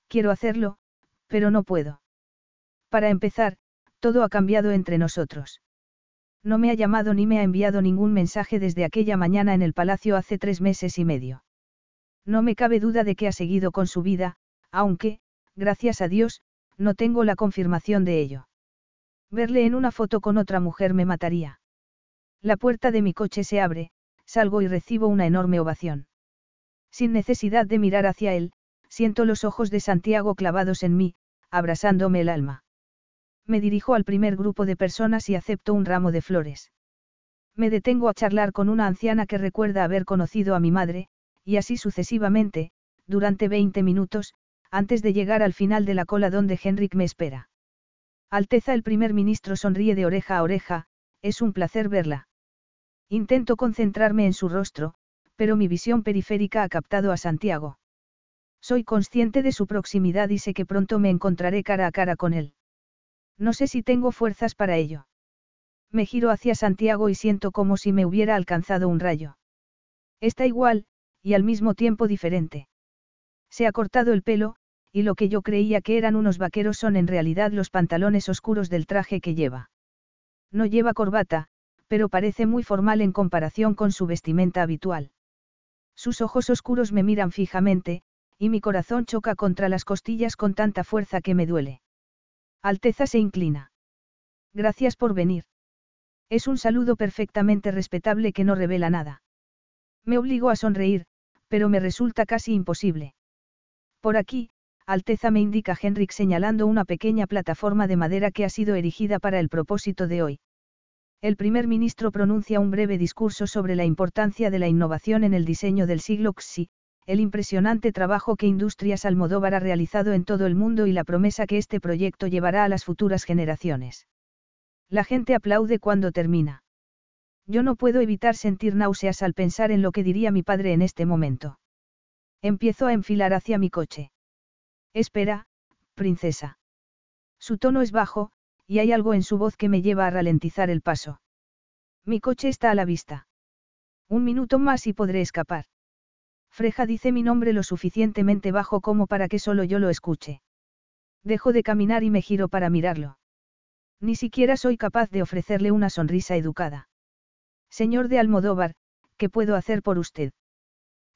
Quiero hacerlo, pero no puedo. Para empezar, todo ha cambiado entre nosotros. No me ha llamado ni me ha enviado ningún mensaje desde aquella mañana en el palacio hace tres meses y medio. No me cabe duda de que ha seguido con su vida, aunque, gracias a Dios, no tengo la confirmación de ello. Verle en una foto con otra mujer me mataría. La puerta de mi coche se abre, salgo y recibo una enorme ovación. Sin necesidad de mirar hacia él, siento los ojos de Santiago clavados en mí, abrasándome el alma. Me dirijo al primer grupo de personas y acepto un ramo de flores. Me detengo a charlar con una anciana que recuerda haber conocido a mi madre, y así sucesivamente, durante 20 minutos, antes de llegar al final de la cola donde Henrik me espera. Alteza el primer ministro sonríe de oreja a oreja, es un placer verla. Intento concentrarme en su rostro, pero mi visión periférica ha captado a Santiago. Soy consciente de su proximidad y sé que pronto me encontraré cara a cara con él. No sé si tengo fuerzas para ello. Me giro hacia Santiago y siento como si me hubiera alcanzado un rayo. Está igual, y al mismo tiempo diferente. Se ha cortado el pelo, y lo que yo creía que eran unos vaqueros son en realidad los pantalones oscuros del traje que lleva. No lleva corbata, pero parece muy formal en comparación con su vestimenta habitual. Sus ojos oscuros me miran fijamente, y mi corazón choca contra las costillas con tanta fuerza que me duele. Alteza se inclina. Gracias por venir. Es un saludo perfectamente respetable que no revela nada. Me obligo a sonreír, pero me resulta casi imposible. Por aquí, Alteza me indica Henrik señalando una pequeña plataforma de madera que ha sido erigida para el propósito de hoy. El primer ministro pronuncia un breve discurso sobre la importancia de la innovación en el diseño del siglo XI, el impresionante trabajo que Industrias Almodóvar ha realizado en todo el mundo y la promesa que este proyecto llevará a las futuras generaciones. La gente aplaude cuando termina. Yo no puedo evitar sentir náuseas al pensar en lo que diría mi padre en este momento. Empiezo a enfilar hacia mi coche. Espera, princesa. Su tono es bajo, y hay algo en su voz que me lleva a ralentizar el paso. Mi coche está a la vista. Un minuto más y podré escapar. Freja dice mi nombre lo suficientemente bajo como para que solo yo lo escuche. Dejo de caminar y me giro para mirarlo. Ni siquiera soy capaz de ofrecerle una sonrisa educada. Señor de Almodóvar, ¿qué puedo hacer por usted?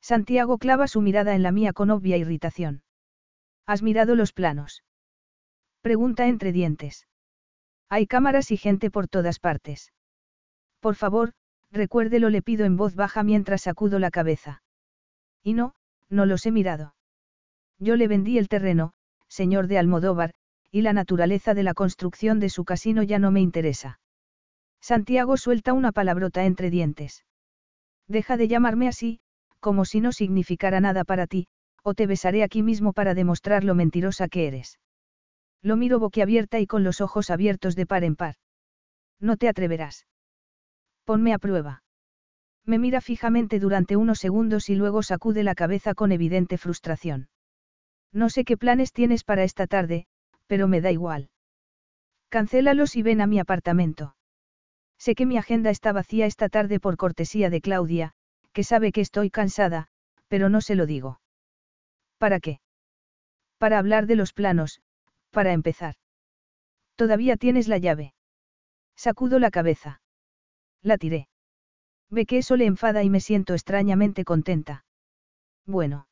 Santiago clava su mirada en la mía con obvia irritación. ¿Has mirado los planos? Pregunta entre dientes. Hay cámaras y gente por todas partes. Por favor, recuérdelo, le pido en voz baja mientras sacudo la cabeza. Y no, no los he mirado. Yo le vendí el terreno, señor de Almodóvar, y la naturaleza de la construcción de su casino ya no me interesa. Santiago suelta una palabrota entre dientes. Deja de llamarme así, como si no significara nada para ti, o te besaré aquí mismo para demostrar lo mentirosa que eres. Lo miro boquiabierta y con los ojos abiertos de par en par. No te atreverás. Ponme a prueba. Me mira fijamente durante unos segundos y luego sacude la cabeza con evidente frustración. No sé qué planes tienes para esta tarde, pero me da igual. Cancélalos y ven a mi apartamento. Sé que mi agenda está vacía esta tarde por cortesía de Claudia, que sabe que estoy cansada, pero no se lo digo. ¿Para qué? Para hablar de los planos, para empezar. Todavía tienes la llave. Sacudo la cabeza. La tiré. Ve que eso le enfada y me siento extrañamente contenta. Bueno.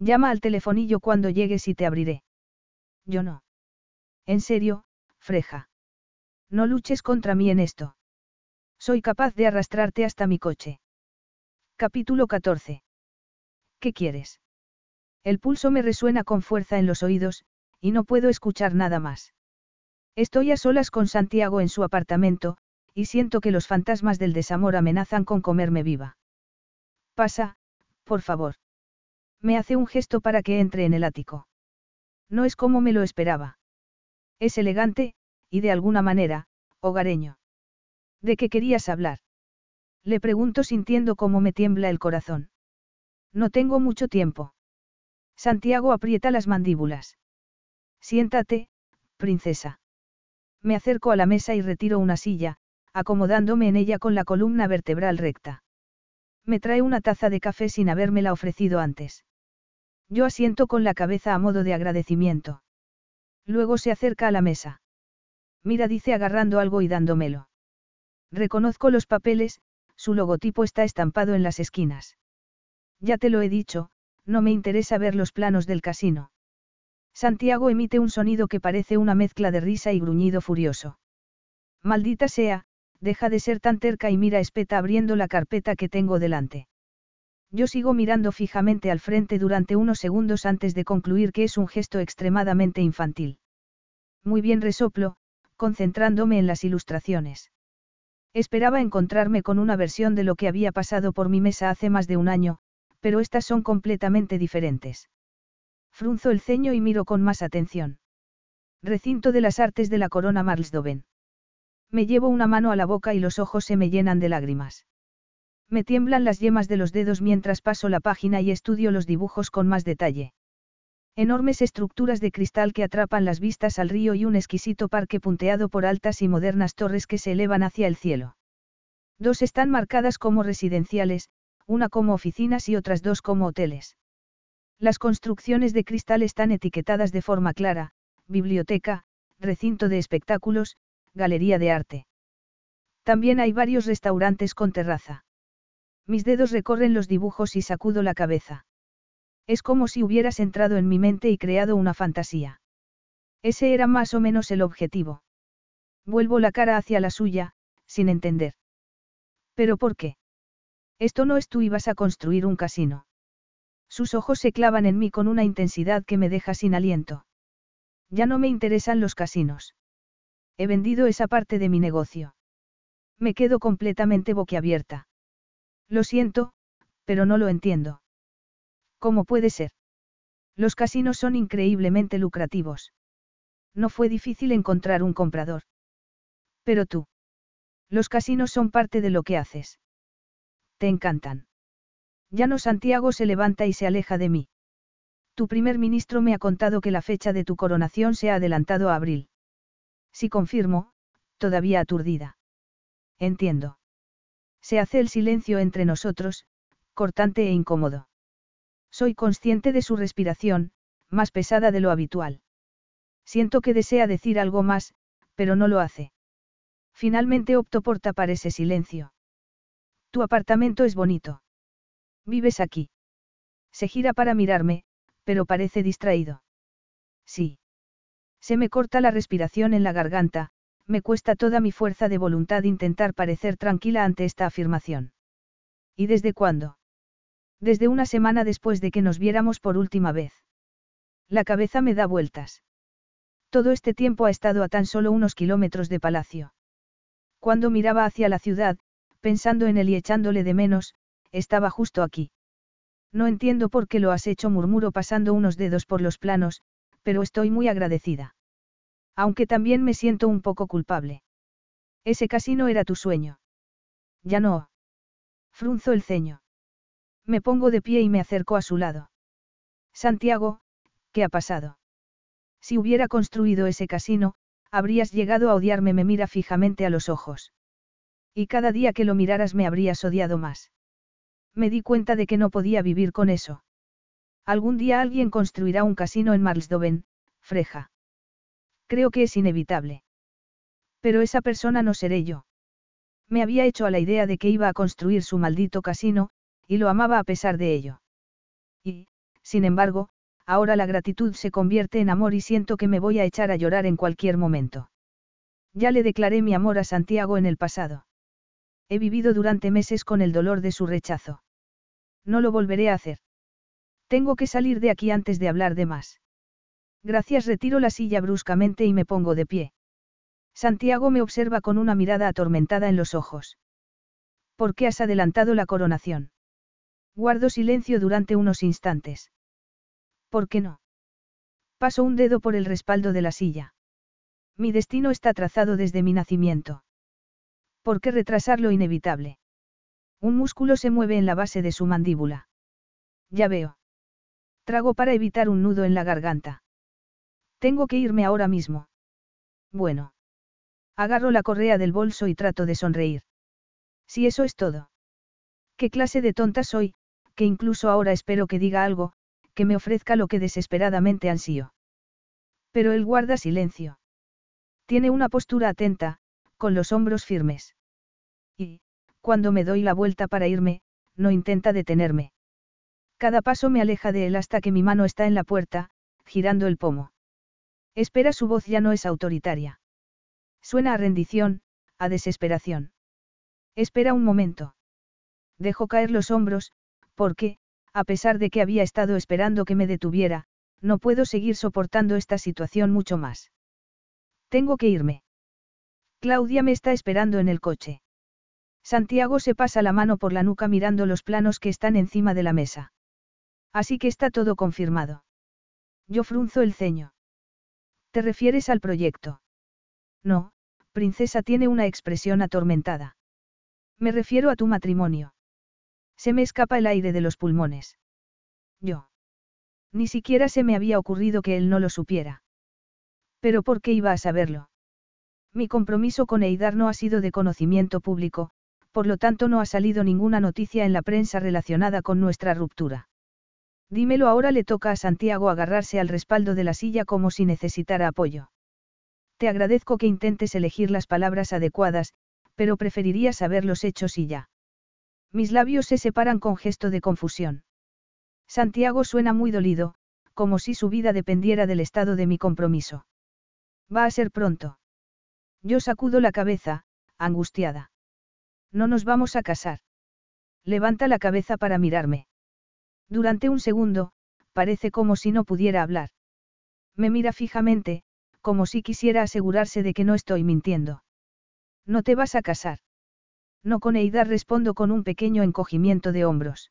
Llama al telefonillo cuando llegues y te abriré. Yo no. En serio, Freja. No luches contra mí en esto. Soy capaz de arrastrarte hasta mi coche. Capítulo 14. ¿Qué quieres? El pulso me resuena con fuerza en los oídos, y no puedo escuchar nada más. Estoy a solas con Santiago en su apartamento, y siento que los fantasmas del desamor amenazan con comerme viva. Pasa, por favor. Me hace un gesto para que entre en el ático. No es como me lo esperaba. Es elegante, y de alguna manera, hogareño. ¿De qué querías hablar? Le pregunto sintiendo cómo me tiembla el corazón. No tengo mucho tiempo. Santiago aprieta las mandíbulas. Siéntate, princesa. Me acerco a la mesa y retiro una silla, acomodándome en ella con la columna vertebral recta. Me trae una taza de café sin habérmela ofrecido antes. Yo asiento con la cabeza a modo de agradecimiento. Luego se acerca a la mesa. Mira, dice agarrando algo y dándomelo. Reconozco los papeles, su logotipo está estampado en las esquinas. Ya te lo he dicho, no me interesa ver los planos del casino. Santiago emite un sonido que parece una mezcla de risa y gruñido furioso. Maldita sea, deja de ser tan terca y mira espeta abriendo la carpeta que tengo delante. Yo sigo mirando fijamente al frente durante unos segundos antes de concluir que es un gesto extremadamente infantil. Muy bien resoplo, concentrándome en las ilustraciones. Esperaba encontrarme con una versión de lo que había pasado por mi mesa hace más de un año, pero estas son completamente diferentes. Frunzo el ceño y miro con más atención. Recinto de las artes de la corona Marlsdoven. Me llevo una mano a la boca y los ojos se me llenan de lágrimas. Me tiemblan las yemas de los dedos mientras paso la página y estudio los dibujos con más detalle. Enormes estructuras de cristal que atrapan las vistas al río y un exquisito parque punteado por altas y modernas torres que se elevan hacia el cielo. Dos están marcadas como residenciales, una como oficinas y otras dos como hoteles. Las construcciones de cristal están etiquetadas de forma clara, biblioteca, recinto de espectáculos, galería de arte. También hay varios restaurantes con terraza. Mis dedos recorren los dibujos y sacudo la cabeza. Es como si hubieras entrado en mi mente y creado una fantasía. Ese era más o menos el objetivo. Vuelvo la cara hacia la suya, sin entender. ¿Pero por qué? Esto no es tú ibas a construir un casino. Sus ojos se clavan en mí con una intensidad que me deja sin aliento. Ya no me interesan los casinos. He vendido esa parte de mi negocio. Me quedo completamente boquiabierta. Lo siento, pero no lo entiendo. ¿Cómo puede ser? Los casinos son increíblemente lucrativos. No fue difícil encontrar un comprador. Pero tú. Los casinos son parte de lo que haces. Te encantan. Ya no Santiago se levanta y se aleja de mí. Tu primer ministro me ha contado que la fecha de tu coronación se ha adelantado a abril. Si confirmo, todavía aturdida. Entiendo. Se hace el silencio entre nosotros, cortante e incómodo. Soy consciente de su respiración, más pesada de lo habitual. Siento que desea decir algo más, pero no lo hace. Finalmente opto por tapar ese silencio. Tu apartamento es bonito. ¿Vives aquí? Se gira para mirarme, pero parece distraído. Sí. Se me corta la respiración en la garganta, me cuesta toda mi fuerza de voluntad intentar parecer tranquila ante esta afirmación. ¿Y desde cuándo? Desde una semana después de que nos viéramos por última vez. La cabeza me da vueltas. Todo este tiempo ha estado a tan solo unos kilómetros de palacio. Cuando miraba hacia la ciudad, pensando en él y echándole de menos, estaba justo aquí. No entiendo por qué lo has hecho, murmuro pasando unos dedos por los planos, pero estoy muy agradecida. Aunque también me siento un poco culpable. Ese casino era tu sueño. Ya no. Frunzo el ceño. Me pongo de pie y me acerco a su lado. Santiago, ¿qué ha pasado? Si hubiera construido ese casino, habrías llegado a odiarme, me mira fijamente a los ojos. Y cada día que lo miraras me habrías odiado más. Me di cuenta de que no podía vivir con eso. Algún día alguien construirá un casino en Marsdoven, Freja. Creo que es inevitable. Pero esa persona no seré yo. Me había hecho a la idea de que iba a construir su maldito casino, y lo amaba a pesar de ello. Y, sin embargo, ahora la gratitud se convierte en amor y siento que me voy a echar a llorar en cualquier momento. Ya le declaré mi amor a Santiago en el pasado. He vivido durante meses con el dolor de su rechazo. No lo volveré a hacer. Tengo que salir de aquí antes de hablar de más. Gracias, retiro la silla bruscamente y me pongo de pie. Santiago me observa con una mirada atormentada en los ojos. ¿Por qué has adelantado la coronación? Guardo silencio durante unos instantes. ¿Por qué no? Paso un dedo por el respaldo de la silla. Mi destino está trazado desde mi nacimiento. ¿Por qué retrasar lo inevitable? Un músculo se mueve en la base de su mandíbula. Ya veo. Trago para evitar un nudo en la garganta. Tengo que irme ahora mismo. Bueno. Agarro la correa del bolso y trato de sonreír. Si eso es todo. ¿Qué clase de tonta soy, que incluso ahora espero que diga algo, que me ofrezca lo que desesperadamente ansío? Pero él guarda silencio. Tiene una postura atenta, con los hombros firmes. Y, cuando me doy la vuelta para irme, no intenta detenerme. Cada paso me aleja de él hasta que mi mano está en la puerta, girando el pomo. Espera, su voz ya no es autoritaria. Suena a rendición, a desesperación. Espera un momento. Dejo caer los hombros, porque, a pesar de que había estado esperando que me detuviera, no puedo seguir soportando esta situación mucho más. Tengo que irme. Claudia me está esperando en el coche. Santiago se pasa la mano por la nuca mirando los planos que están encima de la mesa. Así que está todo confirmado. Yo frunzo el ceño. ¿Te refieres al proyecto? No, princesa tiene una expresión atormentada. Me refiero a tu matrimonio. Se me escapa el aire de los pulmones. Yo. Ni siquiera se me había ocurrido que él no lo supiera. Pero ¿por qué iba a saberlo? Mi compromiso con Eidar no ha sido de conocimiento público, por lo tanto no ha salido ninguna noticia en la prensa relacionada con nuestra ruptura. Dímelo ahora le toca a Santiago agarrarse al respaldo de la silla como si necesitara apoyo. Te agradezco que intentes elegir las palabras adecuadas, pero preferiría saber los hechos y ya. Mis labios se separan con gesto de confusión. Santiago suena muy dolido, como si su vida dependiera del estado de mi compromiso. Va a ser pronto. Yo sacudo la cabeza, angustiada. No nos vamos a casar. Levanta la cabeza para mirarme. Durante un segundo, parece como si no pudiera hablar. Me mira fijamente, como si quisiera asegurarse de que no estoy mintiendo. No te vas a casar. No con Eida respondo con un pequeño encogimiento de hombros.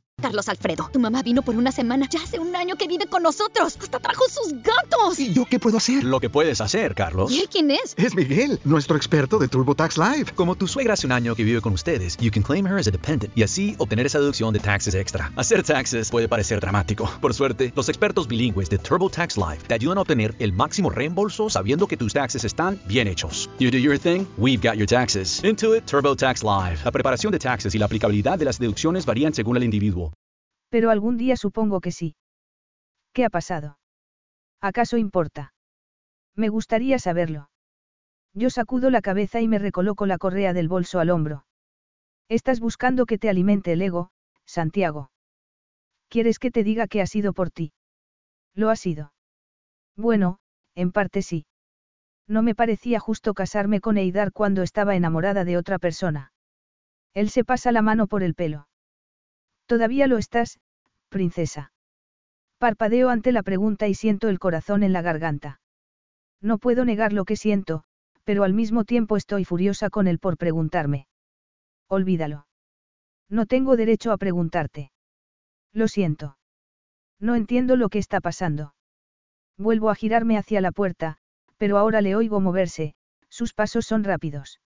Carlos Alfredo, tu mamá vino por una semana. Ya hace un año que vive con nosotros. Hasta trajo sus gatos. ¿Y yo qué puedo hacer? Lo que puedes hacer, Carlos. ¿Y él quién es? Es Miguel, nuestro experto de TurboTax Live. Como tu suegra hace un año que vive con ustedes, you can claim her as a dependent y así obtener esa deducción de taxes extra. Hacer taxes puede parecer dramático. Por suerte, los expertos bilingües de TurboTax Live te ayudan a obtener el máximo reembolso sabiendo que tus taxes están bien hechos. You do your thing, we've got your taxes. Intuit TurboTax Live. La preparación de taxes y la aplicabilidad de las deducciones varían según el individuo. Pero algún día supongo que sí. ¿Qué ha pasado? ¿Acaso importa? Me gustaría saberlo. Yo sacudo la cabeza y me recoloco la correa del bolso al hombro. Estás buscando que te alimente el ego, Santiago. ¿Quieres que te diga que ha sido por ti? Lo ha sido. Bueno, en parte sí. No me parecía justo casarme con Eidar cuando estaba enamorada de otra persona. Él se pasa la mano por el pelo. Todavía lo estás, princesa. Parpadeo ante la pregunta y siento el corazón en la garganta. No puedo negar lo que siento, pero al mismo tiempo estoy furiosa con él por preguntarme. Olvídalo. No tengo derecho a preguntarte. Lo siento. No entiendo lo que está pasando. Vuelvo a girarme hacia la puerta, pero ahora le oigo moverse, sus pasos son rápidos.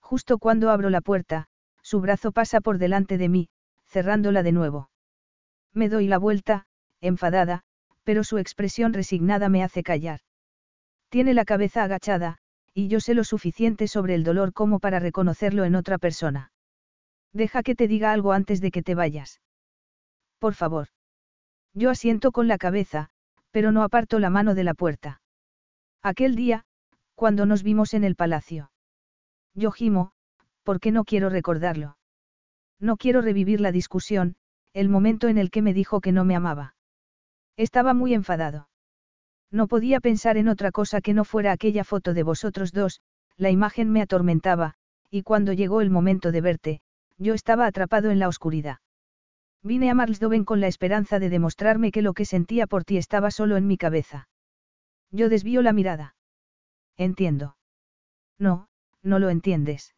Justo cuando abro la puerta, su brazo pasa por delante de mí, cerrándola de nuevo. Me doy la vuelta, enfadada, pero su expresión resignada me hace callar. Tiene la cabeza agachada, y yo sé lo suficiente sobre el dolor como para reconocerlo en otra persona. Deja que te diga algo antes de que te vayas. Por favor. Yo asiento con la cabeza, pero no aparto la mano de la puerta. Aquel día, cuando nos vimos en el palacio. Yo gimo, porque no quiero recordarlo. No quiero revivir la discusión, el momento en el que me dijo que no me amaba. Estaba muy enfadado. No podía pensar en otra cosa que no fuera aquella foto de vosotros dos, la imagen me atormentaba, y cuando llegó el momento de verte, yo estaba atrapado en la oscuridad. Vine a Marsdoven con la esperanza de demostrarme que lo que sentía por ti estaba solo en mi cabeza. Yo desvío la mirada. Entiendo. No, no lo entiendes.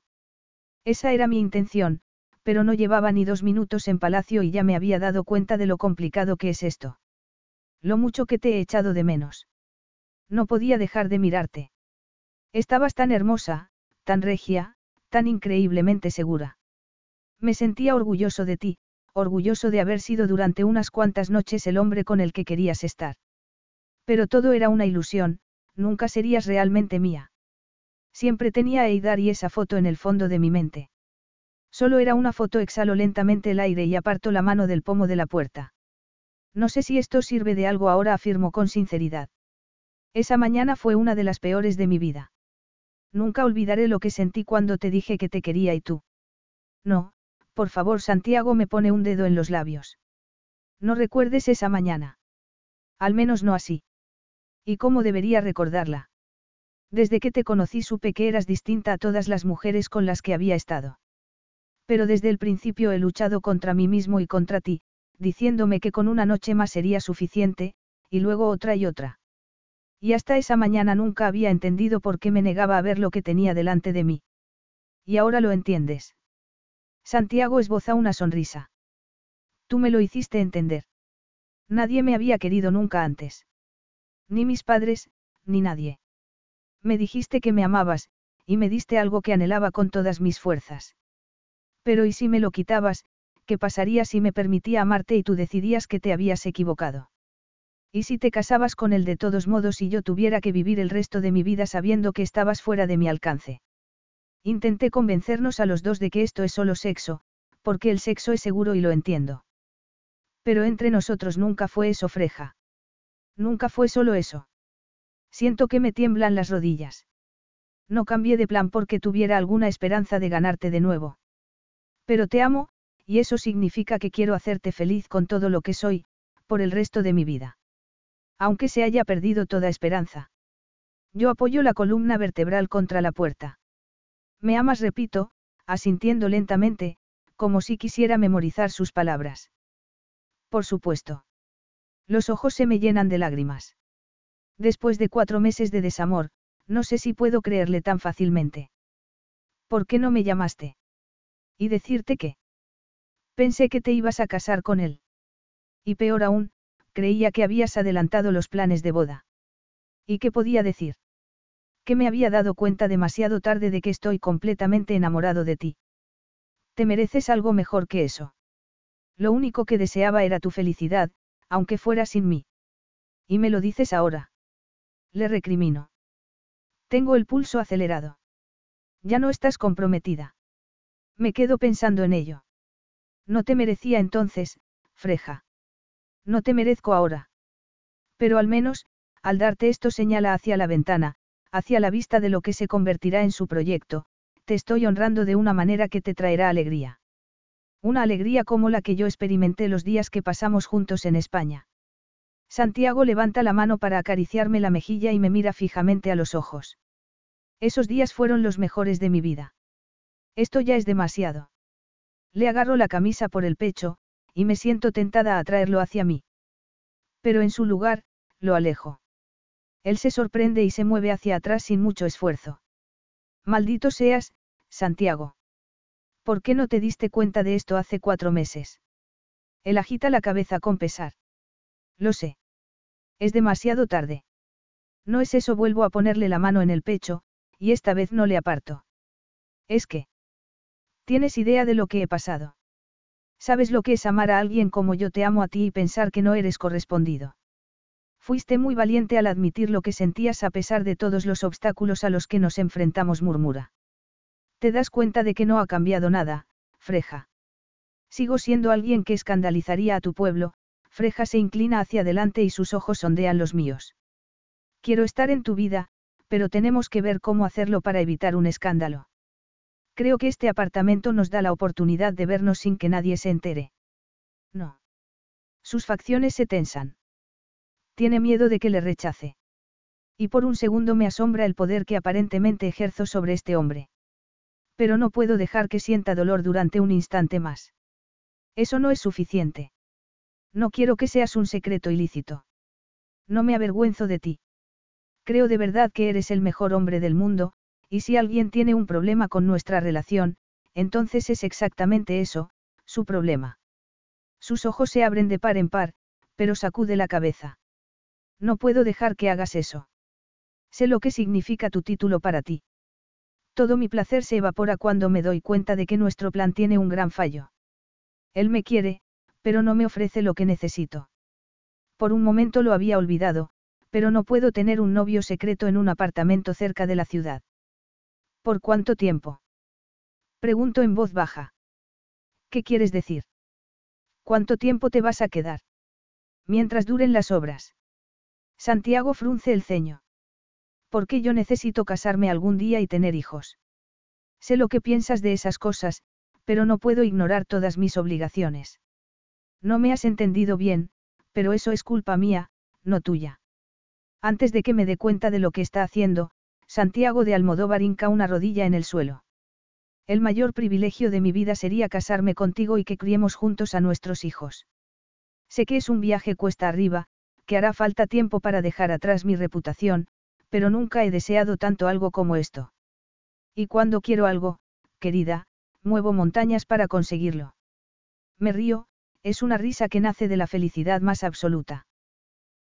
Esa era mi intención, pero no llevaba ni dos minutos en palacio y ya me había dado cuenta de lo complicado que es esto. Lo mucho que te he echado de menos. No podía dejar de mirarte. Estabas tan hermosa, tan regia, tan increíblemente segura. Me sentía orgulloso de ti, orgulloso de haber sido durante unas cuantas noches el hombre con el que querías estar. Pero todo era una ilusión, nunca serías realmente mía. Siempre tenía a Eidar y esa foto en el fondo de mi mente. Solo era una foto, exhalo lentamente el aire y aparto la mano del pomo de la puerta. No sé si esto sirve de algo ahora, afirmo con sinceridad. Esa mañana fue una de las peores de mi vida. Nunca olvidaré lo que sentí cuando te dije que te quería y tú. No, por favor, Santiago me pone un dedo en los labios. No recuerdes esa mañana. Al menos no así. ¿Y cómo debería recordarla? Desde que te conocí supe que eras distinta a todas las mujeres con las que había estado. Pero desde el principio he luchado contra mí mismo y contra ti, diciéndome que con una noche más sería suficiente, y luego otra y otra. Y hasta esa mañana nunca había entendido por qué me negaba a ver lo que tenía delante de mí. Y ahora lo entiendes. Santiago esboza una sonrisa. Tú me lo hiciste entender. Nadie me había querido nunca antes. Ni mis padres, ni nadie. Me dijiste que me amabas, y me diste algo que anhelaba con todas mis fuerzas. Pero ¿y si me lo quitabas, qué pasaría si me permitía amarte y tú decidías que te habías equivocado? ¿Y si te casabas con él de todos modos y yo tuviera que vivir el resto de mi vida sabiendo que estabas fuera de mi alcance? Intenté convencernos a los dos de que esto es solo sexo, porque el sexo es seguro y lo entiendo. Pero entre nosotros nunca fue eso, Freja. Nunca fue solo eso. Siento que me tiemblan las rodillas. No cambié de plan porque tuviera alguna esperanza de ganarte de nuevo. Pero te amo, y eso significa que quiero hacerte feliz con todo lo que soy, por el resto de mi vida. Aunque se haya perdido toda esperanza. Yo apoyo la columna vertebral contra la puerta. Me amas, repito, asintiendo lentamente, como si quisiera memorizar sus palabras. Por supuesto. Los ojos se me llenan de lágrimas. Después de cuatro meses de desamor, no sé si puedo creerle tan fácilmente. ¿Por qué no me llamaste? Y decirte que. Pensé que te ibas a casar con él. Y peor aún, creía que habías adelantado los planes de boda. ¿Y qué podía decir? Que me había dado cuenta demasiado tarde de que estoy completamente enamorado de ti. Te mereces algo mejor que eso. Lo único que deseaba era tu felicidad, aunque fuera sin mí. Y me lo dices ahora. Le recrimino. Tengo el pulso acelerado. Ya no estás comprometida. Me quedo pensando en ello. No te merecía entonces, Freja. No te merezco ahora. Pero al menos, al darte esto señala hacia la ventana, hacia la vista de lo que se convertirá en su proyecto, te estoy honrando de una manera que te traerá alegría. Una alegría como la que yo experimenté los días que pasamos juntos en España. Santiago levanta la mano para acariciarme la mejilla y me mira fijamente a los ojos. Esos días fueron los mejores de mi vida. Esto ya es demasiado. Le agarro la camisa por el pecho, y me siento tentada a traerlo hacia mí. Pero en su lugar, lo alejo. Él se sorprende y se mueve hacia atrás sin mucho esfuerzo. Maldito seas, Santiago. ¿Por qué no te diste cuenta de esto hace cuatro meses? Él agita la cabeza con pesar. Lo sé. Es demasiado tarde. No es eso, vuelvo a ponerle la mano en el pecho, y esta vez no le aparto. Es que... ¿Tienes idea de lo que he pasado? ¿Sabes lo que es amar a alguien como yo te amo a ti y pensar que no eres correspondido? Fuiste muy valiente al admitir lo que sentías a pesar de todos los obstáculos a los que nos enfrentamos, murmura. Te das cuenta de que no ha cambiado nada, Freja. Sigo siendo alguien que escandalizaría a tu pueblo, Freja se inclina hacia adelante y sus ojos sondean los míos. Quiero estar en tu vida, pero tenemos que ver cómo hacerlo para evitar un escándalo. Creo que este apartamento nos da la oportunidad de vernos sin que nadie se entere. No. Sus facciones se tensan. Tiene miedo de que le rechace. Y por un segundo me asombra el poder que aparentemente ejerzo sobre este hombre. Pero no puedo dejar que sienta dolor durante un instante más. Eso no es suficiente. No quiero que seas un secreto ilícito. No me avergüenzo de ti. Creo de verdad que eres el mejor hombre del mundo, y si alguien tiene un problema con nuestra relación, entonces es exactamente eso, su problema. Sus ojos se abren de par en par, pero sacude la cabeza. No puedo dejar que hagas eso. Sé lo que significa tu título para ti. Todo mi placer se evapora cuando me doy cuenta de que nuestro plan tiene un gran fallo. Él me quiere, pero no me ofrece lo que necesito. Por un momento lo había olvidado, pero no puedo tener un novio secreto en un apartamento cerca de la ciudad. ¿Por cuánto tiempo? Pregunto en voz baja. ¿Qué quieres decir? ¿Cuánto tiempo te vas a quedar? Mientras duren las obras. Santiago frunce el ceño. ¿Por qué yo necesito casarme algún día y tener hijos? Sé lo que piensas de esas cosas, pero no puedo ignorar todas mis obligaciones. No me has entendido bien, pero eso es culpa mía, no tuya. Antes de que me dé cuenta de lo que está haciendo, Santiago de Almodóvar hinca una rodilla en el suelo. El mayor privilegio de mi vida sería casarme contigo y que criemos juntos a nuestros hijos. Sé que es un viaje cuesta arriba, que hará falta tiempo para dejar atrás mi reputación, pero nunca he deseado tanto algo como esto. Y cuando quiero algo, querida, muevo montañas para conseguirlo. Me río, es una risa que nace de la felicidad más absoluta.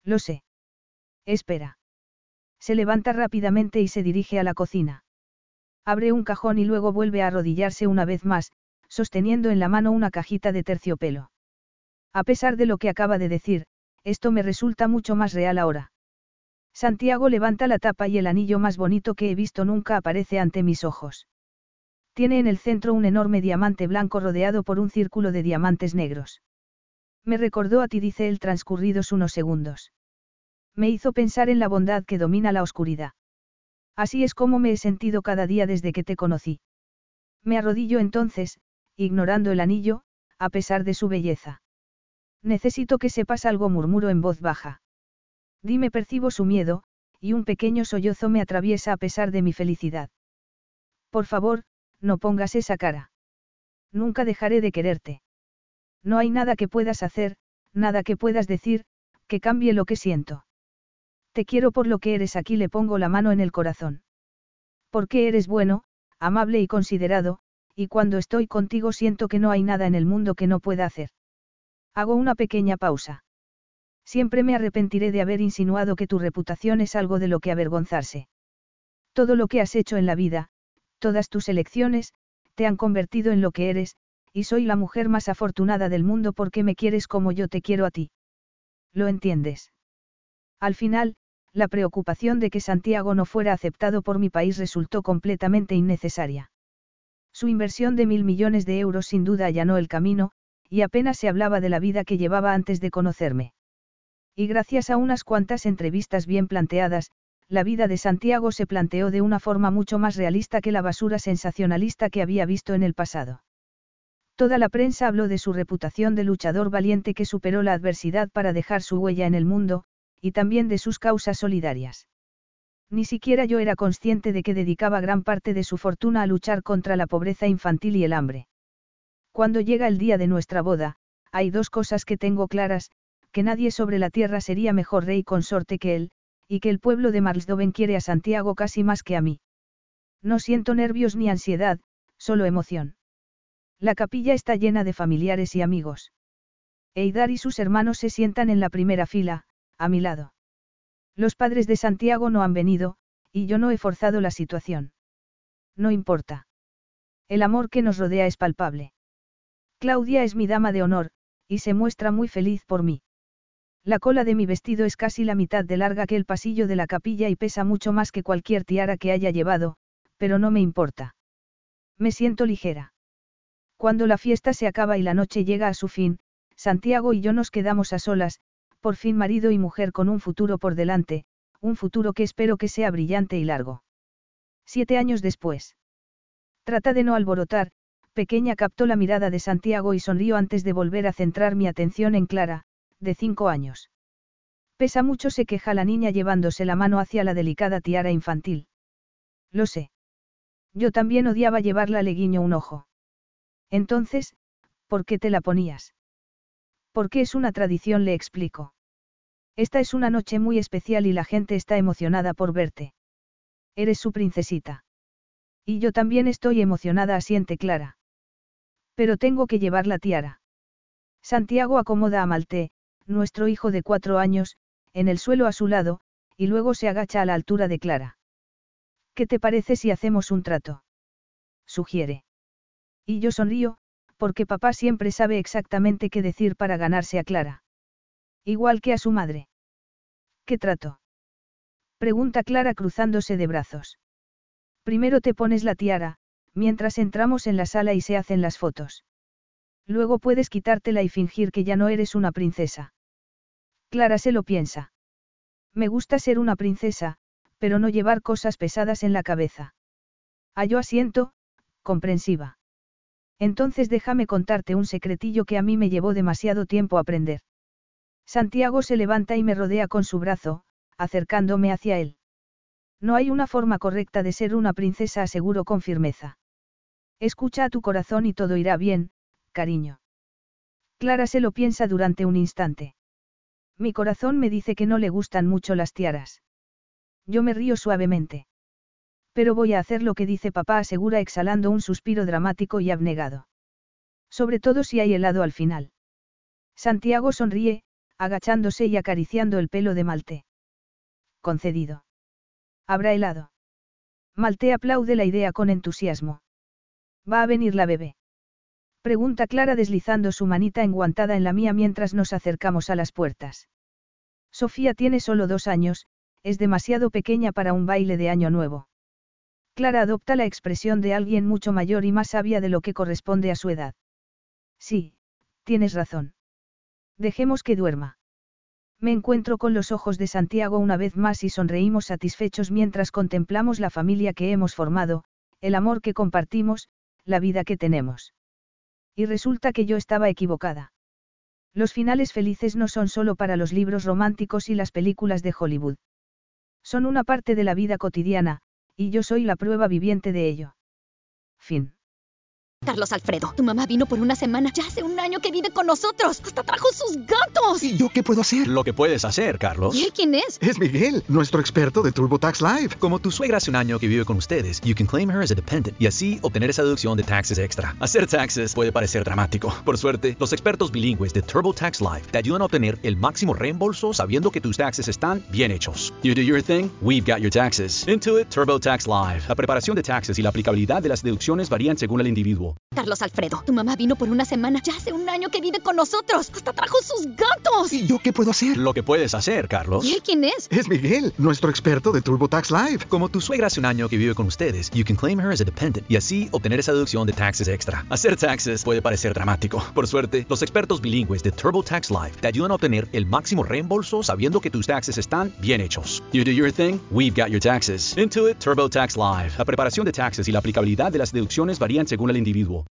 Lo sé. Espera. Se levanta rápidamente y se dirige a la cocina. Abre un cajón y luego vuelve a arrodillarse una vez más, sosteniendo en la mano una cajita de terciopelo. A pesar de lo que acaba de decir, esto me resulta mucho más real ahora. Santiago levanta la tapa y el anillo más bonito que he visto nunca aparece ante mis ojos. Tiene en el centro un enorme diamante blanco rodeado por un círculo de diamantes negros. Me recordó a ti, dice él transcurridos unos segundos. Me hizo pensar en la bondad que domina la oscuridad. Así es como me he sentido cada día desde que te conocí. Me arrodillo entonces, ignorando el anillo, a pesar de su belleza. Necesito que sepas algo, murmuro en voz baja. Dime, percibo su miedo, y un pequeño sollozo me atraviesa a pesar de mi felicidad. Por favor, no pongas esa cara. Nunca dejaré de quererte. No hay nada que puedas hacer, nada que puedas decir, que cambie lo que siento. Te quiero por lo que eres aquí le pongo la mano en el corazón. Porque eres bueno, amable y considerado, y cuando estoy contigo siento que no hay nada en el mundo que no pueda hacer. Hago una pequeña pausa. Siempre me arrepentiré de haber insinuado que tu reputación es algo de lo que avergonzarse. Todo lo que has hecho en la vida, todas tus elecciones, te han convertido en lo que eres, y soy la mujer más afortunada del mundo porque me quieres como yo te quiero a ti. ¿Lo entiendes? Al final, la preocupación de que Santiago no fuera aceptado por mi país resultó completamente innecesaria. Su inversión de mil millones de euros sin duda allanó el camino, y apenas se hablaba de la vida que llevaba antes de conocerme. Y gracias a unas cuantas entrevistas bien planteadas, la vida de Santiago se planteó de una forma mucho más realista que la basura sensacionalista que había visto en el pasado. Toda la prensa habló de su reputación de luchador valiente que superó la adversidad para dejar su huella en el mundo, y también de sus causas solidarias. Ni siquiera yo era consciente de que dedicaba gran parte de su fortuna a luchar contra la pobreza infantil y el hambre. Cuando llega el día de nuestra boda, hay dos cosas que tengo claras, que nadie sobre la tierra sería mejor rey consorte que él, y que el pueblo de Marsdoven quiere a Santiago casi más que a mí. No siento nervios ni ansiedad, solo emoción. La capilla está llena de familiares y amigos. Eidar y sus hermanos se sientan en la primera fila, a mi lado. Los padres de Santiago no han venido, y yo no he forzado la situación. No importa. El amor que nos rodea es palpable. Claudia es mi dama de honor, y se muestra muy feliz por mí. La cola de mi vestido es casi la mitad de larga que el pasillo de la capilla y pesa mucho más que cualquier tiara que haya llevado, pero no me importa. Me siento ligera. Cuando la fiesta se acaba y la noche llega a su fin, Santiago y yo nos quedamos a solas, por fin marido y mujer con un futuro por delante, un futuro que espero que sea brillante y largo. Siete años después. Trata de no alborotar, pequeña captó la mirada de Santiago y sonrió antes de volver a centrar mi atención en Clara, de cinco años. Pesa mucho, se queja la niña llevándose la mano hacia la delicada tiara infantil. Lo sé. Yo también odiaba llevarla, le guiño un ojo. Entonces, ¿por qué te la ponías? Porque es una tradición, le explico. Esta es una noche muy especial y la gente está emocionada por verte. Eres su princesita. Y yo también estoy emocionada, asiente Clara. Pero tengo que llevar la tiara. Santiago acomoda a Malte, nuestro hijo de cuatro años, en el suelo a su lado, y luego se agacha a la altura de Clara. ¿Qué te parece si hacemos un trato? Sugiere. Y yo sonrío, porque papá siempre sabe exactamente qué decir para ganarse a Clara. Igual que a su madre. ¿Qué trato? Pregunta Clara cruzándose de brazos. Primero te pones la tiara, mientras entramos en la sala y se hacen las fotos. Luego puedes quitártela y fingir que ya no eres una princesa. Clara se lo piensa. Me gusta ser una princesa, pero no llevar cosas pesadas en la cabeza. Halló asiento, comprensiva. Entonces déjame contarte un secretillo que a mí me llevó demasiado tiempo aprender. Santiago se levanta y me rodea con su brazo, acercándome hacia él. No hay una forma correcta de ser una princesa, aseguro con firmeza. Escucha a tu corazón y todo irá bien, cariño. Clara se lo piensa durante un instante. Mi corazón me dice que no le gustan mucho las tiaras. Yo me río suavemente. Pero voy a hacer lo que dice papá, asegura exhalando un suspiro dramático y abnegado. Sobre todo si hay helado al final. Santiago sonríe, agachándose y acariciando el pelo de Malte. Concedido. Habrá helado. Malte aplaude la idea con entusiasmo. ¿Va a venir la bebé? Pregunta Clara deslizando su manita enguantada en la mía mientras nos acercamos a las puertas. Sofía tiene solo dos años, es demasiado pequeña para un baile de año nuevo. Clara adopta la expresión de alguien mucho mayor y más sabia de lo que corresponde a su edad. Sí, tienes razón. Dejemos que duerma. Me encuentro con los ojos de Santiago una vez más y sonreímos satisfechos mientras contemplamos la familia que hemos formado, el amor que compartimos, la vida que tenemos. Y resulta que yo estaba equivocada. Los finales felices no son solo para los libros románticos y las películas de Hollywood. Son una parte de la vida cotidiana, y yo soy la prueba viviente de ello. Fin. Carlos Alfredo, tu mamá vino por una semana. Ya hace un año que vive con nosotros. Hasta trajo sus gatos. ¿Y yo qué puedo hacer? Lo que puedes hacer, Carlos. ¿Y él quién es? Es Miguel, nuestro experto de TurboTax Live. Como tu suegra hace un año que vive con ustedes, you can claim her as a dependent y así obtener esa deducción de taxes extra. Hacer taxes puede parecer dramático. Por suerte, los expertos bilingües de TurboTax Live te ayudan a obtener el máximo reembolso sabiendo que tus taxes están bien hechos. You do your thing, we've got your taxes. Intuit TurboTax Live. La preparación de taxes y la aplicabilidad de las deducciones varían según el individuo. Carlos Alfredo, tu mamá vino por una semana. Ya hace un año que vive con nosotros. Hasta trajo sus gatos. ¿Y yo qué puedo hacer? Lo que puedes hacer, Carlos. ¿Y él quién es? Es Miguel, nuestro experto de TurboTax Live. Como tu suegra hace un año que vive con ustedes, you can claim her as a dependent y así obtener esa deducción de taxes extra. Hacer taxes puede parecer dramático. Por suerte, los expertos bilingües de TurboTax Live te ayudan a obtener el máximo reembolso sabiendo que tus taxes están bien hechos. You do your thing, we've got your taxes. Intuit TurboTax Live. La preparación de taxes y la aplicabilidad de las deducciones varían según el individuo.